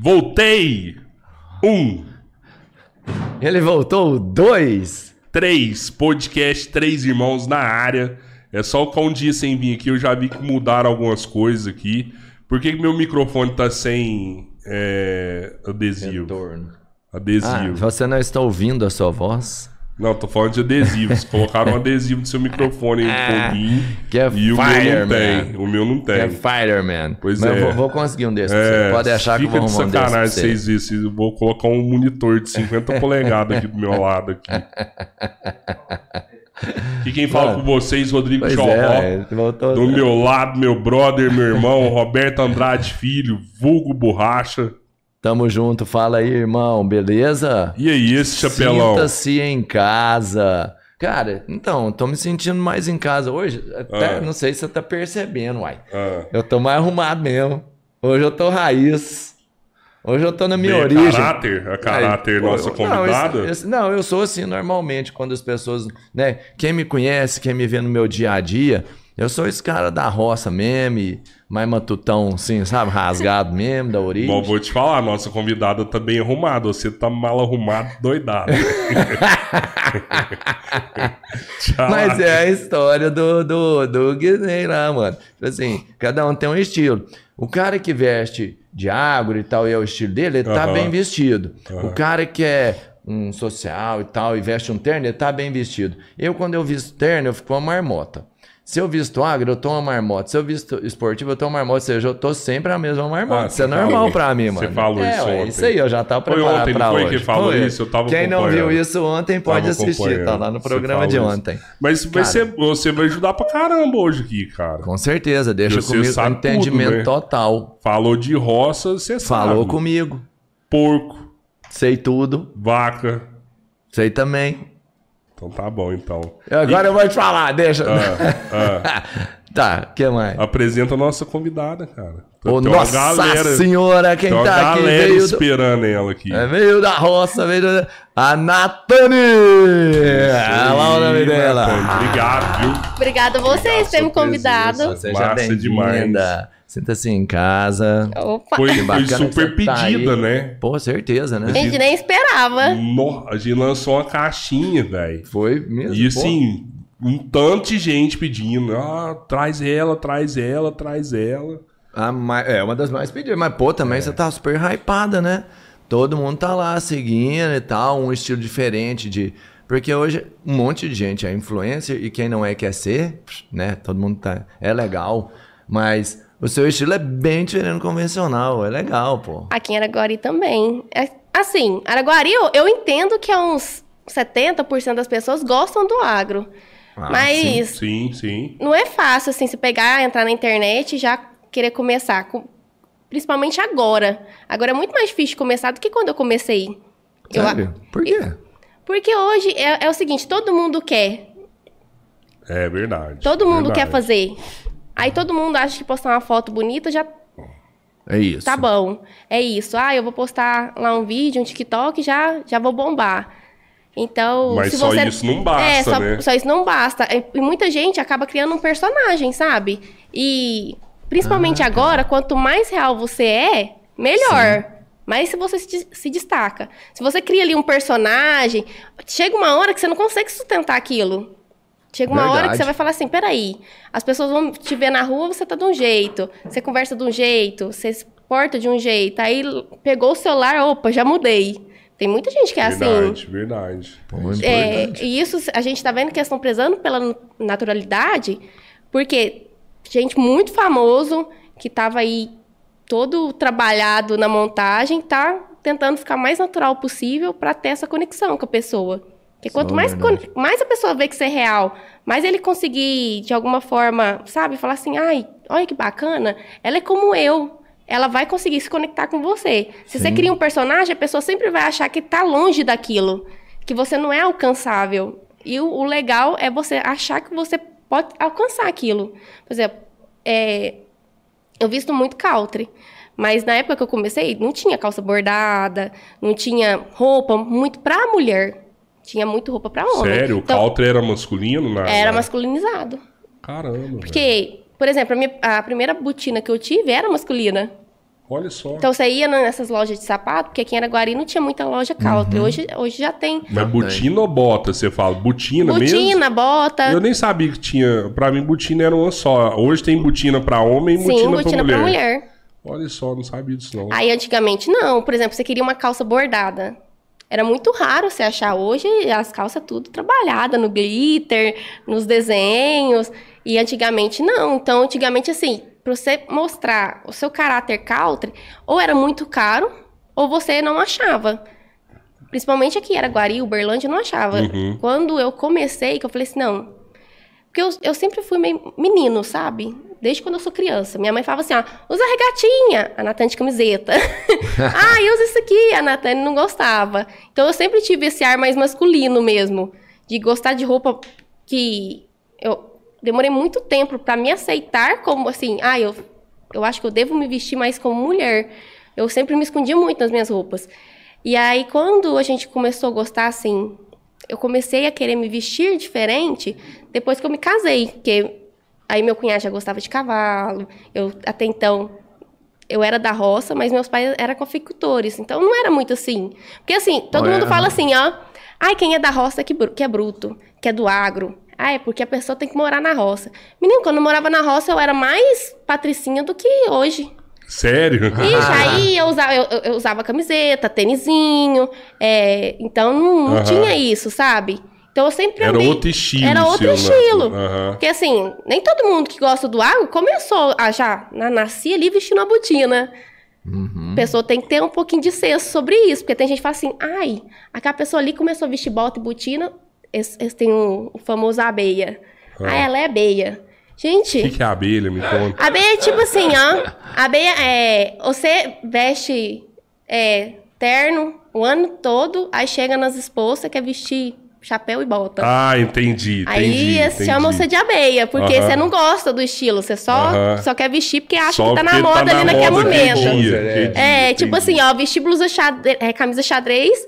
Voltei! Um, Ele voltou dois. três, podcast Três Irmãos na área. É só ficar um dia sem vir aqui, eu já vi que mudaram algumas coisas aqui. Por que, que meu microfone tá sem é, adesivo? Retorno. Ah, Adesivo. você não está ouvindo a sua voz? Não, tô falando de adesivos. Colocaram um adesivo no seu microfone em foguinho. Que é e o meu não tem. O meu não tem. É Fireman. Pois Mas é. eu vou, vou conseguir um desses. É, pode achar que eu fica vou de arrumar um desses. sacanagem pra você. vocês. Eu vou colocar um monitor de 50 polegadas aqui do meu lado aqui. E quem fala Mano, com vocês, Rodrigo Chorró. é. Do meu lado, meu brother, meu irmão, Roberto Andrade Filho, vulgo borracha. Tamo junto, fala aí, irmão, beleza? E aí, esse chapelão? Sinta-se em casa. Cara, então, tô me sentindo mais em casa hoje. Até, Ah. não sei se você tá percebendo, uai. Ah, Eu tô mais arrumado mesmo. Hoje eu tô raiz. Hoje eu tô na minha bem, origem. caráter, a caráter Aí, nossa eu- convidada. Não, esse- não, eu sou assim normalmente quando as pessoas, né? Quem me conhece, quem me vê no meu dia a dia, eu sou esse cara da roça mesmo, e mais matutão, assim, sabe? Rasgado mesmo, da origem. Bom, vou te falar, nossa convidada tá bem arrumada. Você tá mal arrumado, doidado. Mas é a história do, do, do Guiné lá, mano. Tipo Assim, cada um tem um estilo. O cara que veste de agro e tal, e é o estilo dele, ele tá Aham. bem vestido. Aham. O cara que é um social e tal, e veste um terno, ele tá bem vestido. Eu, quando eu visto terno, eu fico uma marmota. Se eu visto agro, eu tô uma marmota. Se eu visto esportivo, eu tô uma marmota. Ou seja, eu tô sempre a mesma marmota. Ah, isso é você normal falou. pra mim, Você mano. falou é, isso ué, ontem. Isso aí, eu já tava Foi preparado ontem, pra não foi hoje. que falou Foi. isso? Eu tava Quem não viu isso ontem pode assistir. Tá lá no Você programa de falou isso. ontem. Mas ser, você vai ajudar pra caramba hoje aqui, cara. Com certeza, deixa Você comigo sabe entendimento tudo, né? total. Falou de roça, você Falou sabe. comigo. Porco, Sei tudo. vaca. Sei também. Então tá bom, então. Agora eu vou te falar, deixa. Ah, tá, o que mais? apresenta a nossa convidada, cara. Ô, Tem Nossa galera- Senhora, quem tem tá aqui galera veio do, esperando ela aqui. é, veio da roça, veio da... A Natane! Olha lá o nome dela. Obrigado, viu? Obrigada a vocês por terem me convidado. Seja Massa demais. bem-vinda. Sinta-se em casa. Opa! Foi, foi super tá pedida, aí. né? Pô, certeza, né? A gente nem esperava. No- a gente lançou uma caixinha, velho. Foi mesmo. E assim, um tanto de gente pedindo. Ah, traz ela, traz ela, traz ela. A mai- É uma das mais pedidas. Mas, pô, também você tá super hypada, né? Todo mundo tá lá seguindo e tal, um estilo diferente de. Porque hoje um monte de gente é influencer e quem não é quer ser, né? Todo mundo tá. É legal. Mas o seu estilo é bem diferente do convencional. É legal, pô. Aqui em Araguari também. É, assim, Araguari eu, eu entendo que é uns 70% das pessoas gostam do agro. Ah, mas Sim, sim. não é fácil, assim, se pegar, entrar na internet e já querer começar. com- Principalmente agora. Agora é muito mais difícil começar do que quando eu comecei. Eu Sério? Por quê? Porque hoje é, é o seguinte, todo mundo quer. É verdade. Todo mundo verdade. quer fazer. Aí todo mundo acha que postar uma foto bonita já É isso. tá bom. É isso. Ah, eu vou postar lá um vídeo, um TikTok, já já vou bombar. Então, Mas se só você... isso não basta, é, só, né? só isso não basta. E e muita gente acaba criando um personagem, sabe? E principalmente Ah, agora, quanto mais real você é, melhor. Mas se você se, des- se destaca. Se você cria ali um personagem, chega uma hora que você não consegue sustentar aquilo. Chega uma hora que Verdade. você vai falar assim, peraí, as pessoas vão te ver na rua, você tá de um jeito, você conversa de um jeito, você se porta de um jeito, aí pegou o celular, opa, já mudei. Tem muita gente que é assim. Verdade, verdade. É, importante. e isso a gente tá vendo que eles estão prezando pela naturalidade, porque gente muito famoso que tava aí todo trabalhado na montagem tá tentando ficar mais natural possível para ter essa conexão com a pessoa. Porque quanto mais, verdade. mais a pessoa vê que isso é real, mais ele conseguir, de alguma forma, sabe, falar assim, ai, olha que bacana, ela é como eu. Ela vai conseguir se conectar com você. Se você Sim. cria um personagem, a pessoa sempre vai achar que tá longe daquilo, que você não é alcançável. E o, o legal é você achar que você pode alcançar aquilo. Por exemplo, é, eu visto muito country. Mas na época que eu comecei, não tinha calça bordada, não tinha roupa muito pra mulher. Tinha muito roupa pra homem. Sério? O Então, Caltra era masculino? Na, era na- Olha só. Então você ia nessas lojas de sapato, porque aqui em Araguari não tinha muita loja country. Hoje, hoje já tem. Mas botina ou bota? Você fala botina, mesmo? Botina, bota. Eu nem sabia que tinha. Pra mim, botina era uma só. Hoje tem botina pra homem e Sim, botina, botina pra, pra mulher. mulher. Olha só, não sabia disso não. Aí antigamente não. Por exemplo, você queria uma calça bordada. Era muito raro você achar. Hoje as calças tudo trabalhada no glitter, nos desenhos. E antigamente não. Então, antigamente, assim, pra você mostrar o seu caráter country, ou era muito caro, ou você não achava. Principalmente aqui, Araguari, Uberlândia, eu não achava. Uhum. Quando eu comecei, que eu falei assim, não. Porque eu, eu sempre fui meio menino, sabe? Desde quando eu sou criança. Minha mãe falava assim, ó, usa regatinha, a Natane de camiseta. ah, usa isso aqui, a Natane não gostava. Então eu sempre tive esse ar mais masculino mesmo. De gostar de roupa que eu demorei muito tempo pra me aceitar como assim, ah, eu, eu acho que eu devo me vestir mais como mulher. Eu sempre me escondia muito nas minhas roupas. E aí, quando a gente começou a gostar, assim, eu comecei a querer me vestir diferente depois que eu me casei, porque aí meu cunhado já gostava de cavalo, eu até então eu era da roça, mas meus pais eram conficultores, então não era muito assim. Porque assim, todo mundo fala assim, ó, ai, quem é da roça que, que é bruto, que é do agro. Ah, é porque a pessoa tem que morar na roça. Menino, quando eu morava na roça, eu era mais patricinha do que hoje. Sério? Ixi, aí eu usava, eu, eu usava camiseta, tênisinho. é, então não, não tinha isso, sabe? Então eu sempre Era andei- outro estilo. Era outro seu, né? estilo. Porque assim, nem todo mundo que gosta do agro começou a já na, nascia ali vestindo a botina. A pessoa tem que ter um pouquinho de senso sobre isso. Porque tem gente que fala assim, ai, aquela pessoa ali começou a vestir bota e botina, esse, esse tem o, o famoso abeia. Ah, ela é abeia. Gente, O que, que é abelha? Me conta. Abeia é tipo assim, ó. Abeia é. Você veste é, terno o ano todo, aí chega nas esposas, quer vestir chapéu e bota. Ah, entendi. aí entendi, eles entendi. chamam você de abeia, porque Aham. você não gosta do estilo, você só, Aham. só quer vestir porque acha Só que tá na porque moda ali naquele moda momento. dia, É, dia, É, tipo assim, ó, vestir blusa xadrez, é, camisa xadrez,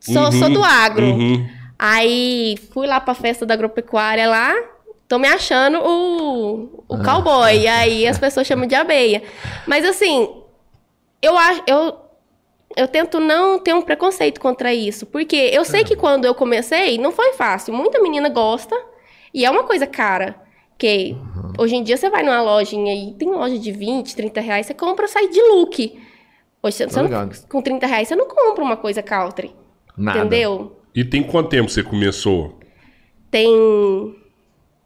sou, Uhum, sou do agro. uhum. Aí fui lá pra festa da agropecuária lá, tô me achando o, o cowboy. E aí as pessoas chamam de abeia. Mas assim, eu acho. Eu, eu tento não ter um preconceito contra isso. Porque eu sei que quando eu comecei, não foi fácil. Muita menina gosta e é uma coisa cara. Que hoje em dia você vai numa lojinha e tem loja de 20, 30 reais, você compra sai de look. Hoje você, você não, com 30 reais você não compra uma coisa country. Nada. Entendeu? E tem quanto tempo você começou? Tem.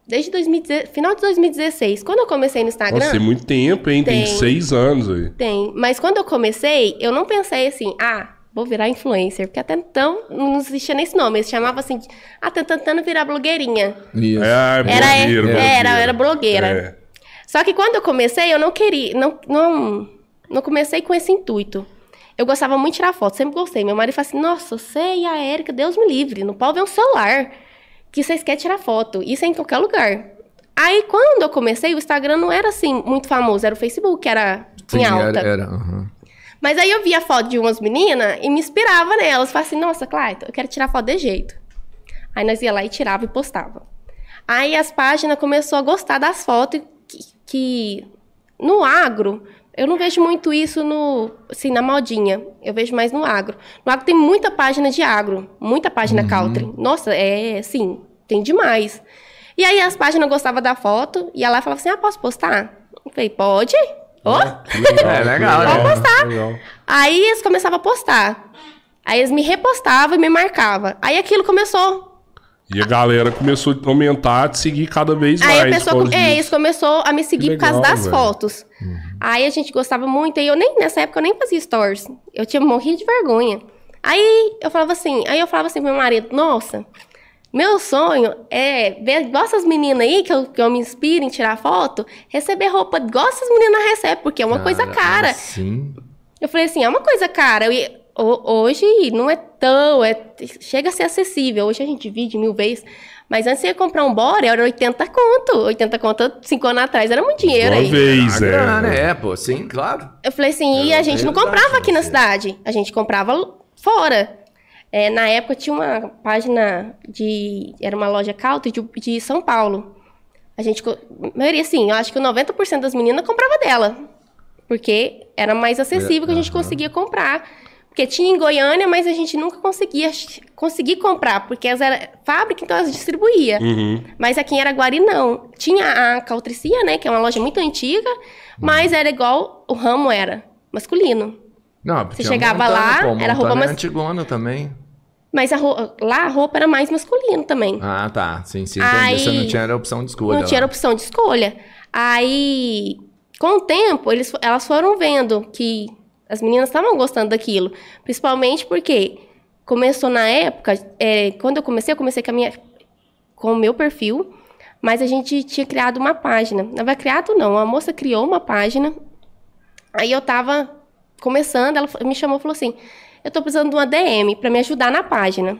Desde 2016, final de 2016. Quando eu comecei no Instagram. Nossa, tem muito tempo, hein? Tem, Tem. seis anos aí. Tem. Mas quando eu comecei, eu não pensei assim, ah, vou virar influencer. Porque até então não existia nem esse nome. Eles chamavam assim, de, ah, tô tentando virar blogueirinha. Isso. É, Era, blogueiro, era, era blogueira. É. Só que quando eu comecei, eu não queria, não, não, não comecei com esse intuito. Eu gostava muito de tirar foto, sempre gostei. Meu marido fala assim, nossa, você e a Érica, Deus me livre, não pode ver um celular que vocês querem tirar foto. Isso é em qualquer lugar. Aí, quando eu comecei, o Instagram não era assim, muito famoso, era o Facebook, era Sim, em alta. era. era, aham. Mas aí eu via foto de umas meninas e me inspirava nelas. Falei assim, nossa, Clayton, eu quero tirar foto de jeito. Aí nós ia lá e tirava e postava. Aí as páginas começou a gostar das fotos que, que no agro, eu não vejo muito isso no, assim, na modinha. Eu vejo mais no agro. No agro tem muita página de agro, muita página country. Nossa, é assim, tem demais. E aí as páginas gostavam da foto e ela falava assim: "Ah, posso postar?" Eu falei: "Pode?" Ó. É legal, né? Pode postar. Legal. Aí eles começavam a postar. Aí eles me repostavam e me marcavam. Aí aquilo começou. E a galera começou a aumentar, a te seguir cada vez Aí mais. a pessoa, é, disso. começou a me seguir Que por causa legal, das velho. fotos. Aí a gente gostava muito, e eu nem, nessa época, eu nem fazia stories. Eu tinha morrido de vergonha. Aí eu falava assim, aí eu falava assim pro meu marido, nossa, meu sonho é ver igual essas meninas aí, que eu, que eu me inspiro em tirar foto, receber roupa igual essas meninas recebem, porque é uma coisa cara. Sim. Eu falei assim, é uma coisa cara. Eu hoje não é tão. É, chega a ser acessível. Hoje a gente divide mil vezes. Mas antes você ia comprar um bora, era 80 conto. 80 conto, cinco anos atrás, era muito dinheiro Uma aí. vez, é. grana, é, pô, sim, claro. Eu falei assim, e a gente não comprava aqui na você. cidade. A gente comprava fora. É, na época tinha uma página de. Era uma loja country de, de São Paulo. A gente. A maioria, assim, eu acho que 90% das meninas comprava dela. Porque era mais acessível que a gente conseguia comprar. Porque tinha em Goiânia, mas a gente nunca conseguia conseguir comprar, porque elas era fábrica, então elas distribuía. Uhum. Mas aqui em Araguari não. Tinha a Caltricia, né, que é uma loja muito antiga, mas era igual o ramo era, masculino. Não, Você tinha chegava Montana, lá, pô, era roupa é mais- antigona também. Mas a ro- lá a roupa era mais masculino também. Ah, tá. Sim, sim. Aí-. Você não tinha opção de escolha. não tinha lá. opção de escolha. Aí, com o tempo, eles, elas foram vendo que as meninas estavam gostando daquilo. Principalmente porque começou na época, é, quando eu comecei, eu comecei com, minha, com o meu perfil, mas a gente tinha criado uma página. Não vai criado, não. A moça criou uma página. Aí eu tava começando, ela me chamou e falou assim: Eu tô precisando de uma DM pra me ajudar na página.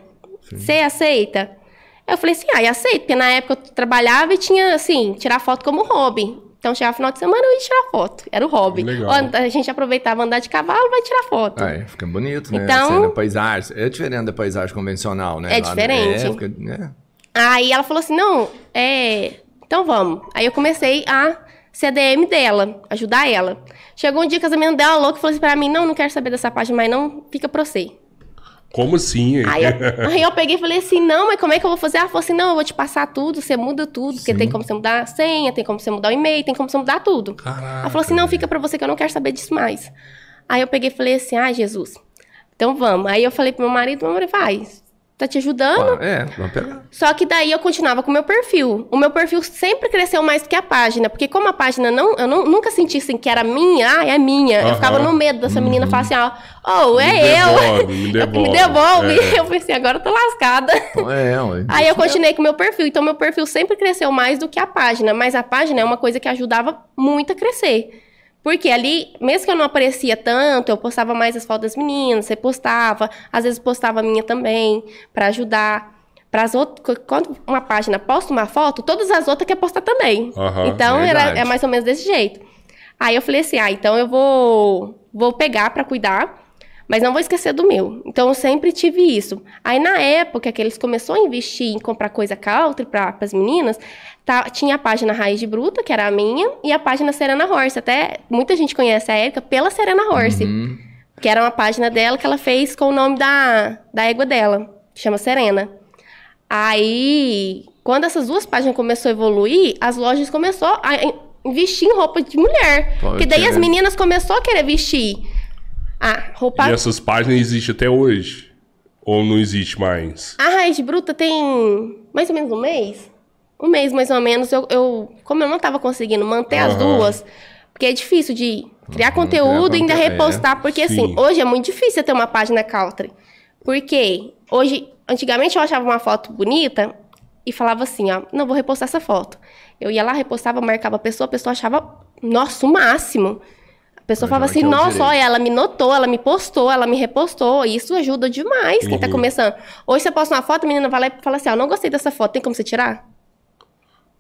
Você aceita? Eu falei assim, ah, aceito, porque na época eu trabalhava e tinha, assim, tirar foto como hobby. Então, chegava final de semana, eu ia tirar foto. Era o hobby. Legal. A gente aproveitava andar de cavalo, vai tirar foto. Ah, é, fica bonito, né? Então- Assim, na paisagem. É diferente da paisagem convencional, né? É Lá- diferente. É, fica, né? Aí ela falou assim, não, é... Então vamos. Aí eu comecei a ser a DM dela, ajudar ela. Chegou um dia que as meninas dela louca e falou assim pra mim, não, não quero saber dessa página, mas não, fica pra você. Como assim? Aí eu, aí eu peguei e falei assim, não, mas como é que eu vou fazer? Ela falou assim, não, eu vou te passar tudo, você muda tudo, porque tem como você mudar a senha, tem como você mudar o e-mail, tem como você mudar tudo. Caraca, Ela falou assim, não, fica pra você que eu não quero saber disso mais. Aí eu peguei e falei assim, ah, Jesus, então vamos. Aí eu falei pro meu marido, meu marido, vai, tá te ajudando? Ah, é, vamos pegar. Só que daí eu continuava com o meu perfil. O meu perfil sempre cresceu mais do que a página, porque como a página não, eu não- nunca senti assim que era minha, ah, é minha. Aham. Eu ficava no medo dessa menina falar assim, ó, oh, é eu. devolve, me devolve. me devolve. É. Eu pensei, agora eu tô lascada. É, ué. Aí eu continuei com o meu perfil. Então, meu perfil sempre cresceu mais do que a página. Mas a página é uma coisa que ajudava muito a crescer. Porque ali, mesmo que eu não aparecia tanto, eu postava mais as fotos das meninas, você postava, às vezes postava a minha também, pra ajudar. Para as outras, quando uma página posta uma foto, todas as outras quer postar também. Aham, então era, é mais ou menos desse jeito. Aí eu falei assim: ah, então eu vou, vou pegar pra cuidar, mas não vou esquecer do meu. Então eu sempre tive isso. Aí na época que eles começaram a investir em comprar coisa country para as meninas, tá- tinha a página Raiz de Bruta, que era a minha, e a página Serena Horse. Até muita gente conhece a Erika pela Serena Horse, Uhum. que era uma página dela que ela fez com o nome da, da égua dela, que chama Serena. Aí, quando essas duas páginas começaram a evoluir, as lojas começaram a in- investir em roupa de mulher. Pode Porque daí as meninas começaram a querer vestir a roupa. E essas páginas existem até hoje? Ou não existe mais? A Raiz Bruta tem mais ou menos um mês. Um mês, mais ou menos. Eu, eu- como eu não tava conseguindo manter as Aham. duas, porque é difícil de criar Uhum, conteúdo e ainda é, repostar. Porque, sim. assim, hoje é muito difícil ter uma página country. Porque hoje, antigamente eu achava uma foto bonita e falava assim, ó, não vou repostar essa foto. Eu ia lá, repostava, marcava a pessoa, a pessoa achava, nossa, o máximo. A pessoa falava assim, que é o nossa, olha, ela me notou, ela me postou, ela me repostou. Isso ajuda demais quem tá Uhum. começando. Hoje você posta uma foto, a menina vai lá e fala assim, ó, não gostei dessa foto, tem como você tirar?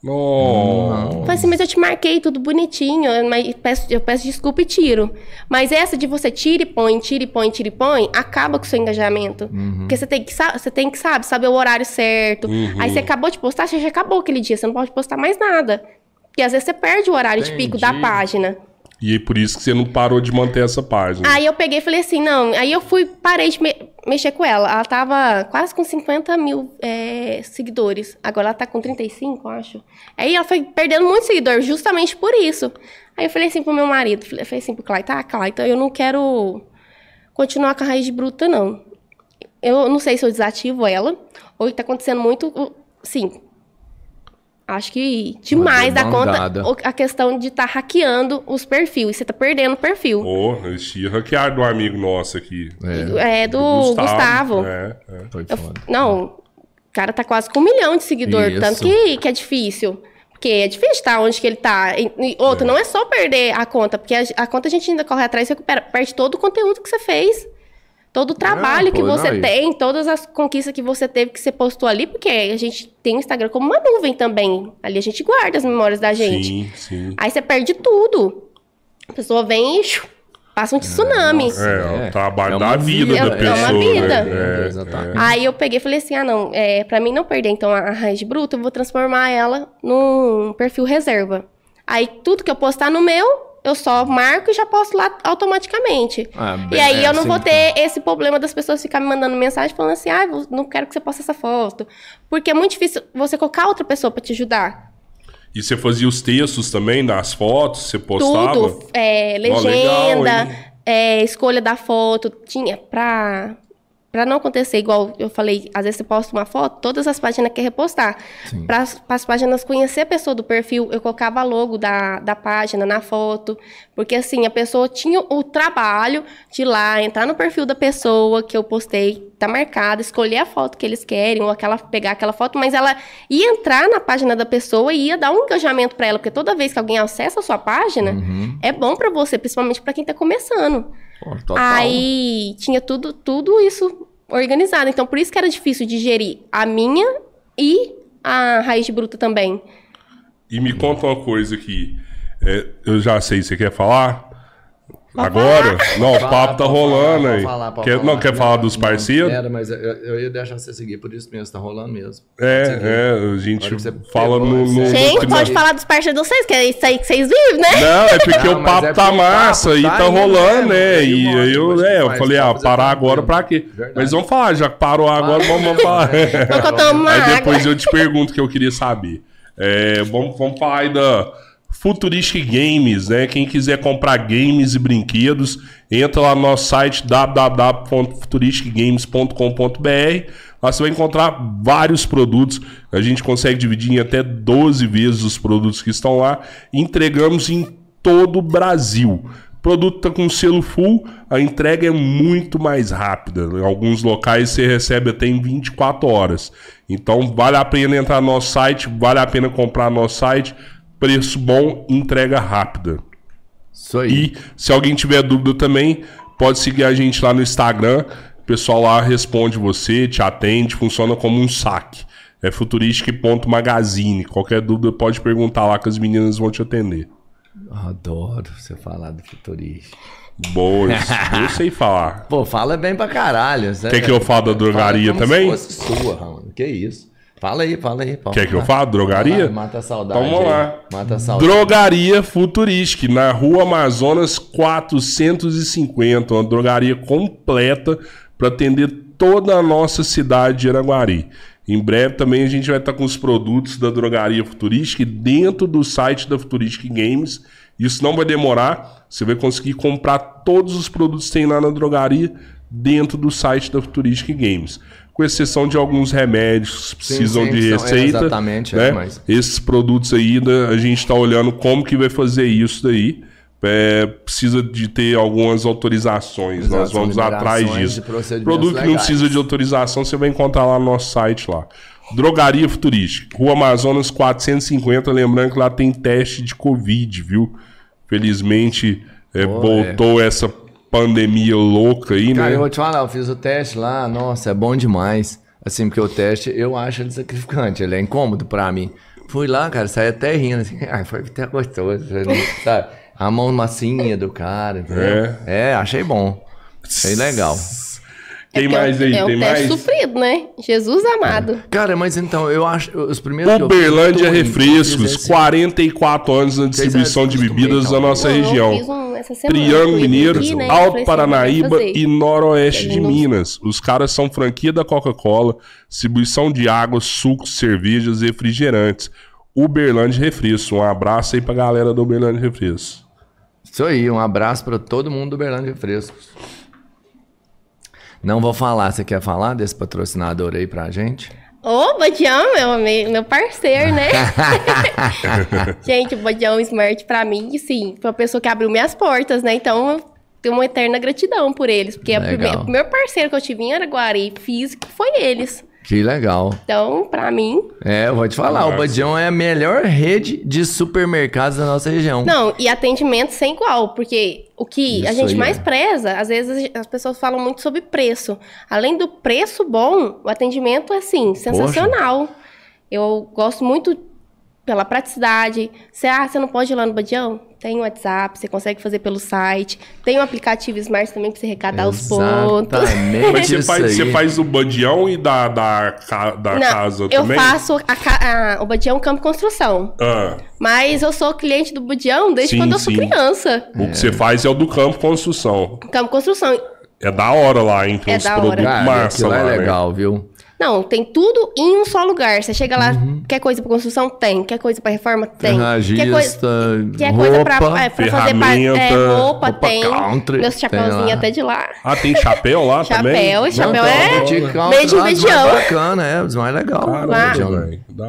Nossa. Falei assim, mas eu te marquei tudo bonitinho, mas peço- eu peço desculpa e tiro. Mas essa de você tira e põe, tira e põe, tira e põe, acaba com o seu engajamento. Porque você tem que, você tem que sabe, saber o horário certo. Uhum. Aí você acabou de postar, você já acabou aquele dia, você não pode postar mais nada. Porque às vezes você perde o horário de pico da Entendi. página. E é por isso que você não parou de manter essa página. Aí eu peguei e falei assim, não. Aí eu fui, parei de me- mexer com ela. Ela tava quase com 50 mil é, seguidores. Agora ela tá com 35, eu acho. Aí ela foi perdendo muito seguidor, justamente por isso. Aí eu falei assim pro meu marido, falei assim pro Clayton, ah, Clayton, eu não quero continuar com a raiz de bruta, não. Eu não sei se eu desativo ela, ou tá acontecendo muito, sim. Acho que demais da conta a questão de estar hackeando os perfis. Você tá perdendo o perfil. Ô, eles tinham hackeado um amigo nosso aqui. É, É do Gustavo. É, é. foi Eu- foda. não, o cara tá quase com um milhão de seguidores. Isso. Tanto que, que é difícil. Porque é difícil estar onde que ele tá. E, e outro, não é só perder a conta, porque a, a conta a gente ainda corre atrás e recupera, perde todo o conteúdo que você fez. Todo o trabalho que pô, você não, tem, todas as conquistas que você teve que você postou ali, porque a gente tem o Instagram como uma nuvem também. Ali a gente guarda as memórias da gente. Sim, sim. Aí você perde tudo. A pessoa vem e passa um tsunami. nossa. É, É. o trabalho É da uma vida vida, da é pessoa. uma vida. Né? É, exatamente. Aí eu peguei e falei assim: ah, não, é, pra mim não perder então a raiz bruta, eu vou transformar ela num perfil reserva. Aí tudo que eu postar no meu, eu só marco e já posto lá automaticamente. Ah, bem, e aí é eu não assim, vou ter esse problema das pessoas ficarem me mandando mensagem falando assim, ah, não quero que você poste essa foto. Porque é muito difícil você colocar outra pessoa pra te ajudar. E você fazia os textos também das fotos, você postava? Tudo, é, legal, legenda, hein? é, escolha da foto, tinha pra, pra não acontecer igual eu falei, às vezes você posta uma foto, todas as páginas querem repostar. Para as páginas conhecer a pessoa do perfil, eu colocava logo da, da página na foto, porque assim, a pessoa tinha o trabalho de ir lá, entrar no perfil da pessoa que eu postei, tá marcado, escolher a foto que eles querem, ou aquela, pegar aquela foto, mas ela ia entrar na página da pessoa e ia dar um engajamento para ela, porque toda vez que alguém acessa a sua página, Uhum. é bom para você, principalmente para quem tá começando. Total. Aí tinha tudo, tudo isso organizado. Então, por isso que era difícil de gerir a minha e a raiz de bruta também. E me conta uma coisa aqui. É, eu já sei, você quer falar? Agora? Não, o Fala, papo tá rolando falar, aí. falar, quer, falar. Não, quer falar dos Não, parceiros? Era, mas eu, eu ia deixar você seguir, por isso mesmo, tá rolando mesmo. É, seguir. é, a gente fala pegou, no, no, no Gente, final. pode falar dos parceiros de vocês, que é isso aí que vocês vivem, né? Não, é porque Não, o papo é tá massa papo e tá tá rolando, né? aí E aí eu, é, eu falei, ah, parar agora pra quê? Verdade. Mas vamos falar, já que parou agora, vamos, vamos falar. Aí depois eu te pergunto o que eu queria saber. É, vamos, vamos falar aí da Futuristic Games, né? Quem quiser comprar games e brinquedos, entra lá no nosso site www.futuristicgames.com.br. Lá você vai encontrar vários produtos. A gente consegue dividir em até 12 vezes os produtos que estão lá. Entregamos em todo o Brasil. O produto está com selo full, a entrega é muito mais rápida. Em alguns locais você recebe até em 24 horas. Então vale a pena entrar no nosso site, vale a pena comprar no nosso site. Preço bom, entrega rápida. Isso aí. E se alguém tiver dúvida também, pode seguir a gente lá no Instagram. O pessoal lá responde você, te atende, funciona como um saque. É futuristic.magazine. Qualquer dúvida pode perguntar lá que as meninas vão te atender. Adoro você falar do futurista. Boa, eu sei falar. Pô, fala bem pra caralho. Quer que eu fale da drogaria também? Se fosse sua, Ramon. Que isso? Fala aí, fala aí. Quer que eu fale? Drogaria? Mata a saudade. Então vamos lá. Mata a saudade. Drogaria Futuristic, na Rua Amazonas 450, uma drogaria completa para atender toda a nossa cidade de Araguari. Em breve também a gente vai estar com os produtos da Drogaria Futuristic dentro do site da Futuristic Games. Isso não vai demorar, você vai conseguir comprar todos os produtos que tem lá na drogaria dentro do site da Futuristic Games. Com exceção de alguns remédios que precisam sim, de são- é, receita. exatamente, é, né? mas- Esses produtos aí, né, a gente está olhando como que vai fazer isso daí. É, precisa de ter algumas autorizações. Exato, Nós vamos atrás disso. de Produto que não precisa de autorização, você vai encontrar lá no nosso site lá. Drogaria Futurística, Rua Amazonas 450. Lembrando que lá tem teste de Covid, viu? Felizmente é, voltou essa pandemia louca aí, Cara, né? eu vou te falar, eu fiz o teste lá, nossa, é bom demais. Assim, porque o teste, eu acho ele sacrificante, ele é incômodo pra mim. Fui lá, cara, saí até rindo, assim, ai, foi até gostoso, sabe? A mão macinha do cara, entendeu? É, achei bom. Achei legal. Tem É mais é um- aí, é tem teste mais? sofrido, né? Jesus amado. Cara, mas então, eu acho, os primeiros que eu fiz, Uberlândia Refrescos, eu fiz esse- 44 anos na distribuição de bebidas da então. nossa Não, eu região. Essa semana, Triângulo Mineiro, aqui, né, Alto assim, Paranaíba e Noroeste de Minas. Os caras são franquia da Coca-Cola, distribuição de água, sucos, cervejas e refrigerantes. Uberlândia Refresco. Um abraço aí pra galera do Uberlândia Refresco. Isso aí, um abraço pra todo mundo do Uberlândia Frescos. Não vou falar, você quer falar desse patrocinador aí pra gente? Ô, Badião, meu, meu meu parceiro, né? Gente, o Badião Smart, pra mim, sim, foi uma pessoa que abriu minhas portas, né? Então, eu tenho uma eterna gratidão por eles. Porque o primeiro parceiro que eu tive em Araguari físico foi eles. Que legal. Então, pra mim. É, eu vou te falar, Nossa. o Badião é a melhor rede de supermercados da nossa região. Não, e atendimento sem igual, porque o que a Isso gente aí, mais é. preza, às vezes as pessoas falam muito sobre preço. Além do preço bom, o atendimento é assim, sensacional. Eu gosto muito pela praticidade. Você, ah, você não pode ir lá no Badião? Tem WhatsApp, você consegue fazer pelo site. Tem um aplicativo Smart também pra você recadar os pontos. Mas você faz, você faz o badião e da, da, ca- da Não, casa eu também? faço a a- o Badião Campo Construção. Ah, Mas eu sou cliente do Budião desde Sim, quando eu sou sim. criança. o que você faz é o do campo construção. Campo Construção. É da hora lá, hein? Tem É uns da hora. produtos Cara, massa aquilo lá, é né? legal, viu? Não, tem tudo em um só lugar. Você chega lá, Uhum. quer coisa pra construção? Tem. Quer coisa pra reforma? Tem. Quer coisa, Ferragista, quer coisa pra, é, pra fazer pa- é, roupa? roupa tem. country, Meus chapéuzinhos até de lá. Ah, tem chapéu lá também? Chapéu, chapéu é. meio de Bedião. bacana, é, mais legal. Caramba, Lá.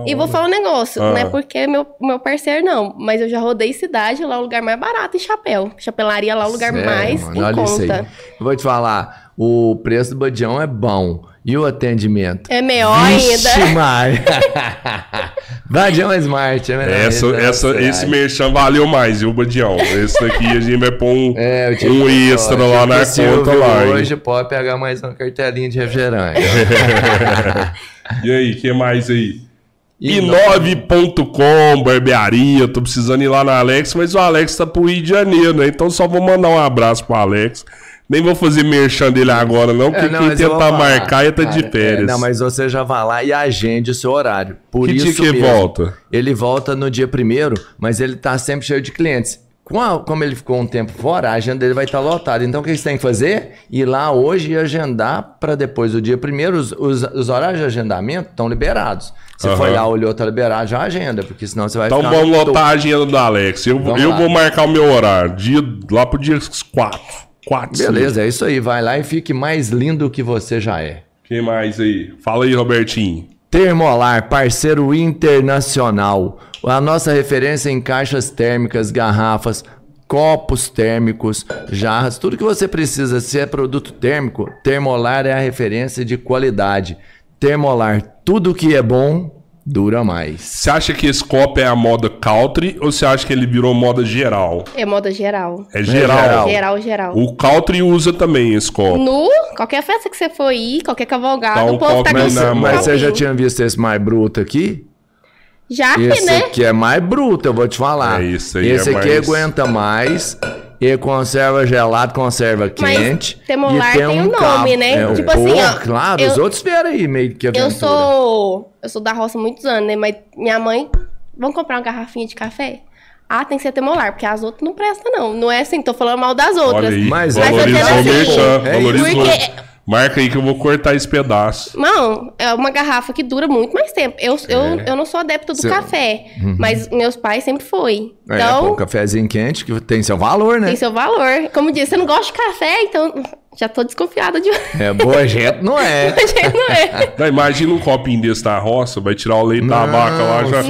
E vou falar um negócio, Ah. não é porque é meu, meu parceiro, não. Mas eu já rodei cidade, lá é o lugar mais barato em chapéu. Chapelaria lá é o lugar Sério, mais mano, em olha isso aí. conta. Eu vou te falar, o preço do badião é bom. E o atendimento? É melhor Vixe, ainda. Maria. Badião é smart, é melhor. Essa, Esse é essa, verdade. esse merchan valeu mais, viu, Badião? Esse daqui a gente vai pôr um, É, um extra ó, lá na conta lá, hein? Hoje pode pegar mais uma cartelinha de refrigerante. E aí, o que mais aí? E i9.com, barbearia, tô precisando ir lá na Alex, mas o Alex tá pro Rio de Janeiro, né? Então só vou mandar um abraço pro Alex. Nem vou fazer merchan dele agora, não, porque É, não, quem tentar marcar ia tá de cara, férias. é, não, mas você já vai lá e agende o seu horário. Por Que isso dia que mesmo. volta? Ele volta no dia primeiro, mas ele tá sempre cheio de clientes. Com a- Como ele ficou um tempo fora, a agenda dele vai estar lotada. Então o que você tem que fazer? Ir lá hoje e agendar para depois do dia primeiro. Os, os- os horários de agendamento estão liberados. Você Aham. foi lá, olhou, tá liberado, já agenda, porque senão você vai Então vamos lotar a agenda do Alex. Eu, Vamos eu lá. vou marcar o meu horário. Dia, lá pro dia 4. 4 Beleza, é isso aí. Vai lá e fique mais lindo que você já é. Quem mais aí? Fala aí, Robertinho. Termolar, parceiro internacional. A nossa referência em caixas térmicas, garrafas, copos térmicos, jarras, tudo que você precisa. Se é produto térmico, Termolar é a referência de qualidade. Termolar, tudo que é bom dura mais. Você acha que esse copo é a moda country ou você acha que ele virou moda geral? É moda geral. É geral. geral. Geral, geral. O country usa também esse copo. No, qualquer festa que você for ir, qualquer cavalgada, Tá um o povo tá Mas, esse mão. mas você já tinha visto esse mais bruto aqui? Já que, Esse né? aqui é mais bruto, eu vou te falar. É, isso aí Esse é aqui mais- aguenta mais. E conserva gelado, conserva Mas quente. Temolar e tem um nome, cabo- né? É, Tipo pô, assim, ó, Claro, eu- os outros vieram aí meio que Eu aventura. sou. Eu sou da roça há muitos anos, né? Mas minha mãe. Vamos comprar uma garrafinha de café? Ah, tem que ser temolar, porque as outras não prestam, não. Não é assim, tô falando mal das outras. Olha aí, Mas- valorizou mas eu o tenho merchan, assim, é valorizou. porque- Marca aí que eu vou cortar esse pedaço. Não, é uma garrafa que dura muito mais tempo. Eu, eu, eu não sou adepta do Seu- café, mas meus pais sempre foi. É, Então, pô, um cafezinho quente que tem seu valor, né? tem seu valor. Como disse, você não gosta de café, então já tô desconfiada de É, boa gente não é. A gente não é. Não, imagina um copinho desse da roça, vai tirar o leite da vaca lá já.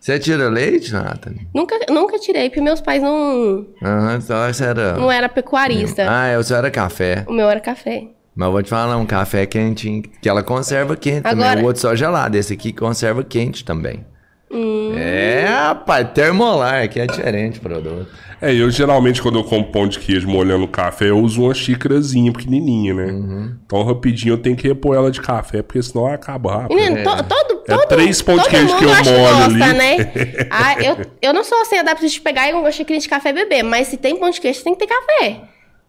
Você tira leite, Nathan? Nunca, nunca tirei, porque meus pais não, Aham, então você era... não era pecuarista. Ah, é, o seu era café. O meu era café. Mas eu vou te falar, um café quentinho, que ela conserva quente também. Agora- O outro só gelado, esse aqui conserva quente também. Hum. É, rapaz, termolar, que é diferente o produto. É, eu geralmente quando eu como pão de queijo molhando café, eu uso uma xícarazinha pequenininha, né? Uhum. Então rapidinho eu tenho que repor ela de café, porque senão acaba rápido. Menino, to- todo, É todo, três pão de queijo mundo que eu acha molho gosta, ali. né? Ah, eu, eu não sou assim, adepto de pegar e uma xícara de café e beber, mas se tem pão de queijo, tem que ter café.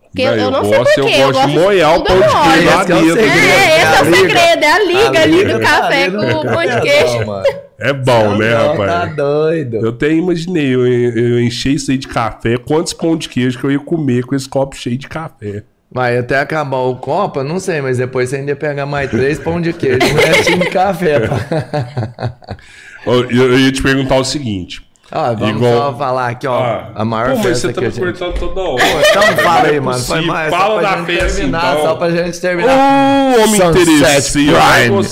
Porque eu, Não, eu eu não gosto- sei porquê. eu gosto de molhar o pão de eu queijo lá Esse que é o dentro. segredo. É, esse é o A liga. segredo, é a liga, A liga liga o tá café ali com o pão de queijo. É bom, né, Não, rapaz? Tá doido. Eu até imaginei, eu, eu enchei isso aí de café, quantos pão de queijo que eu ia comer com esse copo cheio de café. Vai até acabar o copo, eu não sei, mas depois você ainda ia pegar mais três pão de queijo, um de café. pá. Eu, ia te perguntar o seguinte. Ó, vamos Igual- só falar aqui, ó, Ah, a maior pô, mas festa você tá que me gente... cortando toda hora. Então fala aí, é mano. Foi mais, Fala da festa, terminar, então. só pra gente Ô, terminar. homem interesseiro,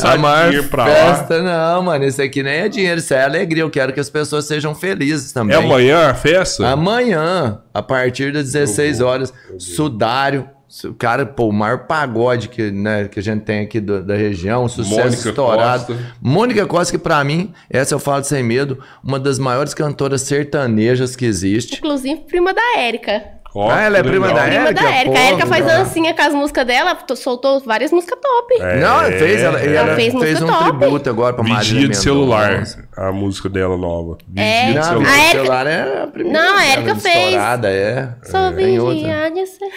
a maior pra lá. festa, não, mano. Isso aqui nem é dinheiro, isso é alegria. Eu quero que as pessoas sejam felizes também. É amanhã a festa? Amanhã, a partir das 16 horas, Sudário. O cara, pô, o maior pagode que, né, que a gente tem aqui do- da região, um sucesso Mônica estourado. Costa. Mônica Costa, que pra mim, essa eu falo sem medo, uma das maiores cantoras sertanejas que existe. Inclusive, prima da Érica. Ó, Ah, ela é prima legal. da Prima Érica, da Érica. pô, a Érica faz dancinha com as músicas dela, to- soltou várias músicas top. É, Não, ela fez, ela, ela Ela fez, fez música um top. tributo agora pra Marília Vigia de celular. A música dela nova. Vigia É. de Não, celular. A Érica- celular é a primeira. Não, a Érica fez. Estourada, é. Sou é, vigia de ser.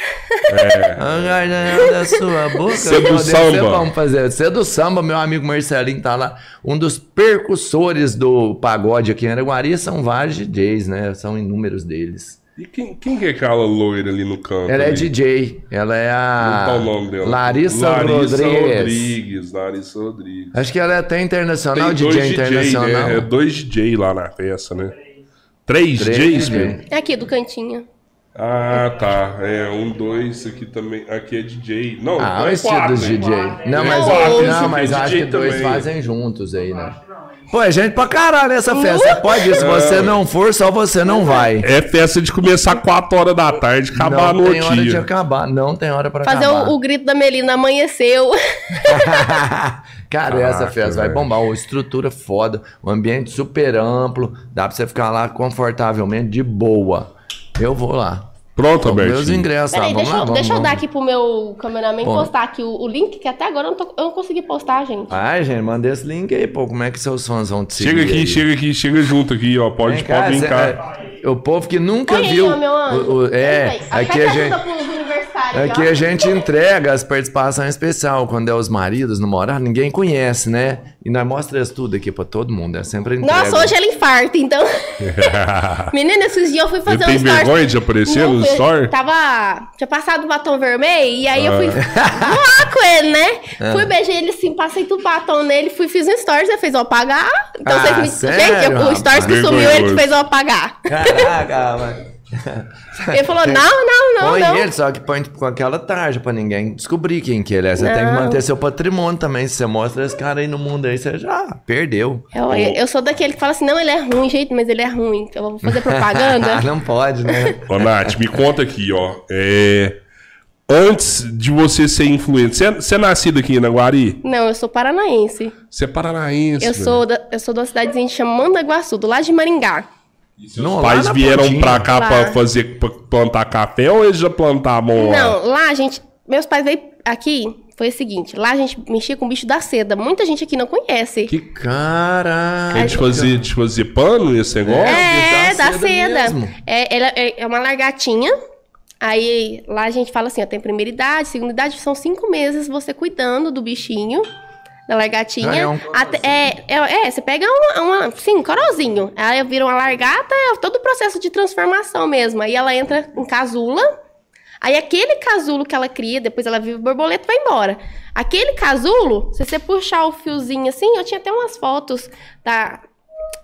Aguardando da sua boca. Você é do samba. Vamos fazer. Você é do samba, meu amigo Marcelinho tá lá. Um dos percussores do pagode aqui em Araguari são vários DJs, né? São inúmeros deles. E quem, quem que é aquela loira ali no canto? Ela é ali? DJ. Ela é a. Qual o nome dela? Larissa, Larissa Rodrigues. Rodrigues. Larissa Rodrigues. Acho que ela é até internacional, Tem DJ dois DJ, internacional. né? É dois DJ lá na festa, né? Três, Três DJs, DJ. meu? É aqui do cantinho. Ah, tá. É, um, dois, aqui também. Aqui é DJ. Não, Ah, então o é estilo quatro, dos né? DJ. Não, É mas, isso não, aqui mas é acho DJ que dois também. fazem juntos aí, né? Pô, é gente pra caralho essa festa. Pode ir. Se você não for, só você não vai. É festa de começar 4 horas da tarde, acabar não no tem hora de dia. acabar. Não tem hora pra Fazer acabar. o, o grito da Melina amanheceu. Cara, essa Caraca, festa vai bombar. Uma estrutura foda, um ambiente super amplo. Dá pra você ficar lá confortavelmente, de boa. Eu vou lá. Pronto, Meus Albertinho. ingressos? Peraí, Vamos deixa, lá, eu- vamos, deixa eu vamos. dar aqui pro meu cameraman Bom. postar aqui o, o link, que até agora eu não, tô- eu não consegui postar, gente. Ai, gente, manda esse link aí, pô. Como é que seus fãs vão te seguir? Chega aqui, aí? chega aqui, chega junto aqui, ó. Pode, Vem cá, pode vir cá. é, o povo que nunca aí, viu. ó, meu anjo. o- o- é, aí. aqui a gente. Aqui a gente entrega as participações especial quando é os maridos namorados, ninguém conhece, né? E nós mostramos tudo aqui pra todo mundo, é sempre entrega. Nossa, hoje ela infarta, então. Menina, esses dias eu fui fazer Ele um tem story. vergonha de aparecer no story? Tava. Tinha passado o batom vermelho e aí eu fui Ah. voar com ele, né? Fui beijar ele assim, passei tudo batom nele, fui, fiz um stories, ele fez eu apagar. Então Ah, vocês me. sério, Gente, o stories que sumiu, ele que fez eu apagar. Caraca, mano. Ele falou: não, não, não, põe não. ele, só que põe tipo, com aquela tarja pra ninguém descobrir quem que ele é. Você tem que Não. manter seu patrimônio também. Se você mostra esse cara aí no mundo aí, você já perdeu. Eu, eu sou daquele que fala assim: não, ele é ruim, gente, mas ele é ruim. Então eu vou fazer propaganda. Não pode, né? Ô, Nath, me conta aqui, ó. É, Antes de você ser influente, você é, você é nascido aqui em Naguari? não, eu sou paranaense. Você é paranaense. Eu sou, da, eu sou de uma cidadezinha que chama Mandaguaçu, do lado de Maringá. Não, Os lá pais na vieram pontinha. pra cá Lá. pra fazer pra plantar café ou eles já plantavam lá? Não, lá a gente. Meus pais veio aqui, foi o seguinte: lá a gente mexia com o bicho da seda. Muita gente aqui não conhece. Que cara. É de fazer, de fazer pano esse negócio? É, da da seda seda. mesmo. É, ela é, é uma largatinha. Aí lá a gente fala assim: ó, tem primeira idade, segunda idade, são cinco meses você cuidando do bichinho. Da largatinha. Ah, é um Até- é, é, é, você pega uma, uma sim, um corozinho. Aí vira uma largata, é todo o processo de transformação mesmo. Aí ela entra em casula. Aí aquele casulo que ela cria, depois ela vive borboleta e vai embora. Aquele casulo, se você puxar o fiozinho assim, eu tinha até umas fotos da,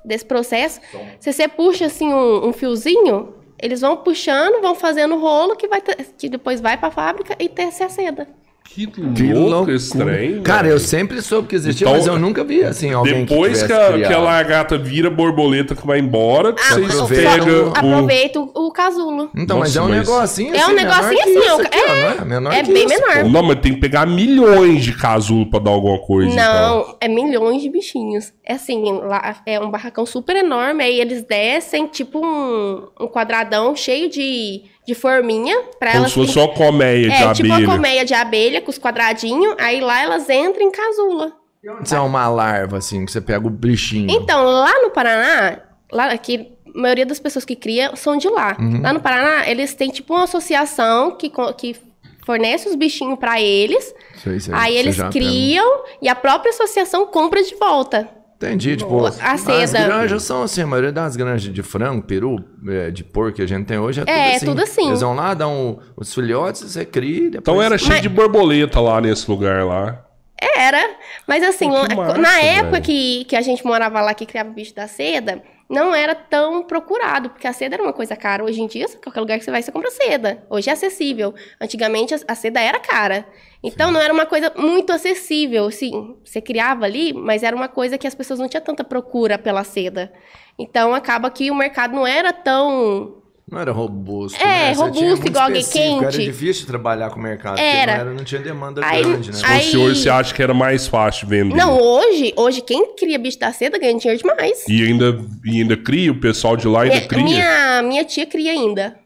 desse processo. Se você puxa assim um, um fiozinho, eles vão puxando, vão fazendo rolo que, vai ter- que depois vai pra fábrica e tece a seda. Que Que louco esse trem. Cara, velho. eu sempre soube que existia, Então, mas eu nunca vi assim alguém Depois que, que, a, que a lagarta vira borboleta que vai embora, Ah, vocês aproveita pegam. Aproveita o, o casulo. Então, mas Nossa, é um mas- negocinho É um assim, negocinho que assim, isso ó, aqui, ó, é- não é? Menor é que bem isso, menor. pô. Não, mas tem que pegar milhões de casulo pra dar alguma coisa. então. Não, é milhões de bichinhos. É assim, lá é um barracão super enorme, aí eles descem tipo um, um quadradão cheio de, de forminha pra Como elas... se fosse só colmeia de é, tipo abelha. uma colmeia de abelha com os quadradinhos, aí lá elas entram em casula. Isso é uma larva, assim, que você pega o bichinho. Então, lá no Paraná, lá aqui, a maioria das pessoas que cria são de lá. Uhum. Lá no Paraná, eles têm tipo uma associação que, que fornece os bichinhos pra eles. Sei, sei, aí você eles criam e a própria associação compra de volta. Entendi, tipo, A as seda. granjas são assim, a maioria das granjas de frango, peru, é, de porco que a gente tem hoje é tudo É, assim. tudo assim. Eles vão lá, dão os filhotes, você cria e depois... Então era cheio Mas- de borboleta lá nesse lugar lá. Era, mas assim, Pô, massa, na época velho. que, que a gente morava lá, que criava o bicho da seda, não era tão procurado, porque a seda era uma coisa cara. Hoje em dia, qualquer lugar que você vai, você compra seda. Hoje é acessível. Antigamente, a, seda era cara. Então, não era uma coisa muito acessível. Sim, você criava ali, mas era uma coisa que as pessoas não tinham tanta procura pela seda. Então, acaba que o mercado não era tão Não era robusto, É, né? Robusto, tinha muito igual água específico, Era quente. difícil trabalhar com o mercado, Era. porque não, era, não tinha demanda Aí- grande, né? aí- Se hoje você acha que era mais fácil vender. Não, hoje, hoje quem cria bicho da seda ganha dinheiro demais. E ainda, e ainda cria, o pessoal de lá ainda Minha, cria. minha, minha tia cria ainda.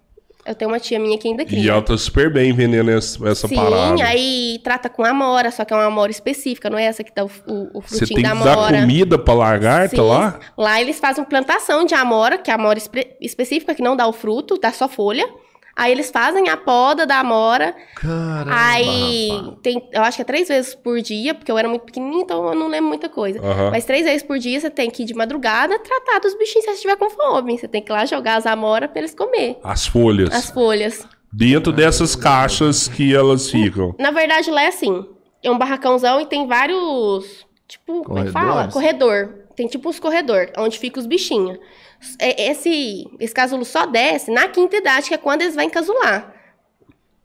Eu tenho uma tia minha que ainda cria. E ela tá super bem vendendo essa, essa Sim, parada. aí trata com amora, só que é uma amora específica, não é essa que dá o, o, o Você frutinho tem da que dar amora. comida pra lagarta Sim. lá? Lá eles fazem plantação de amora, que é a amora espe- específica, que não dá o fruto, dá só folha. Aí eles fazem a poda da amora. Caramba, aí rapaz. tem, eu acho que é três vezes por dia, porque eu era muito pequenininha, então eu não lembro muita coisa. Aham. Mas três vezes por dia você tem que ir de madrugada tratar dos bichinhos se você estiver com fome. Você tem que ir lá jogar as amoras pra eles comer. As folhas. As folhas. Dentro dessas caixas que elas ficam. Na verdade, lá é assim. É um barracãozão e tem vários. Tipo, como é que fala? Corredores? Corredor. Tem tipo uns corredor, onde fica os bichinhos. É- Esse, esse casulo só desce na quinta idade, que é quando eles vão encasular.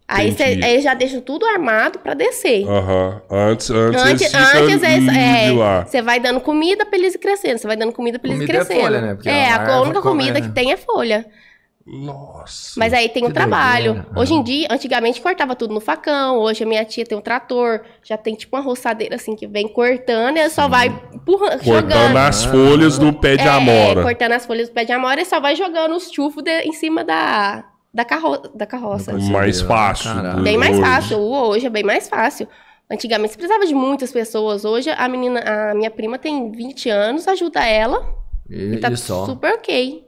Aí, cê, aí já deixam tudo armado pra descer. Aham. Antes, antes, Antes, antes é, você vai dando comida pra eles ir crescendo. Você vai dando comida pra eles ir Comida é crescendo. folha, né? Porque é, a a, única comida né? que tem é folha. Nossa. Mas aí tem o Que trabalho. doideira. Hoje em dia, antigamente cortava tudo no facão. Hoje a minha tia tem um trator, já tem tipo uma roçadeira assim que vem cortando e ela só vai empurrando, Cortando jogando. as folhas do pé de É, amora. cortando as folhas do pé de amora e só vai jogando os chufos de- em cima da, da, carro, da carroça. Mais fácil. Caralho. Bem mais hoje. fácil. Hoje é bem mais fácil. Antigamente você precisava de muitas pessoas. Hoje a menina, a minha prima tem 20 anos, ajuda ela E, e tá e só. super ok.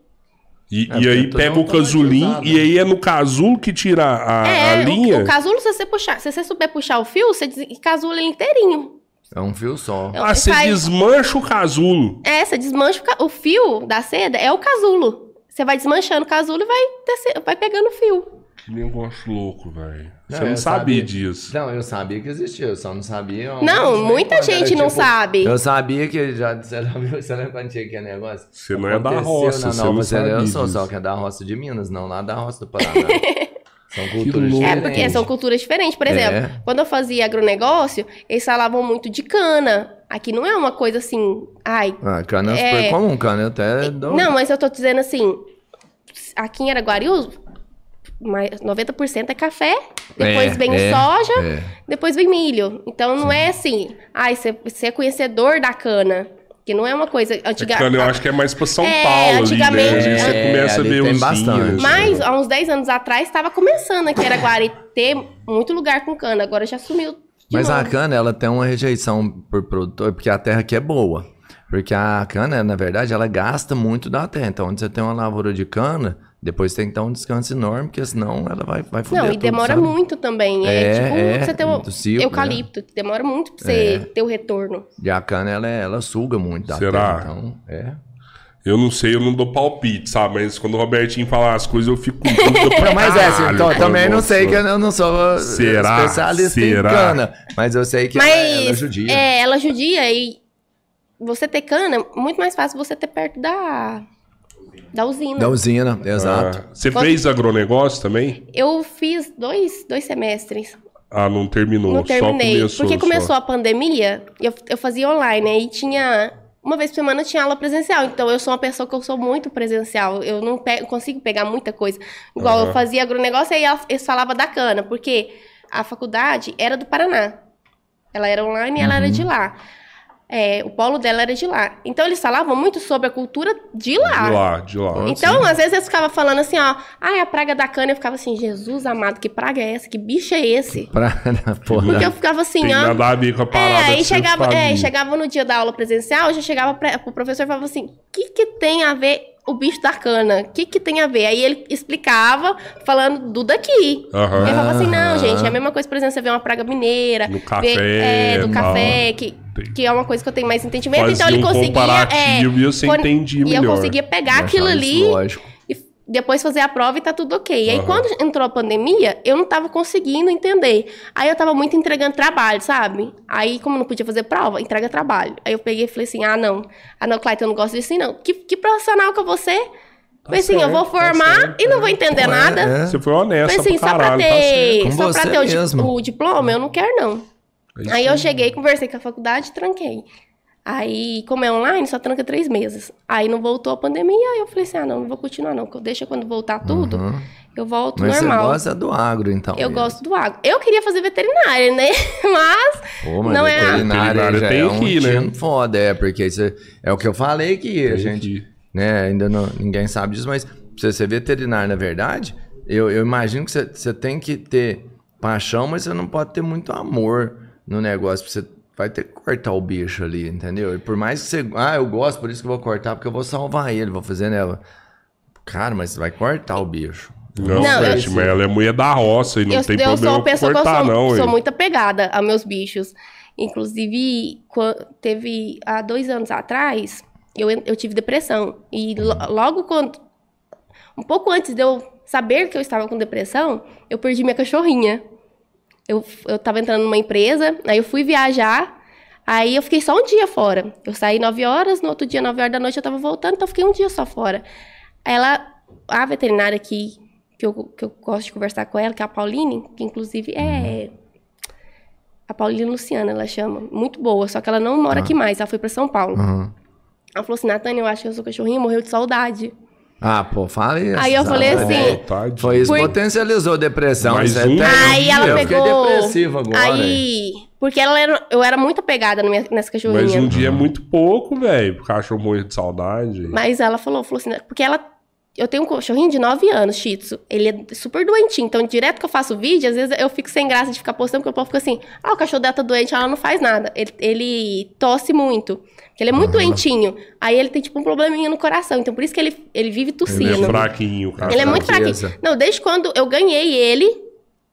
E, É, e aí pega o automatizado. e aí é no casulo que tira a, é, a linha. O, o casulo, se você puxar, se você souber puxar o fio, você casula ele inteirinho. É um fio só. Então, Ah, você faz- desmancha o casulo. É, você desmancha o, ca- o fio da seda, é o casulo. Você vai desmanchando o casulo e vai, descer- vai pegando o fio. Que negócio louco, velho. Você Não, não sabia sabia. disso. Não, eu sabia que existia, eu só não sabia. onde, Não, muita gente não tipo, sabe. Eu sabia que já. Você lembra, você lembra quando tinha aquele negócio? Você não é da roça, na você Nova não sabia Eu sou disso. só que é da roça de Minas, não lá da roça do Paraná. São culturas louco. É, diferentes. porque são culturas diferentes. Por É. exemplo, quando eu fazia agronegócio, eles falavam muito de cana. Aqui não é uma coisa assim, ai. Ah, cana é É. super comum, cana eu até dou. Não, mas eu tô dizendo assim, aqui em Araguariús, mais- 90% é café, depois É, vem é, soja, é. depois vem milho. Então não é assim, ai, você, você é conhecedor da cana. Que não é uma coisa antiga. Cana, eu acho que é mais pra São É, Paulo ali, né? antigamente- Ali você É, começa a ver os bastante. Mas há uns 10 anos atrás estava começando aqui em Araguari ter muito lugar com cana, agora já sumiu. de Mas a novo. cana, ela tem uma rejeição por produtor, porque a terra aqui é boa. Porque a cana, na verdade, ela gasta muito da terra. Então, onde você tem uma lavoura de cana, depois tem que dar um descanso enorme, porque senão ela vai, vai foder Não, e tudo, demora sabe? muito também. É, É, tipo é, você ter um do ciclo, eucalipto, que demora muito pra você É. ter o retorno. E a cana, ela, é- ela suga muito da Será? terra. Então, é. Eu não sei, eu não dou palpite, sabe? Mas quando o Robertinho fala as coisas, eu fico com dúvida mas é assim, então, também não sei que eu não sou Será? especialista Será? em cana. Mas eu sei que ela, Mas ela judia. é, ela judia e você ter cana, muito mais fácil você ter perto da, da usina. Da usina, exato. Ah, você Quando- fez agronegócio também? Eu fiz dois, dois semestres. Ah, não terminou, Não terminei. só começou. porque começou só. a pandemia, eu, eu fazia online, aí tinha. Uma vez por semana tinha aula presencial. Então eu sou uma pessoa que eu sou muito presencial. Eu não pe- consigo pegar muita coisa. Igual Aham. eu fazia agronegócio, aí ela- eles falavam da cana, porque a faculdade era do Paraná. Ela era online e ela Uhum. era de lá. É, o polo dela era de lá. Então eles falavam muito sobre a cultura de lá. De lá, de lá. Então, às vezes, eles ficavam falando assim, ó, ai, a praga da cana, eu ficava assim, Jesus amado, que praga é essa? Que bicho é esse? Pra, porra. Porque eu ficava assim, Tem ó. nada a ver com a parada É, aí chegava, é, chegava no dia da aula presencial, já chegava pra, pro professor e falava assim: o que, que tem a ver o bicho da cana? O que, que tem a ver? Aí ele explicava, falando do daqui. Aham. Ele falava assim: não, gente, é a mesma coisa, por exemplo, você vê uma praga mineira. Vê- café, é, do tal. café, que, que é uma coisa que eu tenho mais entendimento. Fazia então ele um conseguia. é, e entendia E eu conseguia pegar Eu aquilo ali Lógico. Depois fazer a prova e tá tudo ok. E aí, quando entrou a pandemia, eu não tava conseguindo entender. Aí eu tava muito entregando trabalho, sabe? Aí, como eu não podia fazer prova, entrega trabalho. Aí eu peguei e falei assim: ah, não. Ah, não, Clayton, eu não gosto disso não. Que, que profissional que é você? falei assim, eu vou tá formar certo, e não vou entender É, nada. é. Você foi honesta Falei assim, pra só pra caralho, tá certo. ter, Com só pra você ter o, o diploma, eu não quero, não. É isso Aí eu cheguei, conversei com a faculdade e tranquei. Aí, como é online, só tranca três meses. Aí não voltou a pandemia, aí eu falei assim, ah, não, não vou continuar não. Deixa quando voltar tudo, Uhum. eu volto Mas normal. você gosta do agro, então. Eu mesmo. gosto do agro. Eu queria fazer veterinária, né? Mas Pô, mas não é a... veterinária, já tem é um aqui, né? foda, é, porque isso é, é o que eu falei que a gente, que- né, ainda não, ninguém sabe disso, mas pra você ser veterinário, na verdade, Eu, eu imagino que você, você tem que ter paixão, mas você não pode ter muito amor no negócio. Você vai ter que cortar o bicho ali, entendeu? E por mais que você. Ah, eu gosto, por isso que eu vou cortar, porque eu vou salvar ele, vou fazer nela. Cara, mas você vai cortar o bicho. Não, Não, mas ela é mulher da roça e não eu, tem eu sou problema uma pessoa com que eu cortar, sou, não. sou muito apegada a meus bichos. Inclusive, teve há dois anos atrás, eu, eu tive depressão. E lo- logo quando. Um pouco antes de eu saber que eu estava com depressão, eu perdi minha cachorrinha. Eu, eu tava entrando numa empresa, aí eu fui viajar, aí eu fiquei só um dia fora. Eu saí 9 horas, no outro dia, 9 horas da noite, eu tava voltando, então eu fiquei um dia só fora. Ela, a veterinária aqui, que eu, que eu gosto de conversar com ela, que é a Pauline, que inclusive é. A Pauline Luciana, ela chama. Muito boa, só que ela não mora aqui mais, ela foi pra São Paulo. Aham. Ela falou assim: Natânia, eu acho que o seu cachorrinho morreu de saudade. Ah, pô, fala isso. Aí eu falei assim, Vontade. Foi isso, Por- potencializou a depressão. Mais isso é um? terrível. Aí ela eu pegou. fiquei depressivo agora. Aí. Porque ela era, eu era muito apegada minha- nessa cachorrinha. Mas um dia é muito pouco, velho. O cachorro morrer de saudade. Mas ela falou, falou assim, né, porque ela. Eu tenho um cachorrinho de 9 anos, Shih Tzu. Ele é super doentinho. Então, direto que eu faço vídeo, às vezes eu fico sem graça de ficar postando, porque o povo fica assim: ah, o cachorro dela tá doente, ela não faz nada. Ele, ele tosse muito. Porque ele é muito doentinho. Aí ele tem, tipo, um probleminha no coração. Então, por isso que ele, ele vive Ele tossindo. é fraquinho, cara. Ele é muito fraquinho. Não, desde quando eu ganhei ele,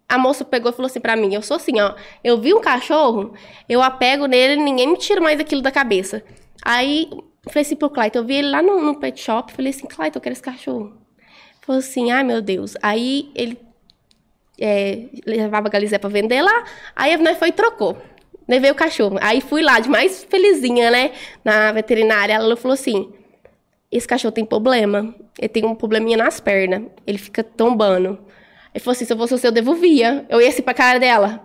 a moça pegou e falou assim pra mim: eu sou assim, ó. Eu vi um cachorro, eu apego nele, ninguém me tira mais aquilo da cabeça. Aí, falei assim pro Clayton, eu vi ele lá no, no pet shop, falei assim: Clayton, eu quero esse cachorro. Falou assim: ai meu Deus. Aí ele é, levava a Galizé pra vender lá, aí nós foi e trocou. Levei o cachorro. Aí fui lá, de mais felizinha, né? Na veterinária. Ela falou assim: esse cachorro tem problema. Ele tem um probleminha nas pernas. Ele fica tombando. Ele falou assim: se eu fosse você, eu devolvia. Eu ia assim pra cara dela.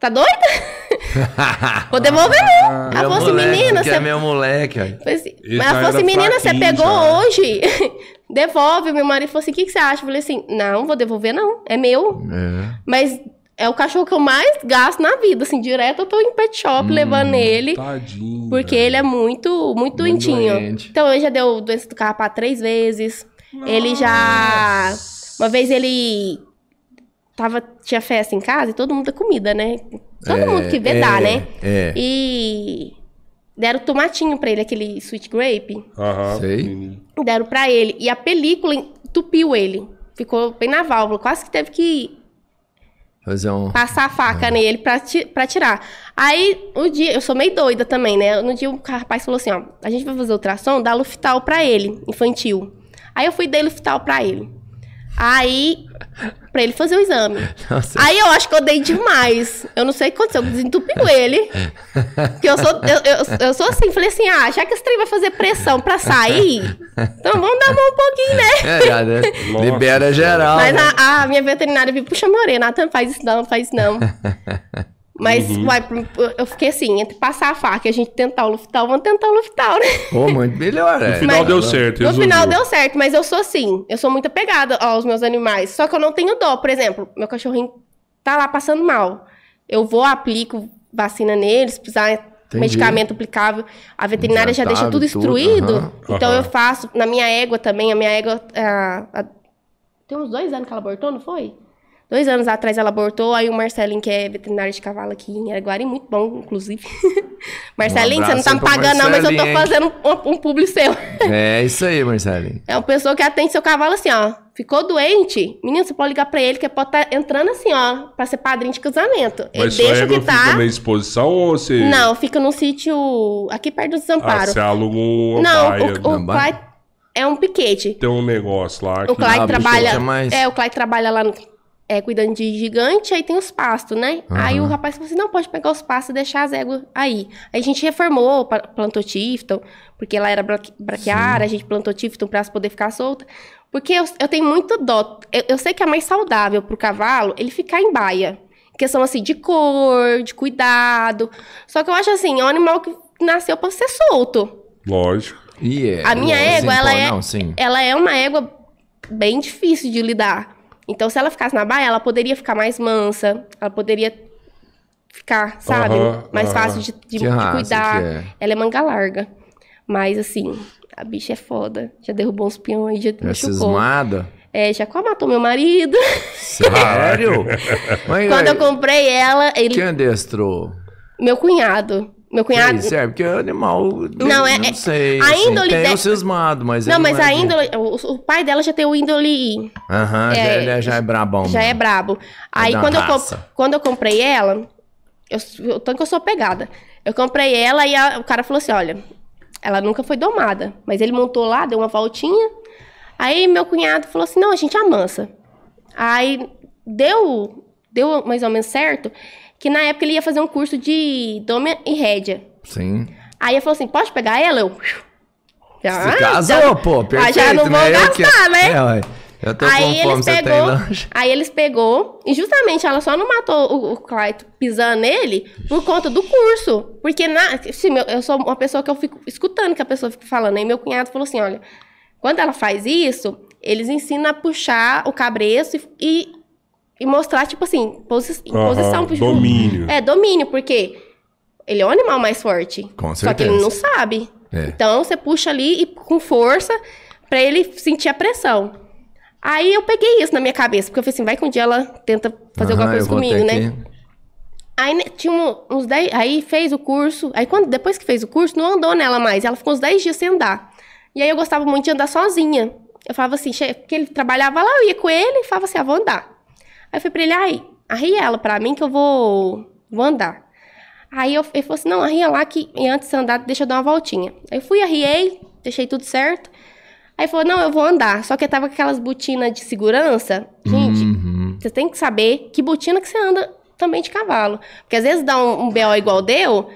Tá, doida? Vou devolver, não. Ela Meu falou assim: moleque, menina, você. é meu moleque, assim- Mas ela falou assim: menina, você pegou já. hoje? Devolve. Meu marido falou assim: o que, que você acha? Eu falei assim: não, vou devolver, não. É meu. É. Mas é o cachorro que eu mais gasto na vida. Assim, direto eu tô em pet shop levando ele. Tadinho. Porque velho. ele é muito, muito doentinho. doente. Então, ele já deu doença do carrapato três vezes. Ele já... Uma vez ele... Tava, tinha festa em casa e todo mundo dá comida, né? Todo mundo que vê dá, é, né? É. E... Deram tomatinho pra ele, aquele sweet grape. Aham. Sei. menino. Deram pra ele. E a película entupiu ele. Ficou bem na válvula. Quase que teve que Fazer um. passar a faca nele pra, ti- pra tirar. Aí, o dia, eu sou meio doida também, né? No dia o rapaz falou assim, ó, a gente vai fazer ultrassom, dá Luftal pra ele, infantil. Aí eu fui dar Luftal pra ele. Aí, pra ele fazer o exame. Nossa. Aí eu acho que eu dei demais. Eu não sei o que aconteceu, desentupiu ele. Que eu sou, eu, eu, eu sou assim, falei assim, ah, já que esse trem vai fazer pressão pra sair, então vamos dar a mão um pouquinho, né? É, já, né? Libera geral. Mas né? a, a minha veterinária viu, puxa minha orelha, Nathan, faz isso não, faz isso não. Mas, Uhum. uai, eu fiquei assim, entre passar a faca e a gente tentar o Luftal, vamos tentar o Luftal, né? Pô, muito melhor, é. No final Mas- deu certo. No resolveu. final deu certo, mas eu sou assim, eu sou muito apegada aos meus animais. Só que eu não tenho dó, por exemplo, meu cachorrinho tá lá passando mal. Eu vou, aplico vacina neles, se precisar Entendi. medicamento aplicável. A veterinária já deixa tudo tudo, instruído. aham. Então Aham. eu faço, na minha égua também, a minha égua. ah, ah, tem uns dois anos que ela abortou, não foi? Dois anos atrás ela abortou, aí o Marcelinho, que é veterinário de cavalo aqui em Araguari, muito bom, inclusive. Marcelinho, você não tá me pagando, não, mas eu tô fazendo um, um publi seu. É isso aí, Marcelinho. É uma pessoa que atende seu cavalo assim, ó. Ficou doente? Menino, você pode ligar pra ele, que pode estar entrando assim, ó, pra ser padrinho de casamento. ele Mas sua deixa que tá. fica na exposição ou você... Não, fica num sítio aqui perto do Ah, desamparo. você aluga uma não, baia. o, o Na baia? Clyde é um piquete. Tem um negócio lá que... O Clyde Ah, trabalha. é mais- É, o Clyde trabalha lá no- é, cuidando de gigante, aí tem os pastos, né? Aí o rapaz falou assim: não, pode pegar os pastos e deixar as éguas aí. Aí a gente reformou, plantou Tifton, porque ela era bra- braquiária, a gente plantou Tifton pra ela poder ficar solta. Porque eu, eu tenho muito dó. Eu, eu sei que é mais saudável pro cavalo ele ficar em baia. Questão assim de cor, de cuidado. Só que eu acho assim, é um animal que nasceu pra ser solto. Lógico. E é, A minha égua, ela é, Não, sim. ela é uma égua bem difícil de lidar. Então, se ela ficasse na baia, ela poderia ficar mais mansa, ela poderia ficar, sabe, mais fácil de, de- Que de cuidar. que é? Ela é manga larga. Mas, assim, a bicha é foda. Já derrubou uns peões, já É machucou. cismada. É, Jacó matou meu marido. Sério? Quando eu comprei ela, ele. Quem adestrou? Meu cunhado. Meu cunhado. Isso, é, porque animal. Não, é- Não é- sei. a assim, índole tem de- o cismado, mas. Não, mas é a índole. O, o pai dela já tem o índole. Aham, já, é, ele já é brabão. Já é mesmo. brabo. Aí quando eu, comp- quando eu comprei ela, eu, eu, tanto que eu sou pegada. Eu comprei ela e a- o cara falou assim: olha, ela nunca foi domada. Mas ele montou lá, deu uma voltinha. Aí meu cunhado falou assim: não, a gente amansa. Aí deu, deu mais ou menos certo que na época ele ia fazer um curso de doma e rédea. Sim. Aí ele falou assim: pode pegar ela? Eu. Já, Se casou, já- pô, Ah, perfeito, já não vou né? Eu gastar, né? É, ué. Eu tô Aí com fome, eles você tem pegou, lanche. aí eles pegou e justamente ela só não matou o, o Clyde pisando nele por conta do curso, porque na, meu- eu sou uma pessoa que eu fico escutando que a pessoa fica falando. Aí meu cunhado falou assim, olha, quando ela faz isso, eles ensinam a puxar o cabreço e, e, e mostrar tipo assim, posi posição domínio. É domínio, porque ele é o animal mais forte. Com Só que ele certeza. não sabe. É. Então você puxa ali e com força pra ele sentir a pressão. Aí eu peguei isso na minha cabeça, porque eu falei assim, vai que um dia ela tenta fazer alguma coisa comigo, né? que- Aí né, tinha uns 10. Aí fez o curso. Aí quando, depois que fez o curso, não andou nela mais. Ela ficou uns 10 dias sem andar. E aí eu gostava muito de andar sozinha. Eu falava assim, che- porque ele trabalhava lá, eu ia com ele e falava assim, ah, vou andar. Aí eu falei pra ele, ai, arria ela pra mim que eu vou, vou andar. Aí eu, ele falou assim, não, arria lá que antes de andar, deixa eu dar uma voltinha. Aí eu fui, arriei, deixei tudo certo. Aí falou, não, eu vou andar. Só que eu tava com aquelas botinas de segurança. Gente, Uhum. você tem que saber que botina que você anda também de cavalo. Porque às vezes dá um, um BO igual deu,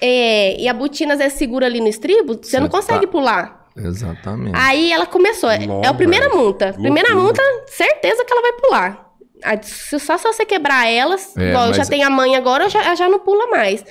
é, e a botina às vezes segura ali no estribo, você, não Você consegue tá- pular. Exatamente. Aí ela começou. é- é a primeira velho. multa. Primeira Loucura. multa, certeza que ela vai pular. Se- Só se você quebrar elas, É, igual eu já mas- tenho a mãe agora, eu já, ela já não pula mais.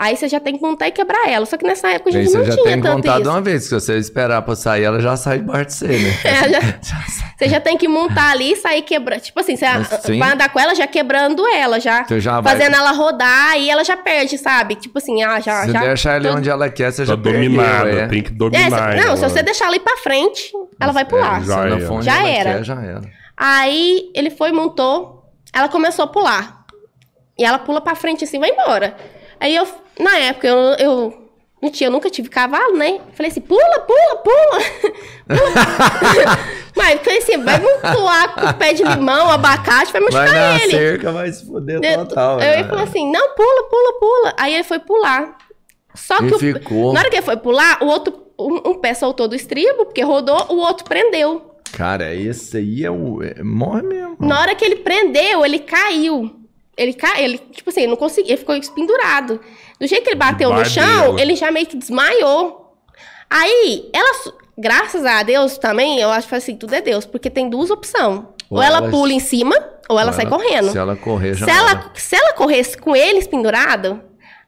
Aí você já tem que montar e quebrar ela. Só que nessa época a gente você não já tinha tem tanto contado isso. uma vez, se você esperar pra sair, ela já sai de você, né? É, já- Já sai. Você já tem que montar ali e sair quebrando. Tipo assim, você Mas sim. vai andar com ela já quebrando ela, já. Você já vai- fazendo ela rodar e ela já perde, sabe? Tipo assim, ah, já. Se já deixar ela tô- onde ela quer, você Tá já perdeu, dominada, é. tem que É, dominar. se- não, se ela. você deixar ela ir pra frente, ela vai pular. É, Já se não era. Já era. Aí ele foi, montou, ela começou a pular. E ela pula pra frente assim, vai embora. Aí eu, na época, eu, eu não tinha, eu nunca tive cavalo, né? Falei assim, pula, pula, pula. Pula. Mas eu falei assim, vai pular com o pé de limão, abacate, vai Vai machucar na ele. cerca, vai se foder Eu, total. eu né? ia falar assim, não, pula, pula, pula. Aí ele foi pular. Só que o- ficou. na hora que ele foi pular, o outro, um, um pé soltou do estribo, porque rodou, o outro prendeu. Cara, esse aí é o. É, morre mesmo. Na hora que ele prendeu, ele caiu. Ele caiu, ele, tipo assim, ele não conseguia, ele ficou pendurado. Do jeito que ele bateu no chão, ele já meio que desmaiou. Aí, ela, graças a Deus também, eu acho que assim, tudo é Deus, porque tem duas opções. Ou, Ou ela, ela- pula em cima, ou ela sai correndo. Se ela correr, já Se era. ela, se ela corresse com eles pendurado,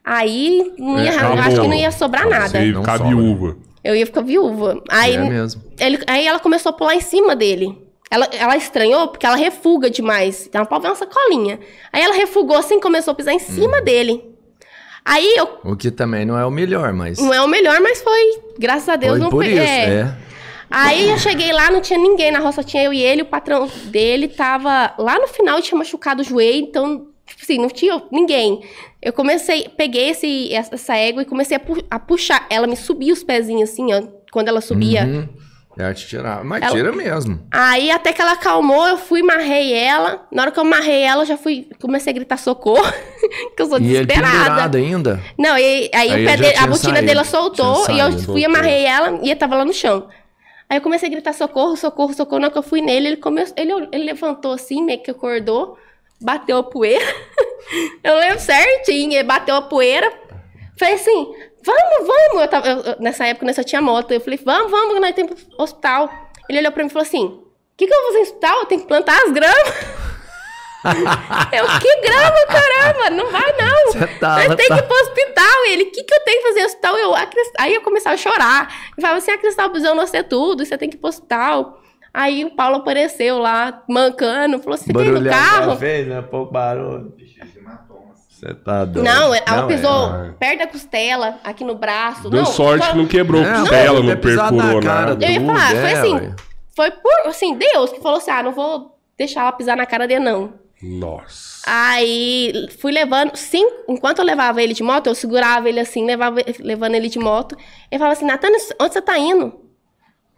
aí não ia, É, eu acho que não ia sobrar nada. Ia Não ficar sobra. viúva. Eu ia ficar viúva. Aí, É mesmo. ele- aí ela começou a pular em cima dele. Ela, ela estranhou porque ela refuga demais. Então, pode ver uma sacolinha. Aí ela refugou assim, começou a pisar em cima Uhum. dele. Aí eu. O que também não é o melhor, mas. Não é o melhor, mas foi. Graças a Deus Foi não por foi. isso, é. é. Aí eu cheguei lá, não tinha ninguém na roça, tinha eu e ele, o patrão dele tava lá no final e tinha machucado o joelho, então, tipo assim, não tinha ninguém. Eu comecei, peguei esse, essa égua e comecei a, pu- a puxar. Ela me subia os pezinhos assim, ó, quando ela subia. Uhum. É te tirar. Mas Ela- tira mesmo. Aí até que ela acalmou, eu fui, marrei ela. Na hora que eu marrei ela, eu já fui, comecei a gritar socorro, que eu sou E ele desesperada. pendurado ainda. Não, e, aí, Aí o pé já dele- a botina saído, dela soltou tinha e eu saído, fui, amarrei ela e ele tava lá no chão. Aí eu comecei a gritar socorro, socorro, socorro. Na hora que eu fui nele, ele, come... ele, ele levantou assim, meio que acordou, bateu a poeira. eu lembro certinho, ele bateu a poeira. Falei assim, vamos, vamos. Eu tava- eu- eu- nessa época nós só tinha moto. Eu falei, vamos, vamos, que nós temos hospital. Ele olhou pra mim e falou assim, o que, que eu vou fazer no hospital? Eu tenho que plantar as gramas. eu, que grama, caramba? Não vai não. Você tá- Nós tem tá- que ir pro hospital. E ele, o que, que eu tenho que fazer no hospital? Eu, "A Cris-" Aí eu começava a chorar. E falava assim, a Cristal precisou não ser tudo, você tem que ir pro hospital. Aí o Paulo apareceu lá, mancando, falou assim, você quer ir no carro? fez, né? Pouco barulho. Você tá doido. Não, ela pisou é. perto da costela, aqui no braço. Deu não, sorte que não quebrou É, costela, não, não é perfurou cara nada. do- Eu ia falar, foi é, assim, foi por, assim, Deus que falou assim: ah, não vou deixar ela pisar na cara dele, não. Nossa. Aí fui levando, sim, enquanto eu levava ele de moto, eu segurava ele assim, levava, levando ele de moto. Ele falava assim, Natânia, onde você tá indo?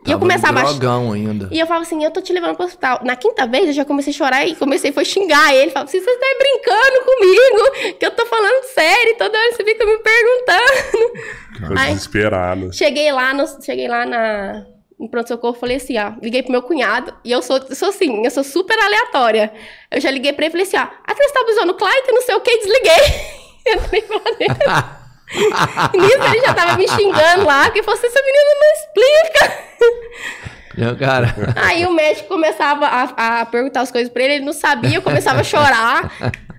E eu começava a. drogão ainda. E eu falava assim, eu tô te levando pro hospital. Na quinta vez eu já comecei a chorar e comecei foi xingar ele. Falava assim, você tá brincando comigo? Que eu tô falando sério, toda hora você fica me perguntando. Ficou Ai. desesperado. Cheguei lá, no, cheguei lá na, no pronto-socorro, falei assim, ó, liguei pro meu cunhado, e eu sou, sou assim, eu sou super aleatória. Eu já liguei pra ele e falei assim, ó, a criança tá usando Clyde, não sei o que, desliguei. Entrei dentro. Nisso ele já tava me xingando lá, porque falou assim, essa menina não explica. Meu cara. Aí o médico começava a, a perguntar as coisas pra ele, ele não sabia, eu começava a chorar.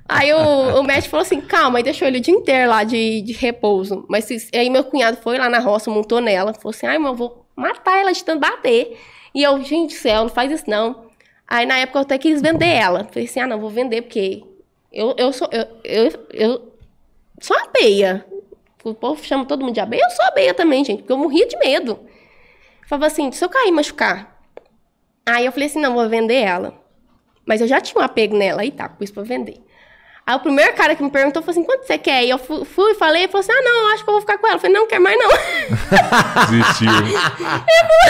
Aí o, o médico falou assim, calma, e deixou ele o dia inteiro lá de, de repouso. Mas aí meu cunhado foi lá na roça, montou nela, falou assim, ai, meu, eu vou matar ela de tanto bater. E eu, gente do céu, não faz isso não. Aí na época eu até quis vender ela. Falei assim, ah, não, vou vender, porque eu, eu sou. Eu, eu, eu sou uma beia. O povo chama todo mundo de abeia, eu sou abeia também, gente, porque eu morria de medo. Falava assim, se eu cair e machucar. Aí eu falei assim, não, vou vender ela. Mas eu já tinha um apego nela, aí tá, pus pra vender. Aí o primeiro cara que me perguntou falou assim, quanto você quer? E eu fu- fui, falei, e falou assim, ah, não, eu acho que eu vou ficar com ela. Eu falei, não, não quero mais não. Desistiu.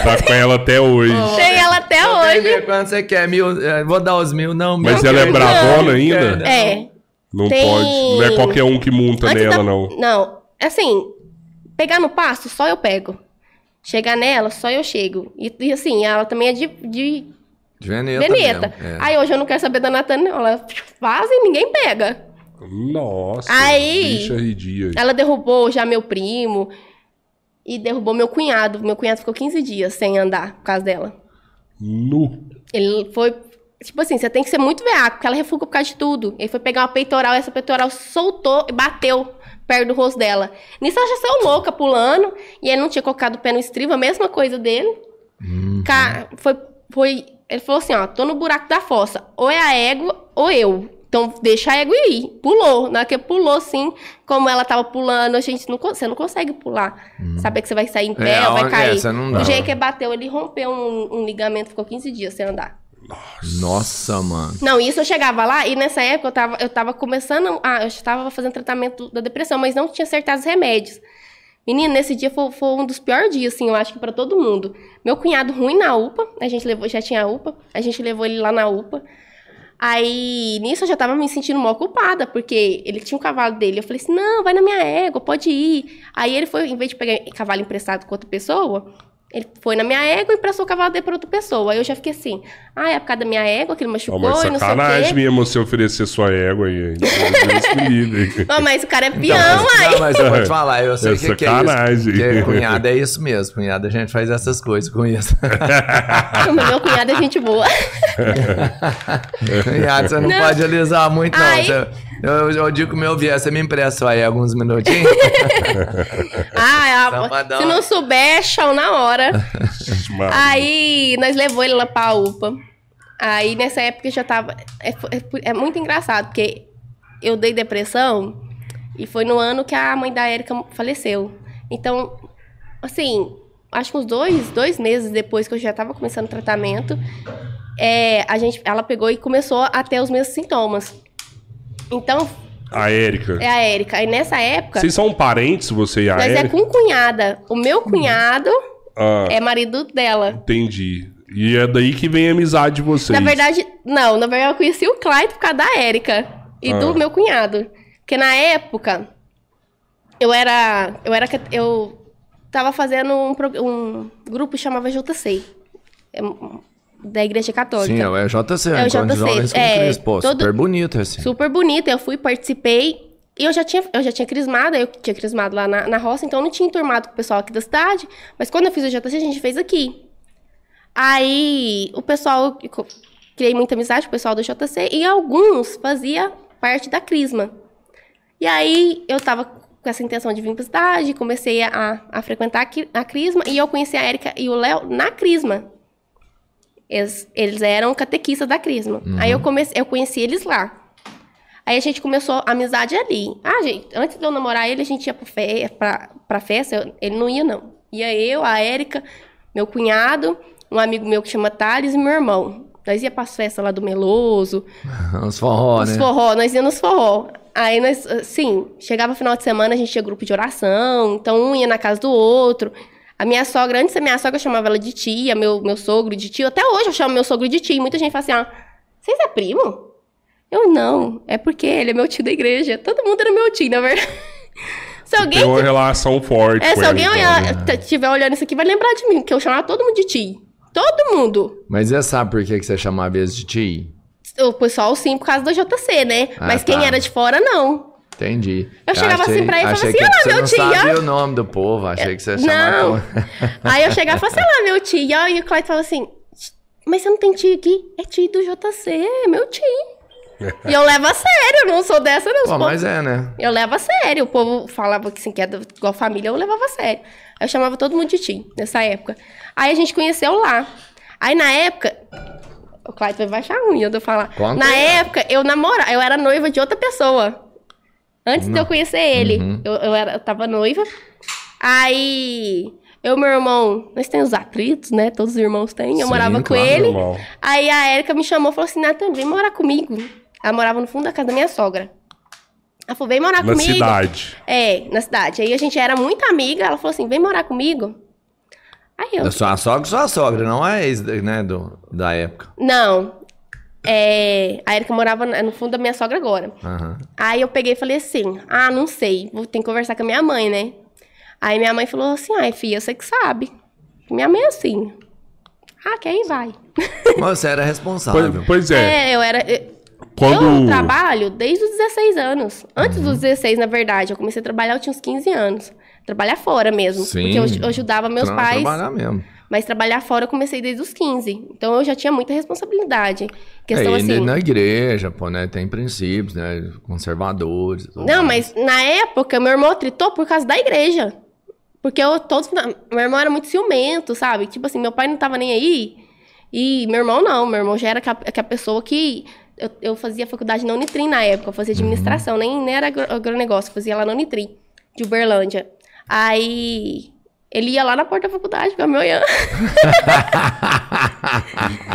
tá com ela até hoje. Tem ela até hoje. Quanto você quer? Mil? É, Vou dar os mil, não. Mas mil. ela é Não, bravona não ainda? quero. É. Não Tem- pode. Não é qualquer um que monta Antes nela, da- não. Não, assim, pegar no pasto, só eu pego. Chegar nela, só eu chego. E, e, assim, ela também é de, de De Veneta. veneta. mesmo, é. Aí hoje eu não quero saber da Natânia, não. Ela vaza e ninguém pega. Nossa. Aí- Bicha ridia. Ela derrubou já meu primo e derrubou meu cunhado. Meu cunhado ficou 15 dias sem andar por causa dela. Nu. Ele foi. Tipo assim, você tem que ser muito veaco, porque ela refuga por causa de tudo. Ele foi pegar uma peitoral, essa peitoral soltou e bateu perto do rosto dela. Nisso ela já saiu louca, pulando, e ele não tinha colocado o pé no estribo, a mesma coisa dele. Ca- foi, foi, ele falou assim, ó, tô no buraco da fossa, ou é a égua ou eu. Então deixa a égua ir. Pulou, na hora que pulou assim, como ela tava pulando, a gente não, você não consegue pular. Saber que você vai sair em pé É, ou vai é, cair. você não dá. Do jeito que bateu, ele rompeu um, um ligamento, ficou 15 dias sem andar. Nossa, mano. Não, isso eu chegava lá e nessa época eu tava, eu tava começando. Ah, eu estava fazendo tratamento da depressão, mas não tinha acertado os remédios. Menina, nesse dia foi, foi um dos piores dias, assim, eu acho que pra todo mundo. Meu cunhado ruim na UPA, a gente levou, já tinha a UPA, a gente levou ele lá na UPA. Aí, nisso eu já tava me sentindo mal culpada, porque ele tinha um cavalo dele. Eu falei assim: não, vai na minha égua, pode ir. Aí ele foi, em vez de pegar cavalo emprestado com outra pessoa, ele foi na minha égua e emprestou o cavalo dele pra outra pessoa. Aí eu já fiquei assim: ah, é por causa da minha égua que ele machucou mas e não sei o sacanagem quê. mesmo você oferecer sua égua aí. Não, mas o cara é Então, peão, mas, aí. não, mas eu vou te falar, eu sei É o que, que é isso. sacanagem. Porque cunhado é isso mesmo. Cunhado a gente faz essas coisas com isso. Meu cunhado é gente boa. cunhado, você não, Não. pode alisar muito, não. Aí- Você- eu, eu digo que o meu viés, você me empresta aí alguns minutinhos? Ah, uma- dá se não souber, chão na hora. Aí nós levou ele lá pra UPA. Aí nessa época eu já tava. É, é- é muito engraçado, porque eu dei depressão e foi no ano que a mãe da Érica faleceu. Então, assim, acho que uns dois, dois meses depois que eu já tava começando o tratamento, é, a gente, ela pegou e começou a ter os mesmos sintomas. Então, A Érica. é a Érica. Aí nessa época, Vocês são parentes, você e a nós é com cunhada. O meu cunhado Ah, é marido dela. entendi. E é daí que vem a amizade de vocês. Na verdade, não, na verdade eu conheci o Clyde por causa da Érica e Ah. do meu cunhado. Porque na época, eu era. Eu era. Eu tava fazendo um, um grupo que chamava JC. Da Igreja Católica. Sim, é o JC, É o Encontro de JC, é, Cristo. Pô, todo- super bonito esse. Super bonita. Eu fui, participei. E eu já tinha, eu já tinha crismado, eu tinha crismado lá na, na roça, então eu não tinha enturmado com o pessoal aqui da cidade. Mas quando eu fiz o JC, a gente fez aqui. Aí o pessoal. Criei muita amizade com o pessoal do JC e alguns fazia parte da Crisma. E aí eu tava com essa intenção de vir pra cidade, comecei a, a frequentar a Cri- a Crisma e eu conheci a Érica e o Léo na Crisma. Eles, eles eram catequistas da Crisma. Aí eu, comecei, eu conheci eles lá. Aí a gente começou a amizade ali. Ah, gente, antes de eu namorar ele, a gente ia pra, fe pra, pra festa, eu- ele não ia, não. Ia eu, a Érica, meu cunhado, um amigo meu que chama Thales e meu irmão. Nós ia pras festas lá do Meloso, Os forró, os né? forró, nós íamos nos forró. Aí nós, assim, chegava final de semana, a gente tinha grupo de oração, então um ia na casa do outro. A minha sogra, antes da minha sogra, eu chamava ela de tia, meu, meu sogro de tio. Até hoje eu chamo meu sogro de tio. Muita gente fala assim, ah, vocês é primo? Eu não, é porque ele é meu tio da igreja. Todo mundo era meu tio, na verdade. Se alguém, Tem uma relação forte é, com se alguém olhar, então, né? olhando isso aqui, vai lembrar de mim, que eu chamava todo mundo de tio. Todo mundo. Mas você sabe por que que você chamava eles de tio? O pessoal sim, por causa do JC, né? Ah, Mas tá. quem era de fora, não. Entendi. Eu chegava assim pra ele e falava achei assim, "Olha, você meu não tio, sabia ó." o nome do povo, achei que você chamava... Não. Aí eu chegava e falava, sei lá, meu tio. E o Clyde falava assim, mas você não tem tio aqui? É tio do JC, é meu tio. e eu levo a sério, eu não sou dessa, não. Pô, povo- mas é, né? Eu levo a sério. O povo falava que assim, que era igual família, eu levava a sério. Aí eu chamava todo mundo de tio, nessa época. Aí a gente conheceu lá. Aí na época. O Clyde vai baixar a unha de eu falar. Conta na época, eu namorava, eu era noiva de outra pessoa. Antes de eu conhecer ele. Uhum. Eu, eu, era, eu tava noiva. Aí. Eu e meu irmão, nós temos atritos, né? Todos os irmãos têm. Eu Sim, morava com claro, ele. normal. Aí a Erika me chamou e falou assim: Nathan, vem morar comigo. Ela morava no fundo da casa da minha sogra. Ela falou: vem morar Na comigo. cidade. É, na cidade. Aí a gente era muito amiga. Ela falou assim: vem morar comigo. Aí eu. Sua sogra, sua sogra, não é ex, né, do, da época. Não. É, a Erika morava no fundo da minha sogra agora. Aham. Aí eu peguei e falei assim: ah, não sei, vou ter que conversar com a minha mãe, né? Aí minha mãe falou assim: ai, filha, você que sabe. Minha mãe é assim. Ah, que aí vai. Mas você era responsável. Pois, pois é, É, eu era. eu- quando... Eu trabalho desde os 16 anos. Antes dos 16, na verdade. Eu comecei a trabalhar, eu tinha uns 15 anos. Trabalhar fora mesmo. Sim. Porque eu, eu ajudava meus Tra- pais. Trabalhar mesmo. Mas trabalhar fora eu comecei desde os 15. Então eu já tinha muita responsabilidade. Questão é, assim. na igreja, pô, né? Tem princípios, né? Conservadores. Não, mais. mas na época meu irmão tritou por causa da igreja. Porque eu todos. Meu irmão era muito ciumento, sabe? Tipo assim, meu pai não tava nem aí. E meu irmão não. Meu irmão já era aquela pessoa que. Eu, eu fazia faculdade na Unitrim na época, eu fazia administração, nem, nem era agro- agronegócio, eu fazia lá na Unitrim, de Uberlândia. Aí ele ia lá na porta da faculdade, ficava me olhando.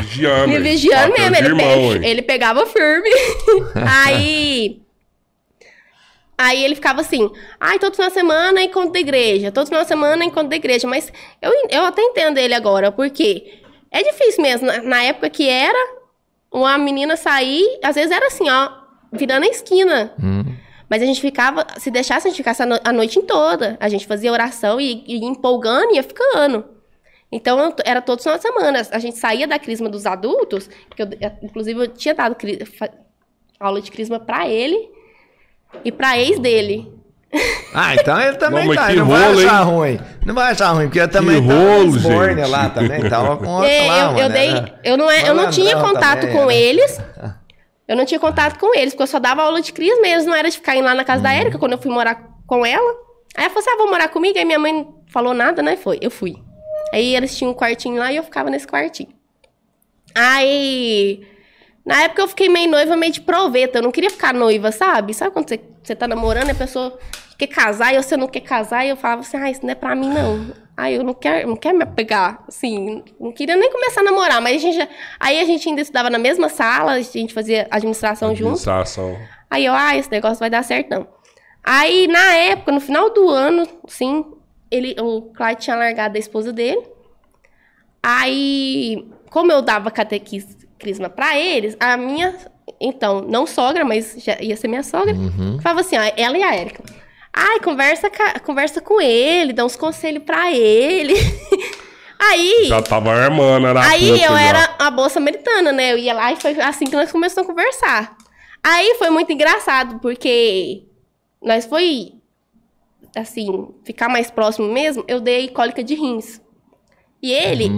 Vigiando. Me vigiando mesmo. Ele, irmão, pe- ele pegava firme. aí. Aí ele ficava assim, ai, todo final de semana encontro da igreja, todo final de semana encontro da igreja. Mas eu, eu até entendo ele agora, porque é difícil mesmo. Na, na época que era, uma menina sair, às vezes era assim, ó, virando a esquina. Hum. Mas a gente ficava, se deixasse, a gente ficasse a, no- a noite em toda. A gente fazia oração e, e ia empolgando e ia ficando. Então, era todos os finais de semana. A gente saía da crisma dos adultos, que eu, inclusive eu tinha dado cri- fa- aula de crisma pra ele e pra ex dele. Ah, então ele também Não, tá. Ele não vai rolo, achar hein? ruim. Não vai achar ruim, porque eu também tava rolo, Sborne gente. lá também. Tava com outra É, lá, eu, eu dei, eu não, é, eu não tinha contato também, com era. eles. Eu não tinha contato com eles, porque eu só dava aula de crisma, eles não era de ficar indo lá na casa Uhum. da Érica quando eu fui morar com ela. Aí ela falou assim: ah, vou morar comigo. Aí minha mãe falou nada, né? Foi, eu fui. Aí eles tinham um quartinho lá e eu ficava nesse quartinho. Aí. Na época eu fiquei meio noiva, meio de proveta. Eu não queria ficar noiva, sabe? Sabe quando você, você tá namorando e a pessoa quer casar e você não quer casar? E eu falava assim, ah, isso não é pra mim, não. Aí eu não quero, não quero me apegar. Assim, não queria nem começar a namorar. Mas a gente já- aí a gente ainda estudava na mesma sala, a gente fazia administração junto. Administração. Aí eu, ah, esse negócio vai dar certo, não. Aí, na época, no final do ano, sim, ele, o Clyde tinha largado a esposa dele. Aí, como eu dava catequisma pra eles, a minha, então, não sogra, mas já ia ser minha sogra, falava assim, ó, ela e a Érica. Ai, conversa, conversa com ele, dá uns conselhos pra ele. Aí, Já tava armando, era Aí eu já. era a bolsa samaritana, né? Eu ia lá e foi assim que nós começamos a conversar. Aí foi muito engraçado, porque nós foi, assim, ficar mais próximo mesmo, eu dei cólica de rins. E ele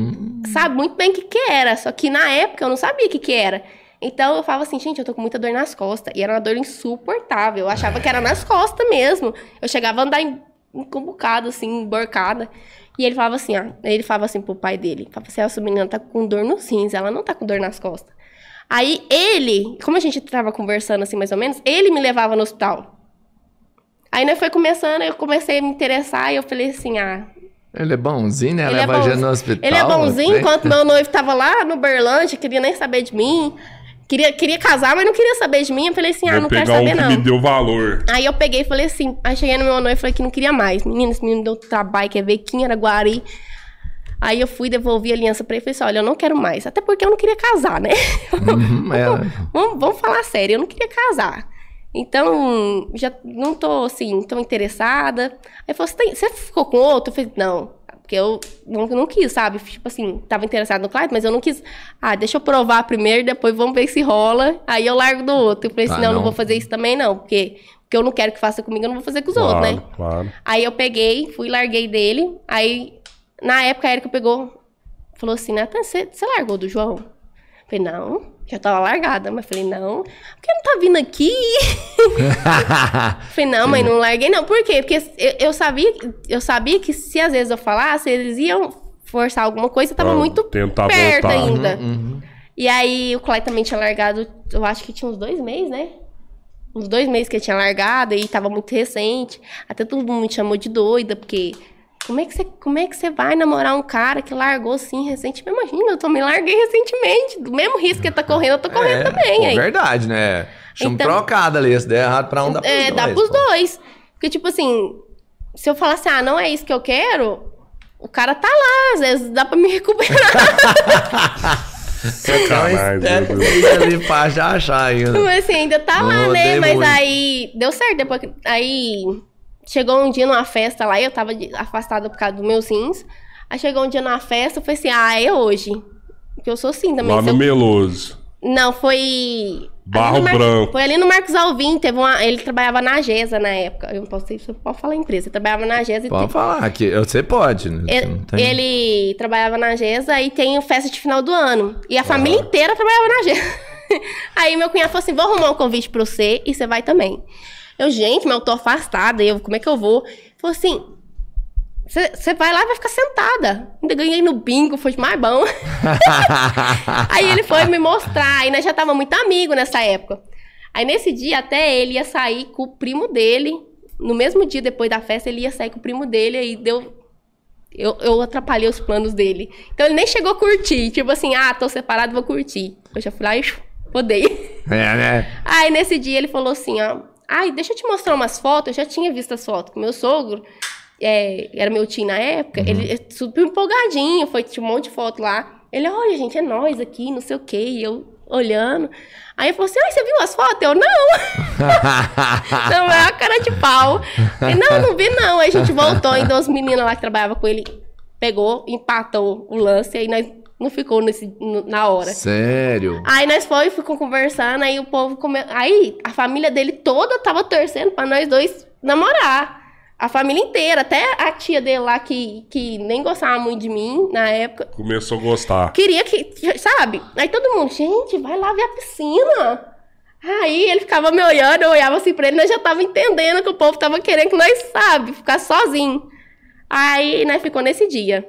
sabe muito bem o que que era, só que na época eu não sabia o que que era. Então eu falava assim, gente, eu tô com muita dor nas costas. E era uma dor insuportável. Eu achava que era nas costas mesmo. Eu chegava a andar em- encumbucado, assim, emborcada. E ele falava assim, ó. Ele falava assim pro pai dele. Falava assim, essa menina tá com dor nos rins, ela não tá com dor nas costas. Aí ele, como a gente tava conversando assim mais ou menos, ele me levava no hospital. Aí nós foi começando, eu comecei a me interessar e eu falei assim, ah, Ele é bonzinho, né? Ele Leva é a gente bonzinho. no hospital. Ele é bonzinho, né? enquanto meu noivo tava lá no Berlândia, queria nem saber de mim. Queria, queria casar, mas não queria saber de mim. Eu falei assim, ah, Vou não quero pegar um saber que não. me deu valor. Aí eu peguei e falei assim, aí cheguei no meu noivo e falei que não queria mais. Menino, esse menino deu trabalho, quer ver quem era Guari. Aí eu fui, devolvi a aliança pra ele e falei assim, olha, eu não quero mais. Até porque eu não queria casar, né? Uhum, é. vamos, vamos falar sério, eu não queria casar. Então, já não tô, assim, tão interessada. Aí falou, você, tem- você ficou com outro? Eu falei, não. Porque eu não, não quis, sabe? Tipo assim, tava interessada no Clyde, mas eu não quis. Ah, deixa eu provar primeiro, depois vamos ver se rola. Aí eu largo do outro. Eu falei assim, Ah, não, não, não. vou fazer isso também, não. Porque o que eu não quero que faça comigo, eu não vou fazer com os outros, né? Claro, claro. Aí eu peguei, fui, larguei dele. Aí, na época, a Erika pegou, falou assim, Nathan, você largou do João? Falei, não, já tava largada. Mas falei, não, por que não tá vindo aqui? falei, não, mãe, não larguei não. Por quê? Porque eu, eu sabia, eu sabia que se às vezes eu falasse, eles iam forçar alguma coisa, eu tava Pra muito perto voltar. ainda. Uhum. E aí o Clay também tinha largado, eu acho que tinha uns dois meses, né? Uns dois meses que ele tinha largado e tava muito recente. Até todo mundo me chamou de doida, porque como é que você, como é que você vai namorar um cara que largou assim recentemente? Imagina, eu também larguei recentemente. Do mesmo risco que ele tá correndo, eu tô correndo É, também. pô, aí. verdade, né? Chama Então- trocada ali. Se der errado pra um, dá pros É, dois. dá pros pô. dois. Porque, tipo assim, se eu falar assim, ah, não é isso que eu quero, o cara tá lá, às vezes dá pra me recuperar. Sacanagem, Então, ali pra já achar ainda. Mas assim, ainda tá lá, né? Mas muito. aí deu certo. Depois que- aí chegou um dia numa festa lá, e eu tava afastada por causa dos meus rins. Aí chegou um dia numa festa, eu falei assim, ah, é hoje. Porque eu sou assim também. Lá no eu- Meloso. Não, foi. Barro Mar- Branco. Foi ali no Marcos Alvim, teve uma. Ele trabalhava na GESA na época. Eu não posso, eu posso falar a empresa. Ele trabalhava na GESA e Pode falar que você pode, né? ele, tem- ele trabalhava na GESA e tem o festa de final do ano. E a família inteira trabalhava na GESA. Aí meu cunhado falou assim: vou arrumar um convite pra você e você vai também. Eu, gente, mas eu tô afastada. Eu, como é que eu vou? Falou assim: você vai lá e vai ficar sentada. Ainda ganhei no bingo, foi mais bom. Aí ele foi me mostrar, aí nós já tava muito amigo nessa época. Aí nesse dia até ele ia sair com o primo dele. No mesmo dia depois da festa, ele ia sair com o primo dele, aí deu. Eu, eu atrapalhei os planos dele. Então ele nem chegou a curtir. Tipo assim, ah, tô separado, vou curtir. Eu já fui lá e odeio. É, né? Aí nesse dia ele falou assim, ó. Ai, deixa eu te mostrar umas fotos. Eu já tinha visto as fotos com meu sogro. é, era meu tio na época. Ele é super empolgadinho. Foi tinha um monte de foto lá. Ele, olha, gente, é nós aqui, não sei o quê. E eu olhando. Aí ele falou assim, ai, você viu as fotos? Eu, não. não, é a cara de pau. Ele, não, não vi não. Aí a gente voltou. E duas meninas lá que trabalhavam com ele pegou, empatou o lance. Aí nós não ficou nesse, na hora. Sério? Aí nós foi, ficou conversando, aí o povo come... Aí a família dele toda tava torcendo pra nós dois namorar. A família inteira, até a tia dele lá que, que nem gostava muito de mim na época. Começou a gostar. Queria que, sabe? Aí todo mundo, gente, vai lá ver a piscina. Aí ele ficava me olhando, eu olhava assim pra ele, nós já tava entendendo que o povo tava querendo que nós, sabe, ficar sozinho. Aí nós ficou nesse dia.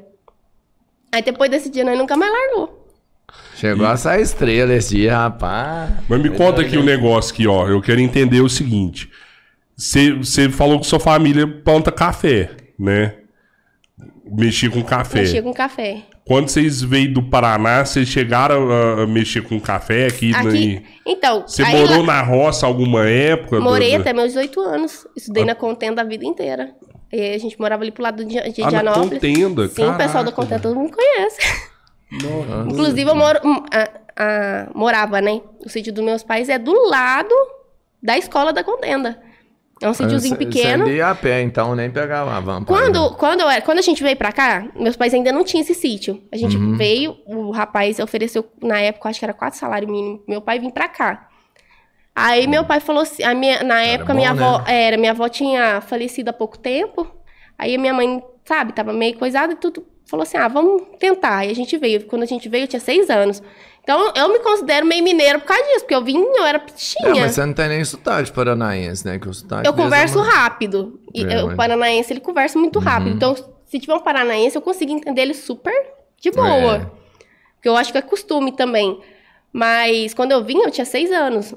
Aí depois desse dia nós nunca mais largou. Chegou a sair estrela esse dia, rapaz. Mas me conta aqui o negócio aqui, ó. Eu quero entender o seguinte. Você falou que sua família planta café, né? Mexia com café. Mexia com café. Quando vocês veio do Paraná, vocês chegaram a, a mexer com café aqui? Aqui, na- então, Você morou lá- na roça alguma época? morei do- até meus 18 anos. Ah. Estudei na Contenda a vida inteira. E a gente morava ali pro lado de, de Ah. Contenda, Sim, o pessoal da caraca, Contenda todo mundo conhece. Nossa. Inclusive, eu moro, hum, a- a- morava, né? O sítio dos meus pais é do lado da escola da Contenda. É um sítiozinho Você- pequeno. Você ia a pé, então nem pegava a van. né? Quando, quando, eu era- quando a gente veio pra cá, meus pais ainda não tinham esse sítio. A gente Uhum. veio, o rapaz ofereceu, na época, acho que era quatro salários mínimos, meu pai vir pra cá. Aí meu pai falou assim, a minha, na época bom, minha né? avó, era, minha avó tinha falecido há pouco tempo. Aí a minha mãe, sabe, tava meio coisada e tudo, falou assim, ah, vamos tentar. Aí a gente veio, quando a gente veio eu tinha seis anos. Então eu me considero meio mineiro por causa disso, porque eu vim, eu era É, pitinha. mas você não tem nem sotaque paranaense, né? Que o sotaque Eu é converso rápido. E É, eu- o paranaense, ele conversa muito rápido. Então, se tiver um paranaense, eu consigo entender ele super de boa. É. Porque eu acho que é costume também. Mas quando eu vim, eu tinha seis anos.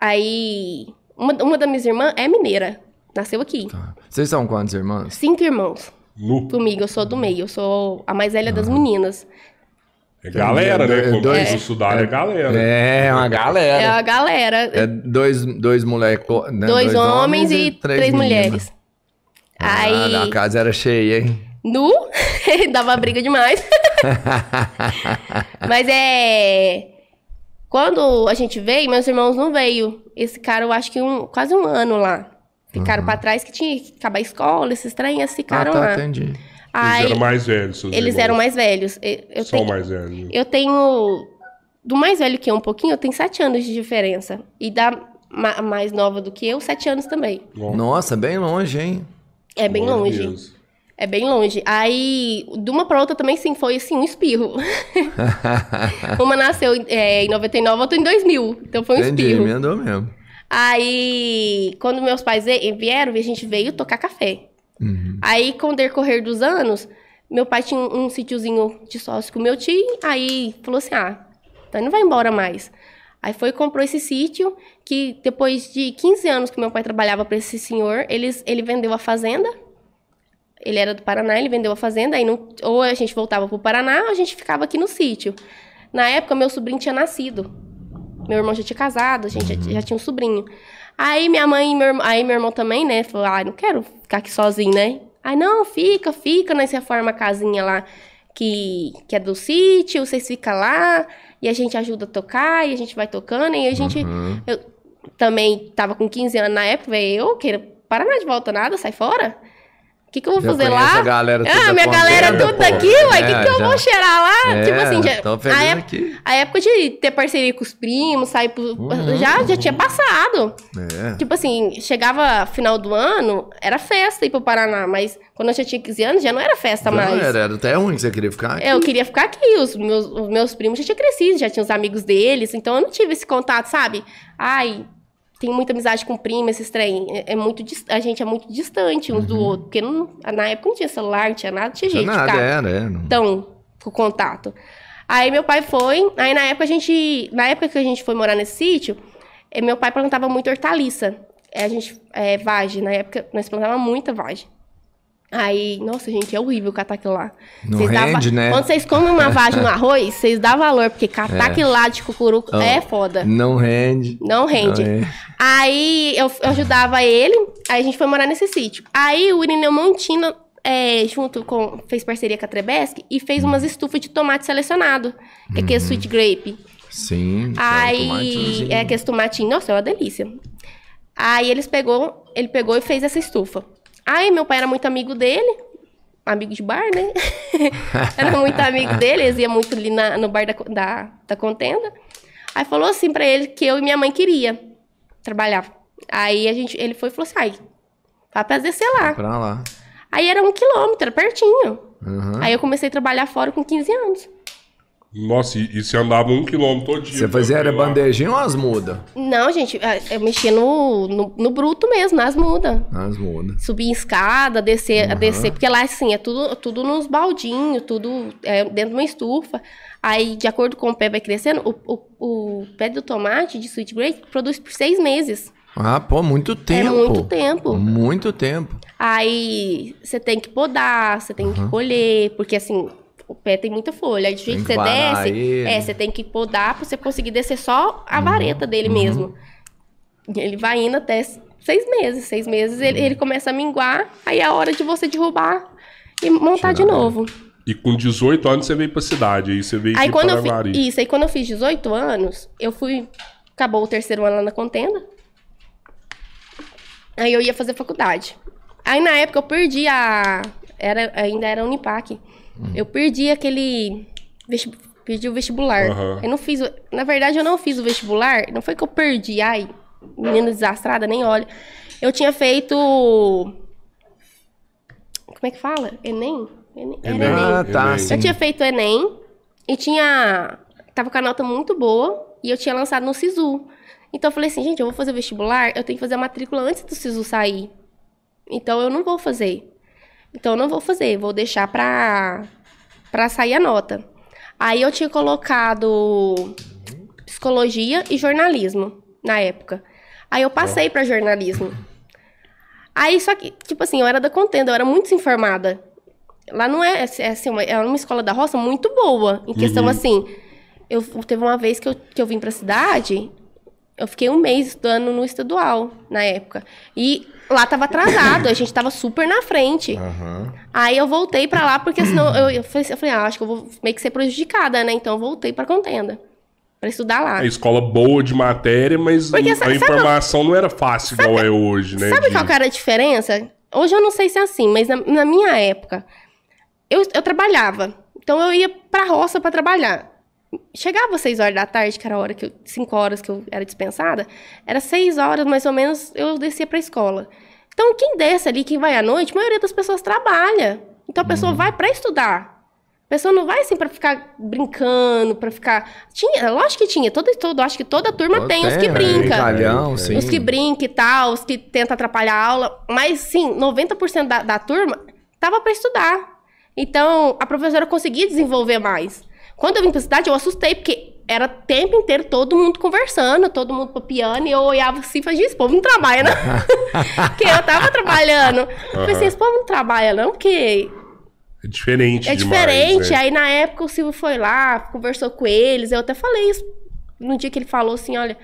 Aí, uma, uma das minhas irmãs é mineira. Nasceu aqui. Tá. Vocês são quantos irmãos? Cinco irmãos. Nu. comigo. Eu sou do meio, eu sou a mais velha das meninas. É galera, né? Quando Dois- dois, estudar é, galera. É, uma É galera. a galera. É dois, dois molecos. Né? dois, homens, e três, meninas. mulheres. Aí, Ah, a casa era cheia, hein? nu, dava briga demais. Mas é. Quando a gente veio, meus irmãos não veio. Esse cara, eu acho que um, quase um ano lá. Ficaram pra trás que tinha que acabar a escola, esses trem, ficaram ah, tá, lá. entendi. Eles Aí, eram mais velhos, seus eles irmãos. eram mais velhos. Eu, eu São tenho, mais velhos. eu tenho. Do mais velho que eu um pouquinho, eu tenho sete anos de diferença. E da ma- mais nova do que eu, sete anos também. Bom, Nossa, bem longe, hein? É bem longe. Deus. É bem longe. Aí, de uma pra outra também, sim, foi assim, um espirro. uma nasceu é, em 99, outra em 2000. Então foi um Entendi, espirro. emendou mesmo. Aí, quando meus pais vieram, a gente veio tocar café. Aí, com o decorrer dos anos, meu pai tinha um, um sítiozinho de sócio com meu tio. Aí, falou assim, ah, então não vai embora mais. Aí foi e comprou esse sítio, que depois de 15 anos que meu pai trabalhava para esse senhor, eles, ele vendeu a fazenda. Ele era do Paraná, ele vendeu a fazenda, aí não, ou a gente voltava pro Paraná, ou a gente ficava aqui no sítio. Na época, meu sobrinho tinha nascido. Meu irmão já tinha casado, a gente já, já tinha um sobrinho. Aí minha mãe e meu irmão, aí meu irmão também, né, falou: "Ah, não quero ficar aqui sozinho, né?" Aí não, fica, fica, nós reforma a casinha lá que, que é do sítio, vocês ficam lá e a gente ajuda a tocar e a gente vai tocando e a gente eu também tava com 15 anos na época, velho, eu quero Paraná de volta nada, sai fora. O que, que eu vou Já fazer lá? a galera ah, toda minha galera tudo pô. daqui, ué, o É, que, que eu já. vou cheirar lá? É, tipo assim, já, a, época, aqui. a época de ter parceria com os primos, sair pro, Uhum, já, já tinha passado. É. Tipo assim, chegava final do ano, era festa ir pro Paraná, mas quando eu já tinha 15 anos, já não era festa Não, mais. era, era até ruim que você queria ficar. Eu queria ficar aqui, os meus, os meus primos já tinham crescido, já tinham os amigos deles, então eu não tive esse contato, sabe? Ai, tenho muita amizade com primo, esses trem. É, é muito, a gente é muito distante uns do outro, porque não- na época não tinha celular, não tinha nada, não tinha Uhum. Tinha jeito nada, ficar era, é. não- tão com contato. Aí meu pai foi, aí na época a gente, na época que a gente foi morar nesse sítio, eh, meu pai plantava muito hortaliça. Eh, A gente, é, vagem, na época nós plantava muita vagem. Aí, nossa, gente, é horrível catar aquilo lá. Não dá rende, va- né? Quando vocês comem uma vagem no arroz, vocês dão valor, porque catar É. aquilo lá de cucuruco Ó, é foda. Não rende. Não rende. Não é. Aí eu, eu ajudava ele, aí a gente foi morar nesse sítio. Aí o Irineu Montino, é, junto com. fez parceria com a Trebesc e fez umas estufas de tomate selecionado, que é aquele sweet grape. Sim. Aí tomatozinho. é aquele tomatinho, nossa, é uma delícia. Aí eles pegou, ele pegou e fez essa estufa. Aí meu pai era muito amigo dele, amigo de bar, né? era muito amigo dele, eles iam muito ali na- no bar da, da, da contenda. Aí falou assim pra ele que eu e minha mãe queria trabalhar. Aí a gente, ele foi e falou assim, ai, vai pra descer lá. Pra lá. Aí era um quilômetro, era pertinho. Uhum. Aí eu comecei a trabalhar fora com 15 anos. Nossa, e, e você andava um quilômetro todo dia. Você fazia era bandejinha ou as mudas? Não, gente, eu mexia no, no, no bruto mesmo, nas mudas. As mudas. subir em escada, descer, descer, porque lá assim, é tudo, tudo nos baldinhos, tudo é, dentro de uma estufa. Aí, de acordo com o pé vai crescendo, o, o, o pé do tomate de sweet grape produz por seis meses. Ah, pô, muito tempo. É muito tempo. Muito tempo. Aí você tem que podar, você tem que colher, porque assim, o pé tem muita folha. Aí do jeito que que você desce, ele. é, você tem que podar pra você conseguir descer só a Uhum. vareta dele mesmo. E Ele vai indo até seis meses. Seis meses Uhum. ele, ele começa a minguar, aí é a hora de você derrubar e montar de Tirar. novo. E com 18 anos você veio pra cidade, aí você veio Aí de quando eu fiz, isso, aí quando eu fiz 18 anos, eu fui, acabou o terceiro ano lá na contenda. Aí eu ia fazer faculdade. Aí na época eu perdi a, era, ainda era Unipac. Eu perdi aquele, perdi o vestibular. Aham. Eu não fiz, na verdade eu não fiz o vestibular, não foi que eu perdi, ai, menina desastrada, nem olha. Eu tinha feito, como é que fala? Enem? Enem? Era Enem. Ah, tá. Enem. Eu tinha feito Enem e tinha. Tava com a nota muito boa e eu tinha lançado no SISU. Então eu falei assim, gente, eu vou fazer o vestibular, eu tenho que fazer a matrícula antes do SISU sair. Então eu não vou fazer. Então eu não vou fazer, vou deixar pra, pra sair a nota. Aí eu tinha colocado psicologia e jornalismo na época. Aí eu passei pra jornalismo. Aí, só que, tipo assim, eu era da contenda, eu era muito desinformada. lá não é, é assim, uma, é uma escola da roça muito boa. Em questão Uhum. assim, eu teve uma vez que eu, que eu vim pra cidade, eu fiquei um mês estudando no estadual na época. E lá tava atrasado, a gente tava super na frente. Aham. Aí eu voltei pra lá, porque senão eu, eu, falei, eu falei, ah, acho que eu vou meio que ser prejudicada, né? Então eu voltei pra contenda. Pra estudar lá. A escola boa de matéria, mas Porque a sabe- informação não era fácil igual é hoje, né? Sabe de- qual era a diferença? Hoje eu não sei se é assim, mas na, na minha época, eu, eu trabalhava. Então eu ia pra roça pra trabalhar. Chegava às 6 horas da tarde, que era a hora que eu, 5 horas que eu era dispensada, era 6 horas mais ou menos eu descia pra escola. Então quem desce ali, quem vai à noite, a maioria das pessoas trabalha. Então a pessoa vai pra estudar. A pessoa não vai assim pra ficar brincando, pra ficar. Tinha, lógico que tinha, todo, todo, acho que toda turma tem, os que é, brinca. Sim. Os que brincam e tal, os que tentam atrapalhar a aula. Mas, sim, 90% da, da turma tava para estudar. Então, a professora conseguia desenvolver mais. Quando eu vim pra cidade, eu assustei, porque era o tempo inteiro todo mundo conversando, todo mundo papiando, e eu olhava assim e falei, esse povo não trabalha, não. porque eu tava trabalhando. Eu falei assim, esse povo não trabalha, não, porque É diferente é demais, diferente. né? Aí na época o Silvio foi lá, conversou com eles. Eu até falei isso no dia que ele falou assim: olha,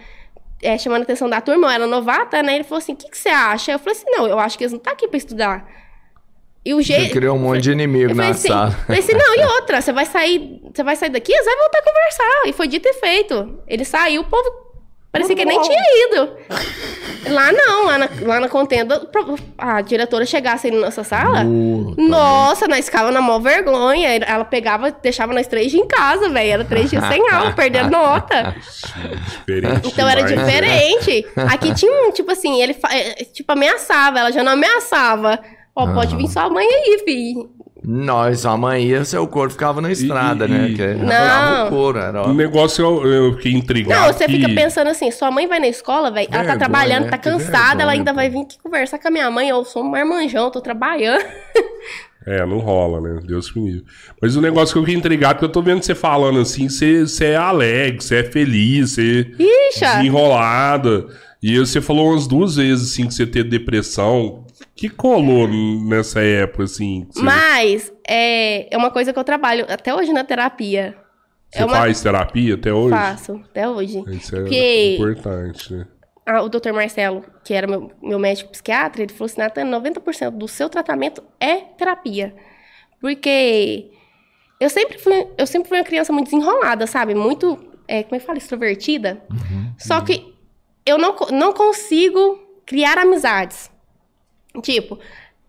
é, chamando a atenção da turma, eu era novata, né? Ele falou assim: o que, que você acha? Eu falei assim: não, eu acho que eles não estão aqui pra estudar. E o Você jeito. criou um monte de inimigo Eu na assim, sala. falei assim, não, e outra, você vai sair, você vai sair daqui, você vai voltar a conversar. E foi dito e feito. Ele saiu, o povo parecia que nem tinha ido. Lá não, lá na, lá na contenda, a diretora chegasse aí na nossa sala. Puta, Nossa, nós ficava na maior vergonha. Ela pegava, deixava nós três dias em casa, velho. Era três dias sem aula, perdendo nota. Diferente Então era demais, né? diferente. Aqui tinha um, tipo assim, ele eh, tipo ameaçava, ela já não ameaçava. Ó, pode vir sua mãe aí, filho. Nós, sua mãe ia, seu corpo ficava na estrada, e- né? e- Que Não. o couro, era O negócio eu, eu fiquei intrigado. Não, você que- fica pensando assim, sua mãe vai na escola, velho, ela tá trabalhando, né? tá Que cansada, ela vergonha, ainda pô. vai vir aqui conversar com a minha mãe, eu sou um marmanjão, tô trabalhando. É, não rola, né? Deus me livre. Mas o negócio que eu fiquei intrigado, que eu tô vendo você falando assim, você, você é alegre, você é feliz, você Ixa! desenrolada. E você falou umas duas vezes, assim, que você teve depressão. Que colou nessa época, assim? Você, Mas é, é uma coisa que eu trabalho até hoje na terapia. você é uma- faz terapia até hoje? Faço, até hoje. Isso é Porque importante, né? ah, o Dr. Marcelo, que era meu, meu médico psiquiatra, ele falou assim, Nathan, 90% do seu tratamento é terapia. Porque eu sempre fui, eu sempre fui uma criança muito desenrolada, sabe? Muito, é, como é que fala? Extrovertida. Só que eu não, não consigo criar amizades. Tipo,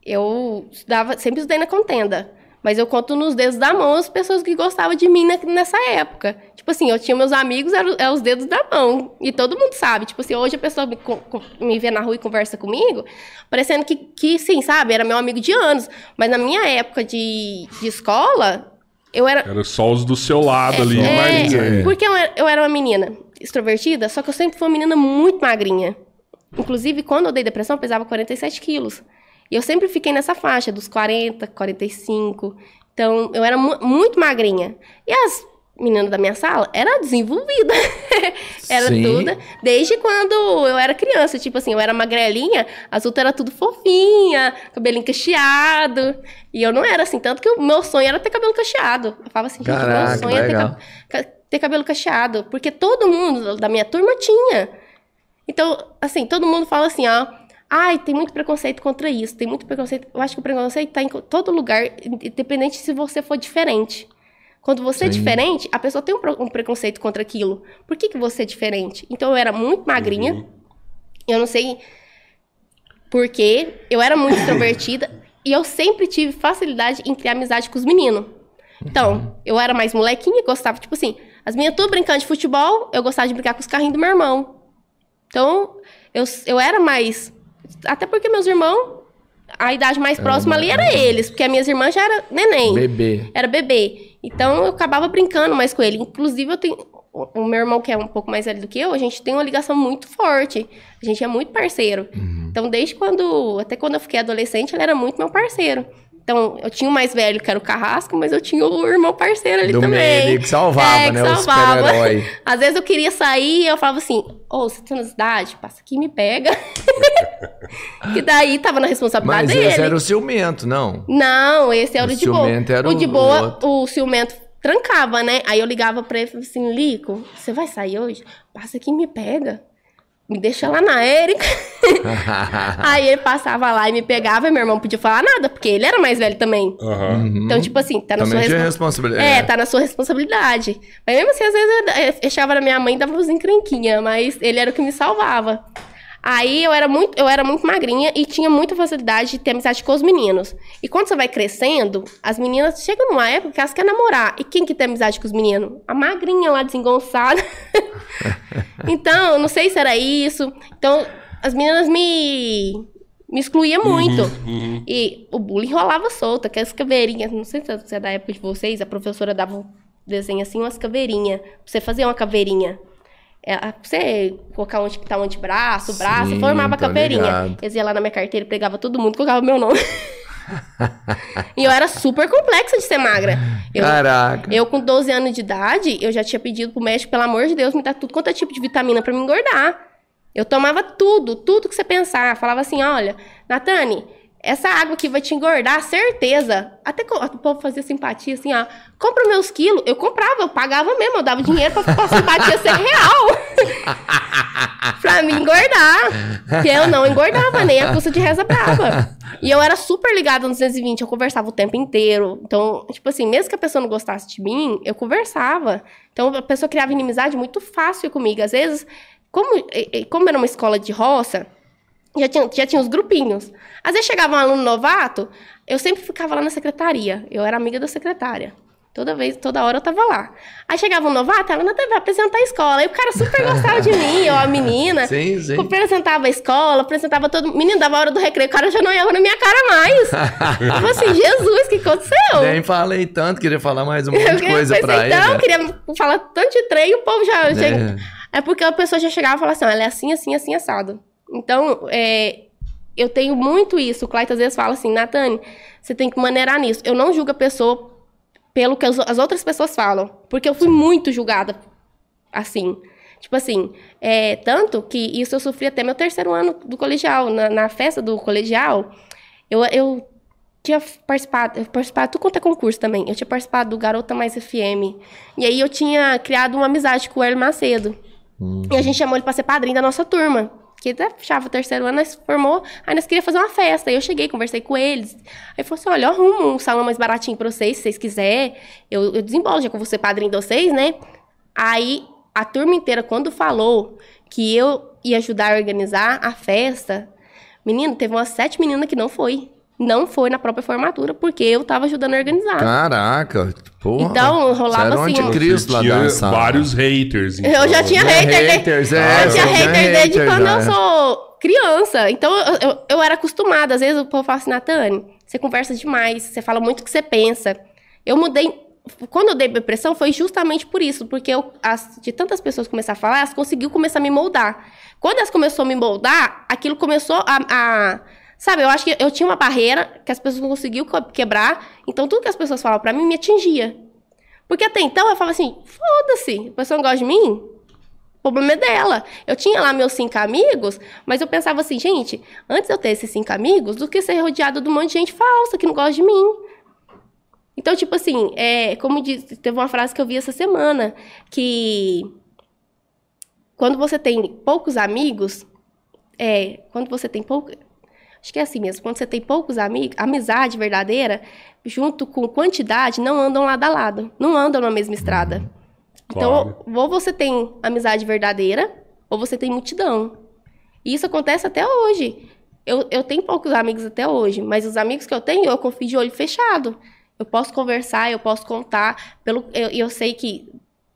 eu estudava, sempre estudei na contenda. Mas eu conto nos dedos da mão as pessoas que gostavam de mim na- nessa época. Tipo assim, eu tinha meus amigos, eram eram os dedos da mão. E todo mundo sabe. Tipo assim, hoje a pessoa me, co- co- me vê na rua e conversa comigo, parecendo que, que, sim, sabe? Era meu amigo de anos. Mas na minha época de, de escola, eu era, Era só os do seu lado ali, é, mas... é. porque eu era, eu era uma menina extrovertida, só que eu sempre fui uma menina muito magrinha. Inclusive, quando eu dei depressão, eu pesava 47 quilos. E eu sempre fiquei nessa faixa, dos 40, 45. Então, eu era mu- muito magrinha. E as meninas da minha sala eram desenvolvidas. era Sim. tudo. Desde quando eu era criança. Tipo assim, eu era magrelinha, as outras eram tudo fofinha, cabelinho cacheado. E eu não era assim. Tanto que o meu sonho era ter cabelo cacheado. Eu falava assim, gente, Caraca, meu sonho é ter, legal. ter cabelo cacheado. Porque todo mundo da minha turma tinha. Então, assim, todo mundo fala assim, ó. Ai, tem muito preconceito contra isso, tem muito preconceito. Eu acho que o preconceito tá em todo lugar, independente se você for diferente. Quando você é Sim. diferente, a pessoa tem um, preconceito contra aquilo. Por que, que você é diferente? Então, eu era muito magrinha. Uhum. Eu não sei porquê. Eu era muito extrovertida. e eu sempre tive facilidade em criar amizade com os meninos. Então, eu era mais molequinha, gostava, tipo assim, as minhas tudo brincando de futebol, eu gostava de brincar com os carrinhos do meu irmão. Então, eu, eu era mais. Até porque meus irmãos, a idade mais próxima ali era eles, porque as minhas irmãs já eram neném. Bebê. Era bebê. Então eu acabava brincando mais com ele. Inclusive, eu tenho. O o meu irmão, que é um pouco mais velho do que eu, a gente tem uma ligação muito forte. A gente é muito parceiro. Então, desde quando. Até quando eu fiquei adolescente, ele era muito meu parceiro. Então, eu tinha o mais velho, que era o Carrasco, mas eu tinha o irmão parceiro ali Do também. meio, que salvava, É, que né? O salvava. super-herói. Às vezes eu queria sair e eu falava assim, ô, você tá na cidade? Passa aqui e me pega. que daí tava na responsabilidade Mas dele. esse era o ciumento, não. Não, esse era O o, de boa. ciumento era o o- de o boa, outro. o ciumento trancava, né? Aí eu ligava pra ele e falava assim, Lico, você vai sair hoje? Passa aqui e me pega. Me deixa lá na Érica. Aí ele passava lá e me pegava e meu irmão não podia falar nada, porque ele era mais velho também. Aham. Então, tipo assim, tá na Também sua tinha responsabilidade. responsabilidade. É, tá na sua responsabilidade. Mas mesmo assim, às vezes eu eu fechava na minha mãe e dava uns encrenquinha, mas ele era o que me salvava. Aí eu era muito, eu era muito magrinha e tinha muita facilidade de ter amizade com os meninos. E quando você vai crescendo, as meninas chegam numa época que elas querem namorar. E quem que tem amizade com os meninos? A magrinha lá desengonçada. então, não sei se era isso. Então, as meninas me me excluía muito. Uhum. E o bullying rolava solto, aquelas caveirinhas. Não sei se é da época de vocês, a professora dava um desenho assim, umas caveirinhas. Pra você fazer uma caveirinha. É, pra você colocar onde que tá o antebraço, o braço, Sim, formava a tô caveirinha. ligado. Eles iam lá na minha carteira, pegava todo mundo, colocava meu nome. e eu era super complexa de ser magra. Eu, Caraca. eu, com 12 anos de idade, eu já tinha pedido pro médico, pelo amor de Deus, me dar tudo quanto é tipo de vitamina pra me engordar. Eu tomava tudo, tudo que você pensar. Falava assim, olha, Natane, essa água aqui vai te engordar, certeza. Até o povo fazia simpatia, assim, ó. Compra meus quilos. Eu comprava, eu pagava mesmo, eu dava dinheiro pra, pra simpatia ser real. pra me engordar. Que eu não engordava, nem a custa de reza brava. E eu era super ligada no 220, eu conversava o tempo inteiro. Então, tipo assim, mesmo que a pessoa não gostasse de mim, eu conversava. Então, a pessoa criava inimizade muito fácil comigo. Às vezes, como, como era uma escola de roça, já tinha, já tinha os grupinhos. Às vezes chegava um aluno novato, eu sempre ficava lá na secretaria. Eu era amiga da secretária. Toda vez, toda hora eu tava lá. Aí chegava um novato, ela não vai apresentar a escola. Aí o cara super gostava de mim, ou a menina. Sim, sim. Apresentava a escola, apresentava todo Menino, dava a hora do recreio, o cara já não ia na minha cara mais. tipo assim, Jesus, o que aconteceu? Nem falei tanto, queria falar mais um monte Eu de coisa pensei, pra então, ele. eu queria falar tanto de trem e o povo já. já- É. É porque a pessoa já chegava e falava assim: "Ó, ela é assim, assim, assim, assado. Então, é, eu tenho muito isso. O Clayton às vezes fala assim: Natane, você tem que maneirar nisso. Eu não julgo a pessoa pelo que as, as outras pessoas falam. Porque eu fui muito julgada assim. Tipo assim, é, tanto que isso eu sofri até meu terceiro ano do colegial. Na, na festa do colegial, eu, eu tinha participado, eu participado, tudo quanto é concurso também. Eu tinha participado do Garota Mais FM. E aí eu tinha criado uma amizade com o Hélio Macedo. E a gente chamou ele pra ser padrinho da nossa turma. Que até fechava o terceiro ano, nós formou, aí nós queríamos fazer uma festa. Aí eu cheguei, conversei com eles. Aí falou assim: olha, eu arrumo um salão mais baratinho pra vocês, se vocês quiserem. Eu, eu desembolo, já que eu vou ser padrinho de vocês, né? Aí a turma inteira, quando falou que eu ia ajudar a organizar a festa, menino, teve umas sete meninas que não foi. Não foi na própria formatura, porque eu tava ajudando a organizar. Caraca, porra. Então, rolava era um assim, anticristo lá tinha da sala. vários haters. então. Eu já tinha É, hater, desde- haters, é, eu tinha eu tinha hater desde hater quando já. eu sou criança. Então eu, eu, eu era acostumada. Às vezes o povo fala assim, Natane, você conversa demais, você fala muito o que você pensa. Eu mudei. Quando eu dei depressão foi justamente por isso, porque eu, as- de tantas pessoas começar a falar, elas conseguiu começar a me moldar. Quando elas começaram a me moldar, aquilo começou a, a- Sabe, eu acho que eu tinha uma barreira que as pessoas não conseguiam co- quebrar, então tudo que as pessoas falavam pra mim me atingia. Porque até então eu falava assim: foda-se, a pessoa não gosta de mim, o problema é dela. Eu tinha lá meus cinco amigos, mas eu pensava assim, gente, antes eu ter esses cinco amigos, do que ser rodeado de um monte de gente falsa que não gosta de mim. Então, tipo assim, é, como disse, teve uma frase que eu vi essa semana, que quando você tem poucos amigos, é, quando você tem pouco. Acho que é assim mesmo, quando você tem poucos amigos, amizade verdadeira, junto com quantidade, não andam lado a lado, não andam na mesma estrada. Claro. Então, ou você tem amizade verdadeira, ou você tem multidão. E isso acontece até hoje. Eu, eu tenho poucos amigos até hoje, mas os amigos que eu tenho, eu confio de olho fechado. Eu posso conversar, eu posso contar. Pelo, eu, eu sei que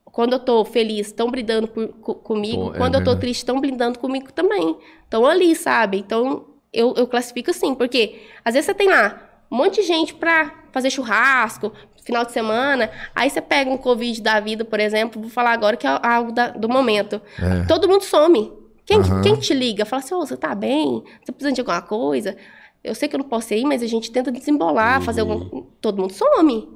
quando eu tô feliz, estão brindando por- co- comigo. Pô, é quando eu tô verdade. triste, estão brindando comigo também. Estão ali, sabe? Então, eu, eu classifico assim, porque às vezes você tem lá um monte de gente pra fazer churrasco, final de semana, aí você pega um Covid da vida, por exemplo, vou falar agora que é algo da- do momento. É. Todo mundo some. Quem, Aham. quem te liga? Fala assim, ô, você tá bem? Você precisa de alguma coisa? Eu sei que eu não posso ir, mas a gente tenta desembolar, fazer algum. Todo mundo some.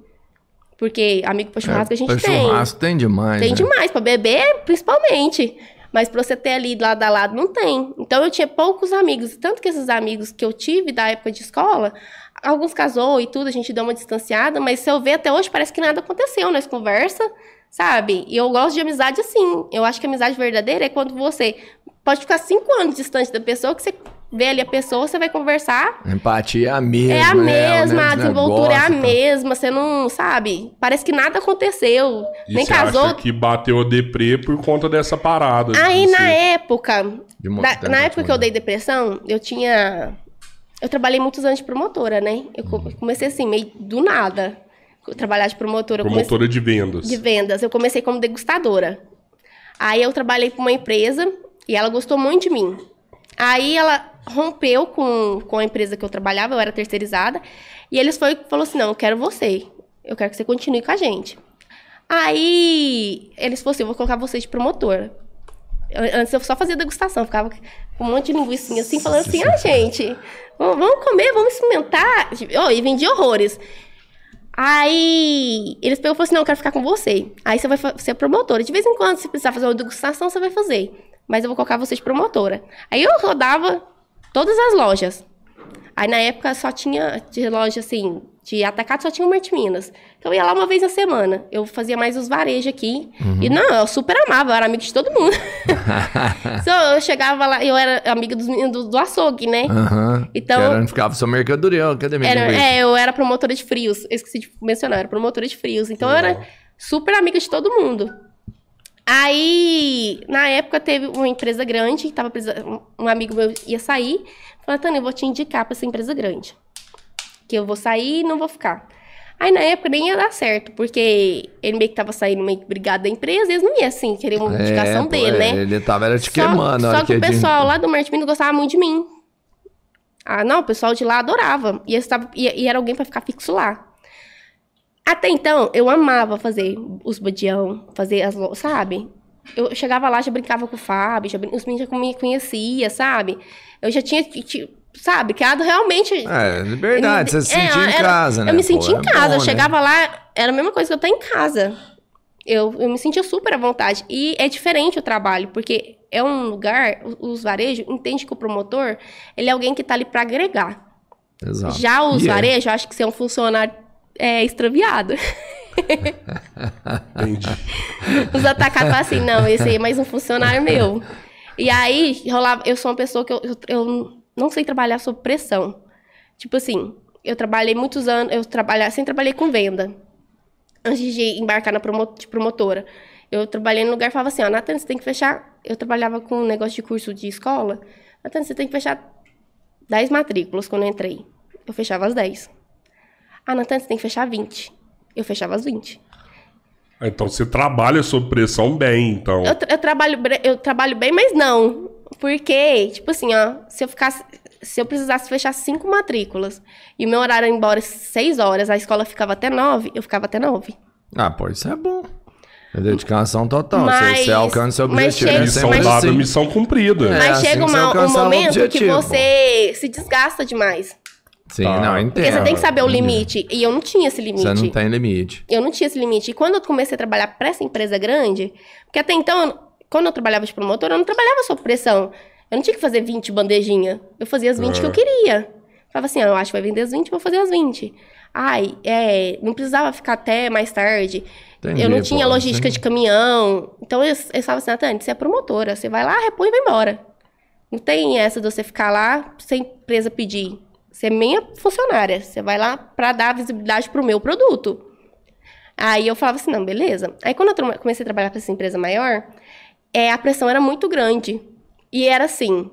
Porque amigo pra churrasco a gente pra tem. churrasco tem demais. Tem né? demais, pra beber, principalmente. Mas pra você ter ali lado a lado, não tem. Então eu tinha poucos amigos. Tanto que esses amigos que eu tive da época de escola, alguns casou e tudo, a gente deu uma distanciada, mas se eu ver até hoje, parece que nada aconteceu. Nós conversa, sabe? E eu gosto de amizade assim. Eu acho que amizade verdadeira é quando você pode ficar cinco anos distante da pessoa, que você vê ali a pessoa, você vai conversar. Empatia é a mesma. É a né? mesma, a desenvoltura é a tá? mesma, você não, sabe? Parece que nada aconteceu. E Nem você casou, acha que bateu o deprê por conta dessa parada? Aí de na época, De mo- na, na época que eu dei depressão, eu tinha. Eu trabalhei muitos anos de promotora, né? Eu Uhum. co- comecei assim, meio do nada. Trabalhar de promotora. Eu comecei- Promotora de vendas. de vendas. Eu comecei como degustadora. Aí eu trabalhei para uma empresa e ela gostou muito de mim. Aí ela rompeu com, com a empresa que eu trabalhava, eu era terceirizada, e eles foi falou assim: "Não, eu quero você. Eu quero que você continue com a gente". Aí eles falaram assim: "Eu vou colocar você de promotora". Eu- Antes eu só fazia degustação, ficava com um monte de linguiça assim, falando assim: "Ah, gente, vamos comer, vamos experimentar". Oh, e vendia horrores. Aí eles pegou e falaram assim: não, eu quero ficar com você. Aí você vai ser promotora. De vez em quando, se precisar fazer uma degustação, você vai fazer. Mas eu vou colocar você de promotora. Aí eu rodava todas as lojas. Aí na época só tinha de loja assim, de atacado só tinha o Marte Minas. Então eu ia lá uma vez na semana. Eu fazia mais os varejos aqui. E não, eu super amava, eu era amiga de todo mundo. Só eu chegava lá, eu era amiga dos meninos do, do açougue, né? Aham. Então- Que era onde ficava sua mercadoria, cadê minha Era, é, eu era promotora de frios. Eu esqueci de mencionar, eu era promotora de frios. Então eu era super amiga de todo mundo. Aí, na época, teve uma empresa grande, que tava um amigo meu ia sair. Falei, Tânia, eu vou te indicar pra essa empresa grande. Que eu vou sair e não vou ficar. Aí, na época, nem ia dar certo, porque ele meio que tava saindo meio que brigado da empresa, e eles não iam, assim, querer uma indicação pô, dele, é, né? Ele tava era te Só- queimando. Só, que o pessoal lá do Marte Minas gostava muito de mim. Ah, não, o pessoal de lá adorava. E, eles tavam- e- e era alguém pra ficar fixo lá. Até então, eu amava fazer os badião, fazer as... lo- Sabe? Eu chegava lá, já brincava com o Fábio, já, brin- os meninos já me conheciam, sabe? Eu já tinha, ti- sabe, criado realmente... É, verdade, você se É, sentia em era- casa, né? Eu me sentia É em casa. bom, eu né? chegava lá, era a mesma coisa que eu estar em casa. Eu, eu me sentia super à vontade. E é diferente o trabalho, porque é um lugar, os varejos, entende que o promotor, ele é alguém que tá ali para agregar. Exato. Já os E é. varejos, eu acho que você é um funcionário é, extraviado. Entendi. Os atacados falam assim, não, esse aí é mais um funcionário meu. E aí, rolava, eu sou uma pessoa que eu, eu, eu não sei trabalhar sob pressão. Tipo assim, eu trabalhei muitos anos, eu trabalhar, sempre trabalhei com venda. Antes de embarcar na promo, de promotora. Eu trabalhei no lugar e falava assim, ó, Nathan, você tem que fechar... Eu trabalhava com um negócio de curso de escola. Nathan, você tem que fechar 10 matrículas quando eu entrei. Eu fechava as 10. Ah, Nathan, você tem que fechar 20. Eu fechava as 20. Ah, Então você trabalha sob pressão bem, então. Eu, tra- eu trabalho, eu trabalho bem, mas não. Porque, tipo assim, ó, se eu ficasse. Se eu precisasse fechar cinco matrículas e o meu horário era embora às seis horas, a escola ficava até nove, eu ficava até nove. Ah, pô, isso é bom. É dedicação total. Você- Mas- você, alcança seu mas objetivo. chega- né? Missão mas- dada, assim. missão cumprida. É, Mas assim chega que você uma- um momento que você se desgasta demais. Sim, Tá. não, entendo. Porque você tem que saber o limite. E eu não tinha esse limite. Você não tem limite. Eu não tinha esse limite. E quando eu comecei a trabalhar para essa empresa grande, porque até então, quando eu trabalhava de promotora, eu não trabalhava sob pressão. Eu não tinha que fazer 20 bandejinha. Eu fazia as 20 que eu queria. Falava assim, ah, eu acho que vai vender as 20, vou fazer as 20. Ai, é, não precisava ficar até mais tarde. Entendi, eu não pô, tinha logística entendi. de caminhão. Então eu, eu falava assim, Natane, você é promotora. Você vai lá, repõe e vai embora. Não tem essa de você ficar lá sem empresa pedir. Você é minha funcionária. Você vai lá para dar visibilidade pro meu produto. Aí eu falava assim, não, beleza. Aí quando eu comecei a trabalhar para essa empresa maior, é, a pressão era muito grande. E era assim,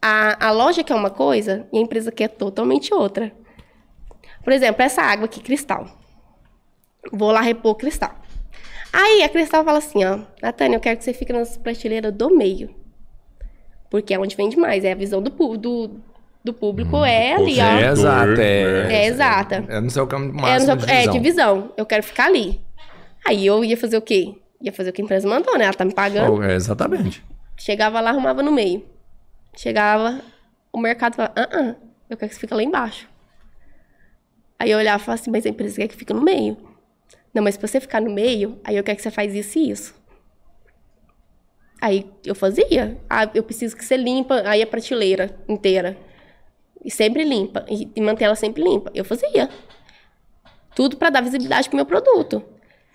a, a loja quer uma coisa e a empresa quer totalmente outra. Por exemplo, essa água aqui, cristal. Vou lá repor cristal. Aí a cristal fala assim, ó, Natânia, eu quero que você fique nas prateleiras do meio. Porque é onde vende mais, é a visão do, do, do público, é ali, É, ó. Setor, exato. É, né? É exata. É no seu campo É, máximo no- de é, visão. divisão. Eu quero ficar ali. Aí eu ia fazer o quê? Ia fazer o que a empresa mandou, né? Ela tá me pagando. Oh, é, exatamente. Chegava lá, arrumava no meio. Chegava, o mercado falava, ah, ah, Eu quero que você fique lá embaixo. Aí eu olhava e falava assim, mas a empresa quer que fique no meio. Não, mas pra você ficar no meio, aí eu quero que você faz isso e isso. Aí eu fazia. Ah, eu preciso que você limpa aí a prateleira inteira. E sempre limpa. E, e manter ela sempre limpa. Eu fazia. Tudo para dar visibilidade pro meu produto.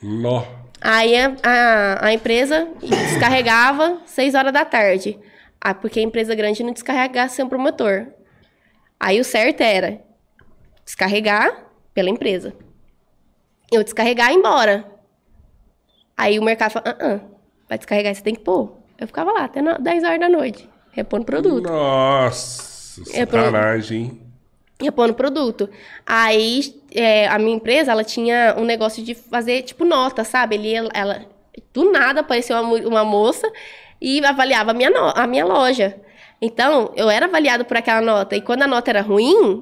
Nó. Aí a, a, a empresa descarregava 6 horas da tarde. Ah, porque a empresa grande não descarregava sem promotor. Aí o certo era descarregar pela empresa. Eu descarregar e ir embora. Aí o mercado fala, ah, ah, vai descarregar, você tem que pôr. Eu ficava lá até no- 10 horas da noite, repondo produto. Nossa, É pro- sacanagem, hein? repondo produto. Aí é, a minha empresa, ela tinha um negócio de fazer, tipo, nota, sabe? Ele, ela, do nada apareceu uma, uma moça e avaliava a minha, no- a minha loja. Então, eu era avaliado por aquela nota. E quando a nota era ruim,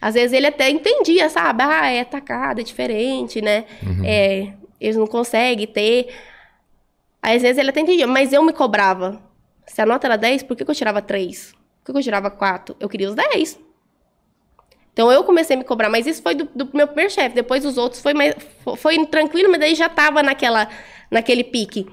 às vezes ele até entendia, sabe? Ah, é atacado, é diferente, né? É, eles não conseguem ter. Às vezes ele até entendia, mas eu me cobrava. Se a nota era 10, por que, que eu tirava 3? Que, eu tirava 4? Eu queria os 10. Então eu comecei a me cobrar, mas isso foi do, do meu primeiro chefe. Depois os outros foi, mais, fo- foi tranquilo, mas daí já tava naquela, naquele pique.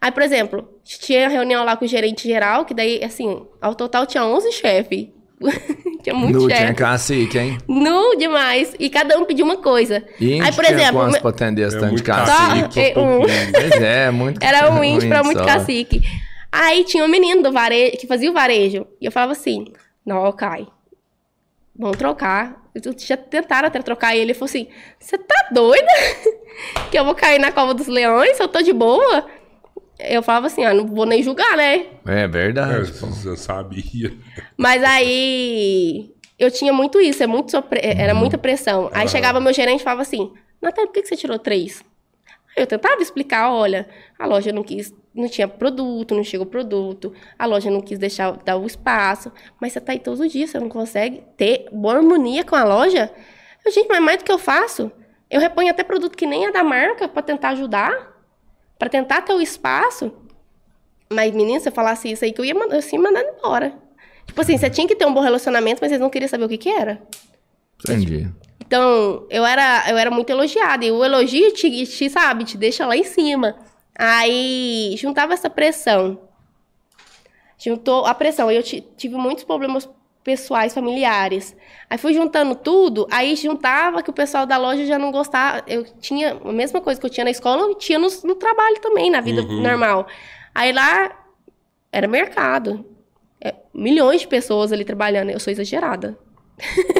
Aí, por exemplo, tinha reunião lá com o gerente geral, que daí, assim, ao total tinha 11 chefes. tinha muito Nu tinha chefe. cacique, hein? Nu demais. E cada um pediu uma coisa. E Aí, por tinha exemplo, quantos me- pra atender esse É tanto de muito cacique? cacique, é, um. Pois é, muito Era um índio pra muito só. cacique. Aí tinha um menino do varejo, que fazia o varejo. E eu falava assim, não, Kai, vamos trocar. Eu Já tentaram até trocar ele. Ele falou assim, você tá doida? que eu vou cair na cova dos leões? Eu tô de boa? Eu falava assim, ah, não vou nem julgar, né? É verdade. É, pô. eu sabia. Mas aí eu tinha muito isso, é muito sopre- era muita pressão. Aí chegava meu gerente e falava assim: Natália, por que que você tirou três? Aí eu tentava explicar: olha, a loja não quis, não tinha produto, não chegou produto, a loja não quis deixar dar o espaço, mas você tá aí todos os dias, você não consegue ter boa harmonia com a loja? Eu, gente, mas mais do que eu faço? Eu reponho até produto que nem é da marca pra tentar ajudar, pra tentar ter o espaço. Mas, menina, se eu falasse isso aí, que eu ia mandar, eu ia mandar embora. Tipo assim, você tinha que ter um bom relacionamento, mas vocês não queriam saber o que que era. Entendi. Então, eu era, eu era muito elogiada. E o elogio te, te, sabe, te deixa lá em cima. Aí, juntava essa pressão. Juntou a pressão. Eu ti- tive muitos problemas pessoais, familiares. Aí fui juntando tudo, aí juntava que o pessoal da loja já não gostava. Eu tinha a mesma coisa que eu tinha na escola, eu tinha no, no trabalho também, na vida Uhum. normal. Aí lá era mercado. É, milhões de pessoas ali trabalhando. Eu sou exagerada.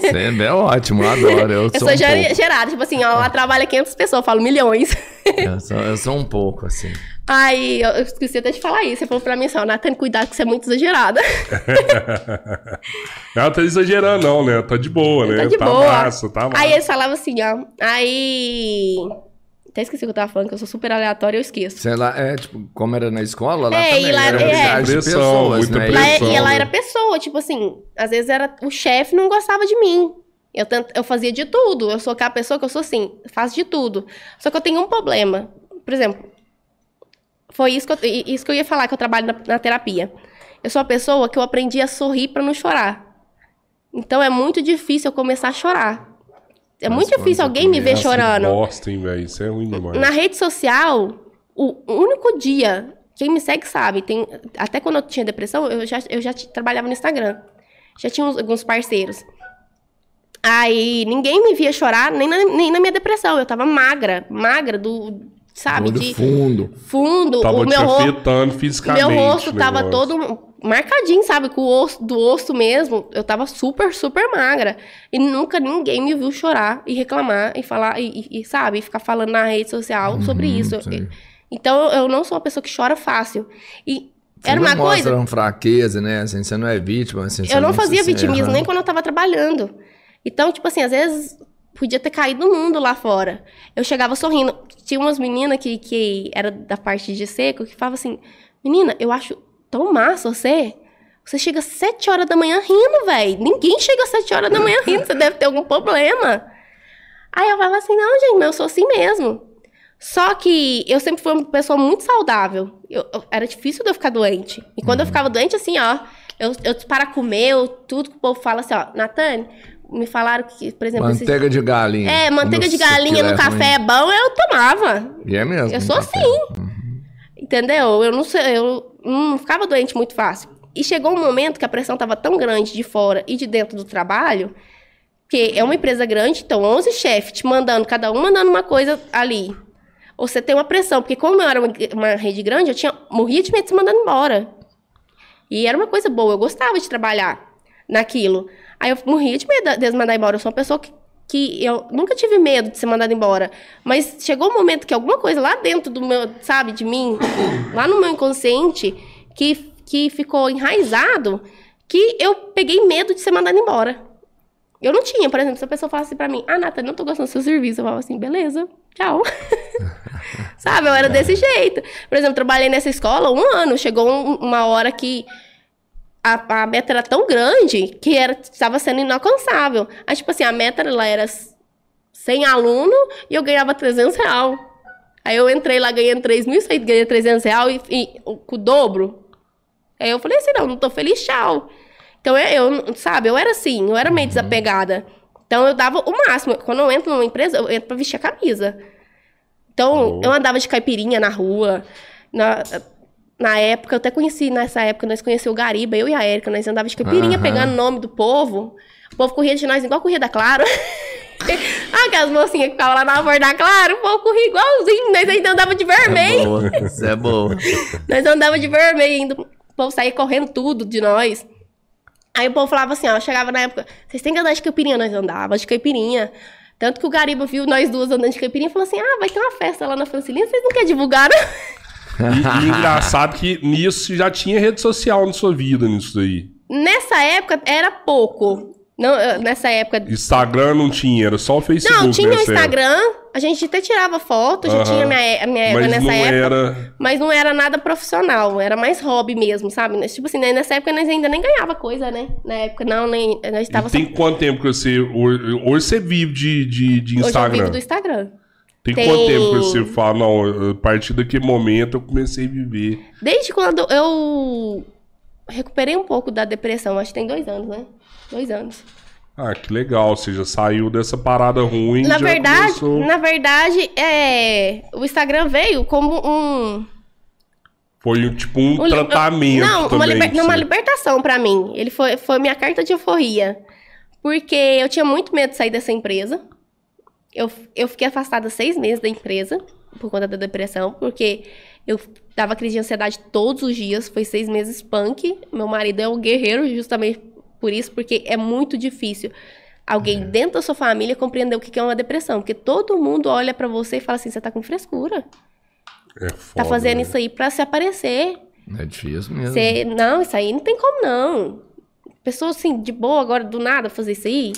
Você é ótimo, eu adoro. Eu, Eu sou sou um gerada, tipo assim, ó, lá trabalha 500 pessoas, eu falo milhões. Eu sou, eu sou um pouco, assim. Aí, eu esqueci até de falar isso. Você falou pra mim assim, ó, Nathan, cuidado que você é muito exagerada. Ela tá exagerando, não, né? Tá de boa, né? tá de boa. massa, tá massa. Aí eles falavam assim, ó, aí... Até esqueci o que eu tava falando, que eu sou super aleatória, eu esqueço. Sei lá, é tipo, como era na escola, lá É, também e lá- era é. de Pressão, pessoas, né? Lá, é- e ela né? era pessoa, tipo assim, às vezes era o chefe não gostava de mim. Eu, tent- eu fazia de tudo. Eu sou aquela pessoa que eu sou assim, faço de tudo. Só que eu tenho um problema. Por exemplo, foi isso que eu, isso que eu ia falar, que eu trabalho na, na terapia. Eu sou uma pessoa que eu aprendi a sorrir pra não chorar. Então é muito difícil eu começar a chorar. É Mas muito difícil alguém me ver chorando. Bosta, hein, velho? Isso é ruim demais. Na rede social, o único dia, quem me segue sabe, tem, até quando eu tinha depressão, eu já, eu já trabalhava no Instagram. Já tinha uns- alguns parceiros. Aí ninguém me via chorar, nem na, nem na minha depressão. Eu tava magra, magra do, sabe, Olho de fundo. fundo. Tava o meu rosto. afetando fisicamente. Meu rosto tava todo marcadinho, sabe? Com o osso, do osso mesmo. Eu tava super, super magra. E nunca ninguém me viu chorar e reclamar e falar, e, e- e, sabe? Ficar falando na rede social sobre Uhum, isso. sim. Então eu não sou uma pessoa que chora fácil. E Você era não uma mostra coisa. uma fraqueza, né? Assim, você não é vítima, assim. Eu não fazia vitimismo nem quando eu tava trabalhando. Então, tipo assim, às vezes podia ter caído no mundo lá fora. Eu chegava sorrindo. Tinha umas meninas que, que era da parte de seco que falavam assim: Menina, eu acho tão massa você. Você chega às 7 horas da manhã rindo, velho. Ninguém chega às 7 horas da manhã rindo, você deve ter algum problema. Aí eu falava assim: Não, gente, mas eu sou assim mesmo. Só que eu sempre fui uma pessoa muito saudável. Eu- eu- era difícil de eu ficar doente. E quando eu ficava doente, assim, ó, Eu, eu para comer, eu, tudo que o povo fala assim, ó, Natane, me falaram que, por exemplo, esses- Manteiga de galinha. é, manteiga de galinha no café é bom, eu tomava. E é mesmo. Eu sou café. assim. Entendeu? Eu não sei, eu não ficava doente muito fácil. E chegou um momento que a pressão estava tão grande de fora e de dentro do trabalho, que é uma empresa grande, então 11 chefes te mandando, cada um mandando uma coisa ali. Você tem uma pressão, porque como eu era uma, uma rede grande, eu tinha morria de medo de ser mandando embora. E era uma coisa boa, eu gostava de trabalhar naquilo. Aí eu morria de medo de eles mandar embora. Eu sou uma pessoa que, que eu nunca tive medo de ser mandada embora. Mas chegou um momento que alguma coisa lá dentro do meu, sabe, de mim, lá no meu inconsciente, que, que ficou enraizado, que eu peguei medo de ser mandada embora. Eu não tinha, por exemplo, se a pessoa falasse pra mim, ah, Nata, não tô gostando do seu serviço, eu falava assim, beleza, tchau. Sabe, eu era desse jeito. Por exemplo, trabalhei nessa escola um ano, chegou um- uma hora que a, a meta era tão grande que era, estava sendo inalcançável. Aí, tipo assim, a meta ela era 100 alunos e eu ganhava 300 reais. Aí eu entrei lá, ganhei 3 mil, saí, ganhei 300 reais e, e o, o dobro. Aí eu falei assim, não, não tô feliz, tchau. Então, eu, eu, sabe, eu era assim, eu era meio desapegada. Então, eu dava o máximo. Quando eu entro numa empresa, eu entro pra vestir a camisa. Então, eu andava de caipirinha na rua. Na, na época, eu até conheci, nessa época, nós conhecemos o Gariba, eu e a Érica, nós andava de caipirinha, Aham. pegando o nome do povo. O povo corria de nós igual corria da Claro. ah, aquelas mocinhas que ficavam lá na porta da Claro, o povo corria igualzinho, nós ainda andava de É vermelho. boa. Isso é boa. Nós andava de vermelho ainda. O povo saía correndo tudo de nós. Aí o povo falava assim, ó, chegava na época, vocês têm que andar de caipirinha, nós andava de caipirinha. Tanto que o Gariba viu nós duas andando de caipirinha e falou assim: ah, vai ter uma festa lá na Francilina, vocês não querem divulgar, não? E, e engraçado que nisso já tinha rede social na sua vida, nisso daí. Nessa época era pouco. Não, eh, nessa época. Instagram não tinha, era só o Facebook. Não, tinha o nessa época. Instagram, a gente até tirava foto, já Aham. tinha minha, a minha época Mas nessa não época. era. Mas não era nada profissional, era mais hobby mesmo, sabe? Tipo assim, né, nessa época nós ainda nem ganhava coisa, né? Na época não, nem. Nós E tava tem só. quanto tempo que você. Hoje hoje você vive de, de, de Hoje eu Instagram? vivo do Instagram. Tem, tem- quanto tempo que você fala, não, a partir daquele momento eu comecei a viver. Desde quando eu recuperei um pouco da depressão, acho que tem dois anos, né? Dois anos. Ah, que legal, você já saiu dessa parada ruim. Na verdade, começou- na verdade, é, o Instagram veio como um, Foi tipo um, um tratamento Não, também. uma, liber- não, uma libertação pra mim. Ele foi, foi minha carta de euforia. Porque eu tinha muito medo de sair dessa empresa. Eu, eu fiquei afastada seis meses da empresa por conta da depressão, porque eu dava crise de ansiedade todos os dias. Foi seis meses punk. Meu marido é um guerreiro justamente por isso, porque é muito difícil alguém dentro da sua família compreender o que é uma depressão. Porque todo mundo olha pra você e fala assim: você tá com frescura. É Tá foda, fazendo né? isso aí pra se aparecer. É difícil mesmo. Você, não, isso aí não tem como não. Pessoa assim, de boa, agora do nada fazer isso aí.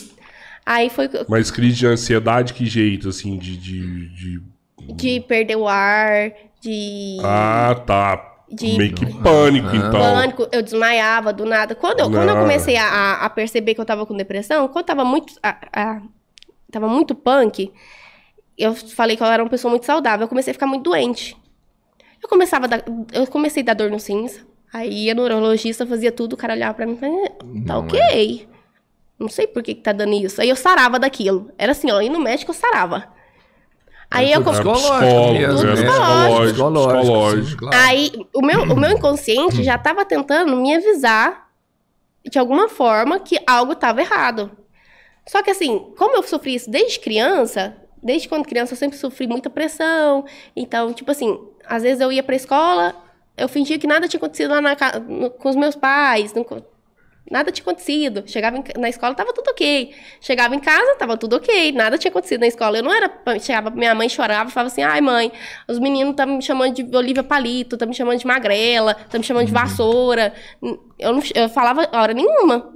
Aí foi Mas crise de ansiedade, que jeito, assim, de. de, de- de perder o ar, de Ah, tá. De- Meio que pânico, Ah. então. pânico, eu desmaiava do nada. Quando eu, quando eu comecei a, a- a perceber que eu tava com depressão, quando tava muito. a- a- tava muito punk, eu falei que eu era uma pessoa muito saudável. Eu comecei a ficar muito doente. Eu começava a dar, eu comecei a dar dor no cinza. Aí no neurologista, fazia tudo, o cara olhava pra mim e falava, tá Não ok. Não sei por que, que tá dando isso. Aí eu sarava daquilo. Era assim, ó, ir no médico eu sarava. Aí eu, psicológico né? psicológico. Psicológico, sim, claro. Aí, o meu, o meu inconsciente já estava tentando me avisar, de alguma forma, que algo estava errado. Só que, assim, como eu sofri isso desde criança, desde quando criança eu sempre sofri muita pressão. Então, tipo assim, às vezes eu ia pra escola, eu fingia que nada tinha acontecido lá na no- com os meus pais. não nada tinha acontecido. Chegava em na escola, tava tudo ok. Chegava em casa, tava tudo ok. Nada tinha acontecido na escola. Eu não era. Chegava minha mãe, chorava, falava assim: ai, mãe, os meninos estão me chamando de Olivia Palito, estão me chamando de magrela, estão me chamando de vassoura. Eu, não, eu falava hora nenhuma.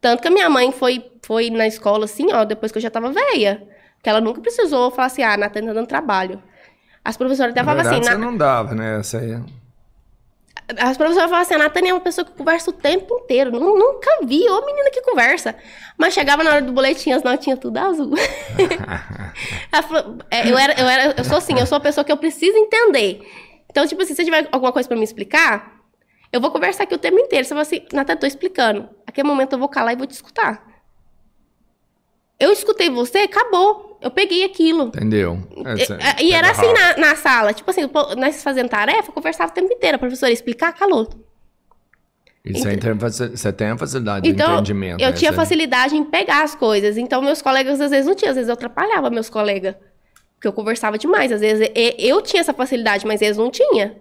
Tanto que a minha mãe foi, foi na escola, assim, ó, depois que eu já tava velha. Que ela nunca precisou falar assim: ah, Natan tá dando trabalho. As professoras até falavam assim: verdade, "Na- você não dava, né? Essa aí. As professoras falavam assim, a Natânia é uma pessoa que conversa o tempo inteiro. Nu- Nunca vi ô menina que conversa. Mas chegava na hora do boletim, as notinhas tudo azul. Ela falou, é, eu, era, eu, era, eu sou assim, eu sou uma pessoa que eu preciso entender. Então, tipo assim, se você tiver alguma coisa pra me explicar, Eu vou conversar aqui o tempo inteiro. Você fala assim, Natan, tô explicando. Aquele momento eu vou calar e vou te escutar. Eu escutei você, acabou. Eu peguei aquilo. Entendeu? E, e era assim na, na, sala. Tipo assim, nós fazendo tarefa, eu conversava o tempo inteiro. A professora explicar, calou. E você, você tem a facilidade então, de entendimento. Eu né? tinha facilidade em pegar as coisas. Então, meus colegas às vezes não tinham. Às vezes eu atrapalhava meus colegas. Porque eu conversava demais. Às vezes eu tinha essa facilidade, mas eles não tinham.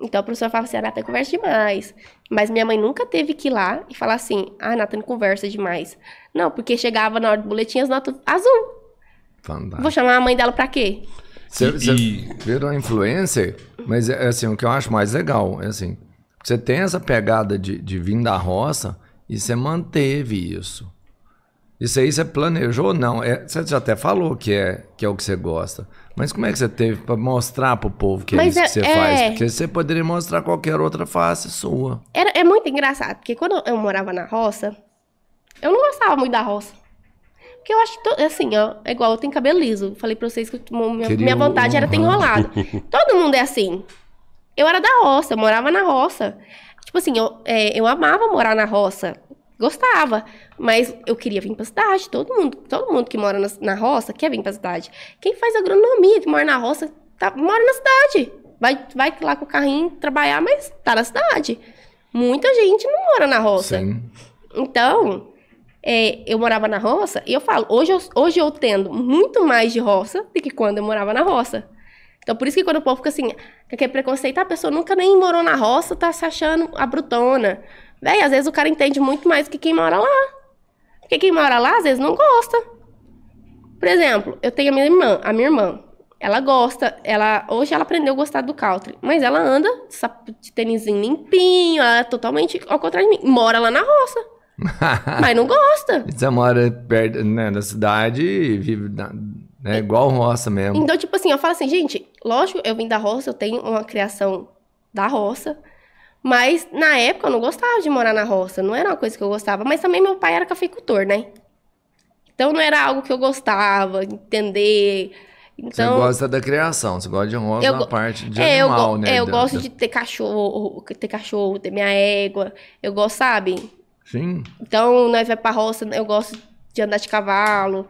Então a professora falava assim, a Nathan conversa demais. Mas minha mãe nunca teve que ir lá e falar assim, ah, Nathan conversa demais. Não, porque chegava na hora do boletim as notas azul. Fantástico. Vou chamar a mãe dela pra quê? Você, você e... virou influencer, mas é assim, o que eu acho mais legal é assim, você tem essa pegada de, de vir da roça e você manteve isso. Isso aí você planejou? Não. É, você já até falou que é, que é o que você gosta. Mas como é que você teve para mostrar pro povo que é Mas isso é, que você é... faz? Porque você poderia mostrar qualquer outra face sua. Era, é muito engraçado, porque quando eu morava na roça, eu não gostava muito da roça. Porque eu acho que, assim, ó, é igual eu tenho cabelo liso. Falei pra vocês que minha, minha vontade era ter enrolado. Todo mundo é assim. Eu era da roça, eu morava na roça. Tipo assim, eu, é, eu amava morar na roça. Gostava, mas eu queria vir pra cidade. Todo mundo, todo mundo que mora na, na roça quer vir pra cidade. Quem faz agronomia, que mora na roça, tá, mora na cidade. Vai, vai lá com o carrinho trabalhar, mas tá na cidade. Muita gente não mora na roça. Sim. Então, é, eu morava na roça e eu falo, hoje eu, hoje eu tendo muito mais de roça do que quando eu morava na roça. Então, por isso que quando o povo fica assim, aquele preconceito, a pessoa nunca nem morou na roça, tá se achando a brutona. Véi, às vezes o cara entende muito mais do que quem mora lá. Porque quem mora lá, às vezes, não gosta. Por exemplo, eu tenho a minha irmã, a minha irmã. Ela gosta, ela hoje ela aprendeu a gostar do country, mas ela anda de tênisinho limpinho, ela é totalmente ao contrário de mim. Mora lá na roça. mas não gosta. Você mora perto né, da cidade e vive na, né, igual roça mesmo. Então, tipo assim, eu falo assim, gente, lógico, eu vim da roça, eu tenho uma criação da roça, mas na época eu não gostava de morar na roça, não era uma coisa que eu gostava. Mas também meu pai era cafeicultor, né? Então não era algo que eu gostava, entender. Então, você gosta da criação, você gosta de roça eu, na parte de é, animal, eu, né? É, eu da, gosto da... de ter cachorro, ter cachorro, ter minha égua. Eu gosto, sabe? Sim. Então, nós vai pra roça, eu gosto de andar de cavalo.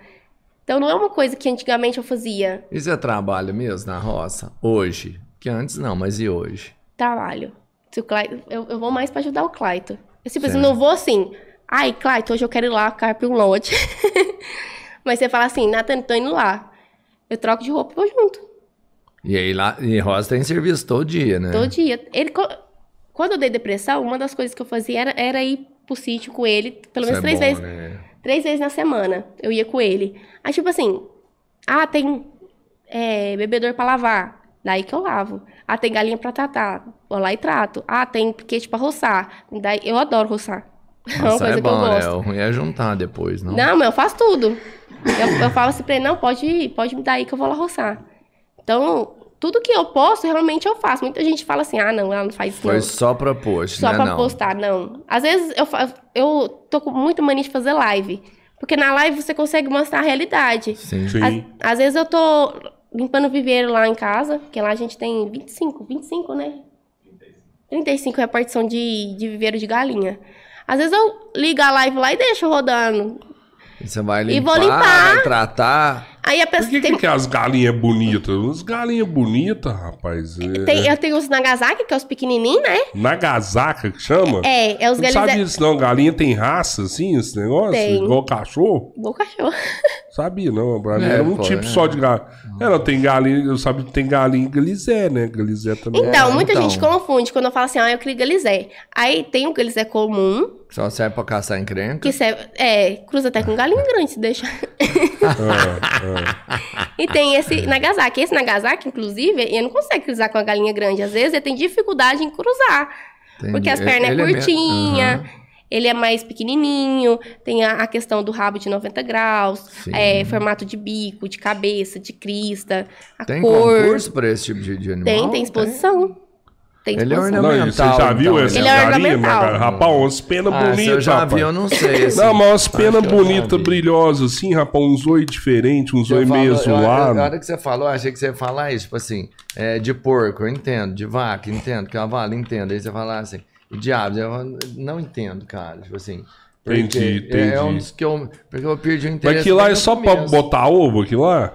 Então não é uma coisa que antigamente eu fazia. E você trabalha mesmo na roça? Hoje? Que antes não, mas e hoje? Trabalho. Se o eu, eu vou mais pra ajudar o Clayton. Eu assim, não vou assim, ai, Clayton, hoje eu quero ir lá carpe um lote. Mas você fala assim, Nathan, tô indo lá. Eu troco de roupa e vou junto. E aí lá, e Rosa tem serviço todo dia, né? Todo dia. Ele, quando eu dei depressão, uma das coisas que eu fazia era, era ir pro sítio com ele, pelo menos Isso três é bom, vezes. Né? Três vezes na semana. Eu ia com ele. Aí, tipo assim, ah, tem é, bebedor pra lavar. Daí que eu lavo. Ah, tem galinha pra tratar. Vou lá e trato. Ah, tem piquete pra roçar. Daí eu adoro roçar. Nossa, é uma coisa é bom, que eu né? gosto. Né? O ruim é juntar depois, não? Não, mas eu faço tudo. Eu, eu falo assim pra ele, não, pode ir, pode me dar aí que eu vou lá roçar. Então, tudo que eu posso, realmente eu faço. Muita gente fala assim, ah, não, ela não faz isso. Foi não. só pra post, Só né? pra não. postar, não. Às vezes eu, eu tô com muita mania de fazer live. Porque na live você consegue mostrar a realidade. Sim. Sim. Às, às vezes eu tô limpando viveiro lá em casa, que lá a gente tem 25, 25, né? 35 repartição de, de viveiro de galinha. Às vezes eu ligo a live lá e deixo rodando. E você vai limpar, e vou limpar. vai tratar. Aí a pessoa Por que, tem... que, é as galinhas bonitas? As galinhas bonitas, rapaz. É... Tem, eu tenho os Nagasaki, que é os pequenininhos, né? Nagasaki que chama? É, é os galinhas. Não sabe isso não? Galinha tem raça, assim, esse negócio? Tem. Igual cachorro? Igual cachorro. Sabia, não. Pra mim é, era um pô, tipo é. só de galinha. É, não, tem galinha, eu sabia que tem galinha galizé, né? Galizé também. Então, muita então. gente confunde quando eu falo assim, ah, eu queria galizé. Aí tem o galizé comum. Só serve pra caçar encrenca. Que serve, é, cruza até com galinha grande, se deixa. E tem esse Nagasaki. Esse Nagasaki, inclusive, ele não consegue cruzar com a galinha grande. Às vezes ele tem dificuldade em cruzar. Entendi. Porque as pernas ele é curtinha. É uhum. Ele é mais pequenininho, tem a, a, questão do rabo de 90 graus, é, formato de bico, de cabeça, de crista, a tem cor. Tem concurso para esse tipo de, de animal? Tem, tem exposição. Tem, tem Ele é. Não, e você já viu então, essa Ele é ornamental. Rapaz, umas penas Ah, bonitas, eu já rapaz. vi, eu não sei. assim. Não, mas umas penas que eu já bonitas, brilhosas, assim, rapaz, uns oi diferentes, uns oi meio eu- Na zoados. hora que você falou, eu achei que você ia falar isso, tipo assim, é, de porco, eu entendo, de vaca, entendo, cavalo, entendo. Aí você fala assim, e diabos, eu não entendo, cara, tipo assim. porque Entendi, É entendi. um dos que eu, porque eu perdi o Mas interesse. aquilo lá bem é só pra botar ovo, aquilo lá?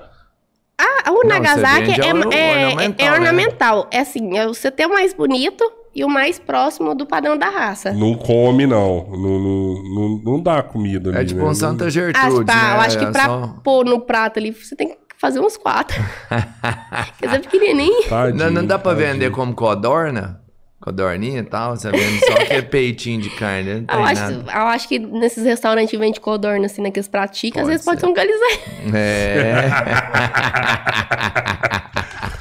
Ah, o Não, Nagasaki é, é é- ornamental, é né? ornamental. É assim, é você ter o mais bonito e o mais próximo do padrão da raça. Não come, não. Não, não, não, não dá comida ali, É tipo né? um Santa Ah, Gertrude, pá, né? eu acho que É pra só- pôr no prato ali, você tem que fazer uns quatro. Quer dizer, pequenininho. Tadinho, Não, não dá pra tadinho. vender como codorna? Codorninha e tal, você vende só que é peitinho de carne, tem Eu acho, eu acho que nesses restaurantes vende codorna, assim, naqueles pratos chiques, às vezes pode ser. ser um galizé. É.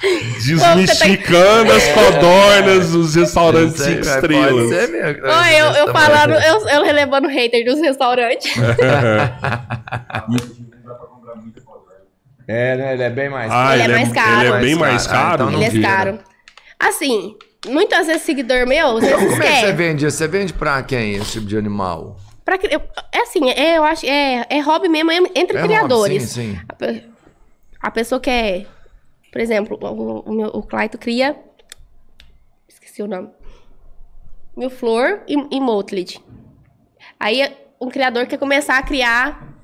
Desmistificando as codornas dos restaurantes aí, cinco estrelas. Pode ser mesmo. Oi, eu, eu falando, eu, eu relevando hater dos restaurantes. É, né? Ele é bem mais Ah, Ele é mais caro. Ele é bem mais caro. caro? Ah, então Ele é vira. caro. Assim, muitas vezes seguidor meu, às vezes Como é que você vende? Você vende pra quem esse tipo de animal? Pra, eu- é assim, é, eu acho, é, é hobby mesmo é entre É hobby, criadores. sim, sim. A, a pessoa quer, por exemplo, o, o, meu, o Claito cria, esqueci o nome, Mil Flor e, e Motlid. Aí um criador quer começar a criar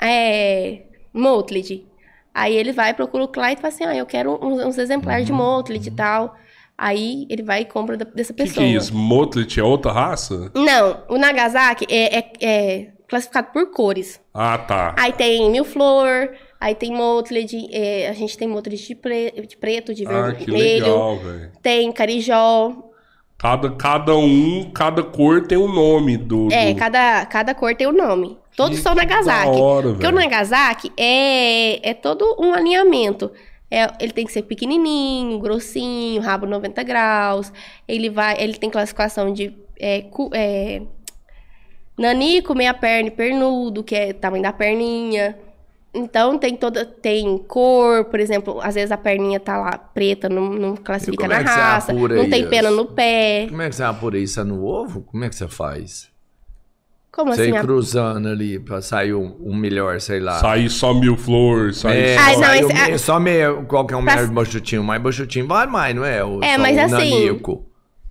é, Motlid. Aí ele vai, procura o Claito e fala assim, ah, eu quero uns, uns exemplares de Motlid e tal. Aí ele vai e compra da- dessa O que, pessoa. que é isso? Motlet é outra raça? Não, o Nagasaki é, é- é classificado por cores. Ah, tá. Aí tem mil flor, aí tem motled, é, a gente tem motled de, pre- de preto, de Ah, que vermelho, legal, velho. tem carijó. Cada, cada um, cada cor tem um nome do. É, do- cada, cada cor tem o nome. Todos Que são Nagasaki. hora, porque o. Nagasaki é, é todo um alinhamento. É, ele tem que ser pequenininho, grossinho, rabo 90 graus. Ele vai, ele tem classificação de é, cu- é, nanico, meia perna e pernudo, que é o tamanho da perninha. Então tem toda tem cor, por exemplo, às vezes a perninha tá lá preta, não, não classifica na é você raça, não tem pena no pé. Como é que você apura isso? É no ovo? Como é que você faz? Como Você assim? ir a- cruzando ali pra sair um, um melhor, sei lá. Sair só mil flores, sair É, só... Ai, não, esse- o meio- só meio, qualquer um Pra- melhor baixutinho, mais baixutinho vale mais, não é? O, É, mas o assim- nanico.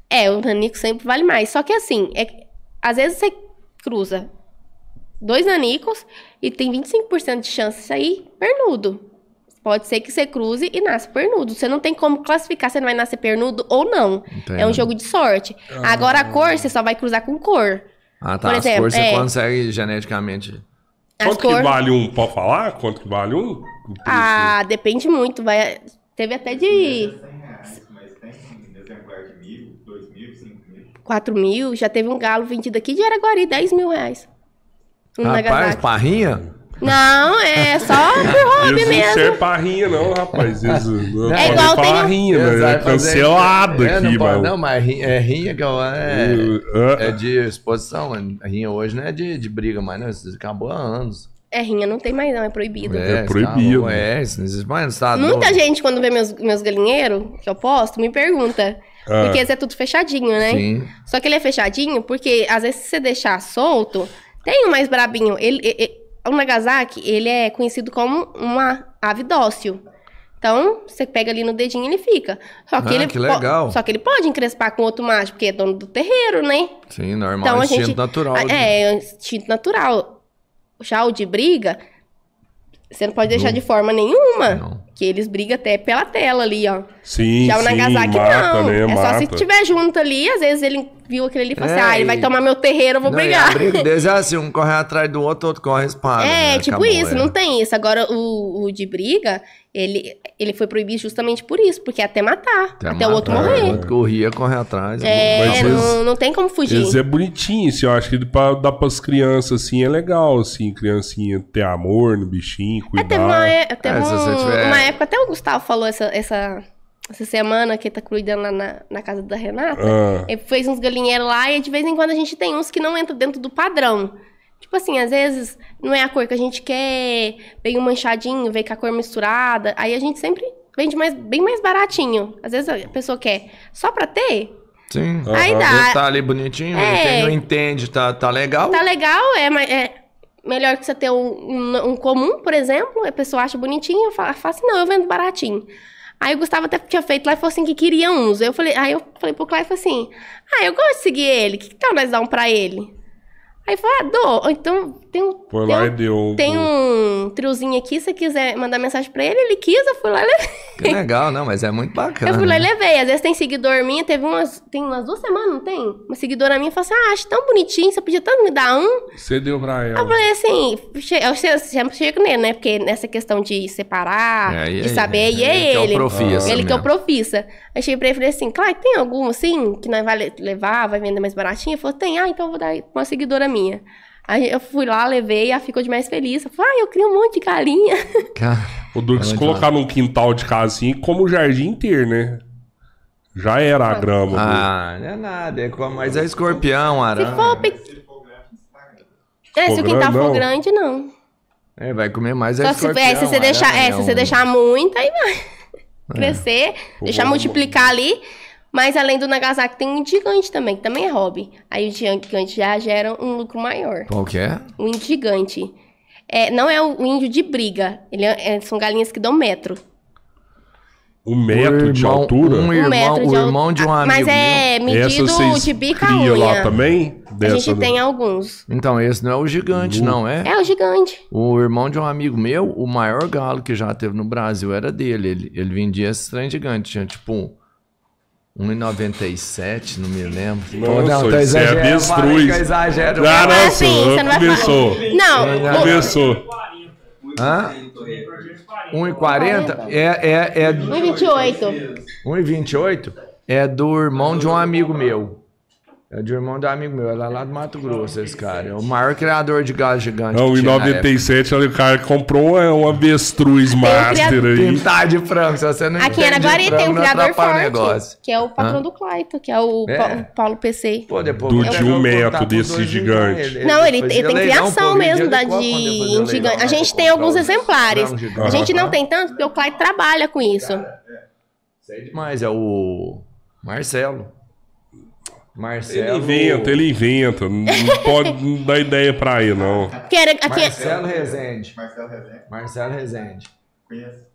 É, o nanico sempre vale mais. Só que assim, é, que, às vezes você cruza dois nanicos e tem 25% de chance de sair pernudo. Pode ser que você cruze e nasce pernudo. Você não tem como classificar se ele vai nascer pernudo ou não. Entendo. É um jogo de sorte. Agora a cor, você só vai cruzar com cor. Ah, tá. por As exemplo, cores você é. consegue geneticamente. As Quanto cor... que vale um? Pode falar? Quanto que vale um? Ah, depende muito. Vai... Teve até de 100 reais, mas tem exemplar de mil, dois mil, cinco mil. 4 mil. Já teve um galo vendido aqui de Araguari, 10 mil reais. Um Rapaz, Nagasaki. parrinha? Não, é só por hobby não mesmo. servem pra rinha, não, rapaz. Não É igual tem um- rinha, né? É cancelado é, aqui, não, mano. não, mas rinha, é rinha que eu, é, é de exposição. A rinha hoje não é de, de briga mais, não. Isso acabou há anos. É, rinha não tem mais não, é proibido. É isso proibido. acabou, É, isso não existe mais no estado. Muita novo. gente, quando vê meus, meus galinheiros, que eu posto, me pergunta. Ah. Porque esse é tudo fechadinho, né? Sim. Só que ele é fechadinho porque, às vezes, se você deixar solto, tem um mais brabinho. Ele, e- e- o Nagasaki, ele é conhecido como uma ave dócil. Então, você pega ali no dedinho e ele fica. Só que Ah, ele que legal. Só que ele pode encrespar com outro macho, porque é dono do terreiro, né? Sim, normal. Então a instinto gente. natural. Ah, de- É, é um instinto natural. Já o de briga, você não pode deixar de forma nenhuma. Não. Que eles brigam até pela tela ali, ó. Sim, Já o sim, Nagasaki mata, não. né? é só se Mata. tiver junto ali, às vezes ele viu aquele ali e falou É, assim: ah, ele vai tomar meu terreiro, eu vou Não, brigar. a briga deles é assim, um corre atrás do outro, outro corre espada. É, né? tipo Acabou, isso, é. não tem isso. Agora, o, o de briga, ele, ele foi proibido justamente por isso, porque é até matar, até, o outro matar, morrer. O outro corria, corre atrás. É, Mas não, eles- não tem como fugir. Eles é bonitinho, assim, eu acho que pra dar pras crianças, assim, é legal, assim, criancinha ter amor no bichinho, É, cuidar. teve uma, é- teve É, um- tiver- uma época, até o Gustavo falou essa, essa, essa semana que tá cuidando lá na, na casa da Renata. Ah. Ele fez uns galinheiros lá e de vez em quando a gente tem uns que não entram dentro do padrão. Tipo assim, às vezes não é a cor que a gente quer, veio manchadinho, veio com a cor misturada. Aí a gente sempre vende mais, bem mais baratinho. Às vezes a pessoa quer só pra ter, Sim. Aí dá. tá ali bonitinho, É. não entende tá, tá legal. tá legal, é, mais- é melhor que você ter um, um- um comum, por exemplo, a pessoa acha bonitinho, eu assim, não, eu vendo baratinho. Aí o Gustavo até tinha feito lá e falou assim que queria uns. Eu falei, aí eu falei pro Cláudio assim: Ah, eu gosto de seguir ele, que, que tal nós dar um pra ele? Aí falou, ah, dou. Ou Então tem um. Foi tem lá um- e deu um- Tem um triozinho aqui, se você quiser mandar mensagem pra ele, ele quis, eu fui lá e levei. Que legal, não, mas é muito bacana. Eu fui lá e levei. Às vezes tem seguidor minha, teve umas. Tem umas duas semanas, não tem? Uma seguidora minha falou assim: Ah, acho tão bonitinho, você podia tanto me dar um. Você deu pra Eu ela. falei assim, eu sempre chego nele, né? Porque nessa questão de separar, É, e de saber, e é ele que é o ele. profissa ele que é o mesmo. profissa. Aí cheguei pra ele e falei assim, claro, tem algum assim, que nós vai le- levar, vai vender mais baratinho? Ele falou, tem, ah, então eu vou dar uma seguidora minha. Aí eu fui lá, levei, ela ficou de mais feliz. Eu falei, ah, eu crio um monte de galinha. Cara, O Duro, É se colocar num quintal de casa assim, como o jardim inteiro, né? Já era a grama. Ah, não é nada, é como, mas é escorpião, Se aranha. for, pe... Se for grande, é, se o quintal for não. grande, não. É, vai comer mais é Só se, escorpião. é, se você deixar, é, se você aranha, deixar muito, aí vai É. crescer, deixar Pô, multiplicar ali. Mas além do Nagasaki, tem um gigante também, que também é hobby. Aí o gigante já gera um lucro maior. Qual que é? O índio gigante. É, não é o índio de briga. Ele é- é- são galinhas que dão metro. Um metro O de irmão- altura? Um Um irmão, metro de o irmão de um Ah, amigo Mas é meu. medido de bica unha. lá também? A gente do- tem alguns. Então, esse não é o gigante, não é? É o gigante. O irmão de um amigo meu, o maior galo que já teve no Brasil era dele. Ele, ele vendia esse trem gigante. Tinha tipo 1,97, não me lembro. Nossa, tô isso é exagerando, avestruz. falei que eu exagero. Ah, não, assim, senhor, você não vai começou. falar. Não, Já o- Começou. Hã? 1,40? É, é, é 1,28. 1,28 é do irmão de um amigo meu. É do irmão de um amigo meu. Ele é lá do Mato Grosso, esse cara. É o maior criador de galo gigante. Não, em tinha na época. 97, olha, o cara comprou um, um avestruz master aí. Pintar de frango, se você não Aqui em de Araguari tem um criador forte, negócio. que é o patrão Hã? do Claito, que é o É. Pa- Paulo PC. Pô, depois Do vou de um o metro desse dois gigante. Não, ele, fazia ele tem leilão, criação mesmo da de gigante. né, A gente tem alguns exemplares. A gente não tem tanto, porque o Claito trabalha com isso. Sei demais, é o Marcelo. Ele Marcelo. inventa, ele inventa. Não pode não dar ideia pra ele, não. Era, aqui, Marcelo Rezende. Marcelo Rezende, Marcelo Rezende. conheço.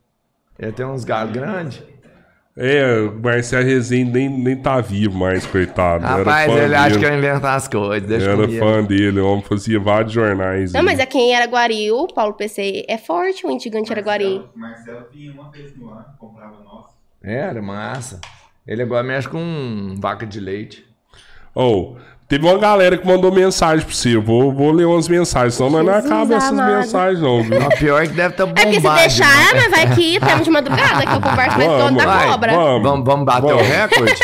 Ele tem uns galos grandes. É, o Marcelo Rezende nem, nem tá vivo mais, coitado. Rapaz, Era ele acha que dele. eu invento as coisas. Deixa Era comigo. fã dele, o homem fazia vários jornais. Não, aí. mas aqui em Araguari, o Paulo PC é forte, o índio gigante Araguari. Marcelo, Marcelo vinha uma vez no ano, comprava nosso. Era massa. Ele agora mexe com vaca de leite. Oh, teve uma galera que mandou mensagem pra você. Eu vou, vou ler umas mensagens, senão nós não acaba essas amado. mensagens, não, viu? Não, pior é que deve estar É bombado. porque se deixar, nós vai aqui, temos de madrugada, que eu converso mais todo da cobra. vamos. Vamos, vamos bater o Vamos. recorde?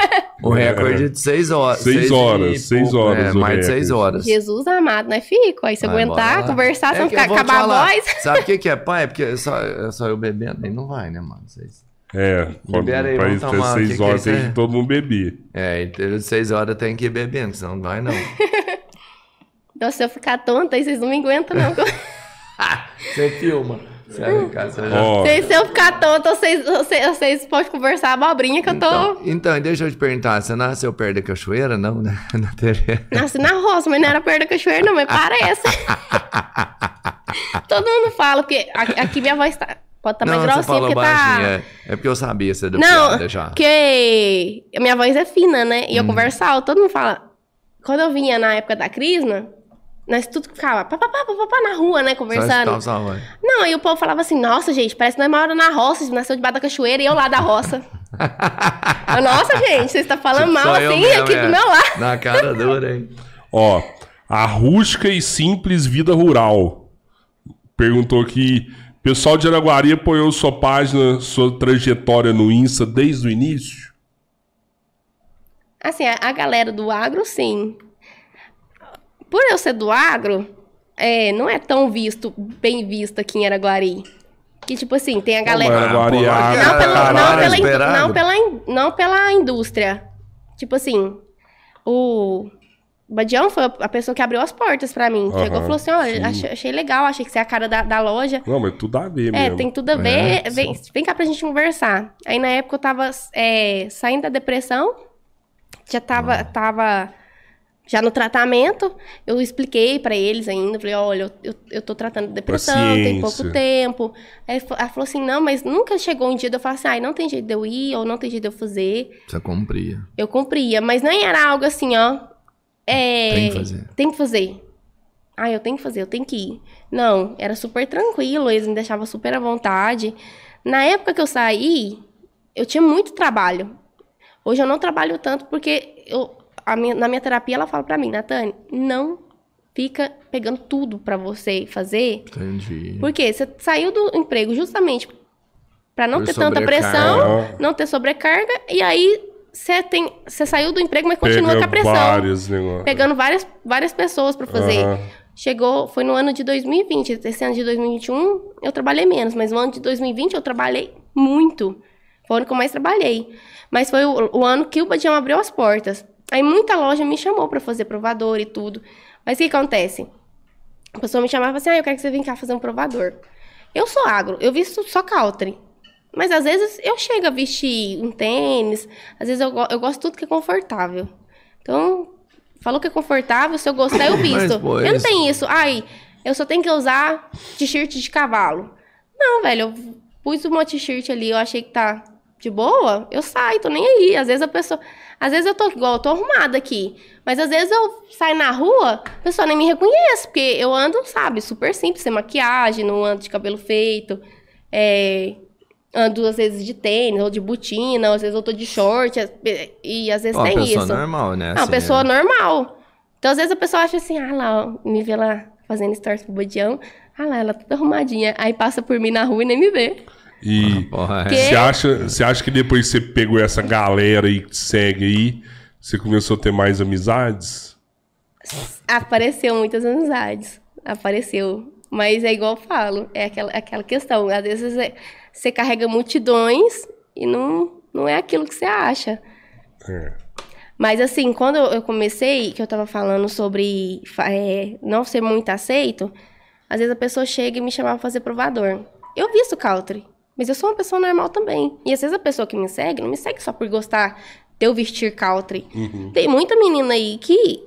O recorde é de 6 horas. Seis Seis horas, seis horas É, o mais de 6 recorde. horas. Jesus amado, nós fico. Aí se Vai, aguentar, bora lá. conversar, se É não que eu ficar, acabar a voz. Sabe o que, que é pai? É porque é só, é só eu bebendo. Aí não vai, né, mano? Vocês... É, quando Libera aí, vamos tomar, seis que que horas é tem isso que todo mundo beber. É, entre 6 horas tem que ir bebendo, senão não vai, não. Nossa, se eu ficar tonta, aí vocês não me aguentam, não. Você filma. Você vai ficar, você já- Ó, Se se eu ficar tonta, vocês, vocês, vocês podem conversar abobrinha que eu tô. Então, então, deixa eu te perguntar, você nasceu perto da cachoeira, não, né? Na. Nasci na roça, mas não era perto da cachoeira, não, mas parece. Todo mundo fala, porque aqui, aqui minha voz tá, pode estar mais não, você grossinha, porque baixinho, tá. é, é porque eu sabia ser da Não, piada já. porque a minha voz é fina, né? Hum. E eu converso alto, todo mundo fala. Quando eu vinha na época da Crisma, nós tudo ficava pá, pá, pá, pá, pá, pá, na rua, né? Só Conversando. salve. Não, aí o povo falava assim, nossa, gente, parece que nós moramos na roça, nasceu debaixo da cachoeira e eu lá da roça. Eu, nossa, gente, você está falando Tipo, mal só assim mesmo, aqui é. do meu lado. Na cara dura, hein? ó, a rústica e simples vida rural. Perguntou aqui, pessoal de Araguari apoiou sua página, sua trajetória no Insta desde o início? Assim, a, a galera do agro, sim. Por eu ser do agro, é, não é tão visto, bem visto aqui em Araguari. Que, tipo assim, tem a galera... Araguari, ah, Não não, pela, não, pela, não pela indústria. Tipo assim, o Badião foi a pessoa que abriu as portas pra mim. Aham, Chegou e falou assim: olha, achei, achei legal, achei que você é a cara da, da loja. Não, mas tudo a ver É, mesmo. tem tudo a ver. É, vem, vem cá pra gente conversar. Aí na época eu tava é, saindo da depressão, já tava, tava já no tratamento. Eu expliquei pra eles ainda, falei, olha, eu, eu, eu tô tratando de depressão, tem pouco tempo. Aí ela falou assim, não, mas nunca chegou um dia de eu falar assim, ai, não tem jeito de eu ir, ou não tem jeito de eu fazer. Você cumpria. Eu cumpria, mas nem era algo assim, ó. É, Tem que fazer. Tem que fazer. Ah, eu tenho que fazer, eu tenho que ir. Não, era super tranquilo, eles me deixavam super à vontade. Na época que eu saí, eu tinha muito trabalho. Hoje eu não trabalho tanto porque eu, minha- na minha terapia ela fala pra mim, Natane, não fica pegando tudo pra você fazer, Entendi. porque você saiu do emprego justamente pra não Por ter tanta pressão, não ter sobrecarga, e aí você tem, você saiu do emprego, mas continua Pega com a pressão, vários negócios. pegando várias, várias pessoas pra fazer. Aham. Chegou, foi no ano de 2020, esse ano de 2021 eu trabalhei menos, mas no ano de 2020 eu trabalhei muito. Foi o ano que eu mais trabalhei. Mas foi o, o ano que o Badião abriu as portas. Aí muita loja me chamou pra fazer provador e tudo. Mas o que acontece? A pessoa me chamava assim, ah, eu quero que você venha cá fazer um provador. Eu sou agro, eu visto só country. Mas às vezes eu chego a vestir um tênis, às vezes eu, eu gosto de tudo que é confortável. Então, falou que é confortável, se eu gostar, eu Mas, visto. pô, eu não isso- tenho isso, ai, eu só tenho que usar t-shirt de cavalo. Não, velho, eu pus uma t-shirt ali, eu achei que tá de boa, eu saio, tô nem aí. Às vezes a pessoa. Às vezes eu tô igual, eu tô arrumada aqui. Mas às vezes eu saio na rua, a pessoa nem me reconhece, porque eu ando, sabe, super simples, sem maquiagem, não ando de cabelo feito. É, ando às vezes de tênis ou de botina, às vezes eu tô de short, e às vezes uma tem pessoa isso. normal, né? É uma assim, pessoa né? normal. Então, às vezes a pessoa acha assim, ah lá, ó, me vê lá fazendo stories pro Bodião. Ah lá, ela toda arrumadinha. Aí passa por mim na rua e nem me vê. E Porra, é. Você acha, você acha que depois que você pegou essa galera aí que segue aí, você começou a ter mais amizades? Apareceu muitas amizades. Apareceu. Mas é igual eu falo, é aquela, aquela questão. Às vezes é- você carrega multidões e não, não é aquilo que você acha. É. Mas assim, quando eu comecei, que eu tava falando sobre é, não ser muito aceito, às vezes a pessoa chega e me chamava pra fazer provador. Eu visto country, mas eu sou uma pessoa normal também. E às vezes a pessoa que me segue, não me segue só por gostar de eu vestir country. Tem muita menina aí que,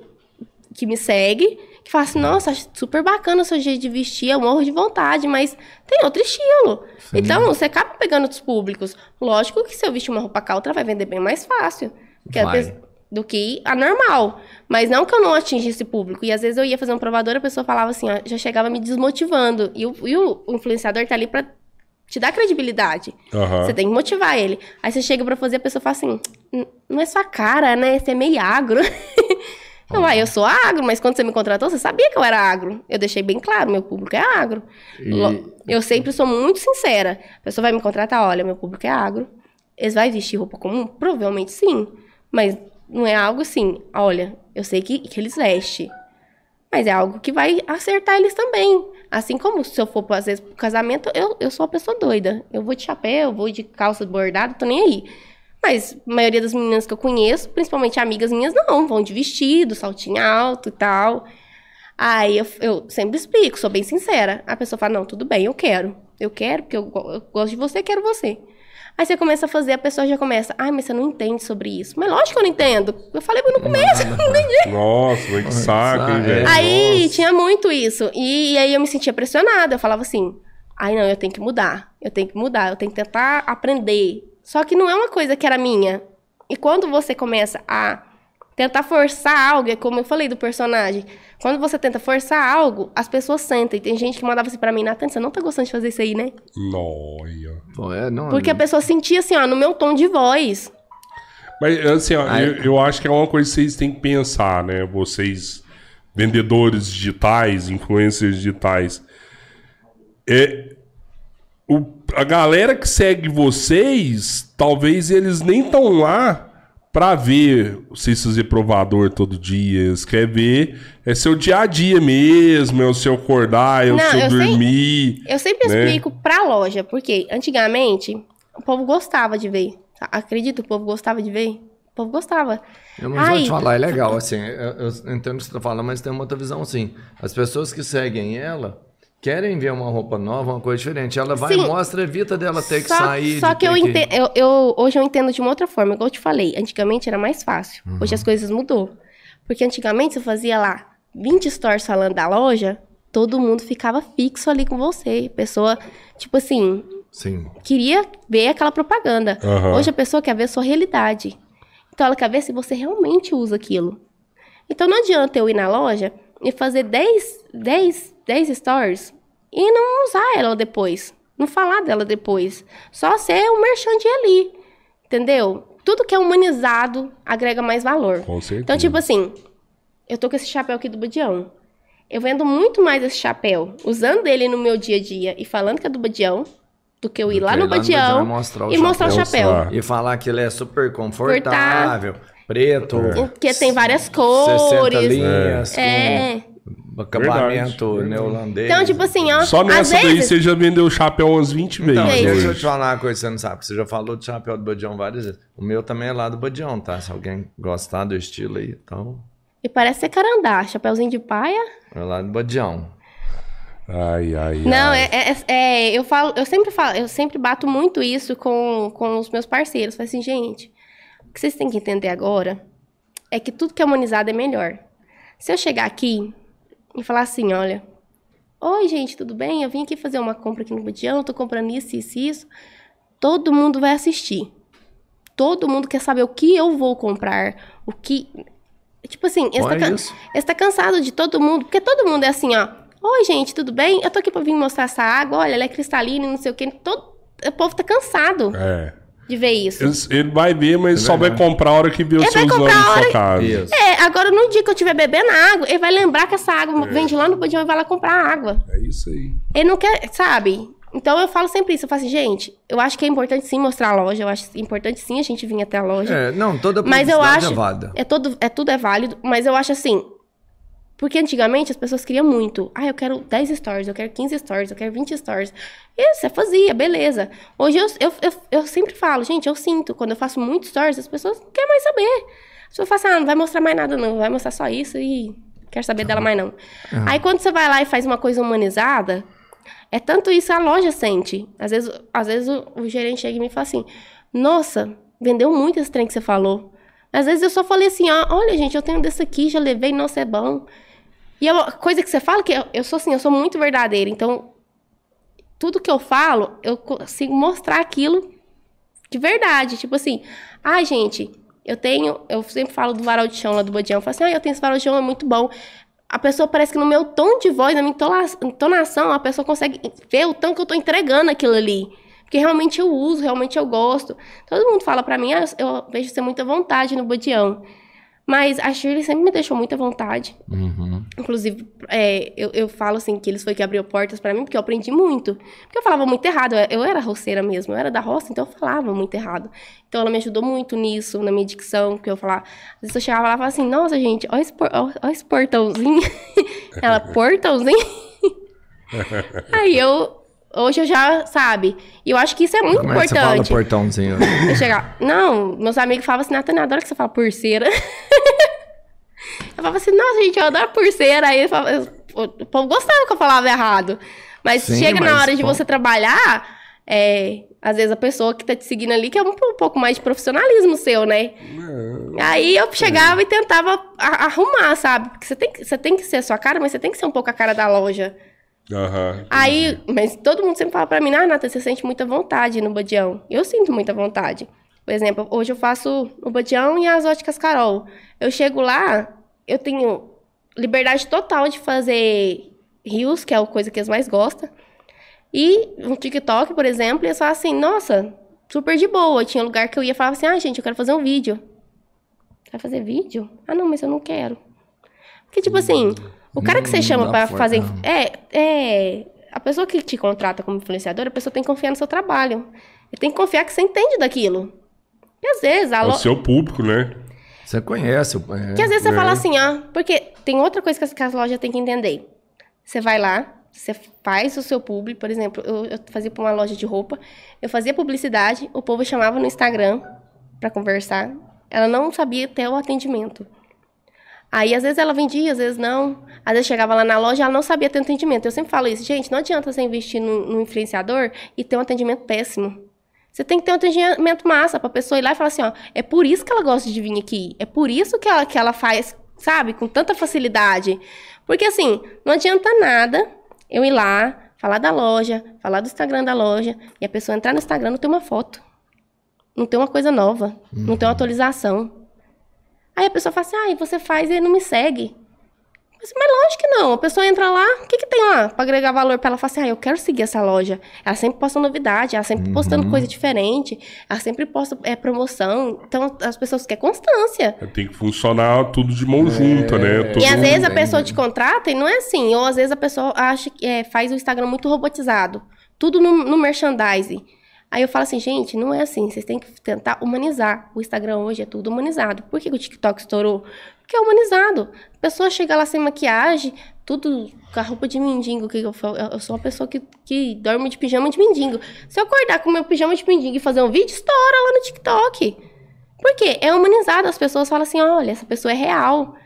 que me segue, que fala assim, nossa, acho super bacana o seu jeito de vestir, eu morro de vontade, mas tem outro estilo. Então, você acaba pegando outros públicos. Lógico que se eu vestir uma roupa country, vai vender bem mais fácil. Porque a Vai. pe- do que a normal. Mas não que eu não atinge esse público. E às vezes eu ia fazer um provador, a pessoa falava assim, ó, já chegava me desmotivando. E o, e o influenciador tá ali pra te dar credibilidade. Aham. Você tem que motivar ele. Aí você chega pra fazer, a pessoa fala assim, "N- não é sua cara, né? Você é meio agro. Eu, ah, eu sou agro, mas quando você me contratou, você sabia que eu era agro. Eu deixei bem claro, meu público é agro. E- Eu sempre sou muito sincera. A pessoa vai me contratar, olha, meu público é agro. Eles vão vestir roupa comum? Provavelmente sim. Mas não é algo assim, olha, eu sei que, que eles vestem. Mas é algo que vai acertar eles também. Assim como se eu for, às vezes, pro casamento, eu, eu sou uma pessoa doida. Eu vou de chapéu, eu vou de calça bordada, tô nem aí. Mas a maioria das meninas que eu conheço, principalmente amigas minhas, não. Vão de vestido, saltinho alto e tal. Aí eu, eu sempre explico, sou bem sincera. A pessoa fala, não, tudo bem, eu quero. Eu quero, porque eu, eu gosto de você, quero você. Aí você começa a fazer, a pessoa já começa, ai, mas você não entende sobre isso. Mas lógico que eu não entendo. Eu falei no começo, eu não entendi. Nossa, que saco, hein, É. velho? Aí Nossa. tinha muito isso. E, e aí eu me sentia pressionada. Eu falava assim: ai, não, eu tenho que mudar. Eu tenho que mudar, eu tenho que tentar aprender. Só que não é uma coisa que era minha. E quando você começa a tentar forçar algo, é como eu falei do personagem. Quando você tenta forçar algo, as pessoas sentem. Tem gente que mandava assim pra mim, Nathan, você não tá gostando de fazer isso aí, né? Nóia. Pô, é, não, Porque a pessoa sentia assim, ó, no meu tom de voz. Mas, assim, ó, eu, eu acho que é uma coisa que vocês têm que pensar, né? Vocês, vendedores digitais, influencers digitais. É, o, a galera que segue vocês, talvez eles nem estão lá pra ver vocês fazer provador todo dia. Eles querem ver é seu dia a dia mesmo, é o seu acordar, é o Não, seu eu sei- dormir. Eu sempre Né? explico pra loja, porque antigamente o povo gostava de ver. Acredito, o povo gostava de ver. povo gostava. Eu não vou te falar, é legal, assim, eu, eu entendo o que você tá falando, mas tem uma outra visão, sim. As pessoas que seguem ela querem ver uma roupa nova, uma coisa diferente. Ela vai, Sim. mostra, evita dela ter que só, sair. Só que eu, eu, eu- hoje eu entendo de uma outra forma, igual eu te falei. Antigamente era mais fácil. Hoje Uhum. as coisas mudou. Porque antigamente você fazia lá 20 stories falando da loja, todo mundo ficava fixo ali com você. Pessoa, tipo assim, Sim. queria ver aquela propaganda. Aham. Hoje a pessoa quer ver a sua realidade. Então ela quer ver se você realmente usa aquilo. Então não adianta eu ir na loja e fazer 10, 10, 10 stories e não usar ela depois. Não falar dela depois. Só ser um merchandising ali. Entendeu? Tudo que é humanizado agrega mais valor. Com certeza. Então, tipo assim, eu tô com esse chapéu aqui do Badião. Eu vendo muito mais esse chapéu usando ele no meu dia a dia e falando que é do Badião do que eu ir Do lá no ir lá no Badião e mostrar o e mostrar o chapéu. Mostrar. E falar que ele é super confortável, preto. Que tem várias 60 cores. linhas, É. acabamento Verdade. neolandês. Então, tipo assim, ó. Só às nessa daí vezes, você já vendeu o chapéu umas 20 vezes. Então, Sim. deixa eu te falar uma coisa que você não sabe. que Você já falou do chapéu do Badião várias vezes. O meu também é lá do Badião, tá? Se alguém gostar do estilo aí, então... E parece ser carandá, chapéuzinho de paia. É lá do Badião. Ai, ai, Não, ai. é, é- é- eu falo, eu sempre falo, eu sempre bato muito isso com, com os meus parceiros. Falo assim, gente, o que vocês têm que entender agora é que tudo que é humanizado é melhor. Se eu chegar aqui e falar assim, olha, oi gente, tudo bem? Eu vim aqui fazer uma compra aqui no Badião, tô comprando isso, isso, e isso. Todo mundo vai assistir. Todo mundo quer saber o que eu vou comprar, o que. Tipo assim, esse Olha tá, can- tá cansado de todo mundo, porque todo mundo é assim, ó. Oi, gente, tudo bem? Eu tô aqui pra vir mostrar essa água, olha, ela é cristalina e não sei o quê. Todo... O povo tá cansado É. de ver isso. Ele, ele vai ver, mas só vai comprar a hora que vê o Ele seu comprar na a sua hora- casa. Isso. É, agora no dia que eu estiver bebendo água, ele vai lembrar que essa água vende lá no Badião e vai lá comprar água. É isso aí. Ele não quer, sabe? Então eu falo sempre isso. Eu falo assim, gente, eu acho que é importante sim mostrar a loja. Eu acho importante sim a gente vir até a loja. É, não, toda Mas eu publicidade acho. é válida. É, todo, é tudo é válido, mas eu acho assim. Porque antigamente as pessoas queriam muito. Ah, eu quero 10 stories, eu quero 15 stories, eu quero 20 stories. E você fazia, beleza. Hoje eu, eu, eu, eu sempre falo, gente, eu sinto, quando eu faço muito stories, as pessoas não querem mais saber. As pessoas falam assim, ah, não vai mostrar mais nada, não. Vai mostrar só isso e quero saber dela mais não. Aí quando você vai lá e faz uma coisa humanizada, é tanto isso a loja sente. Às vezes, às vezes o, o gerente chega e fala assim: Nossa, vendeu muito esse trem que você falou. Às vezes eu só falei assim: ó, Olha, gente, eu tenho desse aqui, já levei, nossa, é bom. E é uma coisa que você fala que eu, eu sou assim, eu sou muito verdadeira. Então, tudo que eu falo, eu consigo mostrar aquilo de verdade. Tipo assim, ai, gente, eu tenho. Eu sempre falo do varal de chão lá do Bodião. Eu falo assim, ah, eu tenho esse varal de chão, é muito bom. A pessoa parece que no meu tom de voz, na minha entonação, a pessoa consegue ver o tanto que eu tô entregando aquilo ali. Porque realmente eu uso, realmente eu gosto. Todo mundo fala pra mim, ah, eu vejo você muita vontade no Bodião. Mas a Shirley sempre me deixou muita vontade. Uhum. Inclusive, é, eu, eu falo assim que eles foi que abriu portas pra mim, porque eu aprendi muito. Porque eu falava muito errado, eu, era roceira mesmo, eu era da roça, então eu falava muito errado. Então ela me ajudou muito nisso, na minha dicção, porque eu falava. Às vezes eu chegava lá e falava assim, nossa, gente, olha esse, por- ó- ó esse portãozinho. ela, portãozinho? Aí eu. Hoje eu já, sabe? E eu acho que isso é muito Como é que você fala importante. portãozinho? Eu chegar. Não, meus amigos falavam assim, Natânia, adoro que você fala pulseira. eu falava assim, nossa, gente, eu adoro pulseira. Aí eu falava- o povo gostava que eu falava errado. Mas Sim, chega na mas, hora de pô. você trabalhar, é, às vezes a pessoa que tá te seguindo ali quer um, um pouco mais de profissionalismo seu, né? Aí eu chegava e tentava arrumar, sabe? Porque você tem, que- você tem que ser a sua cara, mas você tem que ser um pouco a cara da loja. Aham. Aí, mas todo mundo sempre fala pra mim, ah, Nata, você sente muita vontade no Badião. Eu sinto muita vontade. Por exemplo, hoje eu faço o Badião e as óticas Carol. Eu chego lá, eu tenho liberdade total de fazer rios, que é a coisa que eles mais gostam. E no TikTok, por exemplo, eles falam assim, nossa, super de boa. Tinha lugar que eu ia falar assim, ah, gente, eu quero fazer um vídeo. Quer fazer vídeo? Ah, não, mas eu não quero. Porque, tipo assim, o cara que você Não chama força, fazer. não. É, é. A pessoa que te contrata como influenciador, a pessoa tem que confiar no seu trabalho. Ele tem que confiar que você entende daquilo. E às vezes, a É o lo... seu público, né? Você conhece. É, que às vezes você é. fala assim, ó. Porque tem outra coisa que as, que as lojas têm que entender. Você vai lá, você faz o seu publi, por exemplo, eu, eu fazia pra uma loja de roupa, eu fazia publicidade, o povo chamava no Instagram pra conversar. Ela não sabia ter o atendimento. Aí, às vezes, ela vendia, às vezes não. Às vezes, chegava lá na loja ela não sabia ter atendimento. Eu sempre falo isso. Gente, não adianta você investir no, no influenciador e ter um atendimento péssimo. Você tem que ter um atendimento massa pra pessoa ir lá e falar assim, ó, é por isso que ela gosta de vir aqui. É por isso que ela, que ela faz, sabe, com tanta facilidade. Porque, assim, não adianta nada eu ir lá, falar da loja, falar do Instagram da loja, e a pessoa entrar no Instagram não tem uma foto. Não tem uma coisa nova. Não tem uma atualização. Aí a pessoa fala assim, ah, e você faz e não me segue. Mas, mas lógico que não. A pessoa entra lá, o que, que tem lá pra agregar valor pra ela? Fala assim, ah, eu quero seguir essa loja. Ela sempre posta novidade, ela sempre postando coisa diferente, ela sempre posta é, promoção. Então as pessoas querem constância. Tem que funcionar tudo de mão junta, né? Todo E às vezes a pessoa te contrata e não é assim. Ou às vezes a pessoa acha que é, faz o Instagram muito robotizado. Tudo no, no merchandising. Aí eu falo assim, gente, não é assim. Vocês têm que tentar humanizar. O Instagram hoje é tudo humanizado. Por que o TikTok estourou? Porque é humanizado. A pessoa chega lá sem maquiagem, tudo com a roupa de mendigo. Que eu, falo, eu sou uma pessoa que, que dorme de pijama de mendigo. Se eu acordar com meu pijama de mendigo e fazer um vídeo, estoura lá no TikTok. Por quê? É humanizado. As pessoas falam assim, olha, essa pessoa é real.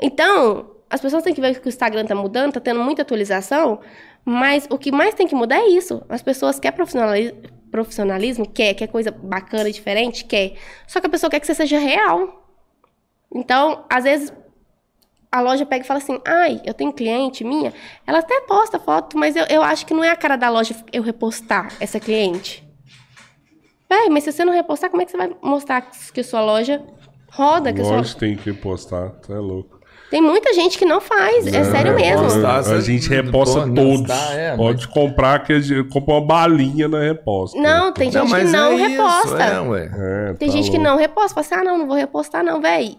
Então, as pessoas têm que ver que o Instagram tá mudando, tá tendo muita atualização, mas o que mais tem que mudar é isso. As pessoas querem profissionali- profissionalismo, quer, quer coisa bacana, diferente, quer. Só que a pessoa quer que você seja real. Então, às vezes, a loja pega e fala assim, ai, eu tenho cliente minha, ela até posta foto, mas eu, eu acho que não é a cara da loja eu repostar essa cliente. Véi, mas se você não repostar, como é que você vai mostrar que sua loja roda? Que a sua... Tem que postar. Tu é louco. Tem muita gente que não faz, é sério mesmo. reposta. A você- gente reposta Pô, não todos. está, é, Pode comprar que a gente compra uma balinha na reposta. Não, tem gente que não é reposta. Isso, é. É, Tem tá gente que louco. não reposta. Fala assim, ah, não, não vou repostar não, véi.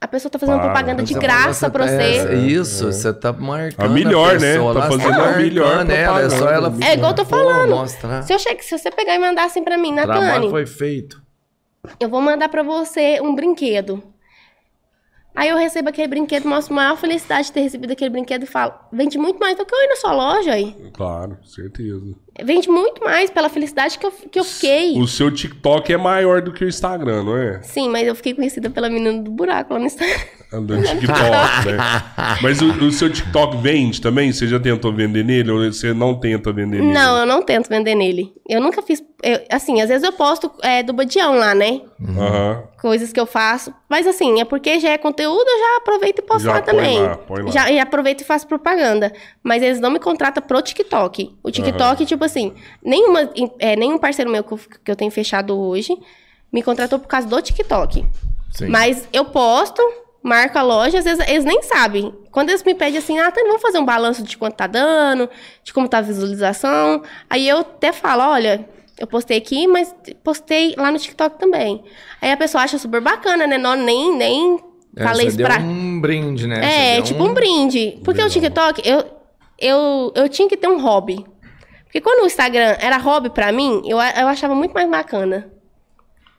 A pessoa tá fazendo Para. propaganda de graça pra é, você. Isso, você tá marcando. A melhor, né? pessoa Tá lá, você fazendo a melhor marcando ela, é só ela. É igual eu tô Pô, falando. Mostrar. Se, eu che... Se você pegar e mandar assim pra mim, O trabalho Natane, foi feito. eu vou mandar pra você um brinquedo. Aí eu recebo aquele brinquedo, mostro a maior felicidade de ter recebido aquele brinquedo e falo, vende muito mais do que eu ir na sua loja aí. Claro, certeza. Vende muito mais pela felicidade que eu, que eu fiquei. O seu TikTok é maior do que o Instagram, não é? Sim, mas eu fiquei conhecida pela menina do buraco lá no Instagram. Do TikTok, né? Mas o, o seu TikTok vende também? Você já tentou vender nele ou você não tenta vender nele? Não, eu não tento vender nele. Eu nunca fiz. eu- assim, às vezes eu posto é, do Badião lá, né? Aham. Coisas que eu faço. Mas assim, é porque já é conteúdo, eu já aproveito e posto Já lá põe também. lá, põe lá. Já e aproveito e faço propaganda. Mas eles não me contratam pro TikTok. O TikTok, tipo assim, nenhuma, é, nenhum parceiro meu que eu, que eu tenho fechado hoje me contratou por causa do TikTok. Sim. Mas eu posto, marco a loja, às vezes eles nem sabem. Quando eles me pedem assim, ah, Tânia, vamos fazer um balanço de quanto tá dando, de como tá a visualização. Aí eu até falo, olha, eu postei aqui, mas postei lá no TikTok também. Aí a pessoa acha super bacana, né? Não, nem, nem É, falei isso pra. um brinde, né? É, tipo um brinde. Porque o TikTok, eu, eu, eu tinha que ter um hobby. Porque quando o Instagram era hobby pra mim, eu, eu achava muito mais bacana.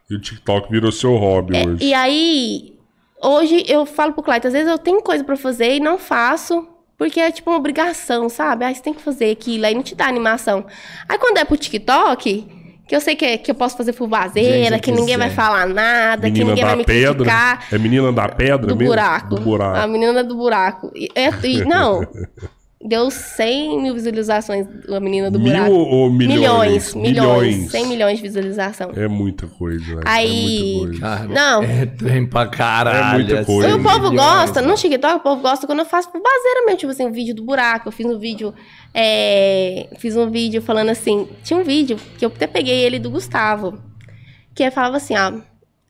E o TikTok virou seu hobby hoje. É, E aí, hoje eu falo pro Clayton, às vezes eu tenho coisa pra fazer e não faço, porque é tipo uma obrigação, sabe? Aí você tem que fazer aquilo, aí não te dá animação. Aí quando é pro TikTok, que eu sei que, é- que eu posso fazer fuvazeira, Gente, que ninguém vai falar nada, que Menina ninguém vai me pedra. criticar. É menina da pedra Do mesmo? buraco. Do buraco. A menina do buraco. E- é- e- não. Deu 100 mil visualizações a menina do Mil buraco. ou milhões? milhões, milhões. 100 milhões de visualização. É muita coisa. Aí- É muita coisa. Cara, Não. É trem pra caralho. É muita assim, coisa. E o povo milhões, gosta, no TikTok, o povo gosta quando eu faço baseira mesmo, tipo assim, um vídeo do buraco. Eu fiz um vídeo, é, fiz um vídeo falando assim, tinha um vídeo que eu até peguei ele do Gustavo, que ele falava assim, ó,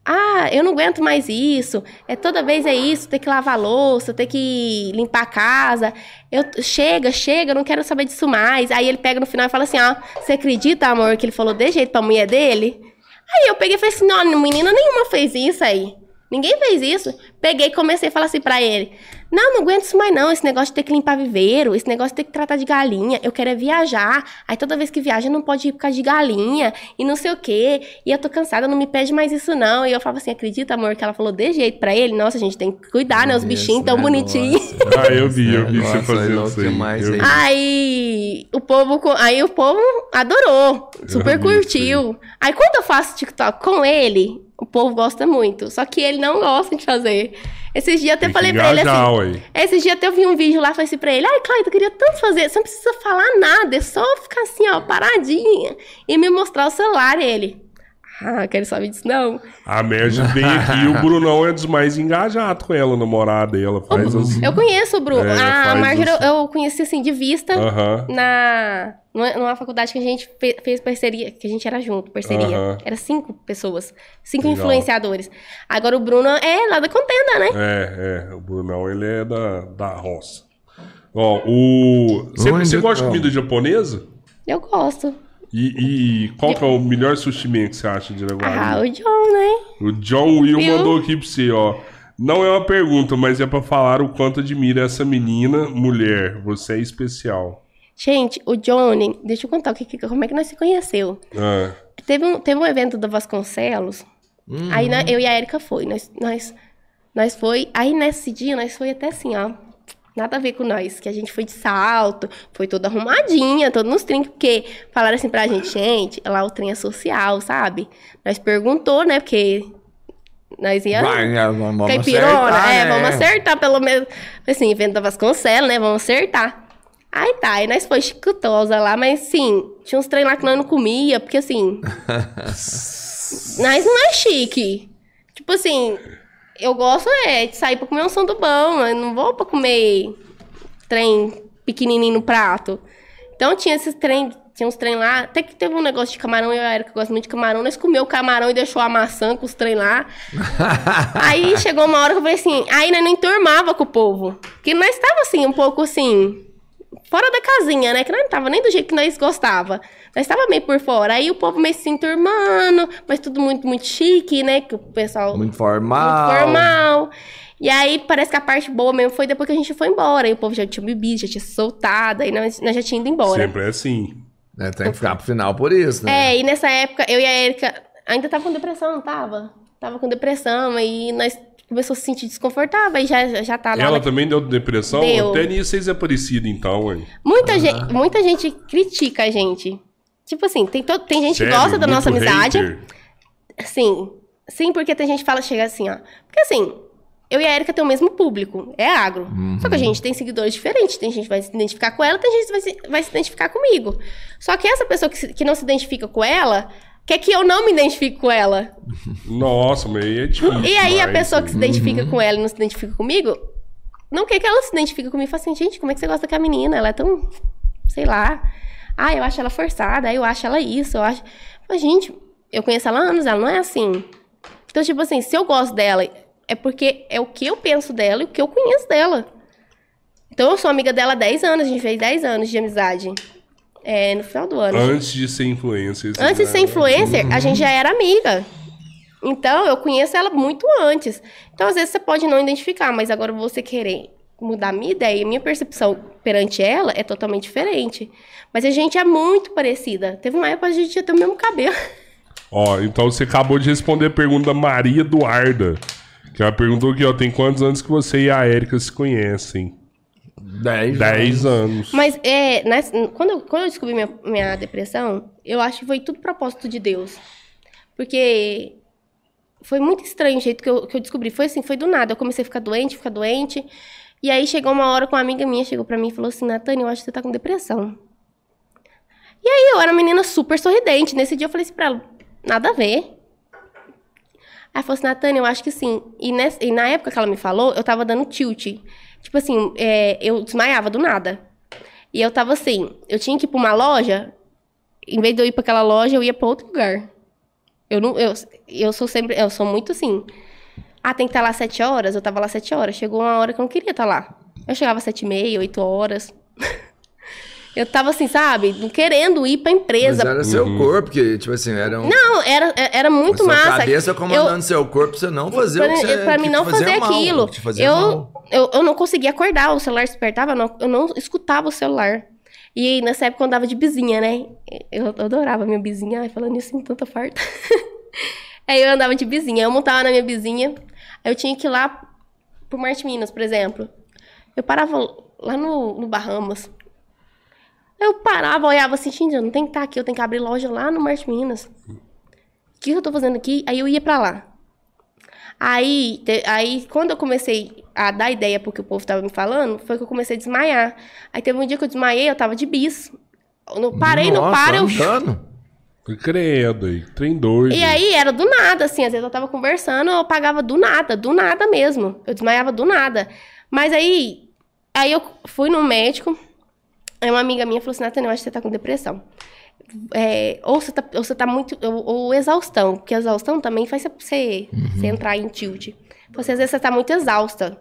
ah, eu não aguento mais isso, é toda vez é isso, ter que lavar louça, ter que limpar a casa, eu, chega, chega, eu não quero saber disso mais. Aí ele pega no final e fala assim, ó, você acredita, amor, que ele falou de jeito pra mulher dele? Aí eu peguei e falei assim, não, menina nenhuma fez isso aí. Ninguém fez isso. Peguei e comecei a falar assim pra ele. Não, não aguento isso mais não, esse negócio de ter que limpar viveiro, esse negócio de ter que tratar de galinha, eu quero é viajar. Aí toda vez que viaja não pode ir por causa de galinha e não sei o quê. E eu tô cansada, não me pede mais isso não. E eu falava assim, acredita, amor, que ela falou de jeito pra ele? Nossa, a gente tem que cuidar, né? Os bichinhos tão né? bonitinhos. Ah, eu vi, eu vi você Nossa, fazendo isso aí. demais Eu aí. o povo, aí o povo adorou, super curtiu. Aí quando eu faço TikTok com ele, o povo gosta muito. Só que ele não gosta de fazer. Esses dias até falei pra ele engajar, assim. ué. Esses dias até eu vi um vídeo lá, falei assim pra ele, ai, Cláudio, eu queria tanto fazer, você não precisa falar nada, é só ficar assim, ó, paradinha e me mostrar o celular. Ele, ah, quero saber disso, não. A Merge veio aqui e o Brunão é dos mais engajados com ela, namorada dela. Faz assim. Eu conheço o Bruno. É, a faz Marjorie isso. eu, eu conheci assim de vista Aham. na numa, faculdade que a gente fe- fez parceria, que a gente era junto, parceria. Aham. Era cinco pessoas, cinco Legal. influenciadores. Agora o Bruno é lá da contenda, né? É, é. O Brunão, ele é da, da roça. Ó, o... Você, você gosta de comida japonesa? Eu gosto. E, e qual que é o melhor sushi man que você acha de Araguari? Ah, o John, né? O John Will mandou aqui pra você, ó. Não é uma pergunta, mas é pra falar o quanto admira essa menina, mulher. Você é especial. Gente, o Johnny, deixa eu contar o que, como é que nós se conheceu. Ah, Teve um, teve um evento do Vasconcelos. Aí né, eu e a Erika foi. Nós, nós, nós foi. Aí nesse dia nós foi até assim, ó. Nada a ver com nós. Que a gente foi de salto, foi toda arrumadinha, todo nos trinques, porque falaram assim pra gente, gente, lá o trem é social, sabe? Nós perguntou, né? Porque nós ia. Vai, né, vamos Caipirona, acertar, é, né? vamos acertar pelo menos. Assim, evento da Vasconcelos, né? Vamos acertar. Aí tá, aí nós foi chicotosa lá, mas assim, tinha uns trem lá que nós não comia, porque assim. nós não é chique. Tipo assim, eu gosto é de sair pra comer um bom, eu não vou pra comer trem pequenininho no prato. Então tinha esses trem, tinha uns trem lá, até que teve um negócio de camarão, eu e a Erika gosto muito de camarão, nós comeu o camarão e deixou a maçã com os trem lá. aí chegou uma hora que eu falei assim, aí nós não enturmava com o povo. Porque nós estava assim, um pouco assim, fora da casinha, né? Que nós não tava nem do jeito que nós gostava. Nós estava meio por fora. Aí o povo meio se enturmando, mas tudo muito, muito chique, né? Que o pessoal Muito formal. muito formal. E aí, parece que a parte boa mesmo foi depois que a gente foi embora. E o povo já tinha bebido, já tinha soltado, aí nós, nós já tínhamos ido embora. sempre é assim. É, tem que ficar pro final por isso, né? É, e nessa época, eu e a Erika ainda tava com depressão, não tava? Tava com depressão, aí nós começou a se sentir desconfortável, e já, já tá lá. Ela na- também deu depressão? Deu. Até nisso vocês é parecido, então, hein? Muita, gente, muita gente critica a gente. Tipo assim, tem, to- tem gente que Sério? gosta da nossa Muito amizade. hater? Sim. Sim, porque tem gente que fala, chega assim, ó. Porque assim, eu e a Erika tem o mesmo público, é agro. Só que a gente tem seguidores diferentes. Tem gente que vai se identificar com ela, tem gente que vai se, vai se identificar comigo. Só que essa pessoa que, se- que não se identifica com ela, quer que eu não me identifique com ela. Nossa, mas aí é difícil. E aí a demais, pessoa que se identifica com ela e não se identifica comigo, não quer que ela se identifique comigo. Fala assim, gente, como é que você gosta daquela menina? Ela é tão, sei lá. Ah, eu acho ela forçada, eu acho ela isso, eu acho... Mas, gente, eu conheço ela há anos, ela não é assim. Então, tipo assim, se eu gosto dela, é porque é o que eu penso dela e o que eu conheço dela. Então, eu sou amiga dela há 10 anos, a gente fez 10 anos de amizade. É, no final do ano. Antes de ser influencer. Antes de ser influencer, a gente já era amiga. Então, eu conheço ela muito antes. Então, às vezes, você pode não identificar, mas agora você querer mudar a minha ideia, minha percepção perante ela é totalmente diferente. Mas a gente é muito parecida. Teve uma época que a gente ia ter o mesmo cabelo. Ó, então você acabou de responder a pergunta da Maria Eduarda. Que ela perguntou aqui, ó, tem quantos anos que você e a Érica se conhecem? Dez. 10 anos. Mas é, nas- quando, eu, quando eu descobri minha, minha depressão, eu acho que foi tudo propósito de Deus. Porque foi muito estranho o jeito que eu, que eu descobri. Foi assim, foi do nada. Eu comecei a ficar doente, ficar doente. E aí chegou uma hora com uma amiga minha, chegou pra mim e falou assim, Natânia, eu acho que você tá com depressão. E aí eu era uma menina super sorridente. Nesse dia eu falei assim pra ela, nada a ver. Aí falou assim, Natânia, eu acho que sim. E, nessa- e na época que ela me falou, eu tava dando tilt. Tipo assim, é, eu desmaiava do nada. E eu tava assim, eu tinha que ir pra uma loja, em vez de eu ir pra aquela loja, eu ia pra outro lugar. Eu não, eu, eu sou sempre, eu sou muito assim. Ah, tem que estar lá sete horas? Eu tava lá sete horas. Chegou uma hora que eu não queria estar lá. Eu chegava às sete e meia, oito horas. Eu tava assim, sabe? Não querendo ir pra Mas empresa. era seu corpo, que, tipo assim, era um. Não, era, era muito sua massa. cabeça Eu- comandando seu corpo pra você não fazer o que você pra, pra mim não fazer mal, aquilo. fazia Eu, mal. eu, eu não conseguia acordar, o celular despertava, não, eu não escutava o celular. E aí, nessa época eu andava de bizinha, né? Eu adorava minha bizinha, ai, falando isso em tanta farta. aí eu andava de bizinha, eu montava na minha bizinha, aí eu tinha que ir lá pro Marte Minas, por exemplo. Eu parava lá no, no Bahamas. Eu parava, olhava assim, gente, eu não tenho que estar aqui, eu tenho que abrir loja lá no Marte Minas. O que eu tô fazendo aqui? Aí eu ia pra lá. Aí, te- aí, quando eu comecei a dar ideia pro que o povo tava me falando, foi que eu comecei a desmaiar. Aí teve um dia que eu desmaiei, eu tava de bis. Eu não parei, não Nossa, para, eu... andando. Credo aí, trem doido. E aí era do nada, assim, às vezes eu tava conversando, eu apagava do nada, do nada mesmo. Eu desmaiava do nada. Mas aí, aí eu fui no médico, aí uma amiga minha falou assim, Nathalie, eu acho que você tá com depressão. É, ou, você tá, ou você tá muito. Ou, ou exaustão, porque exaustão também faz você, você, você entrar em tilt. Você, às vezes você tá muito exausta.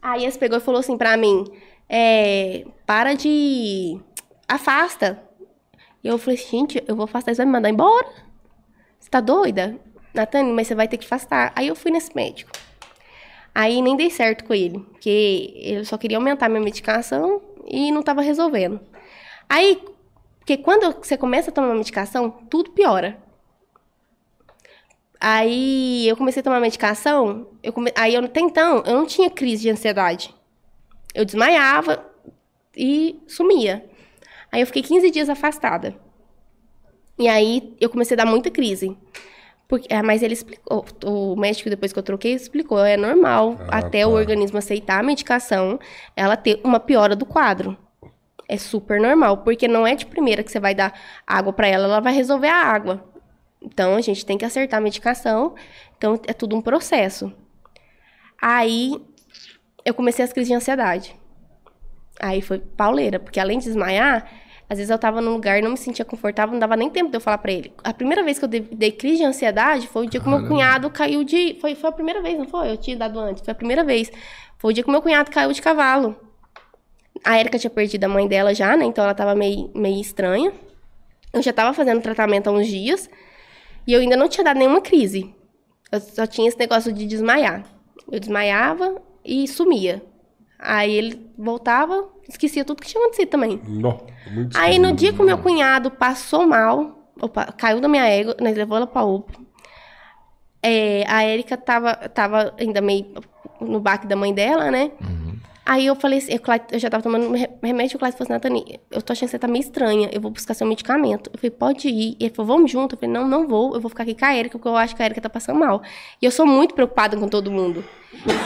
Aí eles pegou e falou assim pra mim: é, para de. Afasta. E eu falei, gente, eu vou afastar, você vai me mandar embora? Você tá doida? Natane, mas você vai ter que afastar. Aí eu fui nesse médico. Aí nem dei certo com ele, porque ele só queria aumentar minha medicação e não tava resolvendo. Aí, porque quando você começa a tomar medicação, tudo piora. Aí eu comecei a tomar medicação, eu come... aí eu até então eu não tinha crise de ansiedade. Eu desmaiava e sumia. Aí eu fiquei 15 dias afastada. E aí eu comecei a dar muita crise. Porque, ah, mas ele explicou, o médico depois que eu troquei explicou, é normal Ah, até tá. o organismo aceitar a medicação, ela ter uma piora do quadro. É super normal, porque não é de primeira que você vai dar água pra ela, ela vai resolver a água. Então a gente tem que acertar a medicação, então é tudo um processo. Aí eu comecei as crises de ansiedade. Aí foi pauleira, porque além de desmaiar, às vezes eu tava num lugar e não me sentia confortável, não dava nem tempo de eu falar pra ele. A primeira vez que eu dei, dei crise de ansiedade foi o dia que o meu cunhado caiu de. Foi, foi a primeira vez, não foi? Eu tinha dado antes, foi a primeira vez. Foi o dia que meu cunhado caiu de cavalo. A Erika tinha perdido a mãe dela já, né? Então ela tava meio, meio estranha. Eu já tava fazendo tratamento há uns dias. E eu ainda não tinha dado nenhuma crise. Eu só tinha esse negócio de desmaiar. Eu desmaiava e sumia. Aí ele voltava, esquecia tudo que tinha acontecido também. Nó, muito Aí no dia que o meu cunhado passou mal, opa, caiu da minha égua, nós levou ela pra UPA. É, a Erika tava, tava ainda meio no baque da mãe dela, né? Aí eu falei assim, eu, eu já tava tomando re- remédio, o Clayton falou assim, Nathani, eu tô achando que você tá meio estranha, eu vou buscar seu medicamento. Eu falei, pode ir. E ele falou, vamos junto? Eu falei, não, não vou, eu vou ficar aqui com a Erika, porque eu acho que a Erika tá passando mal. E eu sou muito preocupada com todo mundo.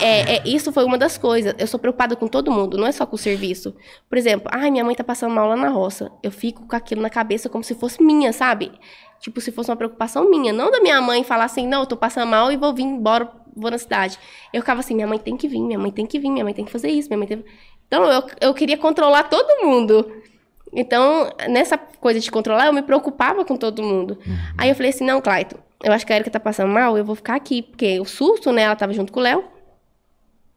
É, é, isso foi uma das coisas, eu sou preocupada com todo mundo, não é só com o serviço. Por exemplo, ai, minha mãe tá passando mal lá na roça. Eu fico com aquilo na cabeça como se fosse minha, sabe? Tipo, se fosse uma preocupação minha, não da minha mãe falar assim, não, eu tô passando mal e vou vir embora, vou na cidade. Eu ficava assim, minha mãe tem que vir, minha mãe tem que vir, minha mãe tem que fazer isso, minha mãe tem... Então, eu, eu queria controlar todo mundo. Então, nessa coisa de controlar, eu me preocupava com todo mundo. Aí eu falei assim, não, Clayton, eu acho que a Erika tá passando mal, eu vou ficar aqui. Porque o susto, né, ela tava junto com o Léo.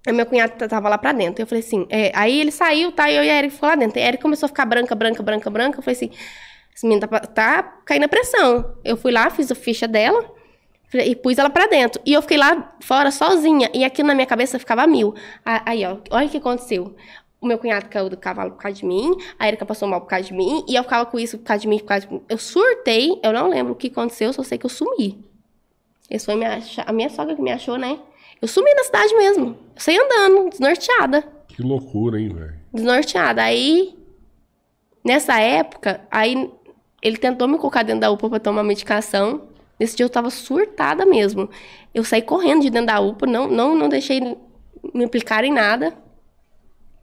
Aí meu cunhado tava lá pra dentro. Eu falei assim, é, aí ele saiu, tá? E eu e a Erika ficou lá dentro. E a Erika começou a ficar branca, branca, branca, branca. Eu falei assim, esse menino tá, tá caindo a pressão. Eu fui lá, fiz a ficha dela e pus ela pra dentro. E eu fiquei lá fora sozinha. E aquilo na minha cabeça ficava mil. Aí, ó, olha o que aconteceu. O meu cunhado caiu do cavalo por causa de mim, a Erika passou mal por causa de mim, e eu ficava com isso por causa de mim, por causa de mim. Eu surtei, eu não lembro o que aconteceu, só sei que eu sumi. Esse foi minha, a minha sogra que me achou, né? Eu sumi na cidade mesmo. Eu saí andando, desnorteada. Que loucura, hein, velho? Desnorteada. Aí, nessa época, aí ele tentou me colocar dentro da UPA pra tomar medicação. Nesse dia eu tava surtada mesmo. Eu saí correndo de dentro da UPA, não, não, não deixei me implicar em nada.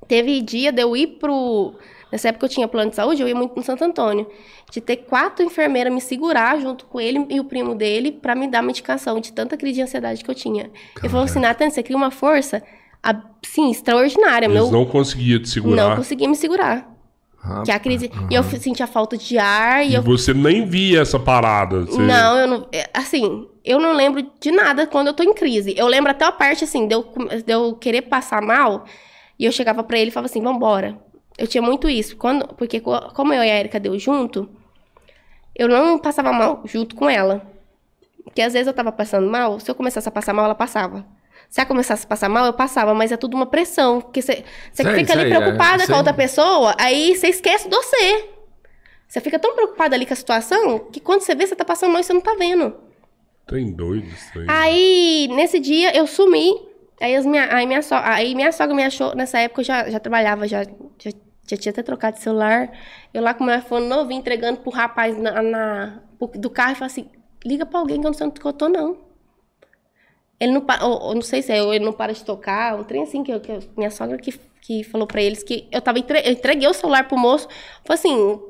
Teve dia de eu ir pro. Nessa época eu tinha plano de saúde, eu ia muito no Santo Antônio. De ter quatro enfermeiras me segurar junto com ele e o primo dele pra me dar medicação de tanta crise de ansiedade que eu tinha. Ele falou assim: Nathan, você cria uma força, assim, extraordinária. Eles Meu, não conseguiam te segurar. não conseguia me segurar. Que a crise. E eu sentia falta de ar e E eu. você nem via essa parada. Você... Não, eu não. é, Assim, eu não lembro de nada quando eu tô em crise. Eu lembro até a parte, assim, de eu, de eu querer passar mal. E eu chegava pra ele e falava assim: vambora. Eu tinha muito isso. Quando, porque co- como eu e a Erika deu junto, eu não passava mal junto com ela. Porque às vezes eu tava passando mal, se eu começasse a passar mal, ela passava. Se ela começasse a passar mal, eu passava, mas é tudo uma pressão. Porque você fica ali sei, é, preocupada com a outra pessoa, aí você esquece de você. Você fica tão preocupada ali com a situação que quando você vê, você tá passando mal e você não tá vendo. Tem doido isso aí. Aí, nesse dia, eu sumi. Aí, as minha, aí, minha, so, aí minha sogra me achou. Nessa época eu já, já trabalhava, já, já, já tinha até trocado de celular. Eu lá com meu iPhone novinho, entregando pro rapaz na, na- do carro e falei assim: liga pra alguém que eu não sei onde eu tô, não. Ele não para, ou, ou não sei se é, ou ele não para de tocar, um trem assim que, eu, que eu- minha sogra que, que falou pra eles que eu tava entre, eu entreguei o celular pro moço. Foi assim,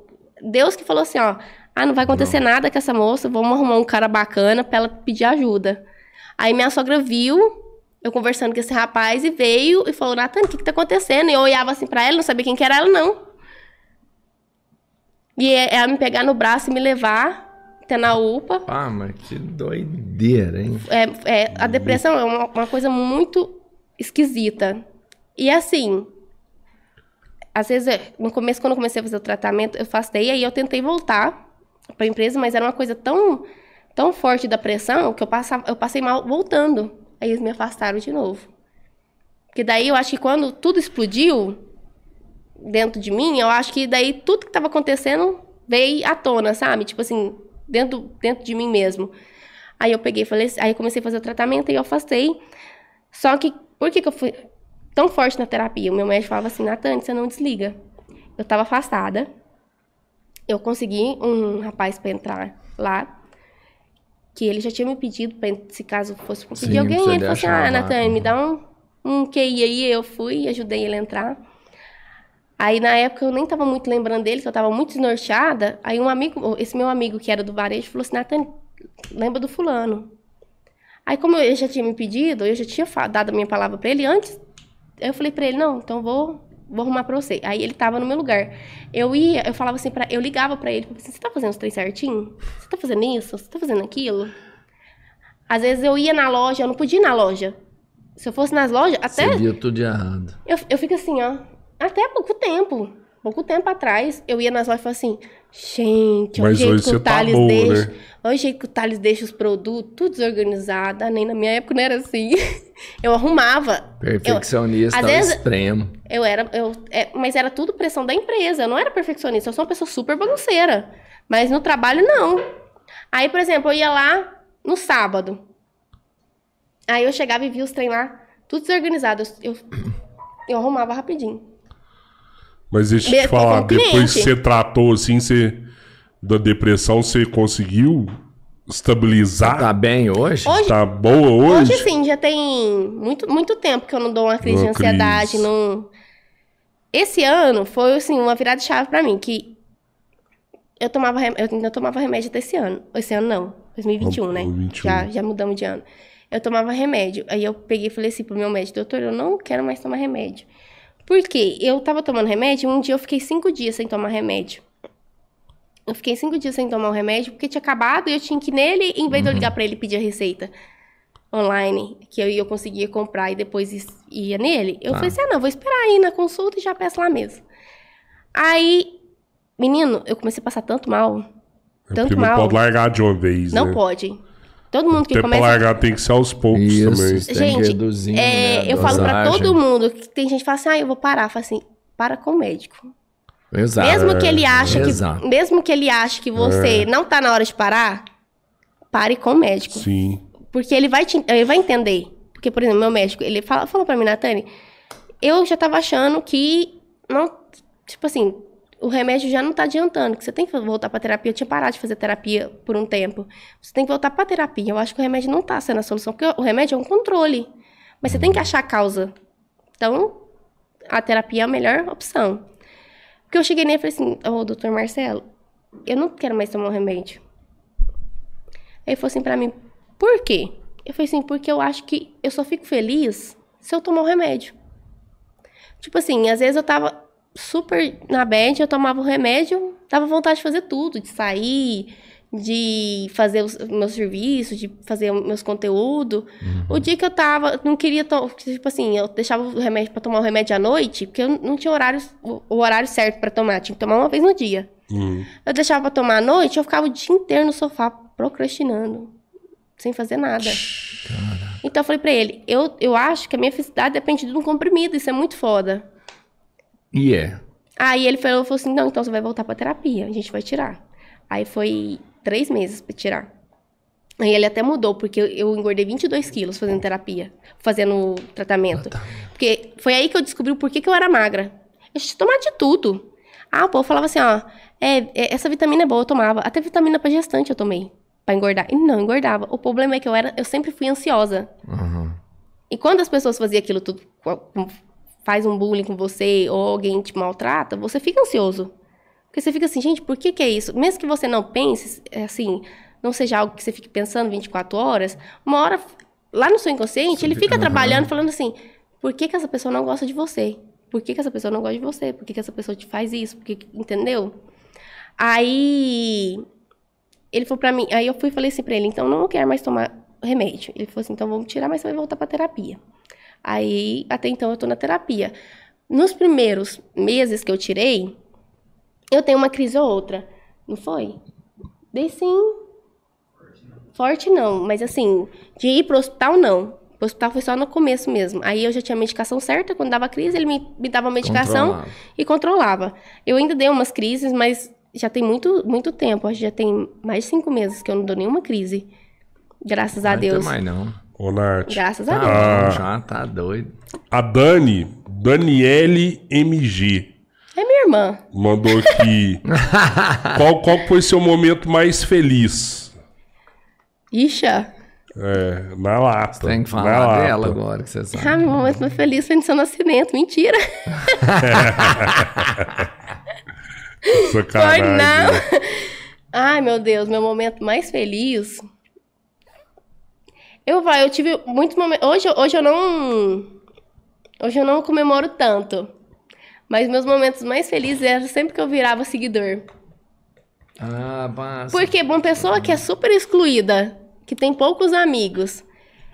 Deus que falou assim, ó, ah, não vai acontecer nada com essa moça, vamos arrumar um cara bacana pra ela pedir ajuda. Aí minha sogra viu eu conversando com esse rapaz e veio e falou, Nathan, o que que tá acontecendo? E eu olhava assim pra ela, não sabia quem que era ela, não. E é- ela me pegar no braço e me levar até na UPA. Ah, mas que doideira, hein? É, é, a depressão é uma, uma coisa muito esquisita. E assim, às vezes, no começo, quando eu comecei a fazer o tratamento, eu fastei, aí eu tentei voltar para a empresa, mas era uma coisa tão, tão forte da pressão que eu, passava, eu passei mal voltando. Aí eles me afastaram de novo. Porque daí eu acho que quando tudo explodiu dentro de mim, eu acho que daí tudo que estava acontecendo veio à tona, sabe? Tipo assim, dentro, dentro de mim mesmo. Aí eu peguei, falei, aí eu comecei a fazer o tratamento e eu afastei. Só que, por que, que eu fui tão forte na terapia? O meu médico falava assim, Natane, você não desliga. Eu tava afastada. Eu consegui um rapaz para entrar lá. Que ele já tinha me pedido, pra, se caso fosse pedir Sim, alguém, ele falou assim, ah. Natane, me dá um, um QI aí. Eu fui e ajudei ele a entrar. Aí, na época, eu nem tava muito lembrando dele, que eu tava muito desnorteada. Aí, um amigo, esse meu amigo que era do varejo, falou assim, Natane, lembra do fulano. Aí, como ele já tinha me pedido, eu já tinha dado a minha palavra pra ele antes, eu falei pra ele, não, então vou, vou arrumar pra você. Aí, ele tava no meu lugar. Eu ia, eu falava assim, pra, eu ligava pra ele, assim, você tá fazendo os três certinho? Você tá fazendo isso? Você tá fazendo aquilo? Às vezes, eu ia na loja, eu não podia ir na loja. Se eu fosse nas lojas, até... Você viu tudo de errado. Eu, eu fico assim, ó. Até pouco tempo. Pouco tempo atrás, eu ia nas lojas e falava assim, gente, olha o jeito hoje que o tá Thales boa, deixa. né? Olha o jeito que o Thales deixa os produtos, tudo desorganizado. Ah, nem na minha época não era assim. eu arrumava. Perfeccionista às ao vezes- extremo. Eu era, eu, é, mas era tudo pressão da empresa. Eu não era perfeccionista, eu sou uma pessoa super bagunceira. Mas no trabalho, não. Aí, por exemplo, eu ia lá no sábado. Aí eu chegava e via os trem lá, tudo desorganizado. Eu, eu, eu arrumava rapidinho. Mas deixa eu te falar, depois que você tratou assim, você. Da depressão, você conseguiu estabilizar? Tá bem hoje? Hoje, Tá boa hoje? hoje sim, já tem muito, muito tempo que eu não dou uma crise Uma de ansiedade. crise. Não... Esse ano foi assim, uma virada de chave pra mim, que eu tomava rem- eu ainda tomava remédio até esse ano. Esse ano não, 2021, né? 2021. Já, já mudamos de ano. Eu tomava remédio. Aí eu peguei e falei assim pro meu médico, doutor, eu não quero mais tomar remédio. Por quê? Eu tava tomando remédio, um dia eu fiquei cinco dias sem tomar remédio. Eu fiquei cinco dias sem tomar o remédio, porque tinha acabado e eu tinha que ir nele, em vez de eu ligar pra ele e pedir a receita online, que eu, eu conseguia comprar e depois is- ia nele, eu falei assim, ah, não, vou esperar aí na consulta e já peço lá mesmo. Aí, menino, eu comecei a passar tanto mal, tanto porque não mal. pode largar de uma vez, Não né? pode. Todo mundo que pra começa largar tem que ser aos poucos Isso, também. tem que Gente, reduzir, É, né, eu falo pra dosagem. todo mundo que tem gente que fala assim, ah, eu vou parar. Fala assim, para com o médico. Exato. Mesmo que ele ache Exato. que, mesmo que ele ache que você não tá na hora de parar, pare com o médico. Sim. Porque ele vai, te- ele vai entender. Porque, por exemplo, meu médico, ele fala, falou pra mim, Natane, eu já tava achando que não, tipo assim, o remédio já não tá adiantando, que você tem que voltar pra terapia. Eu tinha parado de fazer terapia por um tempo. Você tem que voltar pra terapia. Eu acho que o remédio não tá sendo a solução, porque o remédio é um controle. Mas você tem que achar a causa. Então, a terapia é a melhor opção. Porque eu cheguei nele e falei assim, ô, doutor Marcelo, eu não quero mais tomar um remédio. Aí ele falou assim pra mim, por quê? Eu falei assim, porque eu acho que eu só fico feliz se eu tomar o remédio. Tipo assim, às vezes eu tava super na bad, eu tomava o remédio, dava vontade de fazer tudo, de sair, de fazer os meus serviços, de fazer os meus conteúdos. O dia que eu tava, não queria, tipo assim, eu deixava o remédio pra tomar o remédio à noite, porque eu não tinha horário, o horário certo pra tomar, tinha que tomar uma vez no dia. Hum. Eu deixava pra tomar à noite, eu ficava o dia inteiro no sofá procrastinando, sem fazer nada. Então eu falei pra ele, eu, eu acho que a minha felicidade depende de um comprimido, isso é muito foda. E é. Aí ele falou, falou assim, não, então você vai voltar pra terapia, a gente vai tirar. Aí foi três meses pra tirar. Aí ele até mudou, porque eu- engordei 22 quilos fazendo terapia, fazendo tratamento. Porque foi aí que eu descobri o porquê que eu era magra. Eu tinha que tomar de tudo. Ah, o povo falava assim, ó, é, é, essa vitamina é boa, eu tomava. Até vitamina pra gestante eu tomei, pra engordar. E não engordava. O problema é que eu era, eu sempre fui ansiosa. Uhum. E quando as pessoas faziam aquilo tudo, faz um bullying com você ou alguém te maltrata, você fica ansioso. Porque você fica assim, gente, por que que é isso? Mesmo que você não pense, é assim, não seja algo que você fique pensando 24 horas, uma hora, lá no seu inconsciente, ele fica trabalhando, falando assim, por que que essa pessoa não gosta de você? Por que que essa pessoa não gosta de você? Por que que essa pessoa te faz isso? Por que entendeu? Aí, ele falou pra mim, aí eu fui e falei assim pra ele, então eu não quero mais tomar remédio. Ele falou assim, então vamos tirar, mas você vai voltar pra terapia. Aí, até então, eu tô na terapia. Nos primeiros meses que eu tirei, eu tenho uma crise ou outra. Não foi? Dei sim. Forte não, mas assim, de ir pro hospital, não. O hospital foi só no começo mesmo. Aí eu já tinha a medicação certa, quando dava crise, ele me, me dava a medicação Controlava. e controlava. Eu ainda dei umas crises, mas já tem muito, muito tempo. Acho que já tem mais de cinco meses que eu não dou nenhuma crise. Graças a Não tem Deus. mais não. Ô, Nath. Graças a Tá Deus. Ah. já tá doido. A Dani, Daniele MG, É minha irmã. mandou aqui. qual, qual foi seu momento mais feliz? Ixa. É, na lata. Tem que na falar lata. dela agora, que você sabe. Ah, meu momento mais feliz foi no seu nascimento. Mentira. Foi Sacanagem. não. Ai, meu Deus, meu momento mais feliz. Eu vai, eu tive muitos momentos. Hoje, hoje eu não. Hoje eu não comemoro tanto. Mas meus momentos mais felizes eram sempre que eu virava seguidor. Ah, passa. Porque uma pessoa que é super excluída, que tem poucos amigos.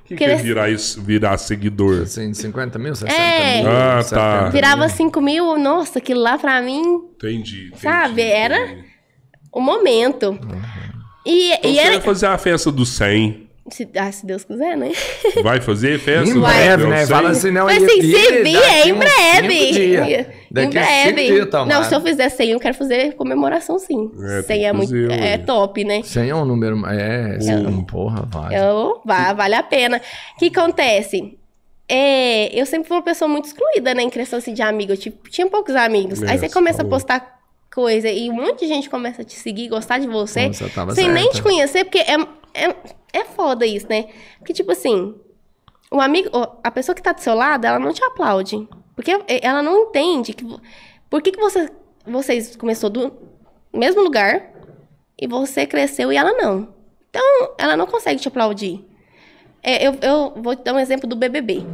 O que, que é virar, isso- virar seguidor? Assim, 50 mil, 60 É. mil? Ah, 70 tá. mil? Virava 5 mil, nossa, aquilo lá pra mim, Entendi. entendi, Sabe, era- entendi. o momento. E, Então e você era. fazer a festa do 100. Se, ah, se Deus quiser, né? Vai fazer festa? Em breve, né? 100? Fala assim, não. Mas assim, se vir, é em breve. Em breve. Não, se eu fizer 100, eu quero fazer comemoração sim. É, tem 100 que é muito. É top, né? 100 é um número. É, sim. porra, vai. Eu, vale a pena. O que acontece? É, eu sempre fui uma pessoa muito excluída, né? Em questão assim, de amigo. Eu tipo, tinha poucos amigos. Aí você começa falou. a postar coisa e um monte de gente começa a te seguir, gostar de você, tava sem nem certa. te conhecer, porque é, é, é foda isso, né? Porque, tipo assim, o amigo, a pessoa que tá do seu lado, ela não te aplaude. Porque ela não entende que. Por que, que você, vocês começou do mesmo lugar e você cresceu e ela não? Então, ela não consegue te aplaudir. É, eu, eu vou te dar um exemplo do BBB.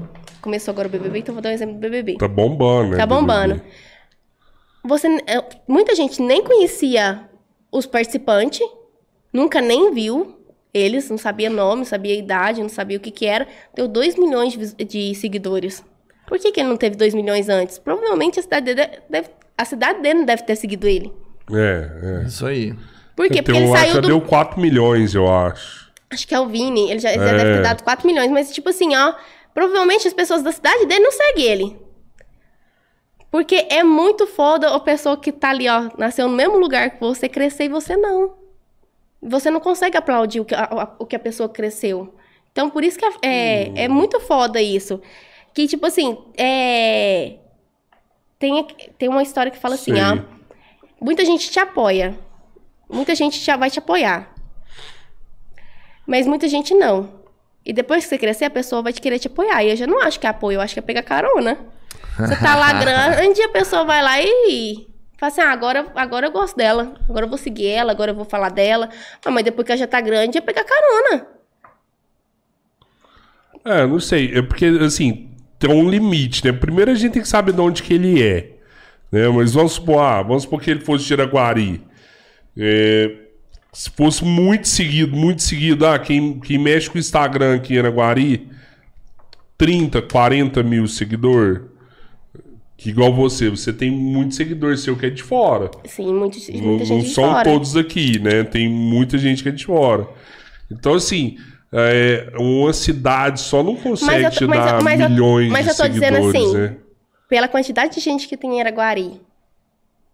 Começou agora o BBB, então vou dar um exemplo do BBB. Tá bombando, né? Tá bombando. BBB? Você, é, muita gente nem conhecia os participantes, nunca nem viu eles, não sabia nome, não sabia idade, não sabia o que que era. Deu 2 milhões de, de seguidores. Por que, que ele não teve 2 milhões antes? Provavelmente a cidade dele deve, a cidade dele não deve ter seguido ele. É, é. Isso aí. Por quê? Porque ele um saiu já do. deu 4 milhões, eu acho. Acho que é o Vini, ele já, ele já É. deve ter dado 4 milhões, mas tipo assim, ó, provavelmente as pessoas da cidade dele não seguem ele. Porque é muito foda a pessoa que tá ali, ó, nasceu no mesmo lugar que você, crescer e você não. Você não consegue aplaudir o que a, a- o que a pessoa cresceu. Então, por isso que é, é, é muito foda isso. Que, tipo assim, é... Tem, tem uma história que fala assim, Sei. ó. Muita gente te apoia. Muita gente já vai te apoiar. Mas muita gente não. E depois que você crescer, a pessoa vai te querer te apoiar. E eu já não acho que é apoio, eu acho que é pegar carona. Você tá lá grande, a pessoa vai lá e fala assim: ah, agora, agora eu gosto dela. Agora eu vou seguir ela, agora eu vou falar dela. Ah, mas depois que ela já tá grande, é pegar carona. É, não sei. É porque, assim, tem um limite, né? Primeiro a gente tem que saber de onde que ele é. Né? Mas vamos supor, ah, vamos supor que ele fosse de Iraguari. É, Se fosse muito seguido, muito seguido, ah, quem, quem mexe com o Instagram aqui em Araguari, 30, 40 mil seguidor. Que igual você, você tem muito seguidor seu que é de fora. Sim, muito, Não, muita não gente de são fora. todos aqui, né? Tem muita gente que é de fora. Então, assim, é, uma cidade só não consegue Mas eu te mas eu- dar mas eu- milhões mas de eu tô dizendo seguidores, assim, né? Pela quantidade de gente que tem em Araguari.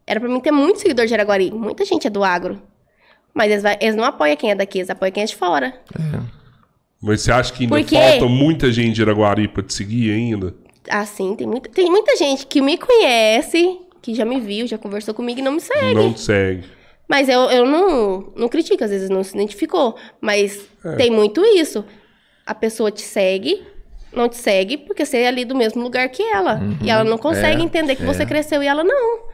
Era pra mim ter muito seguidor de Araguari. Muita gente é do agro. Mas eles, vai- eles não apoiam quem é daqui, eles apoiam quem é de fora. Mas você acha que ainda Por quê? falta muita gente de Araguari pra te seguir ainda? Assim, tem muita, tem muita gente que me conhece, que já me viu, já conversou comigo e não me segue. Não te segue. Mas eu, eu não, não critico, às vezes não se identificou. Mas É. tem muito isso. A pessoa te segue, não te segue, porque você é ali do mesmo lugar que ela. E ela não consegue É, entender que você é. cresceu e ela não.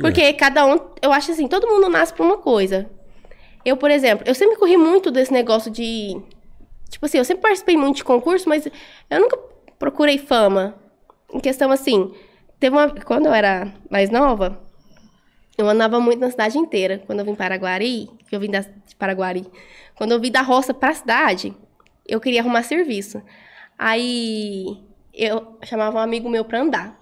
Porque cada um, eu acho assim, todo mundo nasce pra uma coisa. Eu, por exemplo, eu sempre corri muito desse negócio de. Tipo assim, eu sempre participei muito de concurso, mas eu nunca procurei fama. Em questão assim, teve uma. Quando eu era mais nova, eu andava muito na cidade inteira. Quando eu vim para Paraguari, que eu vim da, de Paraguari, quando eu vim da roça para a cidade, eu queria arrumar serviço. Aí eu chamava um amigo meu para andar,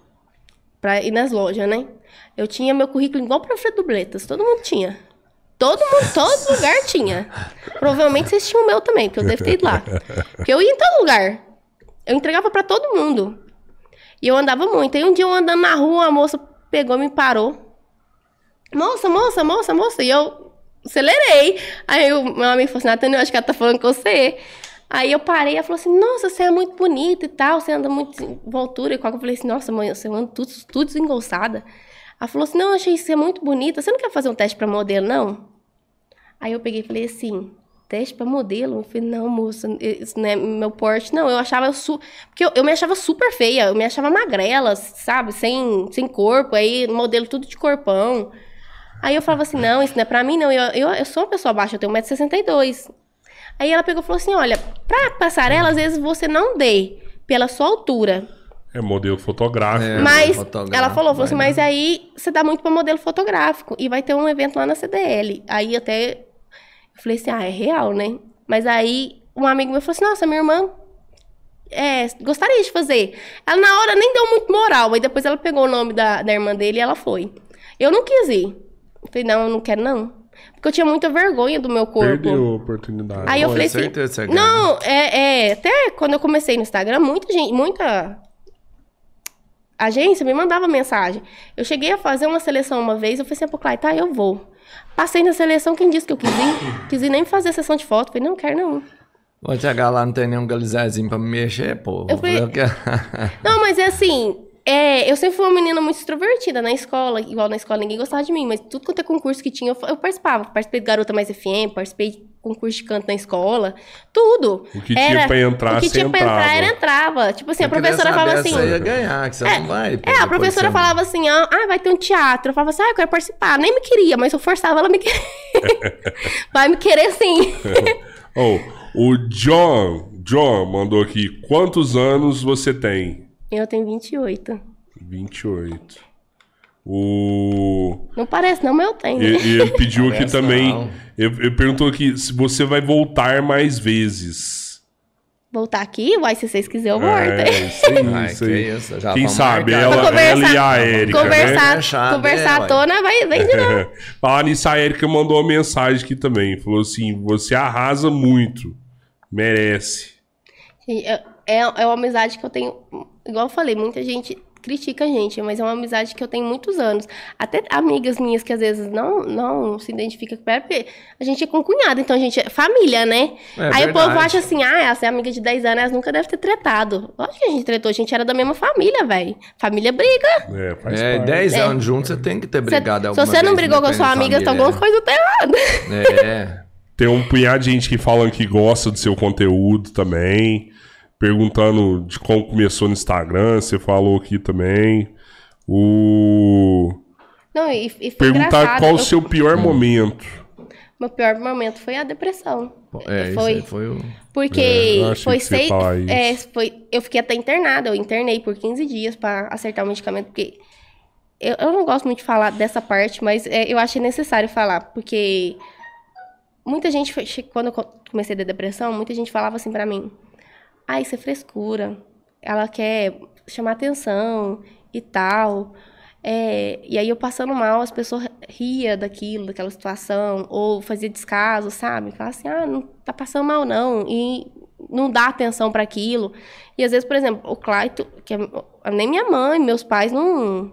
para ir nas lojas, né? Eu tinha meu currículo igual para Alfredo Bletas, todo mundo tinha. Todo mundo, todo lugar tinha. Provavelmente vocês tinham o meu também, porque eu devo ter ido lá. Porque eu ia em todo lugar. Eu entregava para todo mundo. E eu andava muito. Aí um dia eu andando na rua, a moça pegou e me parou. Moça, moça, moça, moça. E eu acelerei. Aí o meu amigo falou assim, Natânia, eu acho que ela tá falando com você. Aí eu parei, ela falou assim, nossa, você é muito bonita e tal, você anda muito em voltura. E qual que eu falei assim, nossa, mãe, você anda tudo, tudo desengonçada. Ela falou assim, não, achei você muito bonita, você não quer fazer um teste pra modelo, não? Aí eu peguei e falei assim, teste pra modelo? Eu falei, não, moça, isso não é meu porte. Não, eu achava... Su... Porque eu, eu me achava super feia, eu me achava magrela, sabe? Sem, sem corpo, aí modelo tudo de corpão. Aí eu falava assim, não, isso não é pra mim, não. Eu, eu, eu sou uma pessoa baixa, eu tenho 1,62m. Aí ela pegou e falou assim, olha, pra passarela, às vezes você não dê pela sua altura. É modelo fotográfico. É. Mas fotógrafo, ela falou, falou assim, mas aí você dá muito pra modelo fotográfico. E vai ter um evento lá na CDL. Aí até eu falei assim, ah, é real, né? Mas aí um amigo meu falou assim, nossa, minha irmã é, gostaria de fazer. Ela na hora nem deu muito moral, aí depois ela pegou o nome da, da irmã dele e ela foi. Eu não quis ir. Eu falei, não, eu não quero não. Porque eu tinha muita vergonha do meu corpo. Perdeu a oportunidade. Aí eu Pô, falei assim, não, é, é, até quando eu comecei no Instagram, muita gente, muita agência me mandava mensagem. Eu cheguei a fazer uma seleção uma vez, eu falei assim, pô, Clay, tá, eu vou. Passei na seleção, quem disse que eu quis ir? Quis ir nem fazer sessão de foto. Falei, não, quero não. Vou chegar lá, não tem nenhum galizezinho pra me mexer, pô. Eu falei- Vou fazer o quê? Não, mas é assim, é, eu sempre fui uma menina muito extrovertida na escola, igual na escola ninguém gostava de mim, mas tudo quanto é concurso que tinha, eu, eu participava. Participei de Garota Mais FM, participei de concurso de canto na escola, tudo. O que tinha pra entrar, O que tinha pra entrar, entrava. era entrava. Tipo assim, a Eu professora falava se assim... Você ia ganhar, que você não vai. É, a professora falava assim, ah, ah, vai ter um teatro. Eu falava assim, ah, eu quero participar. Nem me queria, mas eu forçava ela a me querer. vai me querer sim. Oh, o John, John mandou aqui, quantos anos você tem? eu tenho 28. 28. O... Não parece não, mas eu tenho. E, e ele pediu aqui também, ele, ele perguntou aqui se você vai voltar mais vezes. Voltar aqui, uai, se vocês quiserem, eu volto. É, isso aí, Ai, isso que isso, já Quem sabe, marcar. ela, conversar- ela e a Érica, conversar, né? Conversar é, tona, vai, vem de novo. Falar nisso, a Érica mandou uma mensagem aqui também. Falou assim, você arrasa muito. Merece. É, é é uma amizade que eu tenho. Igual eu falei, muita gente critica a gente, mas é uma amizade que eu tenho muitos anos. Até amigas minhas que às vezes não, não se identificam com ela, porque a gente é concunhada, então a gente é família, né? É Aí o povo verdade. acha assim, ah, essa é amiga de 10 anos, elas nunca deve ter tretado. Lógico que a gente tretou, a gente era da mesma família, velho. Família briga. É, faz É, parte. 10 É. anos juntos, você tem que ter Cê- brigado se você não vez, brigou com a sua amiga, tá alguma coisa tá errada. É. Tem um punhado de gente que falando que gosta do seu conteúdo também. Perguntando de como começou no Instagram, você falou aqui também. O... Não, e, e foi Perguntar engraçado. qual o Eu- seu pior momento. Meu pior momento foi a depressão. É, isso foi, aí foi o. Porque É, eu achei foi seis. É, foi, eu fiquei até internada, eu internei por 15 dias pra acertar o medicamento, porque eu, eu não gosto muito de falar dessa parte, mas é, eu achei necessário falar, porque muita gente, quando eu co- comecei a ter depressão, muita gente falava assim pra mim: ah, isso é frescura. Ela quer chamar atenção e tal. É, e aí eu passando mal, as pessoas ria daquilo, daquela situação, ou fazia descaso, sabe? Falava assim, ah, não tá passando mal não, e não dá atenção pra aquilo. E às vezes, por exemplo, o Claito, que é- nem minha mãe, meus pais não,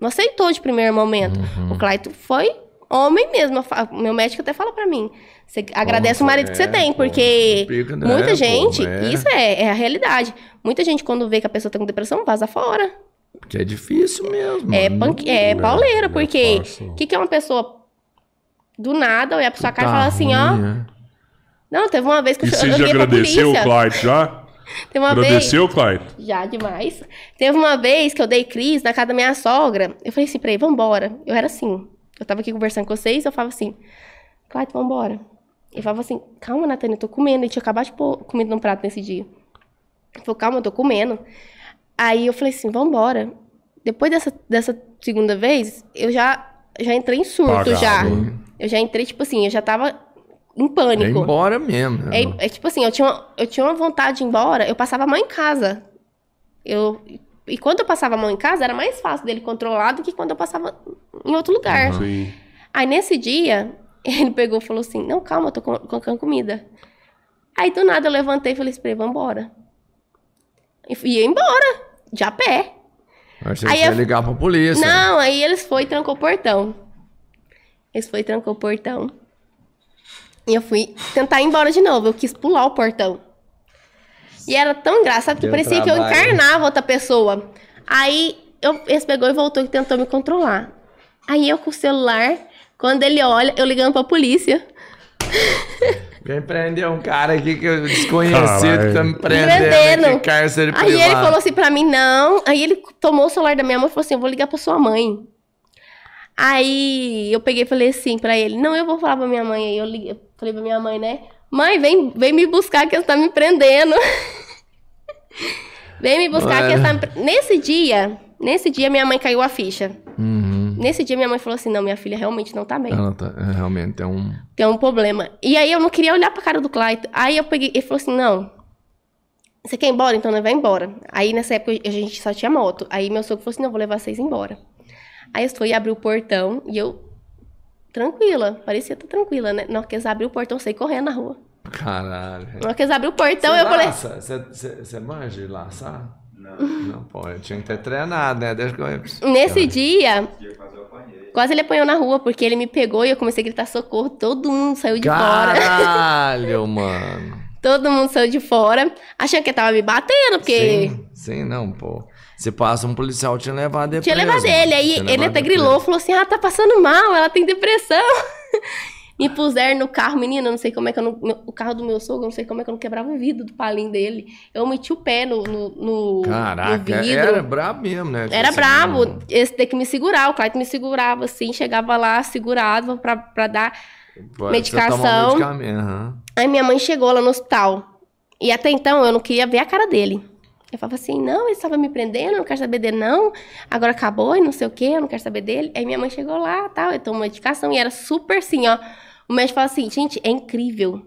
não aceitou de primeiro momento. O Claito foi homem mesmo. Meu médico até fala pra mim, você agradece o marido que você é, tem, pô, porque né, muita pô, gente, é. isso é, é a realidade. Muita gente, quando vê que a pessoa tá com depressão, vaza fora. Porque é difícil mesmo. É, é não pauleira, é porque o que, que é uma pessoa do nada olhar pra sua cara e Tá falar assim, ó. ruim, é. Não, teve uma vez que E eu, você eu já agradeceu o. Clyde já? Teve uma Agradeceu, Clyde? vez. Já demais. Teve uma vez que eu dei crise na casa da minha sogra. Eu falei assim pra ele, vambora. Eu era assim. Eu tava aqui conversando com vocês, eu falava assim, Clyde, vambora. Ele falava assim, calma, Natânia, eu tô comendo. Ele tinha acabado de pôr comida no prato nesse dia. Ele falou, calma, eu tô comendo. Aí eu falei assim, vambora. Depois dessa, dessa segunda vez, eu já, já entrei em surto Apagado. já. Eu já entrei, tipo assim, eu já tava em É pânico. embora mesmo. né? É, é tipo assim, eu tinha, uma- eu tinha uma vontade de ir embora, eu passava a mão em casa. Eu, e quando eu passava a mão em casa, era mais fácil dele controlar do que quando eu passava em outro lugar. Sim. Aí nesse dia, ele pegou e falou assim: Não, calma, eu tô co- colocando comida. Aí do nada eu levantei e falei pra ele: Vambora. E fui- ia embora, de a pé. Eu achei Aí você ia eu- ligar pra polícia. Não, aí eles foi e trancou o portão. Eles foi e trancou o portão. E eu fui tentar ir embora de novo. Eu quis pular o portão. E era tão engraçado que Deu parecia que eu trabalho. encarnava outra pessoa. Aí eu, esse pegou e voltou e tentou me controlar. Aí eu com o celular, quando ele olha, eu ligando pra polícia. Quem prendeu um cara aqui que eu desconhecido Caralho. tá me prendendo. Prendendo. Que cárcere Aí privado. ele falou assim pra mim, não. Aí ele tomou o celular da minha mãe e falou assim: eu vou ligar pra sua mãe. Aí eu peguei e falei assim pra ele: não, eu vou falar pra minha mãe. Aí eu, liguei, eu falei pra minha mãe, né? Mãe, vem, vem me buscar que você tá me prendendo. vem me buscar que você tá me pre... Nesse dia, nesse dia minha mãe caiu a ficha. Uhum. Nesse dia minha mãe falou assim: não, minha filha realmente não tá bem. Ela tá, é, realmente é um... Tem um problema. E aí eu não queria olhar pra cara do Clayton. Aí eu peguei, ele falou assim: não. Você quer ir embora? Então nós vai embora. Aí nessa época a gente só tinha moto. Aí meu sogro falou assim: não, vou levar vocês embora. Aí eu fui abrir o portão e eu, tranquila, parecia estar tranquila, né? Na hora que eles abriram o portão, eu saí correndo na rua. Caralho. Na hora que eles abriram o portão, Você eu falei. laça? Você você manja de laçar? Não, Não, pô, eu tinha que ter treinado, né? Desde que eu... Nesse dia, dia quase eu apanhei. quase ele apanhou na rua, porque ele me pegou e eu comecei a gritar socorro. Todo mundo saiu de fora. Caralho, mano. Todo mundo saiu de fora, achando que ele tava me batendo, porque. Sim, sim, não, pô. Se passa um policial tinha levado ele Tinha levado ele. Aí ele até grilou, falou assim: ah, tá passando mal, ela tem depressão. Me puseram no carro, menina, eu não sei como é que eu não. o carro do meu sogro, eu não sei como é que eu não quebrava o vidro do palinho dele. Eu meti o pé no, no, no- Caraca, no vidro. era brabo mesmo, né? Era Assim, brabo. não- Esse ter que me segurar. O Clayton me segurava assim, chegava lá, segurava pra, pra dar. Pô, medicação. Um aham. Aí minha mãe chegou lá no hospital. E até então eu não queria ver a cara dele. Eu falava assim, não, ele estava me prendendo, eu não quero saber dele, não. Agora acabou e não sei o quê, eu não quero saber dele. Aí minha mãe chegou lá, tal, eu tomou medicação e era super assim, ó. O médico falou assim, gente, é incrível.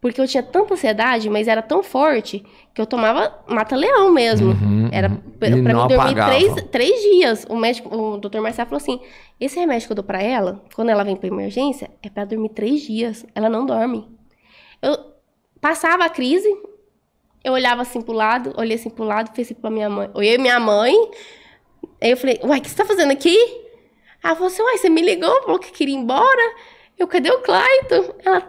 Porque eu tinha tanta ansiedade, mas era tão forte que eu tomava mata-leão mesmo. Uhum, era uhum. pra, E pra mim dormir apagava. três, três dias. O médico, o doutor Marcelo falou assim: esse remédio que eu dou pra ela, quando ela vem pra emergência, é pra dormir três dias. Ela não dorme. Eu passava a crise, eu olhava assim pro lado, olhei assim pro lado, fiz assim pra minha mãe. Olhei minha mãe, aí eu falei, uai, o que você tá fazendo aqui? Ela falou assim, uai, você me ligou, falou que queria ir embora. Eu, cadê o Clayton? Ela,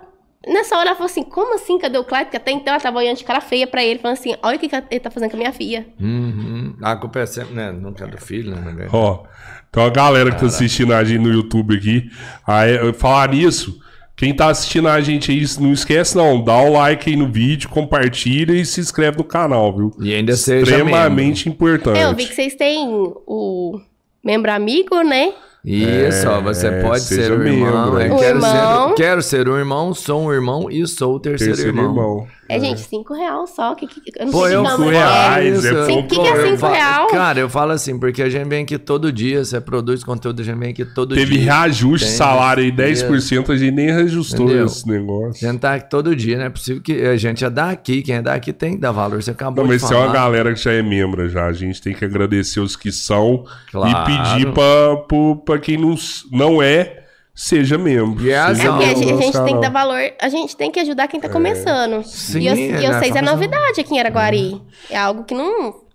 nessa hora ela falou assim, como assim, cadê o Clayton? Porque até então ela tava olhando de cara feia pra ele, falando assim, olha o que, que ele tá fazendo com a minha filha. Uhum. A culpa é sempre, né? Não é do filho, né? verdade. Ó, então a galera que tá assistindo a gente no YouTube aqui, aí, eu- falar nisso, quem tá assistindo a gente aí, não esquece não, dá o like aí no vídeo, compartilha e se inscreve no canal, viu? E ainda seja Extremamente importante. É, eu vi que vocês têm o membro amigo, né? Isso, ó, você É, pode ser o irmão. membro, é, hein? O quero, irmão. Ser, quero ser um irmão, sou um irmão e sou o terceiro, Terceiro irmão. irmão. É, gente, cinco reais só. Que, que, eu não Pô, sei eu câmera reais, é. é Sim, pouco. que que é Eu cinco real? Cara, eu falo assim, porque a gente vem aqui todo dia, você produz conteúdo, a gente vem aqui todo Teve dia. reajuste de Tem, salário aí, entendeu? 10%, a gente nem reajustou Entendeu? esse A negócio. gente tá aqui todo dia, não é possível que a gente é daqui, quem é daqui tem que dar valor. Você acabou Não, de mas se é falar. uma galera que já é membro já. A gente tem que agradecer os que são Claro. e pedir pra, pro- pra quem não, não é, seja membro. E é Seja É porque a gente, a gente tem que dar valor, a gente tem que ajudar quem tá começando. Sim, e eu, é, e né, vocês é novidade aqui em Araguari. É algo que não.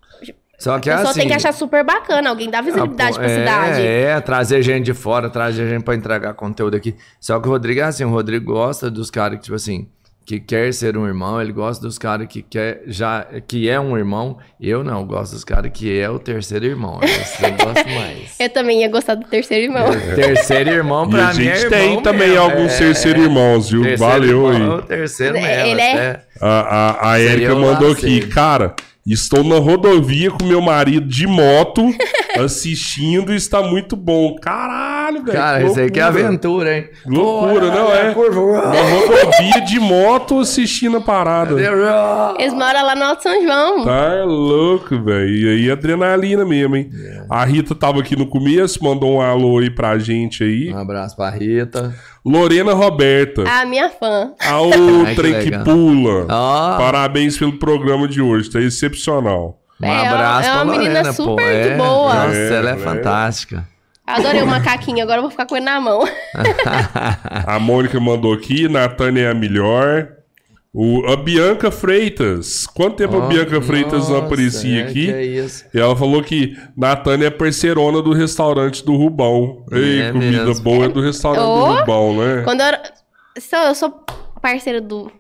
Só A que é pessoa assim, tem que achar super bacana, alguém dá visibilidade Ah, pra cidade. É, é, trazer gente de fora, trazer gente pra entregar conteúdo aqui. Só que o Rodrigo é assim, o Rodrigo gosta dos caras que, tipo assim, que quer ser um irmão, ele gosta dos caras que quer, já, que é um irmão. Eu não, gosto dos caras que é o terceiro irmão. Eu gosto mais. Eu também ia gostar do terceiro irmão. Terceiro irmão E pra a mim é gente irmão tem também mesmo, alguns é, terceiro irmãos, viu? terceiro Valeu irmão, aí. Terceiro mesmo, Ele é- até. A, a, a o mandou aqui, cara, estou na rodovia com meu marido de moto assistindo e está muito bom. Caralho, velho. Cara, isso aí que é aventura, hein? Loucura, Pô, não é? curva. Na rodovia de moto assistindo a parada. Eles moram lá no Alto São João. Tá louco, velho. E aí, adrenalina mesmo, hein? É. A Rita tava aqui no começo, mandou um alô aí pra gente aí. Um abraço pra Rita. Lorena Roberta. A minha fã. A outra Ai, que pula. Ó. Parabéns pelo programa de hoje, tá excepcional. Um É, ela- abraço é uma pra menina Lorena, pô. super de É, boa. Nossa, É, ela é é. fantástica. Adorei o macaquinho, agora eu vou ficar com ele na mão. A Mônica mandou aqui, Natânia é a melhor. O, a Bianca Freitas. Quanto tempo a Ó, Bianca Freitas não nossa, aparecia é, aqui? que é isso. E ela falou que Natânia é parceirona do restaurante do Rubão. Ei, É comida mesmo. boa é do restaurante Ô! do Rubão, né? Quando eu era. Sou, eu sou parceira do.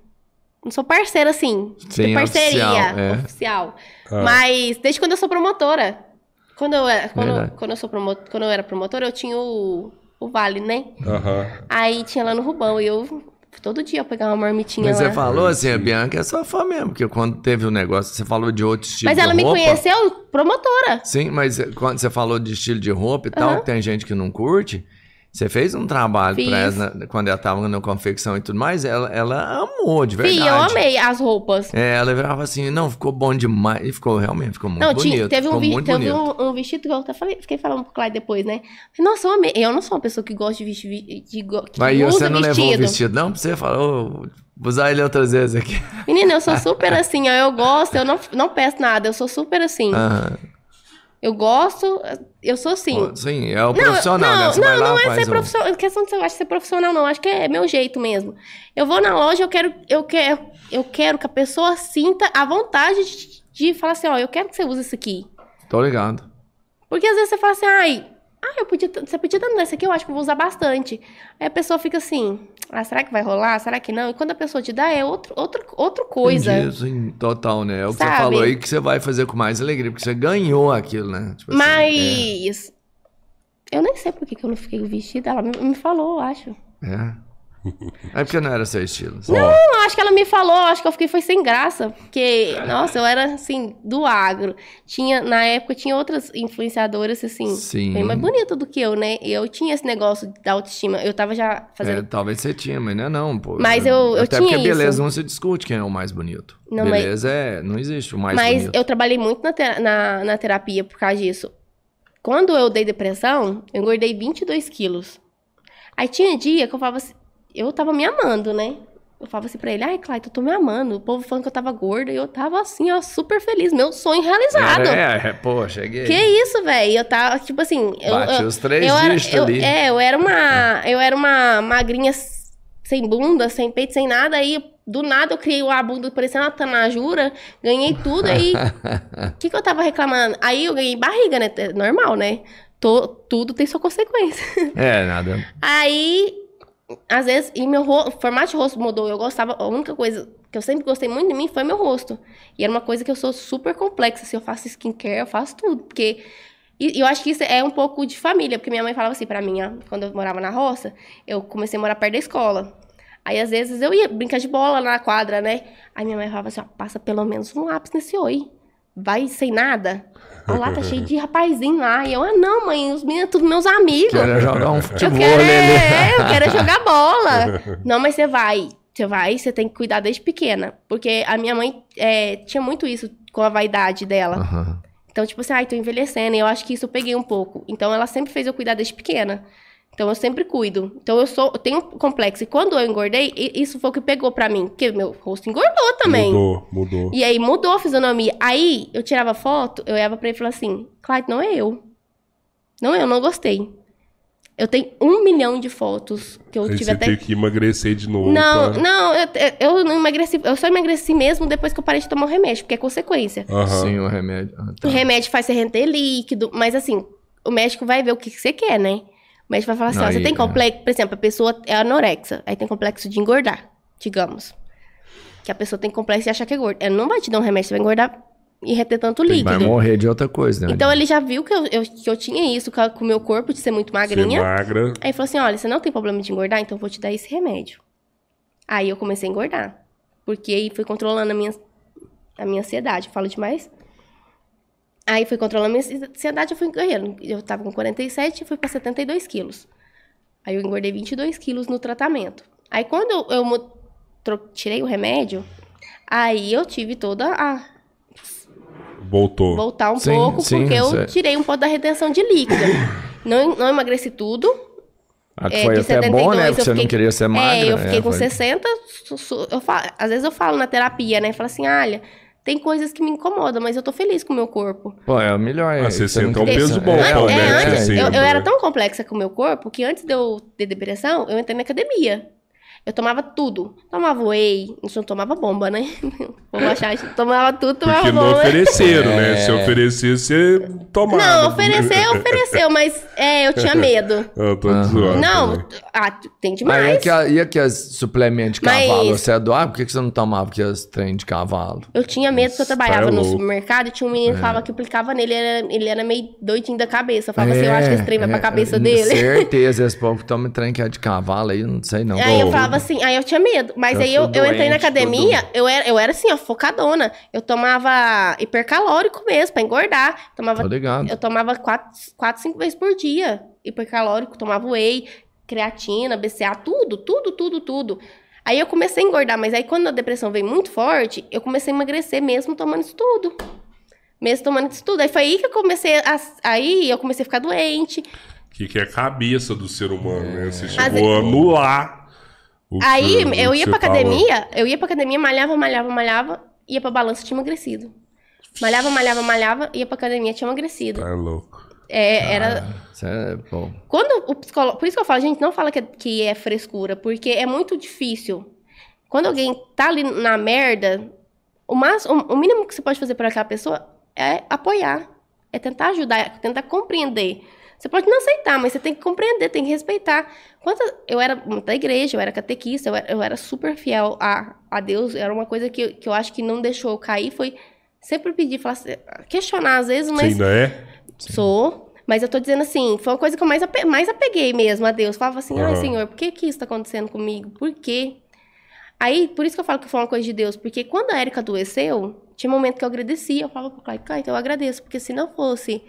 Não sou parceira, assim. Sim, de parceria. oficial, é. oficial. Ah. Mas desde quando eu sou promotora. Quando eu era, quando, Verdade. quando eu, sou promo, quando eu era promotora, eu tinha o, o Vale, né? Aham. Aí tinha lá no Rubão. E eu todo dia eu pegava uma marmitinha Mas lá. você falou assim, a Bianca é sua fã mesmo, porque quando teve o negócio, você falou de outro estilo Mas de ela me roupa. conheceu promotora. Sim, mas quando você falou de estilo de roupa e tal, Aham. que tem gente que não curte, você fez um trabalho Fiz. pra ela quando ela tava na confecção e tudo mais, ela, ela amou, de verdade. Fih, eu amei as roupas. É, ela virava assim, não, ficou bom demais. E ficou, realmente, ficou muito Não, bonito. tinha, teve, um, vi- teve um, um vestido que eu até falei, fiquei falando pro Clyde depois, né? Nossa, eu amei. Eu não sou uma pessoa que gosta de vestir. De, que Mas você não vestido. levou o vestido, não? Você falar, ô, vou usar ele outras vezes aqui. Menina, eu sou super assim, ó, eu gosto, eu não, não peço nada, eu sou super assim. Eu gosto, eu sou assim. Sim, é o profissional, não, né? Você não, vai lá, não é ser um- profissional. Questão de ser, eu acho ser profissional, não. Acho que é meu jeito mesmo. Eu vou na loja, eu quero, eu quero, eu quero que a pessoa sinta a vontade de, de falar assim, ó, eu quero que você use isso aqui. Tô ligado. Porque às vezes você fala assim, ai, ah, eu podia, você podia dar esse aqui, eu acho que eu vou usar bastante. Aí a pessoa fica assim, ah, será que vai rolar? Será que não? E quando a pessoa te dá, é outro, outro, outra coisa. Entendi, sim, total, né? É o que você Sabe? falou aí que você vai fazer com mais alegria, porque você ganhou aquilo, né? Tipo assim, é. Mas eu nem sei por que, eu não fiquei vestida. Ela me, me falou, eu acho. É. É porque não era seu estilo. Não, acho que ela me falou, acho que eu fiquei foi sem graça, porque, nossa, eu era, assim, do agro. Tinha, na época, tinha outras influenciadoras, assim, Sim. bem mais bonitas do que eu, né? Eu tinha esse negócio da autoestima, eu tava já É, fazendo... talvez você tinha, mas não é não, pô. Mas eu- eu Até tinha porque beleza isso. não se discute quem é o mais bonito. Não, mas- beleza é... Não existe o mais Mas bonito. eu trabalhei muito na, te- na, na terapia por causa disso. Quando eu dei depressão, eu engordei 22 quilos. Aí tinha dia que eu falava assim, eu tava me amando, né? Eu falava assim pra ele, ai, Clayton, eu tô me amando. O povo falando que eu tava gorda e eu tava assim, ó, super feliz. Meu sonho realizado. É, é, pô, cheguei. Que isso, velho? Eu tava, tipo assim. Eu, Bati eu, os três eu dígitos eu- ali. É, eu era uma. Eu era uma magrinha sem bunda, sem peito, sem nada. Aí, do nada, eu criei a bunda parecendo uma tanajura, ganhei tudo. Aí, o que, que eu tava reclamando? Aí eu ganhei barriga, né? É Normal, né? Tô- tudo tem sua consequência. É, nada. Aí, às vezes, e meu formato de rosto mudou. Eu gostava, a única coisa que eu sempre gostei muito de mim foi meu rosto. E era uma coisa que eu sou super complexa. Se eu faço skincare, eu faço tudo. Porque. E eu acho que isso é um pouco de família, porque minha mãe falava assim pra mim, ó, quando eu morava na roça, eu comecei a morar perto da escola. Aí, às vezes, eu ia brincar de bola na quadra, né? Aí minha mãe falava assim, ó, passa pelo menos um lápis nesse oi. Vai sem nada. Olha lá, tá cheio de rapazinho lá. E eu, ah, não, mãe, os meninos, tudo meus amigos. Quero jogar um Eu futebol quero, ali. é, eu quero é jogar bola. Não, mas você vai. Você vai, você tem que cuidar desde pequena. Porque a minha mãe é, tinha muito isso com a vaidade dela. Aham. Então, tipo assim, ai, tô envelhecendo. E eu acho que isso eu peguei um pouco. Então, ela sempre fez eu cuidar desde pequena. Então, eu sempre cuido. Então, eu sou, eu tenho um complexo. E quando eu engordei, isso foi o que pegou pra mim. Porque meu rosto engordou também. Mudou, mudou. E aí mudou a fisionomia. Aí eu tirava foto, eu olhava pra ele e falava assim: Clyde, não é eu. Não é eu, não gostei. Eu tenho um milhão de fotos que eu Aí tive você até. teve que emagrecer de novo. Não, pra- não, eu, eu não emagreci. Eu só emagreci mesmo depois que eu parei de tomar o remédio, porque é consequência. Aham. Sim, o remédio. Ah, tá. O remédio faz você render líquido, mas assim, o médico vai ver o que, que você quer, né? O médico vai falar assim: ó, você tem é. complexo. Por exemplo, a pessoa é anorexa, aí tem complexo de engordar, digamos. Que a pessoa tem complexo de achar que é gorda. Ela não vai te dar um remédio, você vai engordar e reter tanto líquido. Vai morrer de outra coisa, né? Então ele já viu que eu, eu- que eu tinha isso com o meu corpo de ser muito Ser magrinha. magra. Aí ele falou assim: olha, você não tem problema de engordar, então eu vou te dar esse remédio. Aí eu comecei a engordar. Porque aí fui controlando a minha, a minha ansiedade. Falo demais? Aí fui controlando a minha ansiedade, eu fui ganhando. Eu tava com 47 e fui pra 72 quilos. Aí eu engordei 22 quilos no tratamento. Aí quando eu, eu tirei o remédio, aí eu tive toda a Voltou. voltar um Sim, pouco, sim, porque eu é- tirei um pouco da retenção de líquido. não, não emagreci tudo. Ah, É, foi de até bom, né? 72 Porque eu você não fiquei- queria ser magra. É, eu fiquei né? com Foi- 60. su- su- Eu falo, às vezes eu falo na terapia, né? Falo assim, olha, tem coisas que me incomodam, mas eu tô feliz com o meu corpo. Pô, é o melhor. Ah, é, 60 não é um peso bom, An- pô, é, né? antes, 60, eu, eu era né? tão complexa com o meu corpo que antes de eu ter depressão, eu entrei na academia. Eu tomava tudo. Tomava whey, isso não tomava bomba, né? Vamos achar, tomava tudo, tomava Porque não bomba. ofereceram, É. né? Se oferecer, você tomava. Não, ofereceu, ofereceu, mas é, eu tinha medo. Eu tô Aham. zoando. Não, também. ah, tem Mas demais. e aqui, e aqui as suplementos de Mas- cavalo? Você é doado? Por que você não tomava aqui as trem de cavalo? Eu tinha medo porque eu Isso, trabalhava tá no supermercado e tinha um menino que falava que aplicava nele, ele era, ele era meio doidinho da cabeça. Eu falava assim, eu acho que esse trem vai pra é, cabeça é, dele. Certeza, esse povo que toma trem que é de cavalo aí, eu não sei não. Aí eu Ô, assim, aí eu tinha medo. Mas eu aí eu, sou eu entrei na doente, academia, eu era, eu era assim, ó, focadona. Eu tomava hipercalórico mesmo, pra engordar. Tomava, Tô ligado. eu tomava quatro, quatro, cinco vezes por dia. Hipercalórico, tomava whey, creatina, BCA, tudo, tudo, tudo, tudo. Aí eu comecei a engordar, mas aí quando a depressão veio muito forte, eu comecei a emagrecer mesmo tomando isso tudo. Mesmo tomando isso tudo. Aí foi aí que eu comecei a. Aí eu comecei a ficar doente. O que, que é a cabeça do ser humano, né? Você Às chegou a anular. Aí eu ia pra falou. academia, eu ia pra academia, malhava, malhava, malhava, ia pra balança, tinha emagrecido. Malhava, malhava, malhava, ia pra academia, tinha emagrecido. Tá louco. É, era. Isso é, pô. Quando o psicólogo. Por isso que eu falo, gente, não fala que é, que é frescura, porque é muito difícil. Quando alguém tá ali na merda, o, mais, o, o mínimo que você pode fazer por aquela pessoa é apoiar. É tentar ajudar, é tentar compreender. Você pode não aceitar, mas você tem que compreender, tem que respeitar. Quando eu era da igreja, eu era catequista, eu era, eu era super fiel a, a Deus. Era uma coisa que, que eu acho que não deixou eu cair, foi sempre pedir, falar, questionar às vezes, Você mas ainda é? Sou. Mas eu tô dizendo assim, foi uma coisa que eu mais, ape- mais apeguei mesmo a Deus. Falava assim, ai Aham. Senhor, por que que isso tá acontecendo comigo? Por quê? Aí, por isso que eu falo que foi uma coisa de Deus. Porque quando a Erika adoeceu, tinha um momento que eu agradecia. Eu falava pro Clayton, Clayton, eu agradeço. Porque se não fosse,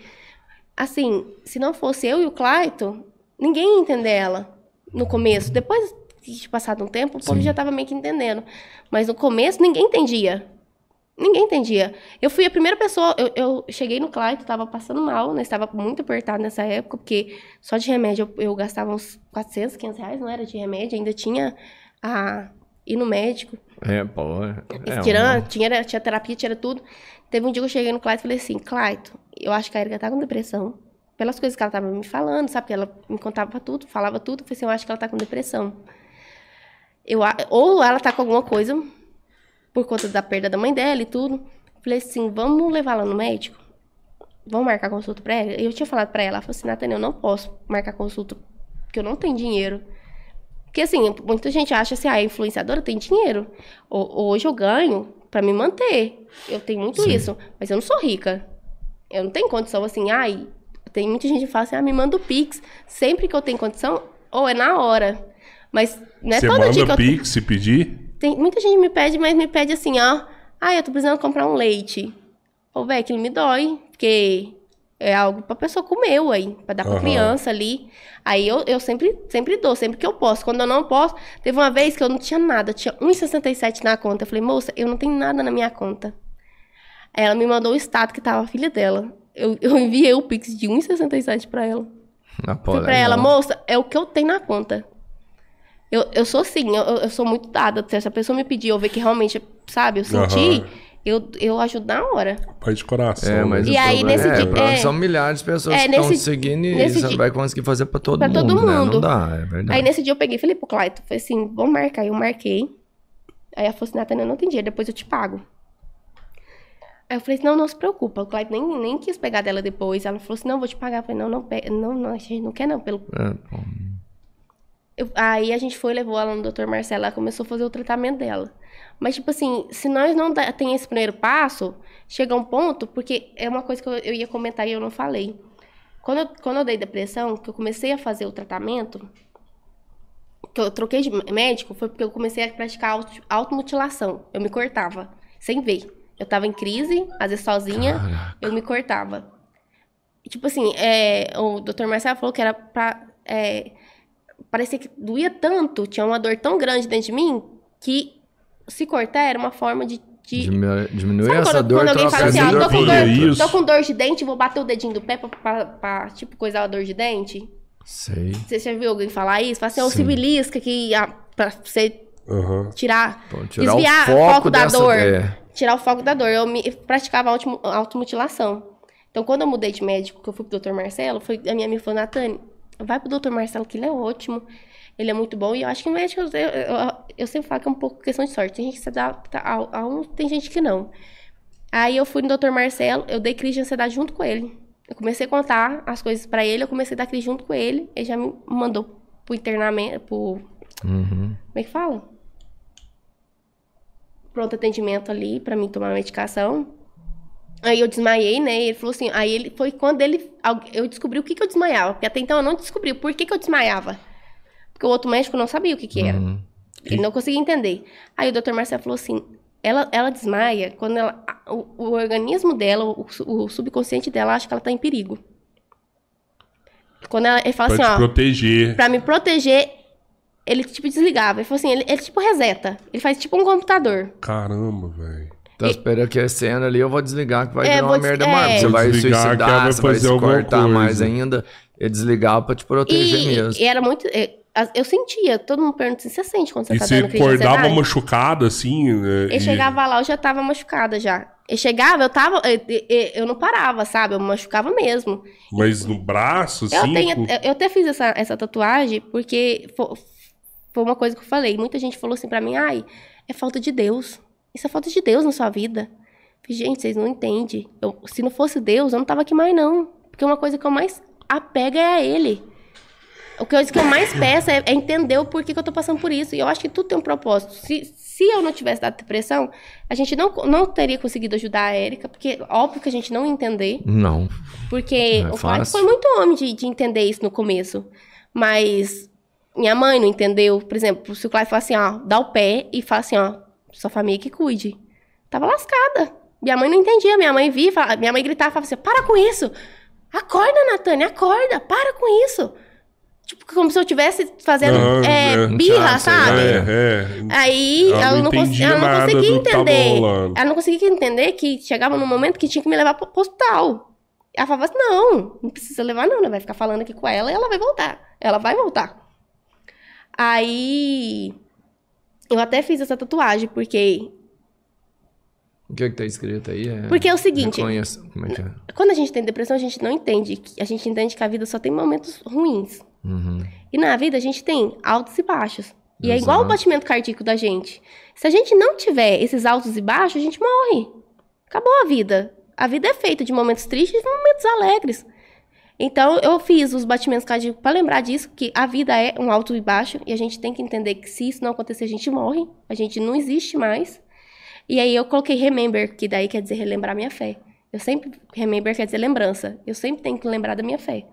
assim, se não fosse eu e o Clayton, ninguém ia entender ela no começo. Depois de passado um tempo, o povo já tava meio que entendendo. Mas no começo, ninguém entendia. Ninguém entendia. Eu fui a primeira pessoa. Eu, eu cheguei no Clayton, tava passando mal, né? Estava muito apertado nessa época, porque só de remédio eu, eu gastava uns 400, 500 reais, não era de remédio, ainda tinha a ir no médico. É, pô. É, é Tirando, tinha, tinha terapia, tinha tudo. Teve um dia que eu cheguei no Clayton e falei assim: Clayton, eu acho que a Erika tá com depressão. Pelas coisas que ela tava me falando, sabe? Que ela me contava tudo, falava tudo. Eu falei assim: eu acho que ela tá com depressão. Eu, ou ela tá com alguma coisa por conta da perda da mãe dela e tudo. Falei assim, vamos levar ela no médico? Vamos marcar consulta pra ela? Eu tinha falado pra ela, ela falou assim, Natânia, eu não posso marcar consulta, porque eu não tenho dinheiro. Porque assim, muita gente acha assim, ah, a influenciadora tem dinheiro. Ho- Hoje eu ganho pra me manter. Eu tenho muito isso, mas eu não sou rica. Eu não tenho condição assim, ai, tem muita gente que fala assim, ah, me manda o Pix. Sempre que eu tenho condição, ou é na hora. Mas não é Você todo dia que manda eu Pix se pedir? tem, muita gente me pede, mas me pede assim, ó. Ah, eu tô precisando comprar um leite. Ô, velho, aquilo me dói. Porque É algo pra pessoa comer, aí, pra dar pra Aham. criança ali. Aí eu, eu sempre, sempre dou, sempre que eu posso. Quando eu não posso, teve uma vez que eu não tinha nada, tinha 1,67 na conta. Eu falei, moça, eu não tenho nada na minha conta. Aí ela me mandou o status que tava a filha dela. Eu, eu enviei o Pix de 1,67 pra ela. Pô, Falei pra ela, moça, é o que eu tenho na conta. Eu, eu sou assim, eu, eu sou muito dada. Se essa pessoa me pedir, eu ver que realmente, sabe, eu senti, Aham. Eu, eu ajudo na hora. Pai de coração. É, mas né? E o aí, nesse é, dia- é. são milhares de pessoas É, que estão nesse- seguindo e você dia- vai conseguir fazer pra todo Pra mundo, todo né? Não mundo. dá, é verdade. Aí nesse dia eu peguei e falei pro Clayton, falei assim, vamos marcar. Eu marquei. Aí ela falou assim, Natânia, eu não tem dinheiro, depois eu te pago. Aí eu falei assim, não, não se preocupa. O Clayton nem, nem quis pegar dela depois. Ela falou assim, não, vou te pagar. Eu falei, não, não, não, não, a gente não quer não. Pelo... É. Eu- aí a gente foi, levou ela no Dr. Marcelo, ela começou a fazer o tratamento dela. Mas, tipo assim, se nós não tem esse primeiro passo, chega um ponto, porque é uma coisa que eu, eu ia comentar e eu não falei. Quando eu, quando eu dei depressão, que eu comecei a fazer o tratamento, que eu troquei de médico, foi porque eu comecei a praticar auto- automutilação. Eu me cortava, sem ver. Eu tava em crise, às vezes sozinha, Caraca. eu me cortava. E, Tipo assim, é, o Dr. Marcelo falou que era pra. É, parecia que doía tanto, tinha uma dor tão grande dentro de mim, que se cortar era uma forma de. de- Diminu- Diminuir Sabe essa quando, dor, quando alguém fala assim, essa ó, tô com, dor, isso. tô com dor de dente, vou bater o dedinho do pé pra, pra- pra, tipo, coisar a dor de dente? Sei. Você já viu alguém falar isso? Fala assim, ó, Sim. se belisca que a, pra você Aham. tirar, tirar desviar o o foco, foco da dor. É. tirar o foco da dor. Eu me, praticava auto- automutilação. Então, quando eu mudei de médico, que eu fui pro Dr. Marcelo, foi, a minha amiga falou, Natane, vai pro Dr. Marcelo, que ele é ótimo. Ele é muito bom. E eu acho que médico, eu, eu, eu sempre falo que é um pouco questão de sorte. Tem gente que se adapta a, a um, tem gente que não. Aí eu fui no Dr. Marcelo, eu dei crise de ansiedade junto com ele. Eu comecei a contar as coisas pra ele, eu comecei a dar crise junto com ele. Ele já me mandou pro internamento, pro... Uhum. Como é que fala? Pronto atendimento ali pra mim tomar medicação. Aí eu desmaiei, né? E ele falou assim. Aí ele foi quando ele. Eu descobri o que, que eu desmaiava. Porque até então eu não descobri por que, que eu desmaiava. Porque o outro médico não sabia o que, que era. Uhum. Ele não conseguia entender. Aí o doutor Marcelo falou assim: ela, ela desmaia quando ela, o, o organismo dela, o, o subconsciente dela, acha que ela tá em perigo. Quando ela, ele fala Pra te assim: ó, proteger. Pra me proteger, ele tipo desligava. Ele falou assim, ele, ele tipo reseta. Ele faz tipo um computador. Caramba, velho. Tá esperando aquecendo ali, eu vou desligar que vai É, virar vou uma merda é. mais. Você vai que suicidar, vai você vai fazer se cortar coisa. mais ainda. E desligar pra te proteger E, mesmo. e era muito. é, Eu sentia, todo mundo pergunta se você sente quando você E tá você dando crise de acordava ansiedade. machucado, assim. é, Ele e- chegava lá, eu já tava machucada já. Ele chegava, eu tava. Eu, eu- eu não parava, sabe? Eu machucava mesmo. Mas no braço, Eu, assim. tenho, com- eu, eu até fiz essa, essa tatuagem porque fo- foi uma coisa que eu falei. Muita gente falou assim pra mim, ai, é falta de Deus. Isso é falta de Deus na sua vida. Eu falei, Gente, vocês não entendem. Eu- se não fosse Deus, eu não tava aqui mais, não. Porque uma coisa que eu mais apego é a Ele. O que eu, que eu mais peço é, é entender o porquê que eu tô passando por isso. E eu acho que tudo tem um propósito. Se, se eu não tivesse dado depressão, a gente não, não teria conseguido ajudar a Érica, porque óbvio que a gente não ia entender. Não. Porque é o fácil. foi muito homem de, de entender isso no começo. Mas minha mãe não entendeu. Por exemplo, se o Clive fala assim, ó, dá o pé e fala assim, ó, sua família que cuide. Tava lascada. Minha mãe não entendia. Minha mãe via, fala- minha mãe gritava e falava assim, para com isso. Acorda, Natânia, acorda, para com isso. Tipo, como se eu estivesse fazendo é, é. birra, Chato, sabe? É, é. Aí Ela ela, não não, cons- ela não conseguia entender. Ela não conseguia entender que chegava num momento que tinha que me levar pro, hospital. Ela falava assim: não, não precisa levar, não. Ela vai ficar falando aqui com ela e ela vai voltar. Ela vai voltar. Aí. Eu até fiz essa tatuagem, porque. O que que tá escrito aí? É... Porque é o seguinte- Reconheço. Como é que é? Quando a gente tem depressão, a gente não entende. que- A gente entende que a vida só tem momentos ruins. Uhum. E na vida a gente tem altos e baixos. E é igual o Exato. batimento cardíaco da gente. Se a gente não tiver esses altos e baixos, a gente morre. Acabou a vida. A vida é feita de momentos tristes e momentos alegres. Então eu fiz os batimentos cardíacos para lembrar disso, que a vida é um alto e baixo e a gente tem que entender que se isso não acontecer, a gente morre, a gente não existe mais. E aí eu coloquei remember, que daí quer dizer relembrar minha fé. Eu sempre remember quer dizer lembrança. Eu sempre tenho que lembrar da minha fé.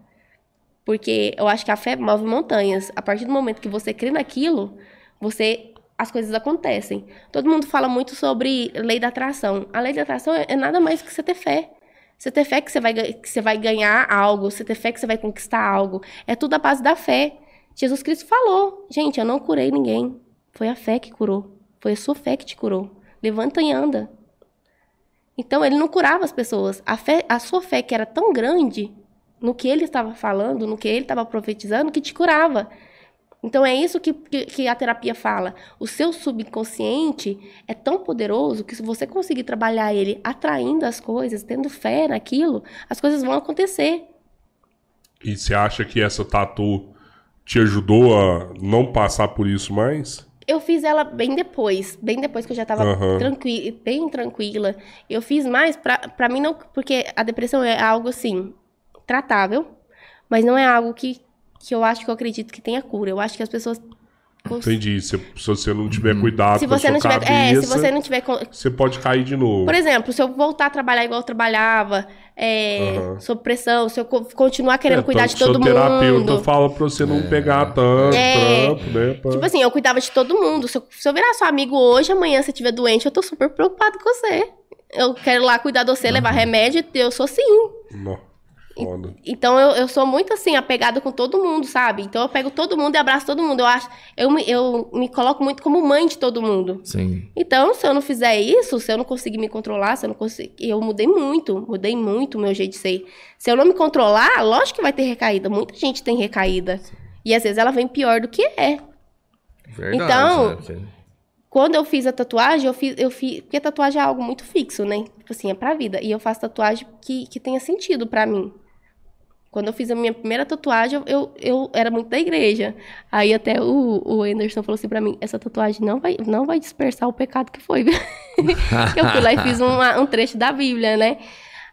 Porque eu acho que a fé move montanhas. A partir do momento que você crê naquilo, você as coisas acontecem. Todo mundo fala muito sobre lei da atração. A lei da atração é, é nada mais que você ter fé. Você ter fé que você, vai, que você vai ganhar algo, você ter fé que você vai conquistar algo. É tudo a base da fé. Jesus Cristo falou: gente, eu não curei ninguém. Foi a fé que curou. Foi a sua fé que te curou. Levanta e anda. Então ele não curava as pessoas. A, fé, a sua fé que era tão grande no que ele estava falando, no que ele estava profetizando, que te curava. Então é isso que, que, que a terapia fala. O seu subconsciente é tão poderoso que se você conseguir trabalhar ele atraindo as coisas, tendo fé naquilo, as coisas vão acontecer. E você acha que essa tatu te ajudou a não passar por isso mais? Eu fiz ela bem depois, bem depois que eu já tava Aham. tranqui- bem tranquila. Eu fiz mais pra mim não. Porque a depressão é algo assim, tratável, mas não é algo que, que eu acho que eu acredito que tenha cura. Eu acho que as pessoas. Entendi. Se, se você não tiver cuidado Se com a você sua não tiver. cabeça, É, se você não tiver. você pode cair de novo. Por exemplo, se eu voltar a trabalhar igual eu trabalhava, é, sob pressão, se eu co- continuar querendo É, cuidar tanto de todo seu terapeuta mundo. fala pra você não pegar tanto É. trampo, né? pra- Tipo assim, eu cuidava de todo mundo. Se eu, se eu virar seu amigo hoje, amanhã você estiver doente, eu tô super preocupado com você. Eu quero lá cuidar de você, levar remédio, eu sou assim. Não, foda. Então eu, eu sou muito assim, apegada com todo mundo, sabe? Então eu pego todo mundo e abraço todo mundo. Eu acho, eu me, eu me coloco muito como mãe de todo mundo. Sim. Então, se eu não fizer isso, se eu não conseguir me controlar, se eu não conseguir. Eu mudei muito, mudei muito o meu jeito de ser. Se eu não me controlar, lógico que vai ter recaída. Muita gente tem recaída. E às vezes ela vem pior do que é. Verdade. Então, né? Quando eu fiz a tatuagem, eu fiz, eu fiz. Porque tatuagem é algo muito fixo, né? Tipo assim, é pra vida. E eu faço tatuagem que, que tenha sentido pra mim. Quando eu fiz a minha primeira tatuagem, eu, eu, era muito da igreja. Aí até o, o Anderson falou assim pra mim: essa tatuagem não vai, não vai dispersar o pecado que foi. que eu fui lá e fiz uma- um trecho da Bíblia, né?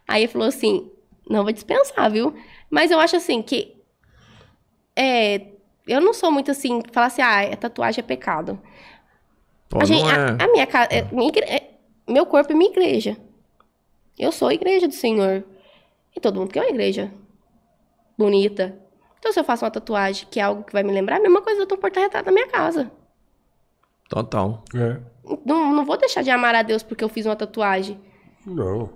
Aí ele falou assim: não vai dispensar, viu? Mas eu acho assim que. É, eu não sou muito assim, falar assim, ah, é tatuagem é pecado. Pô, A gente- não a- é. a minha casa, é, minha igre- é, meu corpo é minha igreja. Eu sou a igreja do Senhor. E todo mundo quer uma igreja bonita. Então, se eu faço uma tatuagem que é algo que vai me lembrar, é a mesma coisa eu tô porta-retrato na minha casa. Total. É. Não, não vou deixar de amar a Deus porque eu fiz uma tatuagem. Não.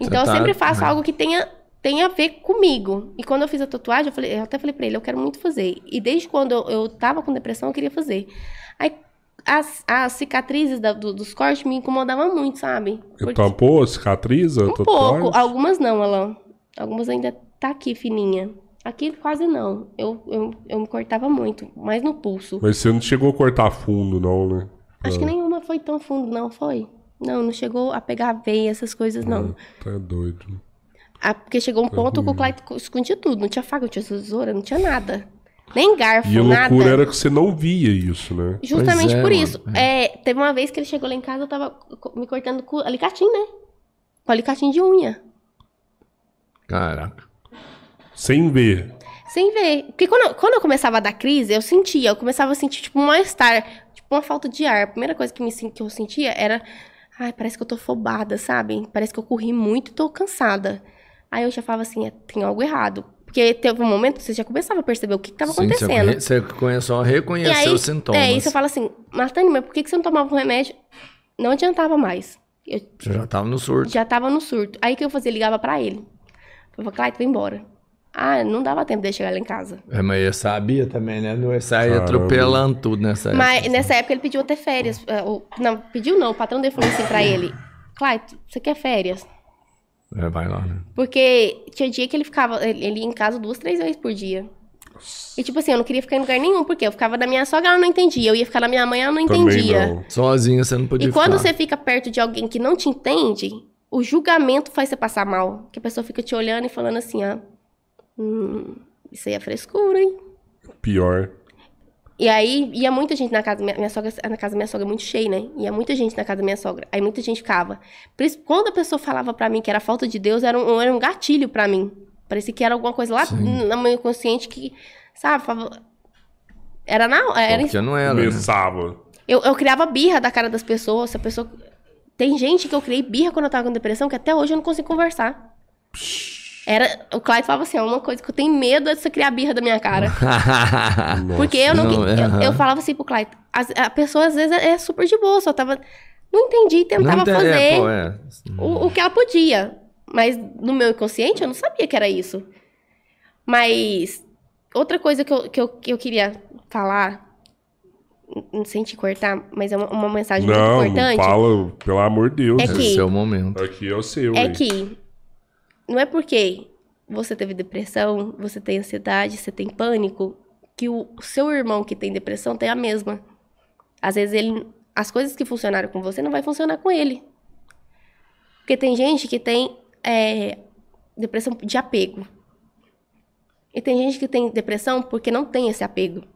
Então, tá- eu sempre faço algo que tenha, tenha a ver comigo. E quando eu fiz a tatuagem, eu, falei, eu até falei pra ele, eu quero muito fazer. E desde quando eu, eu tava com depressão, eu queria fazer. Aí, as, as cicatrizes da- do- dos cortes me incomodavam muito, sabe? Eu tampou a cicatriz? a Um tatuagem? pouco. Algumas não, Alan. Algumas ainda tá aqui, fininha. Aqui quase não. Eu, eu, eu me cortava muito, mais no pulso. Mas você não chegou a cortar fundo, não, né? Acho que nenhuma foi tão fundo, não, foi? Não, não chegou a pegar veia, essas coisas, não. Tá doido. Ah, porque chegou um ponto que o Clyde escondia tudo. Não tinha faca, não tinha tesoura, não tinha nada. Nem garfo, E a nada. loucura era que você não via isso, né? Justamente Pois é, por isso. É, teve uma vez que ele chegou lá em casa, eu tava me cortando com alicatinho, né? Com alicatinho de unha. Caraca. Sem ver. Sem ver. Porque quando eu, quando eu começava a dar crise, eu sentia, eu começava a sentir, tipo, um mal-estar, tipo, uma falta de ar. A primeira coisa que, me, que eu sentia era, ai, parece que eu tô fobada, sabe? Parece que eu corri muito e tô cansada. Aí eu já falava assim, é, tem algo errado. Porque teve um momento que você já começava a perceber o que, que tava Sim, você, acontecendo. você começou a reconhecer E aí, os sintomas. é, e você fala assim, Martani, mas por que que você não tomava um remédio? Não adiantava mais. Eu Você já tava no surto. já tava no surto. Aí o que eu fazia? Ligava pra ele. Eu falava, Clayton, vai embora. Ah, não dava tempo de eu chegar lá em casa. É, mas eu sabia também, né? Não sair Caramba. atropelando tudo nessa Mas época. nessa época ele pediu até férias. ou- Não, pediu não. O patrão dele falou assim pra ele: Clayton, você quer férias? É, vai lá, né? Porque tinha dia que ele ficava, ele ia em casa duas, três vezes por dia. E tipo assim, eu não queria ficar em lugar nenhum, porque eu ficava na minha sogra, ela não entendia. Eu ia ficar na minha mãe, ela não entendia. não. Sozinha você não podia E quando ficar. você fica perto de alguém que não te entende, o julgamento faz você passar mal. Que a pessoa fica te olhando e falando assim, ó. Hum, isso aí é frescura, hein? Pior. E aí ia muita gente na casa, minha, minha sogra, na casa da minha sogra é muito cheia, né? Ia muita gente na casa da minha sogra. Aí muita gente ficava. Por isso, quando a pessoa falava pra mim que era falta de Deus, era um, era um gatilho pra mim. Parecia que era alguma coisa lá no meu inconsciente que, sabe, era na era Porque não era, né? Começava. eu, eu criava birra da cara das pessoas. Se a pessoa tem gente que eu criei birra quando eu tava com depressão que até hoje eu não consigo conversar. Era, o Clyde falava assim, ó, uma coisa que eu tenho medo é de você criar birra da minha cara. Porque eu não, Não, eu, eu falava assim pro Clyde, as- a pessoa às vezes é, é super de boa, só tava. Não entendi, tentava Não tem- fazer é, pô, é. o, o que ela podia. Mas no meu inconsciente eu não sabia que era isso. Mas outra coisa que eu, que eu, que eu queria falar, não sem te cortar, mas é uma, uma mensagem Não, muito não importante. fala, pelo amor de Deus. É Esse que- é o seu momento. Aqui é o seu. É hein? que não é porque você teve depressão, você tem ansiedade, você tem pânico, que o seu irmão que tem depressão tem a mesma. Às vezes ele, as coisas que funcionaram com você não vai funcionar com ele. Porque tem gente que tem é, depressão de apego. E tem gente que tem depressão porque não tem esse apego.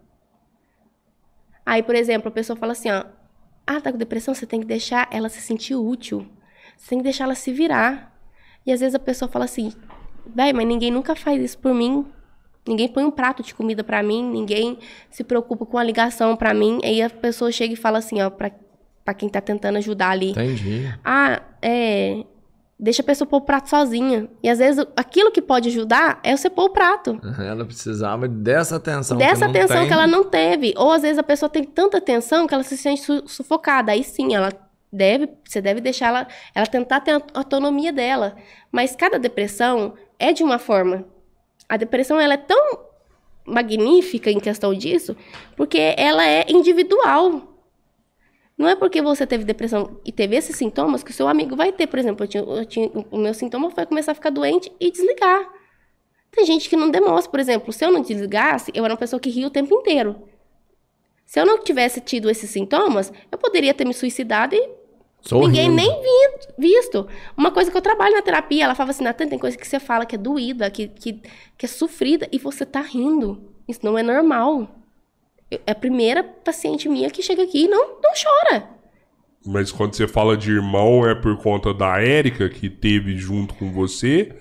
Aí, por exemplo, a pessoa fala assim, ó, ah, tá com depressão, você tem que deixar ela se sentir útil. Você tem que deixar ela se virar. E às vezes a pessoa fala assim, véi, mas ninguém nunca faz isso por mim. Ninguém põe um prato de comida pra mim, ninguém se preocupa com a ligação pra mim. Aí a pessoa chega e fala assim, ó, pra, pra quem tá tentando ajudar ali. Entendi. Ah, é. Deixa a pessoa pôr o prato sozinha. E às vezes aquilo que pode ajudar é você pôr o prato. Ela precisava dessa atenção. Dessa que não atenção tem. que ela não teve. Ou às vezes a pessoa tem tanta atenção que ela se sente su- sufocada. Aí sim, ela deve, você deve deixar ela, ela tentar ter a autonomia dela. Mas cada depressão é de uma forma. A depressão ela é tão magnífica em questão disso, porque ela é individual. Não é porque você teve depressão e teve esses sintomas que o seu amigo vai ter. Por exemplo, eu tinha, eu tinha- o meu sintoma foi começar a ficar doente e desligar. Tem gente que não demonstra. Por exemplo, se eu não desligasse, eu era uma pessoa que ria o tempo inteiro. Se eu não tivesse tido esses sintomas, eu poderia ter me suicidado e Sorrindo. ninguém nem vi- visto. Uma coisa que eu trabalho na terapia, ela fala assim, Natan, tem coisa que você fala que é doída, que, que, que é sofrida, e você tá rindo. Isso não é normal. Eu- é a primeira paciente minha que chega aqui e não, não chora. Mas quando você fala de irmão, é por conta da Érica que teve junto com você?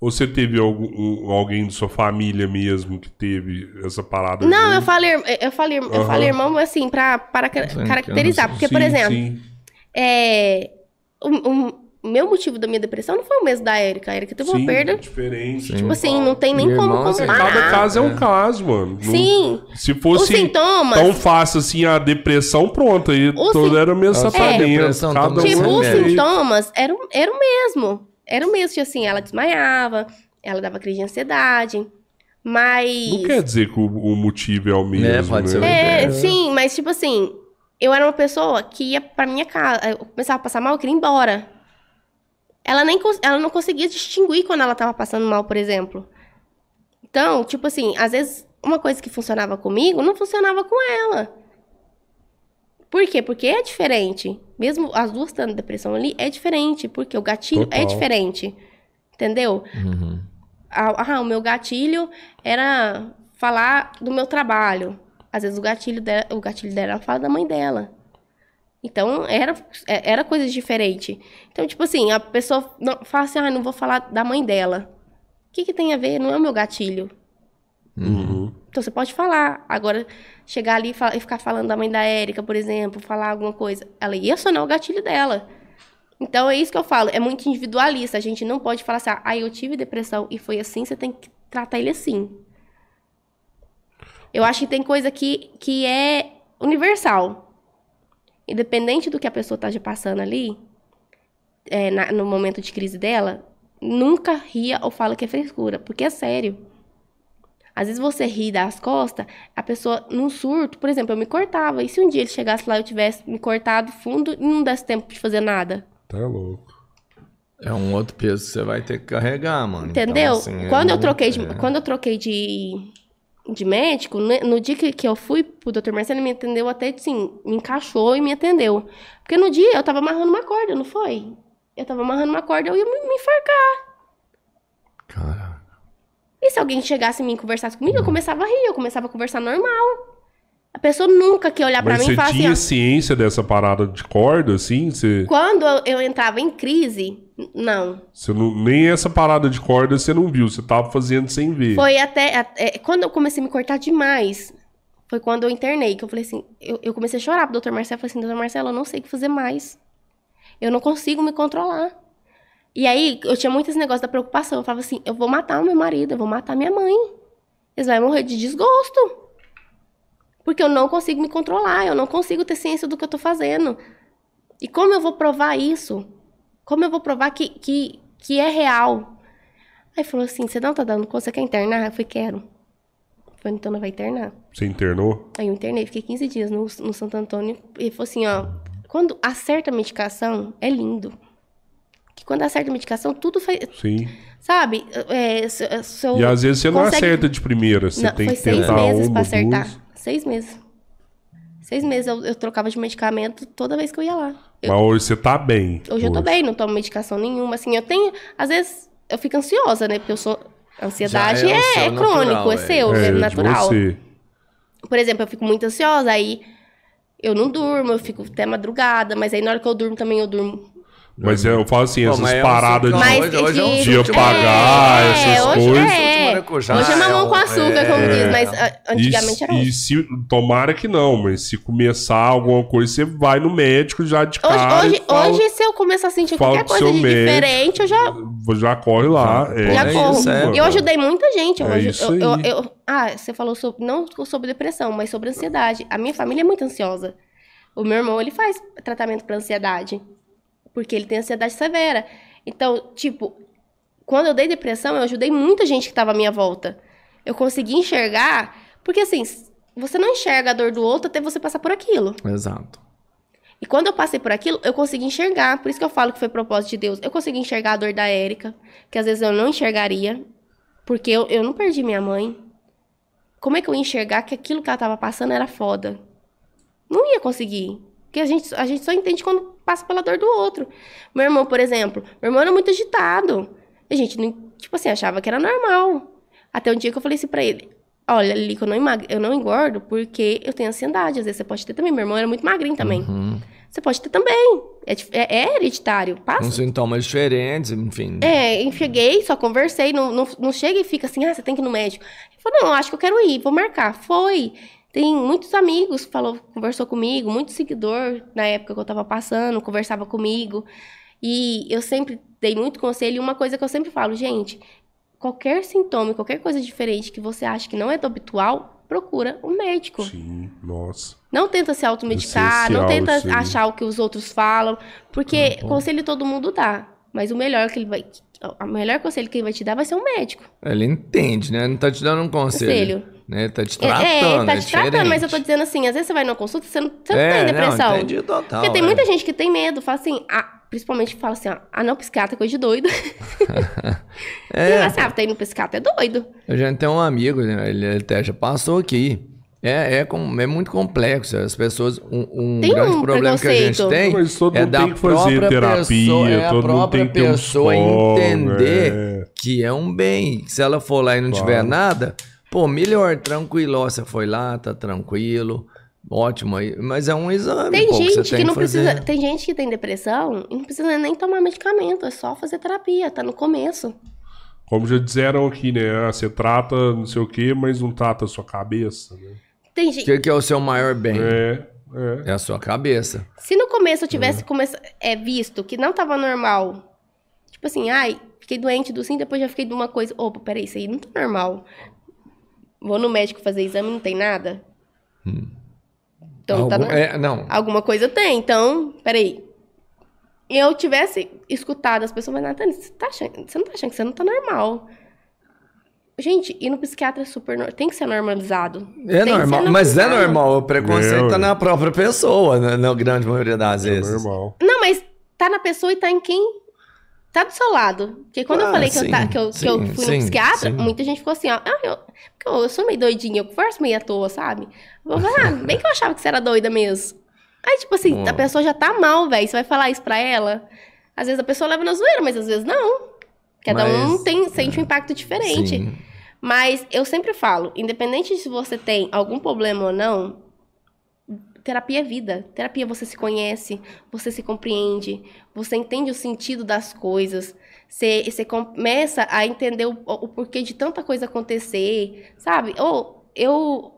Ou você teve algum, um- alguém de sua família mesmo que teve essa parada? Não, eu junto? falei, eu falei, eu Aham. falei irmão, assim, pra, para caracterizar. Porque, por Sim, exemplo, sim. É, o, o meu motivo da minha depressão não foi o mesmo da Érica. A Érica teve uma Sim, perda. Diferente. Sim. Tipo assim, não tem E nem como irmão, comparar. Cada caso é um caso, mano. Não- Sim. Se Os fosse sintomas. tão fácil assim a depressão, pronto. Aí sim- era o mesmo É. tratamento. Cada também. Tipo, um os é sintomas eram, eram o mesmo. Era o mesmo. Tipo assim, ela desmaiava, ela dava crise de ansiedade. Mas. Não quer dizer que o, o motivo é o mesmo, É, pode ser. né? É, É. sim, mas tipo assim, eu era uma pessoa que ia pra minha casa, eu começava a passar mal, eu queria ir embora. Ela, nem, ela não conseguia distinguir quando ela tava passando mal, por exemplo. Então, tipo assim, às vezes uma coisa que funcionava comigo não funcionava com ela. Por quê? Porque é diferente. Mesmo as duas estando depressão ali, é diferente. Porque o gatilho é Total. diferente. Entendeu? Uhum. Ah, ah, o meu gatilho era falar do meu trabalho. Às vezes o gatilho dela, o gatilho dela era falar da mãe dela. Então, era, é- era coisa diferente. Então, tipo assim, a pessoa não, fala assim, ah, não vou falar da mãe dela. O que, que tem a ver? Não é o meu gatilho. Uhum. Então, você pode falar. Agora, chegar ali e, fa- e ficar falando da mãe da Érica, por exemplo, falar alguma coisa. Ela ia acionar o gatilho dela. Então, é isso que eu falo. É muito individualista. A gente não pode falar assim, ah, eu tive depressão e foi assim, você tem que tratar ele assim. Eu acho que tem coisa que, que é universal. Independente do que a pessoa esteja passando ali, é, na- no momento de crise dela, nunca ria ou fala que é frescura, porque é sério. Às vezes você ri das costas, a pessoa num surto, por exemplo, eu me cortava. E se um dia ele chegasse lá e eu tivesse me cortado fundo e não desse tempo de fazer nada? Tá louco. É um outro peso que você vai ter que carregar, mano. Entendeu? Então, assim, é quando, eu muito- troquei de, é. quando eu troquei de, de médico, né, no dia que, que eu fui pro Dr. Marcelo, ele me atendeu até, assim, me encaixou e me atendeu. Porque no dia eu tava amarrando uma corda, não foi? Eu tava amarrando uma corda, eu ia me, me enforcar. Caraca. E se alguém chegasse em mim e conversasse comigo, eu começava a rir, eu começava a conversar normal. A pessoa nunca que olhar pra Mas mim e você falar assim, tinha ó, ciência dessa parada de corda, assim? Você, quando eu, eu entrava em crise, não. você não, nem essa parada de corda você não viu, você tava fazendo sem ver. Foi até, até- Quando eu comecei a me cortar demais, foi quando eu internei, que eu falei assim, eu, eu comecei a chorar pro Dr. Marcelo, falei assim, Dr. Marcelo, eu não sei o que fazer mais. Eu não consigo me controlar. E aí, eu tinha muito esse negócio da preocupação. Eu falava assim, eu vou matar o meu marido, eu vou matar minha mãe. Eles vão morrer de desgosto. Porque eu não consigo me controlar, eu não consigo ter ciência do que eu tô fazendo. E como eu vou provar isso? Como eu vou provar que, que que é real. Aí falou assim: você não tá dando conta, você quer internar? Eu falei: quero. Falei: então não vai internar. Você internou? Aí eu internei, fiquei 15 dias no, no Santo Antônio. E falou assim: ó, quando acerta a medicação, é lindo. Que quando acerta a medicação, tudo faz. Sim. Sabe? É, se- se eu E às vezes você não consegue- acerta de primeira. Você Não, tem foi que seis tentar meses uma, pra acertar. duas. Seis meses. Seis meses eu, eu trocava de medicamento toda vez que eu ia lá. Eu- Mas hoje você tá bem. hoje eu tô bem, não tomo medicação nenhuma. Assim, eu tenho. Às vezes eu fico ansiosa, né? Porque eu sou. A ansiedade Já é é, seu é natural, crônico, é, é. seu, É, é, de natural. você. Por exemplo, eu fico muito ansiosa, aí eu não durmo, eu fico até madrugada, mas aí na hora que eu durmo também eu durmo. Mas é, eu falo assim, Pô, essas é um paradas de... Mas hoje- hoje é um esse- dia chute pagar, é, essas hoje coisas. É. Hoje é mamão com é um- açúcar, como é. diz, mas ah, antigamente e, era e se tomara que não, mas se começar alguma coisa, você vai no médico já de Hoje, cara. hoje, e fala- hoje, se eu começar a sentir qualquer coisa de médico. diferente, eu já, já corre lá. É, já é corro. isso, é. eu ajudei muita gente. Eu, É eu- eu- eu- ah, você falou sobre, não sobre depressão, mas sobre ansiedade. A minha família é muito ansiosa. O meu irmão, ele faz tratamento para ansiedade. Porque ele tem ansiedade severa. Então, tipo, quando eu dei depressão, eu ajudei muita gente que estava à minha volta. Eu consegui enxergar, porque assim, você não enxerga a dor do outro até você passar por aquilo. Exato. E quando eu passei por aquilo, eu consegui enxergar. Por isso que eu falo que foi propósito de Deus. Eu consegui enxergar a dor da Érica, que às vezes eu não enxergaria, porque eu, eu não perdi minha mãe. Como é que eu ia enxergar que aquilo que ela tava passando era foda? Não ia conseguir. Porque a gente, a gente só entende quando passa pela dor do outro. Meu irmão, por exemplo, meu irmão era muito agitado. A gente, não, tipo assim, achava que era normal. Até um dia que eu falei assim pra ele: Olha, Lico, eu não, emag eu não engordo porque eu tenho ansiedade. Às vezes você pode ter também. Meu irmão era muito magrinho também. Uhum. Você pode ter também. É, é- é hereditário. Com Passa. sintomas diferentes, enfim. É, enxerguei, só conversei. Não, não, não chega e fica assim, ah, você tem que ir no médico. Ele falou, não, acho que eu quero ir, vou marcar. Foi. Tem muitos amigos que falou, conversou comigo, muito seguidor na época que eu tava passando, conversava comigo. E eu sempre dei muito conselho. E uma coisa que eu sempre falo, gente, qualquer sintoma, qualquer coisa diferente que você acha que não é do habitual, procura um médico. Sim, nossa. Não tenta se automedicar, não tenta aí. achar o que os outros falam, porque Uhum. conselho todo mundo dá, mas o melhor que ele vai, o melhor conselho que ele vai te dar vai ser um médico. Ele entende, né? Não tá te dando um conselho. Conselho. Né? Tá te É, tratando. é, ele tá é te tratando, mas eu tô dizendo assim, às vezes você vai numa consulta, você não, você não É, tem não, depressão. entendi total, porque tem é. muita gente que tem medo, fala assim, ah, principalmente fala assim, ó, ah não, psiquiatra é coisa de doido. É. Assim, ah, tá indo no psiquiatra, é doido. A gente tem um amigo, né? ele até já passou aqui. É, é, com- é muito complexo. As pessoas. Um, um grande um problema que a gente tem Mas todo é da tem que fazer própria terapia, pessoa, é a própria tem que ter um pessoa psicólogo, entender é. que é um bem. Se ela for lá e não Claro. tiver nada, pô, melhor, tranquilo. ó, Você foi lá, tá tranquilo. Ótimo aí. Mas é um exame. Tem pô, que você gente que, tem não fazer. precisa. Tem gente que tem depressão e não precisa nem tomar medicamento, é só fazer terapia, tá no começo. Como já disseram aqui, né? Ah, você trata não sei o quê, mas não trata a sua cabeça, né? Tem O gente. que, que é o seu maior bem? É, é. É a sua cabeça. Se no começo eu tivesse começa, é, visto que não tava normal, tipo assim, ai, fiquei doente do sim, depois já fiquei de uma coisa, opa, peraí, isso aí não tá normal. Vou no médico fazer exame, não tem nada? Então tá Algum- no- é, não. Alguma coisa tem, então, peraí. E eu tivesse escutado as pessoas, mas Nathalie, você, tá achando, você não tá achando que você não tá normal? Gente, ir no psiquiatra é super. Tem que ser normalizado. É Tem normal, mas é normal. O preconceito É, tá na própria pessoa, né, na grande maioria das É vezes. normal. Não, mas tá na pessoa e tá em quem tá do seu lado. Porque quando eu Ah, falei que, eu, sim, tá- que, eu, que eu sim, fui sim, no psiquiatra, muita gente ficou assim, ó. Ah, eu, porque eu, eu sou meio doidinha, eu converso meio à toa, sabe? Eu falei, ah, bem que eu achava que você era doida mesmo. Aí, tipo assim, a pessoa já tá mal, velho. Você vai falar isso pra ela. Às vezes a pessoa leva na zoeira, mas às vezes não. Cada um Mas- tem, sente um impacto diferente. Mas eu sempre falo, independente de se você tem algum problema ou não, terapia é vida. Terapia você se conhece, você se compreende, você entende o sentido das coisas. Você, você começa a entender o, o porquê de tanta coisa acontecer, sabe? Ou eu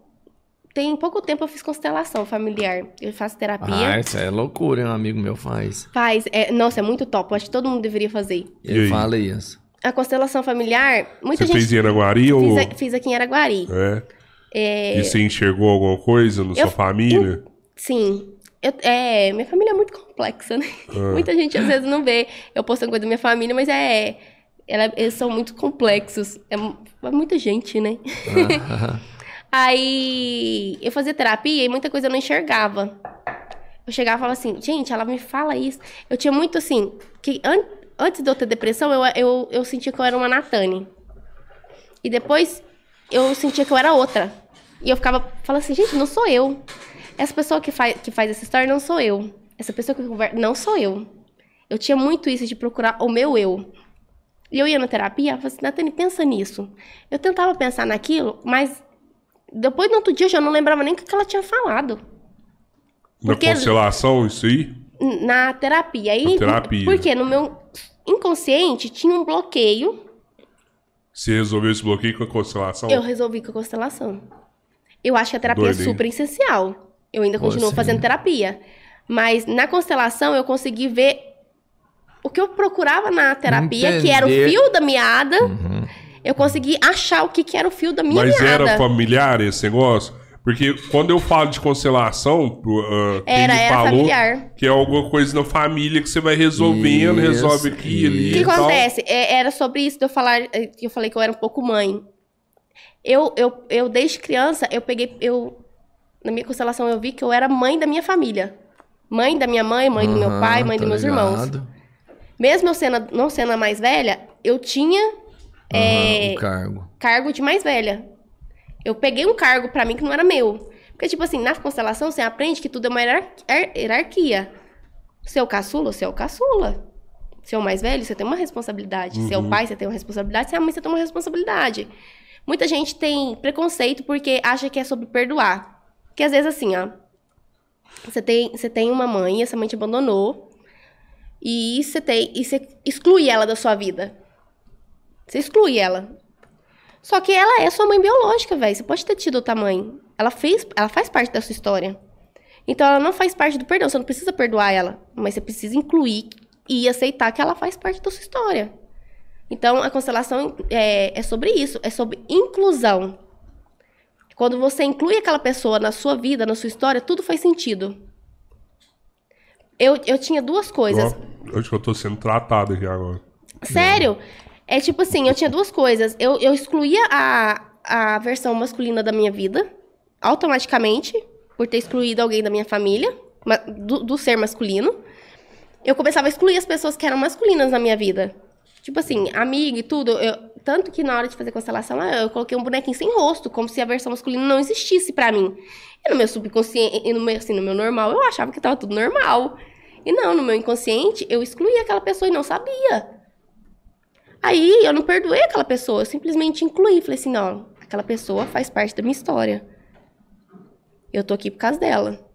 tem pouco tempo eu fiz constelação familiar. Eu faço terapia. Ah, isso é loucura, hein? um amigo meu faz. Faz, é, nossa, é muito top. Eu acho que todo mundo deveria fazer. Ele fala isso. A constelação familiar, muita Você gente fez em Araguari ou. fiz, aqui em Araguari. É. É, E você enxergou alguma coisa na sua família? Sim. eu- é, minha família é muito complexa, né? Muita gente às vezes não vê eu postando coisa da minha família, mas é. ela- eles são muito complexos. É, é muita gente, né? Aí eu fazia terapia e muita coisa eu não enxergava. Eu chegava e falava assim, gente, ela me fala isso. Eu tinha muito assim, que an- antes de eu ter depressão, eu, eu, eu sentia que eu era uma Natane. E depois eu sentia que eu era outra. E eu ficava falando assim, gente, não sou eu. Essa pessoa que faz, que faz essa história não sou eu. Essa pessoa que conversa não sou eu. Eu tinha muito isso de procurar o meu eu. E eu ia na terapia, eu falava assim, Natane, pensa nisso. Eu tentava pensar naquilo, mas depois no outro dia eu já não lembrava nem o que ela tinha falado. Na Porque- constelação, isso aí? Na terapia. Aí, Na terapia. Porque no meu inconsciente tinha um bloqueio. Você resolveu esse bloqueio com a constelação? Eu resolvi com a constelação. Eu acho que a terapia Doido, é hein? super essencial. Eu ainda continuo sim. fazendo terapia. Mas na constelação eu consegui ver o que eu procurava na terapia, que era o Entender. Uhum. fio da meada. Eu consegui achar o que, que era o fio da minha Mas meada. era familiar esse negócio? Porque quando eu falo de constelação, uh, quem Era, me era falou familiar. que é alguma coisa na família que você vai resolvendo, Isso, resolve aqui, ali O que acontece? É, era sobre isso de eu falar, é, que eu falei que eu era um pouco mãe. Eu, eu, eu desde criança, eu peguei, eu, na minha constelação eu vi que eu era mãe da minha família. Mãe da minha mãe, mãe do meu Aham, pai, mãe dos meus irmãos. ligado. Mesmo eu sendo, não sendo a mais velha, eu tinha é, o cargo. cargo de mais velha. Eu peguei um cargo pra mim que não era meu. Porque, tipo assim, na constelação você aprende que tudo é uma hierar- hier- hierarquia. Se é caçula, você é o caçula. Se é o mais velho, você tem uma responsabilidade. Se é o pai, você tem uma responsabilidade. Se é a mãe, você tem uma responsabilidade. Muita gente tem preconceito porque acha que é sobre perdoar. Que às vezes assim, ó. Você tem, você tem uma mãe, essa mãe te abandonou. E você tem. E você exclui ela da sua vida. Você exclui ela. Só que ela é sua mãe biológica, velho. Você pode ter tido outra mãe. Ela, fez, ela faz parte da sua história. Então ela não faz parte do perdão. Você não precisa perdoar ela. Mas você precisa incluir e aceitar que ela faz parte da sua história. Então a constelação é, é sobre isso. É sobre inclusão. Quando você inclui aquela pessoa na sua vida, na sua história, tudo faz sentido. Eu, eu tinha duas coisas. Ó, Acho que eu tô sendo tratado aqui agora. Sério? É tipo assim, eu tinha duas coisas. Eu, eu excluía a, a versão masculina da minha vida, automaticamente, por ter excluído alguém da minha família, do, do ser masculino. Eu começava a excluir as pessoas que eram masculinas na minha vida. Tipo assim, amigo e tudo. eu- tanto que na hora de fazer constelação, eu coloquei um bonequinho sem rosto, como se a versão masculina não existisse pra mim. E no meu subconsciente, e no meu, assim, no meu normal, eu achava que tava tudo normal. E não, no meu inconsciente, eu excluía aquela pessoa e não sabia. Aí eu não perdoei aquela pessoa, eu simplesmente incluí. Falei assim, não, aquela pessoa faz parte da minha história. Eu tô aqui por causa dela.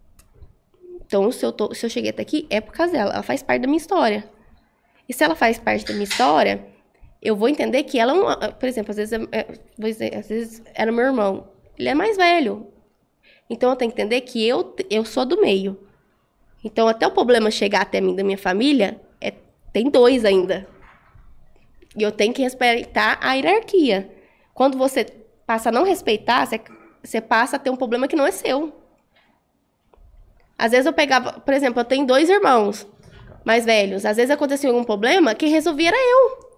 Então, se eu, tô, se eu cheguei até aqui, é por causa dela. Ela faz parte da minha história. E se ela faz parte da minha história, eu vou entender que ela é uma. Por exemplo, às vezes, é- é- dizer, às vezes era meu irmão. Ele é mais velho. Então eu tenho que entender que eu, eu sou do meio. Então, até o problema chegar até mim da minha família, é, tem dois ainda. E eu tenho que respeitar a hierarquia. Quando você passa a não respeitar, você, você passa a ter um problema que não é seu. Às vezes eu pegava, por exemplo, eu tenho dois irmãos mais velhos. Às vezes acontecia algum problema, quem resolvia era eu.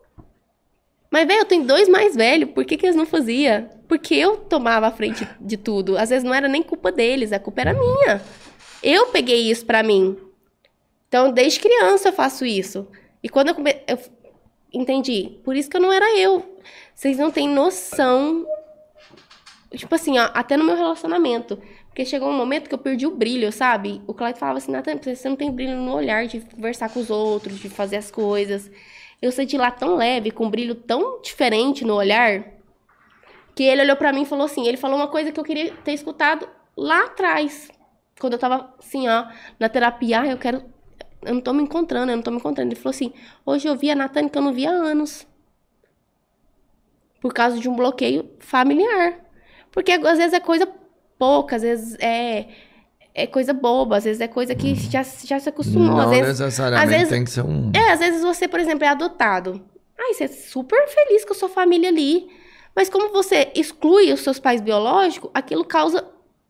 Mas, velho, eu tenho dois mais velhos, por que, que eles não faziam? Porque eu tomava a frente de tudo. Às vezes não era nem culpa deles, a culpa era minha. Eu peguei isso pra mim. Então, desde criança eu faço isso. E quando eu, come... eu entendi, por isso que eu não era eu. Vocês não têm noção. Tipo assim, ó, até no meu relacionamento. Porque chegou um momento que eu perdi o brilho, sabe? O Cláudio falava assim, Nathan, você não tem brilho no olhar de conversar com os outros, de fazer as coisas. Eu de lá tão leve, com um brilho tão diferente no olhar, que ele olhou pra mim e falou assim, ele falou uma coisa que eu queria ter escutado lá atrás. Quando eu tava assim, ó, na terapia, ah, eu quero eu não tô me encontrando, eu não tô me encontrando. Ele falou assim: hoje eu vi a Natane que eu não via há anos. Por causa de um bloqueio familiar. Porque às vezes é coisa pouca, às vezes é, é coisa boba, às vezes é coisa que já, já se acostumou. Não às vezes, necessariamente às vezes- tem que ser um. é, às vezes você, por exemplo, é adotado. Ai, você é super feliz com a sua família ali. Mas como você exclui os seus pais biológicos, aquilo causa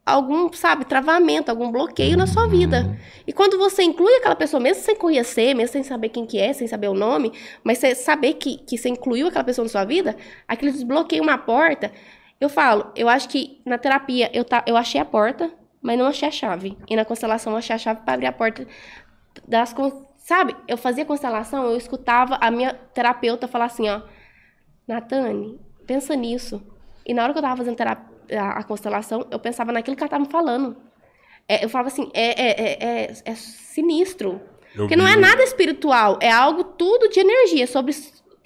algum, sabe, travamento, algum bloqueio na sua vida. E quando você inclui aquela pessoa, mesmo sem conhecer, mesmo sem saber quem que é, sem saber o nome, mas você saber que, que você incluiu aquela pessoa na sua vida, aquilo desbloqueia uma porta. Eu falo, eu acho que na terapia eu, tá, eu achei a porta, mas não achei a chave. E na constelação eu achei a chave para abrir a porta das... Sabe, eu fazia constelação, eu escutava a minha terapeuta falar assim, ó, Natane, pensa nisso. E na hora que eu tava fazendo a, constelação, eu pensava naquilo que ela tava me falando. É, eu falava assim, é, é, é, é, é sinistro. Eu Porque não vi é um- nada espiritual, é algo tudo de energia, sobre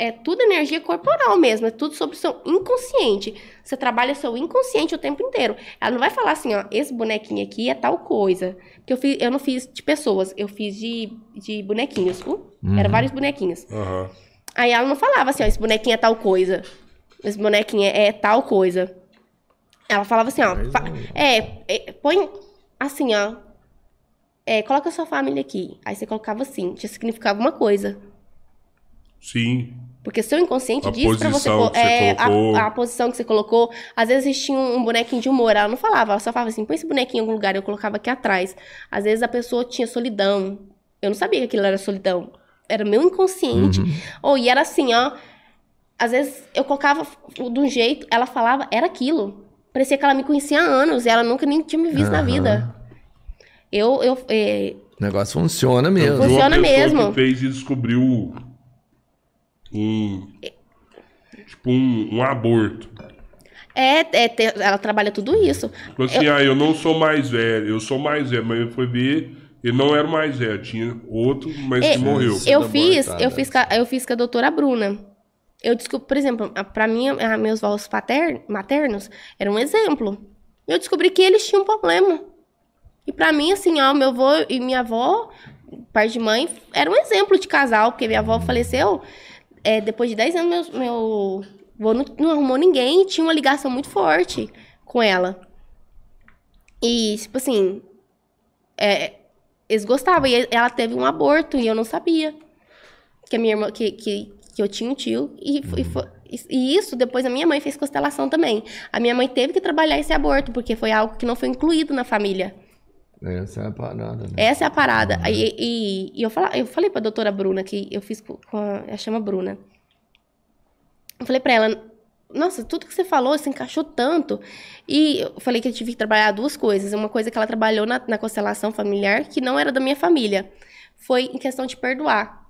é tudo energia corporal mesmo, é tudo sobre o seu inconsciente. Você trabalha seu inconsciente o tempo inteiro. Ela não vai falar assim, ó, esse bonequinho aqui é tal coisa. Porque eu, fiz, eu não fiz de pessoas, eu fiz de, de bonequinhos. Uh, Eram vários bonequinhos. Aham. Aí ela não falava assim, ó, esse bonequinho é tal coisa. Esse bonequinho é, é tal coisa. Ela falava assim, ó, fa- é, é, põe assim, ó. É, coloca a sua família aqui. Aí você colocava assim, já significava uma coisa. Sim. Porque seu inconsciente A diz pra você, é, a, a posição que você colocou. Às vezes tinha um, um bonequinho de humor, ela não falava, ela só falava assim, põe esse bonequinho em algum lugar, eu colocava aqui atrás. Às vezes a pessoa tinha solidão. Eu não sabia que aquilo era solidão. Era meu inconsciente. Ou e era assim, ó. Às vezes eu colocava de um jeito, ela falava, era aquilo. Parecia que ela me conhecia há anos e ela nunca nem tinha me visto na Aham. vida. Eu, eu, é, O negócio funciona mesmo. Funciona mesmo. que fez e descobriu um. Tipo, um, um aborto. é, é ter- ela trabalha tudo isso. Falou assim, ah, eu não sou mais velho, eu sou mais velho, mas ele foi ver, ele não era mais velho, tinha outro, mas É, que morreu. Eu fiz, eu fiz, com a- eu fiz com a doutora Bruna. Eu descobri, por exemplo, a- pra mim, a- meus avós pater- maternos eram um exemplo. Eu descobri que eles tinham um problema. E pra mim, assim, ó, meu avô e minha avó, pai de mãe, era um exemplo de casal, porque minha avó faleceu é, depois de 10 anos, meu, meu avô não, não arrumou ninguém e tinha uma ligação muito forte com ela. E, tipo assim, é, eles gostavam. E ela teve um aborto e eu não sabia. Que a minha irmã, que, que, que eu tinha um tio. E, fo- e, e isso, depois a minha mãe fez constelação também. A minha mãe teve que trabalhar esse aborto, porque foi algo que não foi incluído na família. Essa é a parada, né? Essa é a parada. Aí, e, e eu, fala, eu falei pra doutora Bruna, que eu fiz com a. Ela chama Bruna. Eu falei pra ela, nossa, tudo que você falou se encaixou tanto. E eu falei que eu tive que trabalhar duas coisas. Uma coisa que ela trabalhou na, na constelação familiar, que não era da minha família. Foi em questão de perdoar.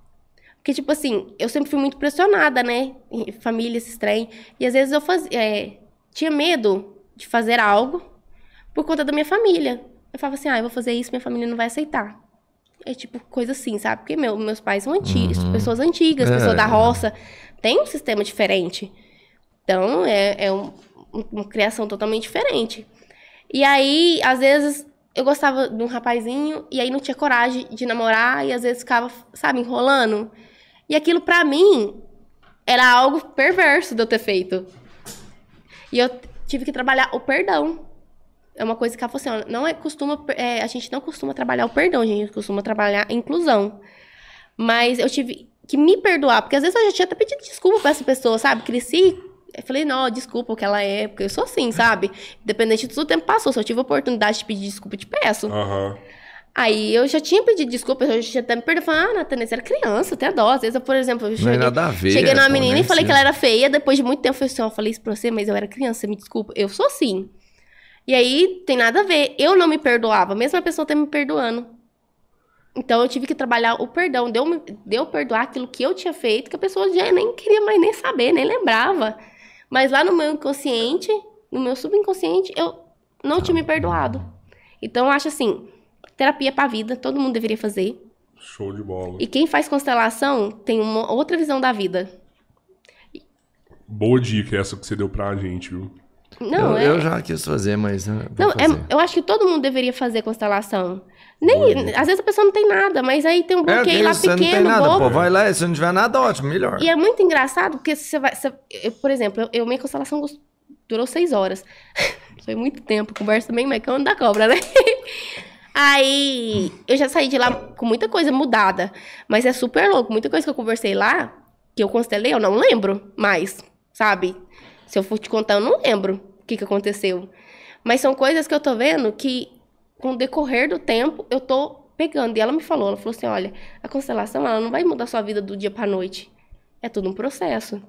Porque, tipo assim, eu sempre fui muito pressionada, né? Família, esses trem. E às vezes eu fazia, é, tinha medo de fazer algo por conta da minha família. Eu falava assim, ah, eu vou fazer isso, minha família não vai aceitar. É tipo coisa assim, sabe? Porque meu- meus pais são antigos, pessoas antigas, É. pessoas da roça. Tem um sistema diferente. Então, é, é um- um- uma criação totalmente diferente. E aí, às vezes, eu gostava de um rapazinho e aí não tinha coragem de namorar e às vezes ficava, sabe, enrolando. E aquilo pra mim era algo perverso de eu ter feito. E eu tive que trabalhar o perdão. É uma coisa que ela falou assim, ó, não é costuma, é, a gente não costuma trabalhar o perdão, a gente costuma trabalhar a inclusão. Mas eu tive que me perdoar, porque às vezes eu já tinha até pedido desculpa pra essa pessoa, sabe? Cresci, eu falei, não, desculpa aquela época, eu sou assim, sabe? Independente de tudo, o tempo passou, se eu tive a oportunidade de pedir desculpa, eu te peço. Aham. Aí eu já tinha pedido desculpa, eu já tinha até me perdoado, falei, ah, Natânia, você era criança, até dó. Às vezes, eu, por exemplo, eu é cheguei, a ver, cheguei numa pô, menina e falei que ela era feia, depois de muito tempo eu falei assim, ó, eu falei isso pra você, mas eu era criança, você me desculpa. Eu sou assim. E aí, tem nada a ver. Eu não me perdoava, mesmo a pessoa ter me perdoando. Então, eu tive que trabalhar o perdão. Deu, deu perdoar aquilo que eu tinha feito, que a pessoa já nem queria mais nem saber, nem lembrava. Mas lá no meu inconsciente, no meu subconsciente, eu não tinha me perdoado. Então, eu acho assim, terapia pra vida, todo mundo deveria fazer. Show de bola. E quem faz constelação tem uma outra visão da vida. Boa dica essa que você deu pra gente, viu? Não, eu, é... eu já quis fazer, mas. vou Não, é- fazer. eu acho que todo mundo deveria fazer constelação. Nem, às vezes a pessoa não tem nada, mas aí tem um É, bloqueio que lá você não tem pequeno, nada, bobo. pô. Vai lá, se não tiver nada, ótimo, melhor. E é muito engraçado, porque você vai. você- eu, por exemplo, eu, eu- minha constelação durou seis horas. Foi muito tempo, conversa bem mais que da cobra, né? Aí eu já saí de lá com muita coisa mudada. Mas é super louco. Muita coisa que eu conversei lá, que eu constelei, eu não lembro mais, sabe? Se eu for te contar, eu não lembro o que, que aconteceu. Mas são coisas que eu tô vendo que, com o decorrer do tempo, eu tô pegando. E ela me falou, ela falou assim, olha, a constelação, ela não vai mudar sua vida do dia pra noite. É tudo um processo.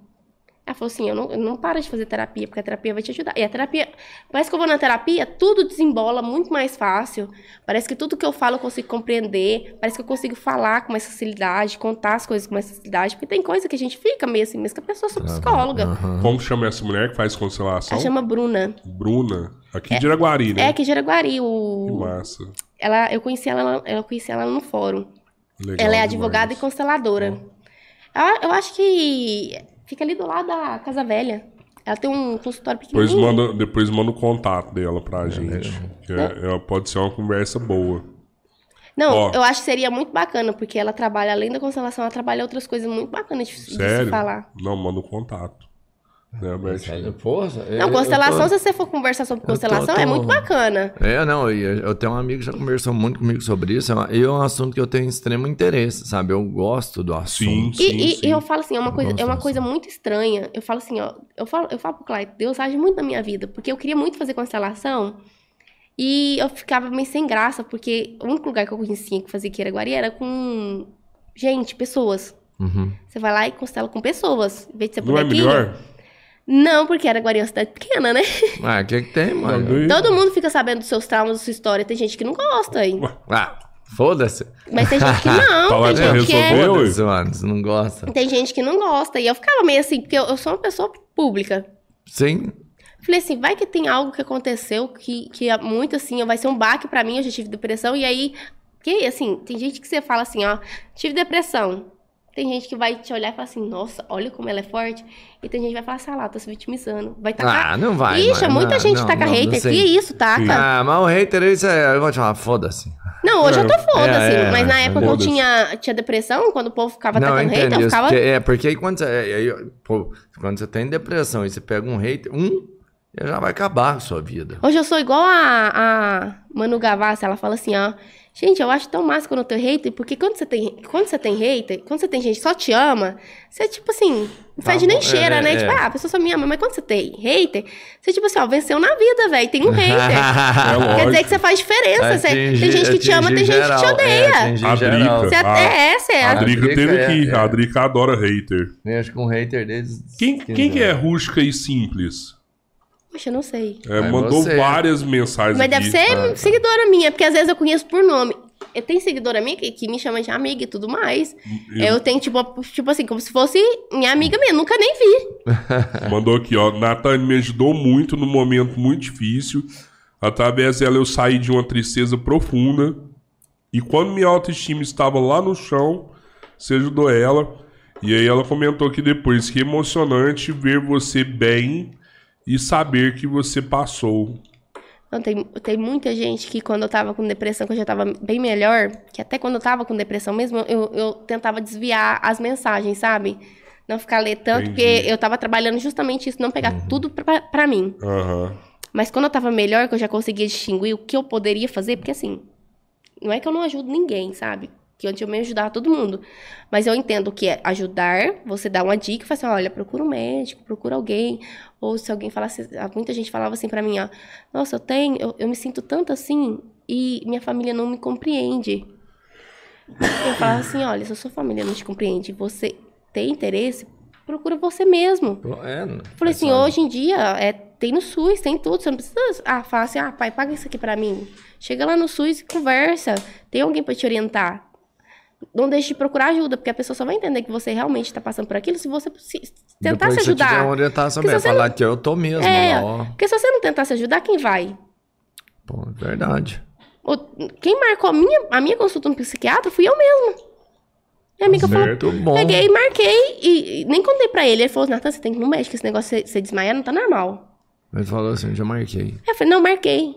Ela falou assim, eu não, não para de fazer terapia, porque a terapia vai te ajudar. E a terapia, parece que eu vou na terapia, tudo desembola muito mais fácil. Parece que tudo que eu falo eu consigo compreender. Parece que eu consigo falar com mais facilidade, contar as coisas com mais facilidade. Porque tem coisa que a gente fica meio assim, mesmo que a pessoa sou psicóloga. Como chama essa mulher que faz constelação? Ela chama Bruna. Bruna. Aqui de Iraguari, né? É aqui de Araguari. Que O... massa. Ela, eu, conheci ela, eu conheci ela no fórum. Legal Ela é advogada e consteladora. Eu, eu acho que fica ali do lado da Casa Velha. Ela tem um consultório Depois pequenininho. manda, depois manda o contato dela pra gente. Que é- é- pode ser uma conversa boa. Não, Ó. eu acho que seria muito bacana, porque ela trabalha, além da constelação, ela trabalha outras coisas muito bacanas de, de se Sério? falar. Não, manda o contato. Né, Bert? Porra, Não, constelação, se você for conversar sobre constelação, tô- é muito bacana. É, não, e eu tenho um amigo que já conversou muito comigo sobre isso, e é um assunto que eu tenho extremo interesse, sabe? Eu gosto do assunto. Sim, E, sim, e- sim. e eu falo assim, é uma coisa, é uma coisa muito estranha. Eu falo assim, ó, eu falo, eu falo pro Clyde, Deus age muito na minha vida, porque eu queria muito fazer constelação e eu ficava meio sem graça, porque o único lugar que eu conhecia que fazia Quiraguari era com gente, pessoas. Uhum. Você vai lá e constela com pessoas, em vez de você Não é melhor? Não, porque Araguari é uma cidade pequena, né? Ah, o que que tem, mano? Bagulho. Todo mundo fica sabendo dos seus traumas, da sua história. Tem gente que não gosta, hein? Ah, foda-se. Mas tem gente que não, Tá tem gente que é... Foda-se, mano, você não gosta. Tem gente que não gosta. E eu ficava meio assim, porque eu, eu sou uma pessoa pública. Sim, Falei assim, vai que tem algo que aconteceu que, que é muito assim, vai ser um baque pra mim, eu já tive depressão, e aí, que assim, tem gente que você fala assim, ó, tive depressão. Tem gente que vai te olhar e falar assim, nossa, olha como ela é forte. E tem gente que vai falar assim, ah lá, tá se vitimizando. Vai tacar. Ah, não vai, Ixi, mano, muita não, gente não, taca não, hater. não sei. que isso, taca? Ah, mas o hater, isso é. Eu vou te falar, foda-se. Não, hoje eu tô foda, É, assim. é, mas na é, época que eu foda-se. tinha, tinha depressão, quando o povo ficava Não, eu atacando hater, eu ficava. É, porque aí quando você, é, aí, pô, quando você tem depressão e você pega um hater, um, já vai acabar a sua vida. Hoje eu sou igual a, a Manu Gavassi, ela fala assim, ó. Gente, eu acho tão massa quando eu tenho hater, porque quando você tem, quando você tem hater, quando você tem gente que só te ama, você, tipo assim, não fede Tá nem bom, cheira, é, né? é. Tipo, ah, a pessoa só me ama. Mas quando você tem hater, você, tipo assim, ó, venceu na vida, velho. Tem um hater. É Quer dizer que você faz diferença. Você- tem gente que te ama, tem gente que te odeia. É, atinge A geral. Drica. Você Ah, é, você é. A A Drica teve é- aqui. é. A Drica adora hater. Eu acho que um hater deles. Quem, quem que é rústica e simples? Poxa, eu não sei. É, mandou você. várias mensagens Mas deve aqui. ser seguidora minha, porque às vezes eu conheço por nome. Eu tenho seguidora minha que, que me chama de amiga e tudo mais. Eu tenho, tipo, tipo assim, como se fosse minha amiga mesmo, nunca nem vi. Mandou aqui, ó. Natane me ajudou muito num momento muito difícil. Através dela eu saí de uma tristeza profunda. E quando minha autoestima estava lá no chão, você ajudou ela. E aí ela comentou aqui depois que emocionante ver você bem e saber que você passou. Não, tem, tem muita gente que quando eu tava com depressão, que eu já tava bem melhor, que até quando eu tava com depressão mesmo, eu, eu tentava desviar as mensagens, sabe? Não ficar ler tanto, Entendi. porque eu tava trabalhando justamente isso, não pegar tudo pra, pra mim. Aham. Mas quando eu tava melhor, que eu já conseguia distinguir o que eu poderia fazer, porque assim, não é que eu não ajudo ninguém, sabe? Que antes eu me ajudava todo mundo. Mas eu entendo que é ajudar, você dá uma dica e fala assim, olha, procura um médico, procura alguém. Ou se alguém falasse, muita gente falava assim pra mim, ó, nossa, eu tenho, eu, eu me sinto tanto assim e minha família não me compreende. Eu falava assim, olha, se a sua família não te compreende você tem interesse, procura você mesmo. É, não. Falei assim, hoje em dia é, tem no SUS, tem tudo. Você não precisa ah, falar assim, ah, pai, paga isso aqui pra mim. Chega lá no SUS e conversa. Tem alguém pra te orientar. Não deixe de procurar ajuda, porque a pessoa só vai entender que você realmente tá passando por aquilo se você se- tentar Depois se que você tiver ajudar. uma orientação mesmo, falar que eu tô mesmo, É, ó. porque se você não tentar se ajudar, quem vai? Pô, é verdade. Quem marcou a minha, a minha consulta no psiquiatra fui eu mesma. Minha amiga falou, Muito bom. peguei, marquei e, e nem contei pra ele. Ele falou, Natan, você tem que ir no médico, esse negócio de você desmaiar não tá normal. Ele falou assim, já marquei. Eu falei, não, marquei.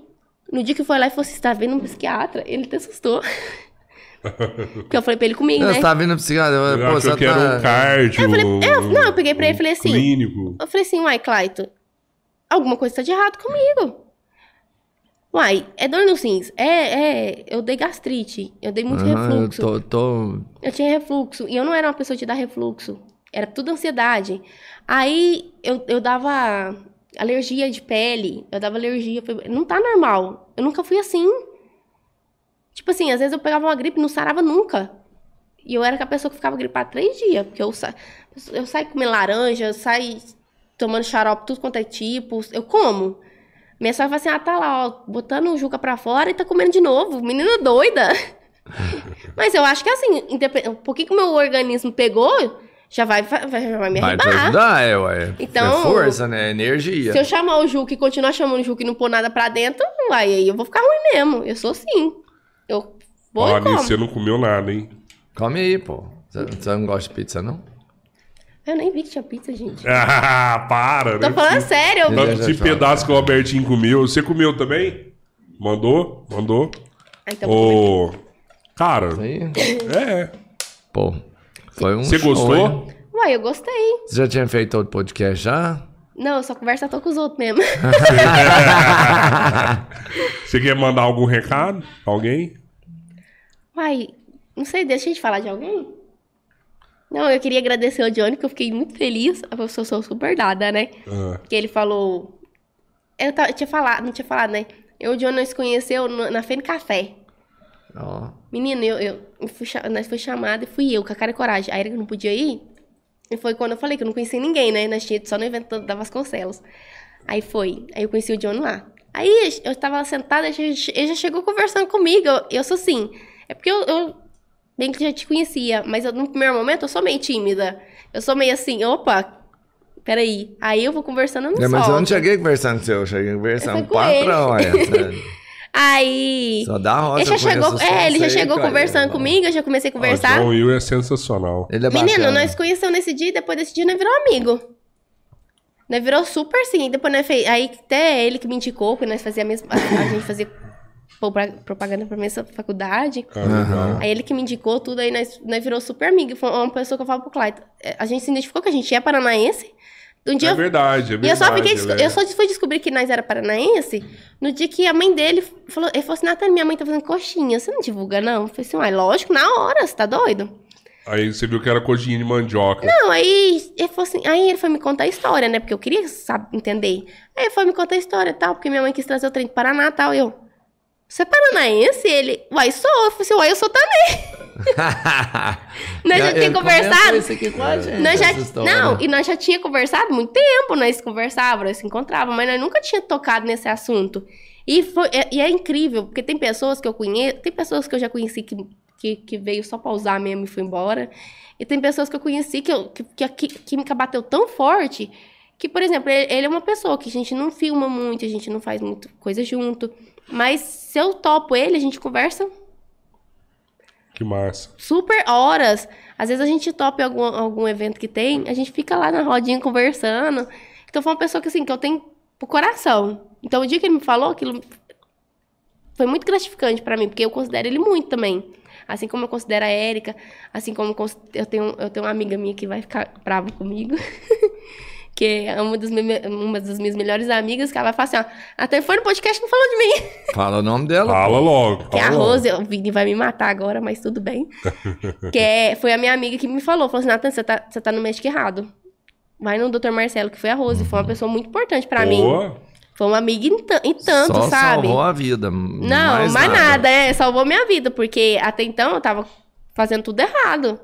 No dia que foi lá e falou, você está vendo um psiquiatra? Ele até assustou. Porque eu falei pra ele comigo, Não, né? Você tá vindo psiquiatra? Eu Pô, achou você que era tá... um cardio. Eu falei, eu- não, eu peguei pra ele e falei assim, Clínico. eu falei assim, uai, Claito, alguma coisa tá de errado comigo. Uai, é dor nos rins. É, é, eu dei gastrite, eu dei muito eu refluxo. tô, tô... Eu tinha refluxo. E eu não era uma pessoa de dar refluxo. Era tudo ansiedade. Aí eu, eu dava. alergia de pele, eu dava alergia. Não tá normal. Eu nunca fui assim. Tipo assim, às vezes eu pegava uma gripe e não sarava nunca. E eu era aquela pessoa que ficava gripada três dias. Porque eu, sa... eu saio comendo laranja, eu saio tomando xarope, tudo quanto é tipo. Eu como. Minha sogra fala assim, ah, tá lá, ó, botando o Juca pra fora e tá comendo de novo. Menina doida. Mas eu acho que assim, independ... pouquinho que o meu organismo pegou, já vai, vai, já vai me Vai te arrebar. ajudar, é, ué. Então- É força, né? Energia. Se eu chamar o Juca e continuar chamando o Juca e não pôr nada pra dentro, aí aí eu vou ficar ruim mesmo. Eu sou assim. Eu vou e Ó, como. você não comeu nada, hein? Come aí, pô. Você você não gosta de pizza, não? Eu nem vi que tinha pizza, gente. Ah, para, Tô né? falando sério. eu- Tanto de pedaço que o Albertinho comeu. Você comeu também? Mandou? Mandou? Ah, então vou comer. Ô. Cara, Aí, é. pô. Foi um Você show, gostou? hein? Uai, eu gostei. Você já tinha feito outro podcast já? Não, eu só conversa tô com os outros mesmo. Você quer mandar algum recado? pra Alguém? Uai, não sei, deixa a gente falar de alguém? Não, eu queria agradecer ao Johnny, que eu fiquei muito feliz. Eu sou, sou super dada, né? Ah, Porque ele falou. Eu, eu tinha falado, não tinha falado, né? Eu e o Johnny nos conheceu no- na Fene Café. Ó. Menino, eu, eu, eu fui, nós foi chamada e fui eu, com a cara e coragem. A Erika não podia ir. E foi quando eu falei que eu não conhecia ninguém, né? Nós tínhamos só no evento da Vasconcelos. Aí foi. Aí eu conheci o John lá. Aí eu tava sentada, ele já- chegou conversando comigo. Eu, eu sou assim. É porque eu, eu bem que já te conhecia, mas eu, no primeiro momento eu sou meio tímida. Eu sou meio assim, opa, peraí. Aí eu vou conversando, eu não É, mas eu não cheguei conversando com você, eu cheguei Eu conversando fui com patrão, ele. é. Aí. Só dá roça, Ele já chegou, é, ele já chegou aí, conversando irmão. comigo, eu já comecei a o conversar. John Will é sensacional. Ele é Menino, bacana. nós conhecemos nesse dia e depois desse dia nós virou amigo. Nós virou super sim. Depois nós fez. Aí até ele que me indicou, porque nós fazia a mesma. A, a gente fazia propaganda pra mesma faculdade. Legal. Aí ele que me indicou tudo, aí nós, nós virou super amigo. Foi uma pessoa que eu falo pro Clyde. é, A gente se identificou que a gente é paranaense. Um dia É verdade, é e verdade. eu só fiquei. Eu só fui descobrir que nós era paranaense no dia que a mãe dele falou. Ele falou assim: Nathalie, minha mãe tá fazendo coxinha. Você não divulga, não? Eu falei assim, uai, lógico, na hora, você tá doido? Aí você viu que era coxinha de mandioca. Não, aí ele falou assim, aí ele foi me contar a história, né? Porque eu queria sabe, entender. Aí ele foi me contar a história e tal, porque minha mãe quis trazer o trem do Paraná e tal. E eu, você é paranaense? Ele, uai, sou. Eu falei assim, uai, eu sou também. Nós já comentou conversado. isso aqui com a gente, Nós já, história. não, e nós já tinha conversado muito tempo, nós conversávamos, nós se encontrávamos, mas nós nunca tinha tocado nesse assunto. E, foi, é, e é incrível, porque tem pessoas que eu conheço, tem pessoas que eu já conheci que, que, que veio só pra usar mesmo e foi embora. E tem pessoas que eu conheci que, eu, que, que a química bateu tão forte que, por exemplo, ele, ele é uma pessoa que a gente não filma muito, a gente não faz muito coisa junto. Mas se eu topo ele, a gente conversa Que massa. super horas. Às vezes a gente topa algum, algum evento que tem, a gente fica lá na rodinha conversando. Então foi uma pessoa que, assim, que eu tenho pro coração. Então o dia que ele me falou, aquilo foi muito gratificante pra mim, porque eu considero ele muito também. Assim como eu considero a Érica, assim como eu tenho, eu tenho uma amiga minha que vai ficar brava comigo. que é uma das, uma das minhas melhores amigas, que ela fala assim, ó, até foi no podcast não falou de mim. Fala o nome dela. Fala logo. Que é a fala logo. Rose, o Vini vai me matar agora, mas tudo bem. que é, foi a minha amiga que me falou, falou assim, Nathan, você tá, você tá no médico errado. Vai no Dr. Marcelo, que foi a Rose, foi uma pessoa muito importante pra mim. Foi uma amiga em, em tanto, Só sabe? salvou a vida. Não, mais, nada. é, salvou minha vida, porque até então eu tava fazendo tudo errado.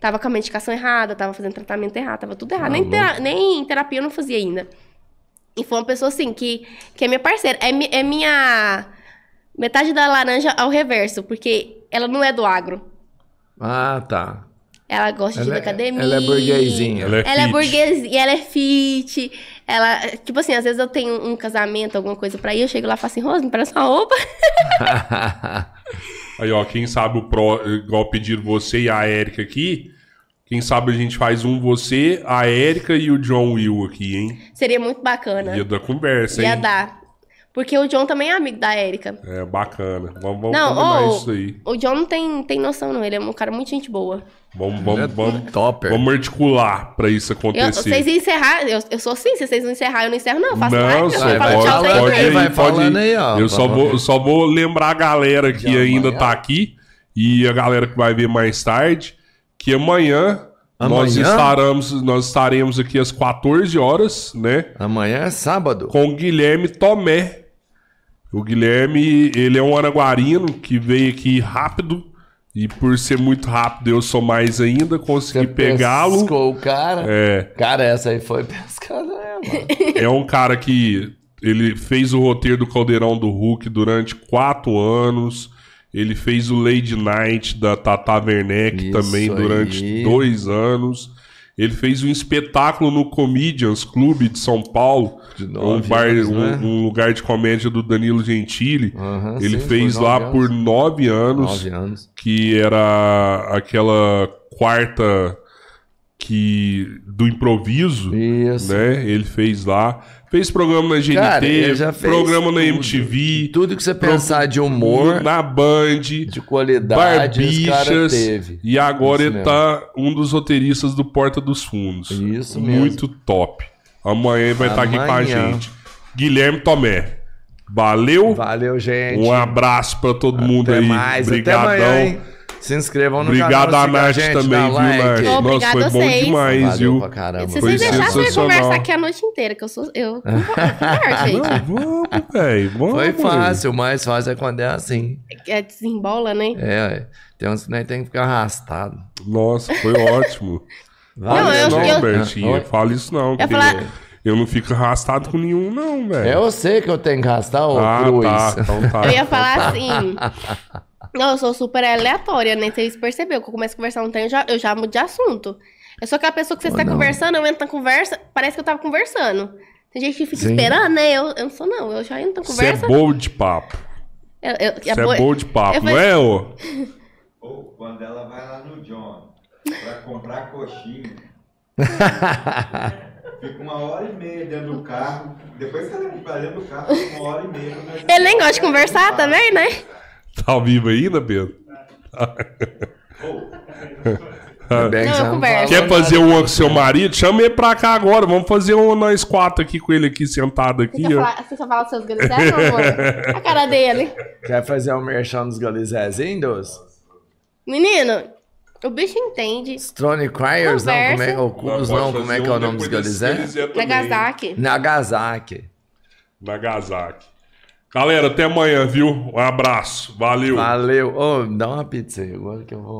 Tava com a medicação errada, tava fazendo tratamento errado, tava tudo errado. Ah, nem, tera- nem terapia eu não fazia ainda. E foi uma pessoa assim que, que é minha parceira. É, mi- é minha. Metade da laranja ao reverso, porque ela não é do agro. Ah, tá. Ela gosta de ir Ela na é- academia. ela é burguesinha. Ela é Ela é fit. burguesinha, ela é fit. Ela, tipo assim, às vezes eu tenho um casamento, alguma coisa pra ir, eu chego lá e falo assim, Rose, me parece uma roupa. Aí, ó, quem sabe o pró, igual pediram você e a Érica aqui. Quem sabe a gente faz um você, a Érica e o John Will aqui, hein? Seria muito bacana. Dia da conversa, Ia hein? dar. Porque o John também é amigo da Erika. É bacana. Vamos, vamos Não, combinar ô, isso aí. o John não tem, tem noção, não. Ele é um cara muito gente boa. Vamos, Ele vamos, é vamos, topper. vamos articular pra isso Eu, acontecer. vocês iam encerrar, eu, eu sou assim, se vocês não encerrar, eu não encerro, não. Eu faço Não, live, só eu vai falo tchau sempre. pode aí, ir, vai pode falando ir. aí, ó. Eu só vou, eu só vou lembrar a galera que De ainda amanhã. tá aqui e a galera que vai ver mais tarde que amanhã Nós Amanhã? estaremos, nós estaremos aqui às 14 horas, né? Amanhã é sábado. Com o Guilherme Tomé. O Guilherme, ele é um araguarino que veio aqui rápido. E por ser muito rápido, eu sou mais ainda. Consegui pegá-lo. Pescou o cara. É. Cara, essa aí foi pescada, né, mano? É um cara que ele fez o roteiro do Caldeirão do Hulk durante quatro anos. Ele fez o Lady Night da Tata Werneck Isso também durante aí. dois anos. Ele fez um espetáculo no Comedians Clube de São Paulo, De um, nove bar- anos, um- né? um lugar de comédia do Danilo Gentili. Aham, Ele sim, fez por lá nove por anos. nove anos Nove anos. que era aquela quarta que do improviso, Isso. né? Ele fez lá, fez programa na GNT, Cara, programa na. MTV, Tudo que você pro- pensar de humor, na Band, de qualidade, Barbichas, teve. e agora Isso ele mesmo. tá um dos roteiristas do Porta dos Fundos. Isso mesmo. Muito top. Amanhã ele vai estar aqui com a gente. Guilherme Tomé. Valeu. Valeu, gente. Um abraço pra todo mundo Até aí. mais. Obrigadão. Até amanhã, hein? Se inscrevam no Obrigado canal. a siga Nath gente, também, dá viu, like. Nath? Nossa, Obrigado foi a bom vocês. demais, Valeu viu? pra caramba. Se Foi vocês deixassem eu conversar aqui a noite inteira, que eu sou. Eu concordo, gente. Não, vamos, velho. Vamos. Foi fácil, o mais fácil é quando é assim. É, desembola, né? É, é. tem uns que nós tem que ficar arrastado. Nossa, foi ótimo. Não, Fala eu- isso não, eu- Bertinho. Oi? Fala isso não. porque falar- Eu não fico arrastado com nenhum, não, velho. Eu sei que eu tenho que arrastar o ah, Cruz. tá. Então tá. Eu ia falar assim. Não, eu sou super aleatória, né? Vocês perceberam que eu começo a conversar um tempo, eu já, eu já mudo de assunto. Eu sou aquela pessoa que você está conversando, eu entro na conversa, parece que eu tava conversando. Tem gente que fica Sim. esperando, né? Eu, eu não sou, não. Eu já entro na Você é conversa. boa de papo. Você é boa de papo, não é, ô? Ou quando ela vai lá no John pra comprar coxinha, fica uma hora e meia dentro do carro. Depois que ela vai dentro do carro, fica uma hora e meia. Ele nem gosta de conversar também, né? Tá ao vivo ainda, Pedro? Que Não, Quer fazer uma com seu marido? Chama ele pra cá agora. Vamos fazer uma nós quatro aqui com ele aqui sentado aqui, Você ó. falar, você só fala dos seus grandes amor? A cara dele. Quer fazer um merchan dos Galizezinhos? Menino, o bicho entende. Strone Cryers, não? Como é, ou Cubos, não? Como é que é o nome dos Galizé? Nagasaki. Nagasaki. Nagasaki. Galera, até amanhã, viu? Um abraço. Valeu. Valeu. Ô, dá uma pizza aí, agora que eu vou.